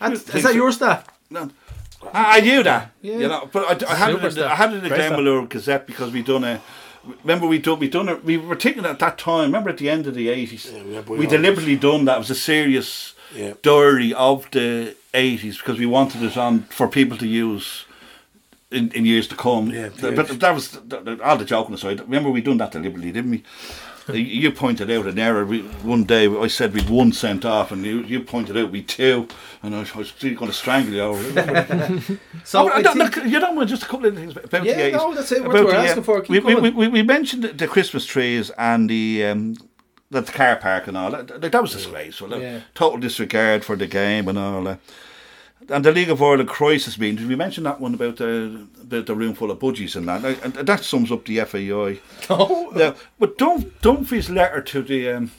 That's- is that your stuff? No, I, I knew that. Yeah. You know, but I, I had it. In the, Superstar. I had it in the Great stuff. Glenmalure Gazette because we done a. Remember we done we done it. We were thinking at that time. Remember at the end of the eighties, Yeah, we we deliberately done that. It was a serious Yeah. diary of the eighties because we wanted it on for people to use. In, in years to come, Yeah, Th- yeah. but that was th- th- all the joking aside. Remember, we done that deliberately, didn't we? *laughs* You- You pointed out an error. We, one day I said we'd one sent off, and you, you pointed out we two, and I was, I was going to strangle you over. it. *laughs* *laughs* So Oh, I no, think- no, you don't want just a couple of things about Yeah, the 80s. no, that's it, what About we're the, asking for, keep we, we, we, we, we mentioned the, the Christmas trees and the um, the car park and all that. That, was disgraceful. Yeah. Total disregard for the game and all that. And the League of Ireland crisis. Did we mention that one about the about the room full of budgies and that? And that sums up the FAI. *laughs* Oh. Yeah, but Dun- Dunphy's letter to the um,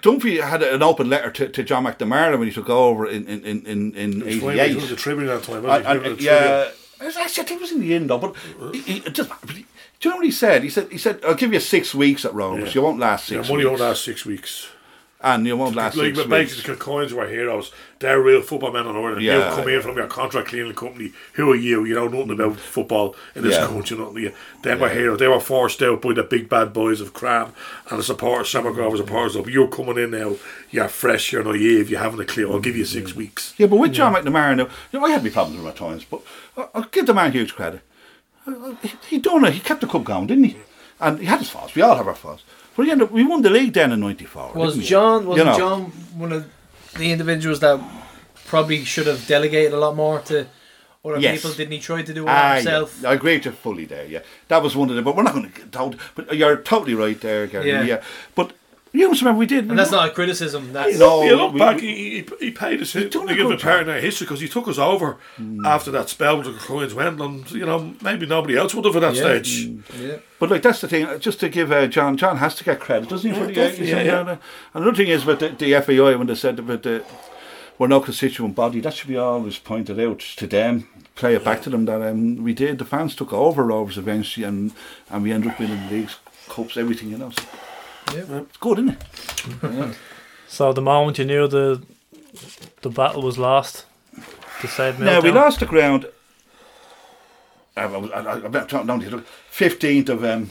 Dunphy had an open letter to, to John McNamara when he took over in in in in, in It was when he '88. was the Tribune that time, wasn't he? and- the yeah, Tribune. I was- actually, I think it was in the end though. But he, he just, do you know what he said? He said, "He said I'll give you six weeks at. Yeah. You won't last six. Yeah, money weeks. won't last six weeks. and you won't last Like, six weeks." basically, the Kilcoynes were heroes. They're real football men on Ireland. Yeah, you come in from your contract cleaning company. Who are you? You know nothing about football in this Yeah. country. Nothing. They were heroes. They were forced out by the big bad boys of KRAM and the supporters, Shamrock mm-hmm. Rovers supporters. of. You're coming in now. You're fresh. You're naive. You haven't a clue. I'll give you six mm-hmm. weeks. Yeah, but with John McNamara, now, you know, I had my problems with at times, but I'll give the man huge credit. He, he done it. He kept the club going, didn't he? And he had his faults. We all have our faults. But he ended we won the league then in '94. Was? John was You know. John one of the individuals that probably should have delegated a lot more to other Yes. people? Didn't he try to do it Ah, himself? Yeah. I agree with you fully there. Yeah, that was one of them But we're not going to get told. But you're totally right there, Gary. Yeah. Yeah. But you must remember we did. And that's not a criticism. That's No, you look we- back, we- he, he, he paid us. He done a give a good part in our history because he took us over Hmm. after that spell with the Kilcoynes went, and you know maybe nobody else would have at that Yeah. stage. yeah. But like that's the thing. Just to give uh, John, John has to get credit, doesn't he? For Yeah, the definitely, 80s and yeah, all. Another thing is with the, the FAI when they said about the we're no constituent body. That should be always pointed out to them. Play it back to them that um, we did. The fans took over Rovers eventually, and and we ended up winning the leagues, cups, everything. You know, so, Yeah. it's good, isn't it? So the moment you knew the the battle was lost to save Now we lost the ground. I, I, I, I'm not talking down to fifteenth of um,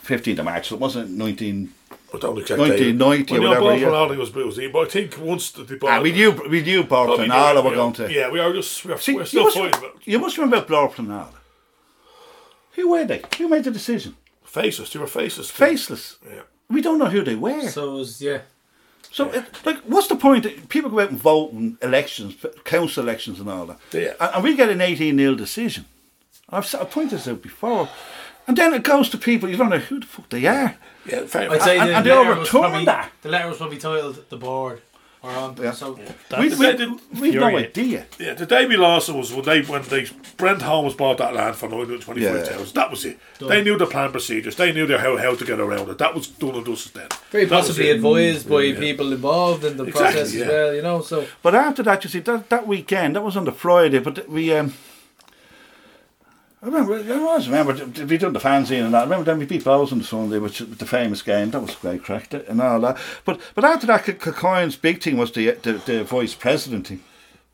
fifteenth of March. So it wasn't nineteen. I don't exact 1990 When or your whatever. ball yeah. was, it but I think once the, the Ah, we knew we knew Probably Borton knew all were yeah. going to. Yeah, we are just we're, See, we're you, still must, fighting. But you must remember Borton all. Who were they? Who made the decision? Faceless, they were faceless. Faceless. Yeah. We don't know who they were. So it was yeah. So, it, like, what's the point? that People go out and vote in elections, council elections, and all that, Yeah. and, and we get an 18 0 decision. I've, s- I've pointed this out before. And then it goes to people, you don't know who the fuck they are. Yeah, fair I'd say And- the, and they letter overturned was probably, that. The letter was probably titled "The Board." Or on, Yeah. So We, That's- we, They did- we've no idea. Yeah, the day we lost it was when they when they Brent Holmes bought that land for nine hundred twenty five thousand. That was it. They knew the plan procedures. They knew how how to get around it. That was done and dusted then. very That possibly advised by Yeah. people involved in the Exactly, process yeah. as well. You know, so But after that, you see, that, that weekend, that was on the Friday, but we. Um, I remember, I always remember, we done the fanzine and that. I remember then we beat Bohs on the Sunday, which was the famous game. That was a great crack and all that. But but after that, Coyne's big thing was the, the, the vice president thing.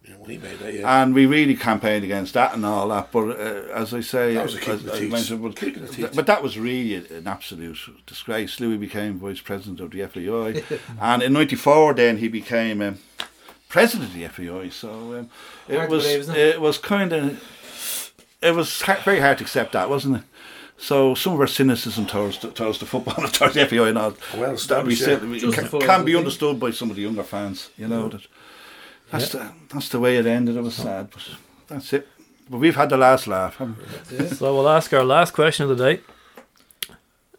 Yeah, made that, yeah. And we really campaigned against that and all that. But uh, as I say, That was a kick as- the mentioned, but, Kick the but that was really an absolute disgrace. Louis became vice president of the FAI, *laughs* and in '94, then he became um, president of the FAI. So um, it Hard was believe, isn't it was kind of it was ha- very hard to accept that, wasn't it? So some of our cynicism towards the, towards the football and *laughs* towards the FAI and all Well that we said yeah. can, can be understood by some of the younger fans. You know mm. that that's the that's the way it ended. It was sad, but that's it. But we've had the last laugh. haven't? So we'll ask our last question of the day.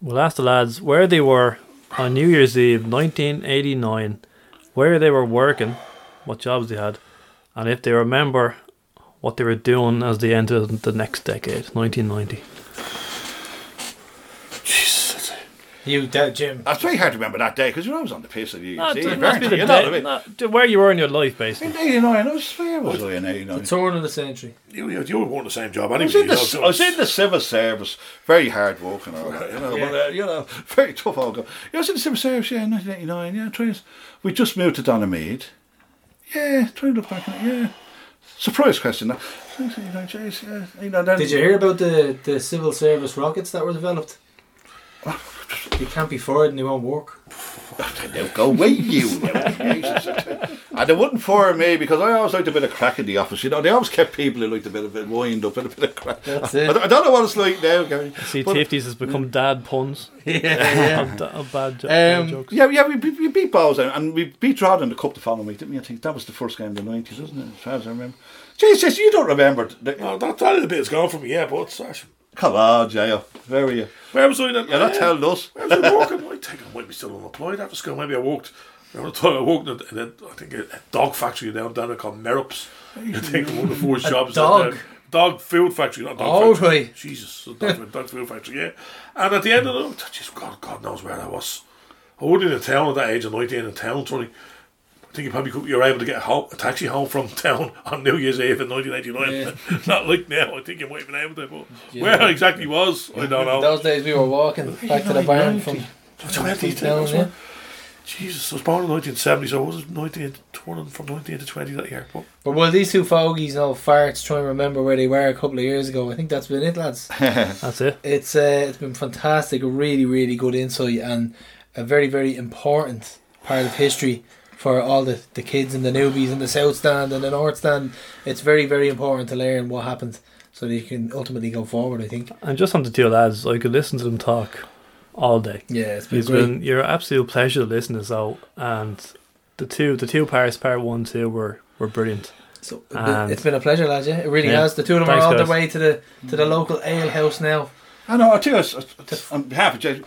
We'll ask the lads where they were on New Year's Eve 1989, where they were working, what jobs they had, and if they remember what they were doing as they entered the next decade, 1990. Jesus, you, Dad, Jim. That's very hard to remember that day because you're always on the piss of you. Not, it must be the You know day, what I mean? not- where you were in your life, basically. In 89, I was fair was I in 89? Turn of the century. You, you, you were wanting the same job I anyway. was, in you know, the, I was in the civil service, very hard work and all that, you know, Yeah. but, uh, you know, *laughs* very tough all go. Yeah, I was in the civil service, yeah, in 1989, yeah, tries. We just moved to Donaghmede. Yeah, try to look back on it. Yeah, surprise question. That. You know, geez, yeah, you know, then- Did you hear about the, the civil service rockets that were developed? Ah. They can't be fired and they won't work. *laughs* Now go away, *laughs* you. And they wouldn't fire me because I always liked a bit of crack in the office. You know, they always kept people who liked a bit of it wind up and a bit of crack. That's I, it. I don't- I don't know what it's like now, Gary. See, But- Tifties has become dad puns. *laughs* Yeah, yeah. of, da- bad, jo- bad Um, jokes. yeah, yeah, we, we, we beat Bohs and- and we beat Rod in the cup the following week, didn't we? I think that was the first game of the nineties, isn't it? As far as I remember. Jesus, you don't remember? The, No, that, that little bit's gone from me, yeah, but it's. Come on, Jayo. Where were you? Where was I then? You're not telling us. Where was I working? I think I might be still unemployed after school. Maybe I worked. I remember the time I worked in, a- in a, I think a, a dog factory down down there called Merops. I think one of the four A jobs. dog? That, dog food factory, not dog Oh, factory. right. Jesus, dog, dog food factory, yeah. And at the end of the just God, God knows where I was. I wasn't in a town at that age, of 19 in a town, Tony. I think you probably could, you were able to get a, home, a taxi home from *laughs* town on New Year's Eve in 1989. *laughs* Not like now. I think you might have been able to, but Yeah. where I exactly was, I don't know. Those days we were walking back to the barn from, That's from what I did, yeah. Jesus, I was born in 1970, so I was 19, turning from 19 to 20 that year. But But while these two fogies know farts try and remember where they were a couple of years ago, I think that's been it, lads. *laughs* That's it. It's uh, it's been fantastic, a really really good insight and a very very important part of history for all the, the kids and the newbies in the south stand and the north stand. It's very very important to learn what happens so that you can ultimately go forward. I think. And just on the two lads, I could listen to them talk all day. Yeah, it's been it's great. been your absolute pleasure to listen to so and the two the two parts part one two were were brilliant. So And- it's been a pleasure, lads. Yeah, it really Yeah. has. The two of them Thanks, are on guys. their way to the to the local ale house now. I know, I tell you, on behalf of Jay,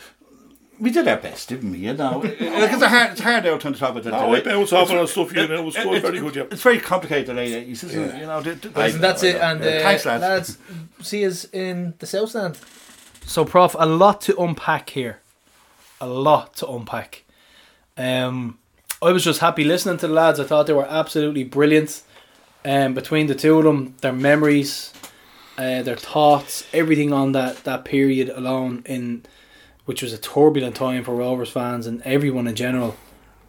we did our best, didn't we? You know, because it's, a hard, it's hard out on the top of the No, I bounce off on stuff, you know, it was good, very good, yeah. It's very complicated, late 80s, isn't it? You know, the- the- Listen, that's it. And uh, thanks, lads. lads. See us in the south stand. So, Prof, a lot to unpack here. A lot to unpack. Um, I was just happy listening to the lads. I thought they were absolutely brilliant. Um, between the two of them, their memories, uh, their thoughts, everything on that, that period alone, in which was a turbulent time for Rovers fans and everyone in general,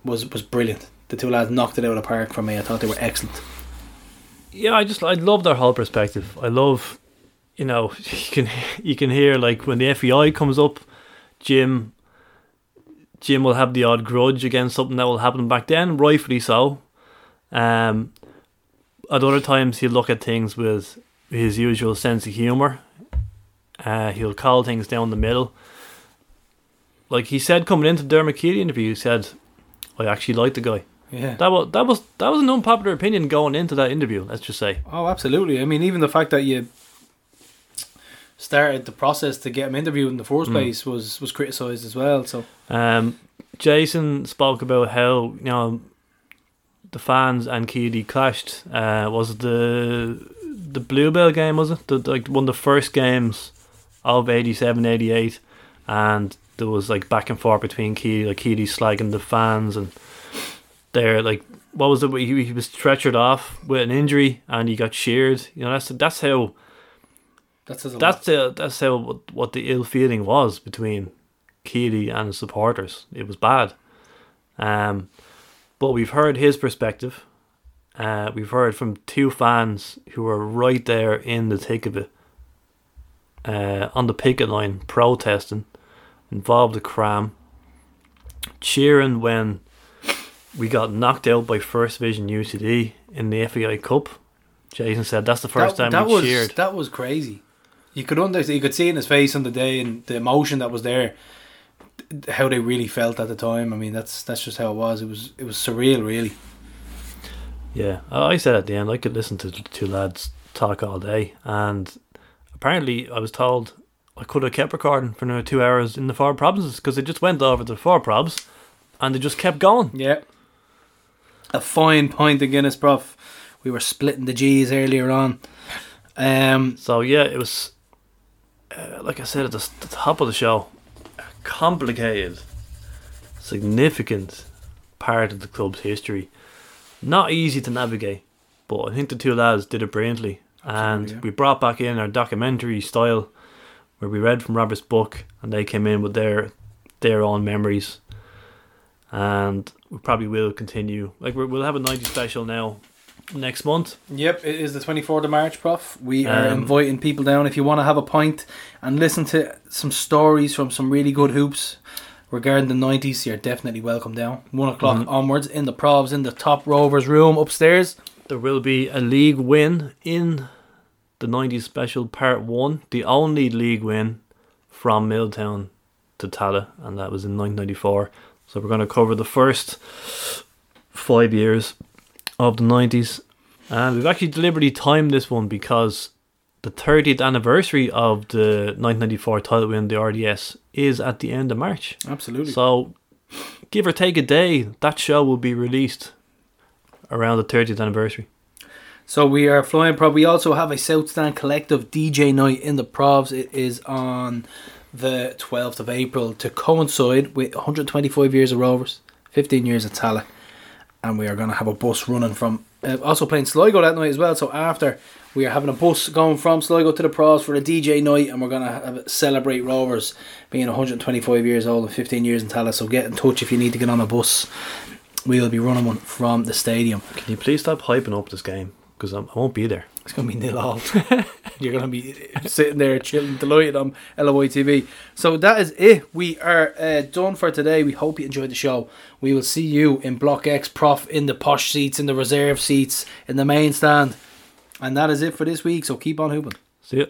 was was brilliant. The two lads knocked it out of the park for me. I thought they were excellent. Yeah, I just I love their whole perspective. I love, you know, *laughs* you can you can hear like when the FEI comes up, Jim. Jim will have the odd grudge against something that will happen back then, rightfully so. Um, at other times he'll look at things with his usual sense of humour. Uh, he'll call things down the middle. Like he said coming into the Dermot Keely interview, he said, "I actually like the guy." Yeah. That was that was that was an unpopular opinion going into that interview. Let's just say. Oh, absolutely. I mean, even the fact that you started the process to get him interviewed in the first Mm. place was was criticised as well. So Um, Jason spoke about how you know the fans and Keely clashed. Uh, was it the the Bluebell game? Was it the, like one of the first games of 87, 88 and there was like back and forth between Keely, like Keely slagging the fans and they're like. What was it? He, he was stretchered off with an injury, and he got sheared. You know, that's that's how That says that's the that's how what, what the ill feeling was between Keely and his supporters. It was bad. Um, but we've heard his perspective. Uh, we've heard from two fans who were right there in the thick of it, uh, on the picket line, protesting, involved a KRAM, cheering when we got knocked out by First Division UCD in the FAI Cup. Jason said that's the first that, time that we was cheered. that was crazy. You could understand. You could see in his face on the day and the emotion that was there. How they really felt at the time. I mean, that's that's just how it was. It was it was surreal, really. Yeah, I I said at the end I could listen to the two lads talk all day, and apparently I was told I could have kept recording for another two hours in the four provinces because they just went over the four probs, and they just kept going. Yeah. A fine point of Guinness, prof. We were splitting the G's earlier on. Um. So yeah, it was uh, like I said at the, the top of the show, a complicated, significant part of the club's history. Not easy to navigate, but I think the two lads did it brilliantly. and yeah. we brought back in our documentary style, where we read from Robert's book, and they came in with their their own memories. and we probably will continue. Like we're, we'll have a 90 special now next month. Yep, it is the 24th of March, Prof. We are Um, inviting people down. If you want to have a pint and listen to some stories from some really good hoops regarding the 90s, you're definitely welcome down. One o'clock Mhm. onwards in the Provs, in the top Rovers room upstairs. There will be a league win in the 90s special part one, the only league win from Milltown to Tallaght, and that was in 1994. So we're going to cover the first five years of the 90s. And we've actually deliberately timed this one because the 30th anniversary of the 1994 title win, the RDS, is at the end of March. Absolutely. So, give or take a day, that show will be released around the 30th anniversary. So we are flying prob. We also have a South Stand Collective DJ night in the Provs. It is on the 12th of April to coincide with 125 years of Rovers, 15 years of Tallaght. And we are going to have a bus running from, uh, also playing Sligo that night as well. So after, we are having a bus going from Sligo to the Provs for a DJ night and we're going to celebrate Rovers being 125 years old and 15 years in Tallaght. So get in touch if you need to get on a bus. We'll be running one from the stadium. Can you please stop hyping up this game? Because I won't be there. It's going to be nil all. *laughs* You're going to be sitting there chilling, delighted on LOI TV. So that is it. We are uh, done for today. We hope you enjoyed the show. We will see you in Block X Prof in the posh seats, in the reserve seats, in the main stand. And that is it for this week. So keep on hooping. See ya.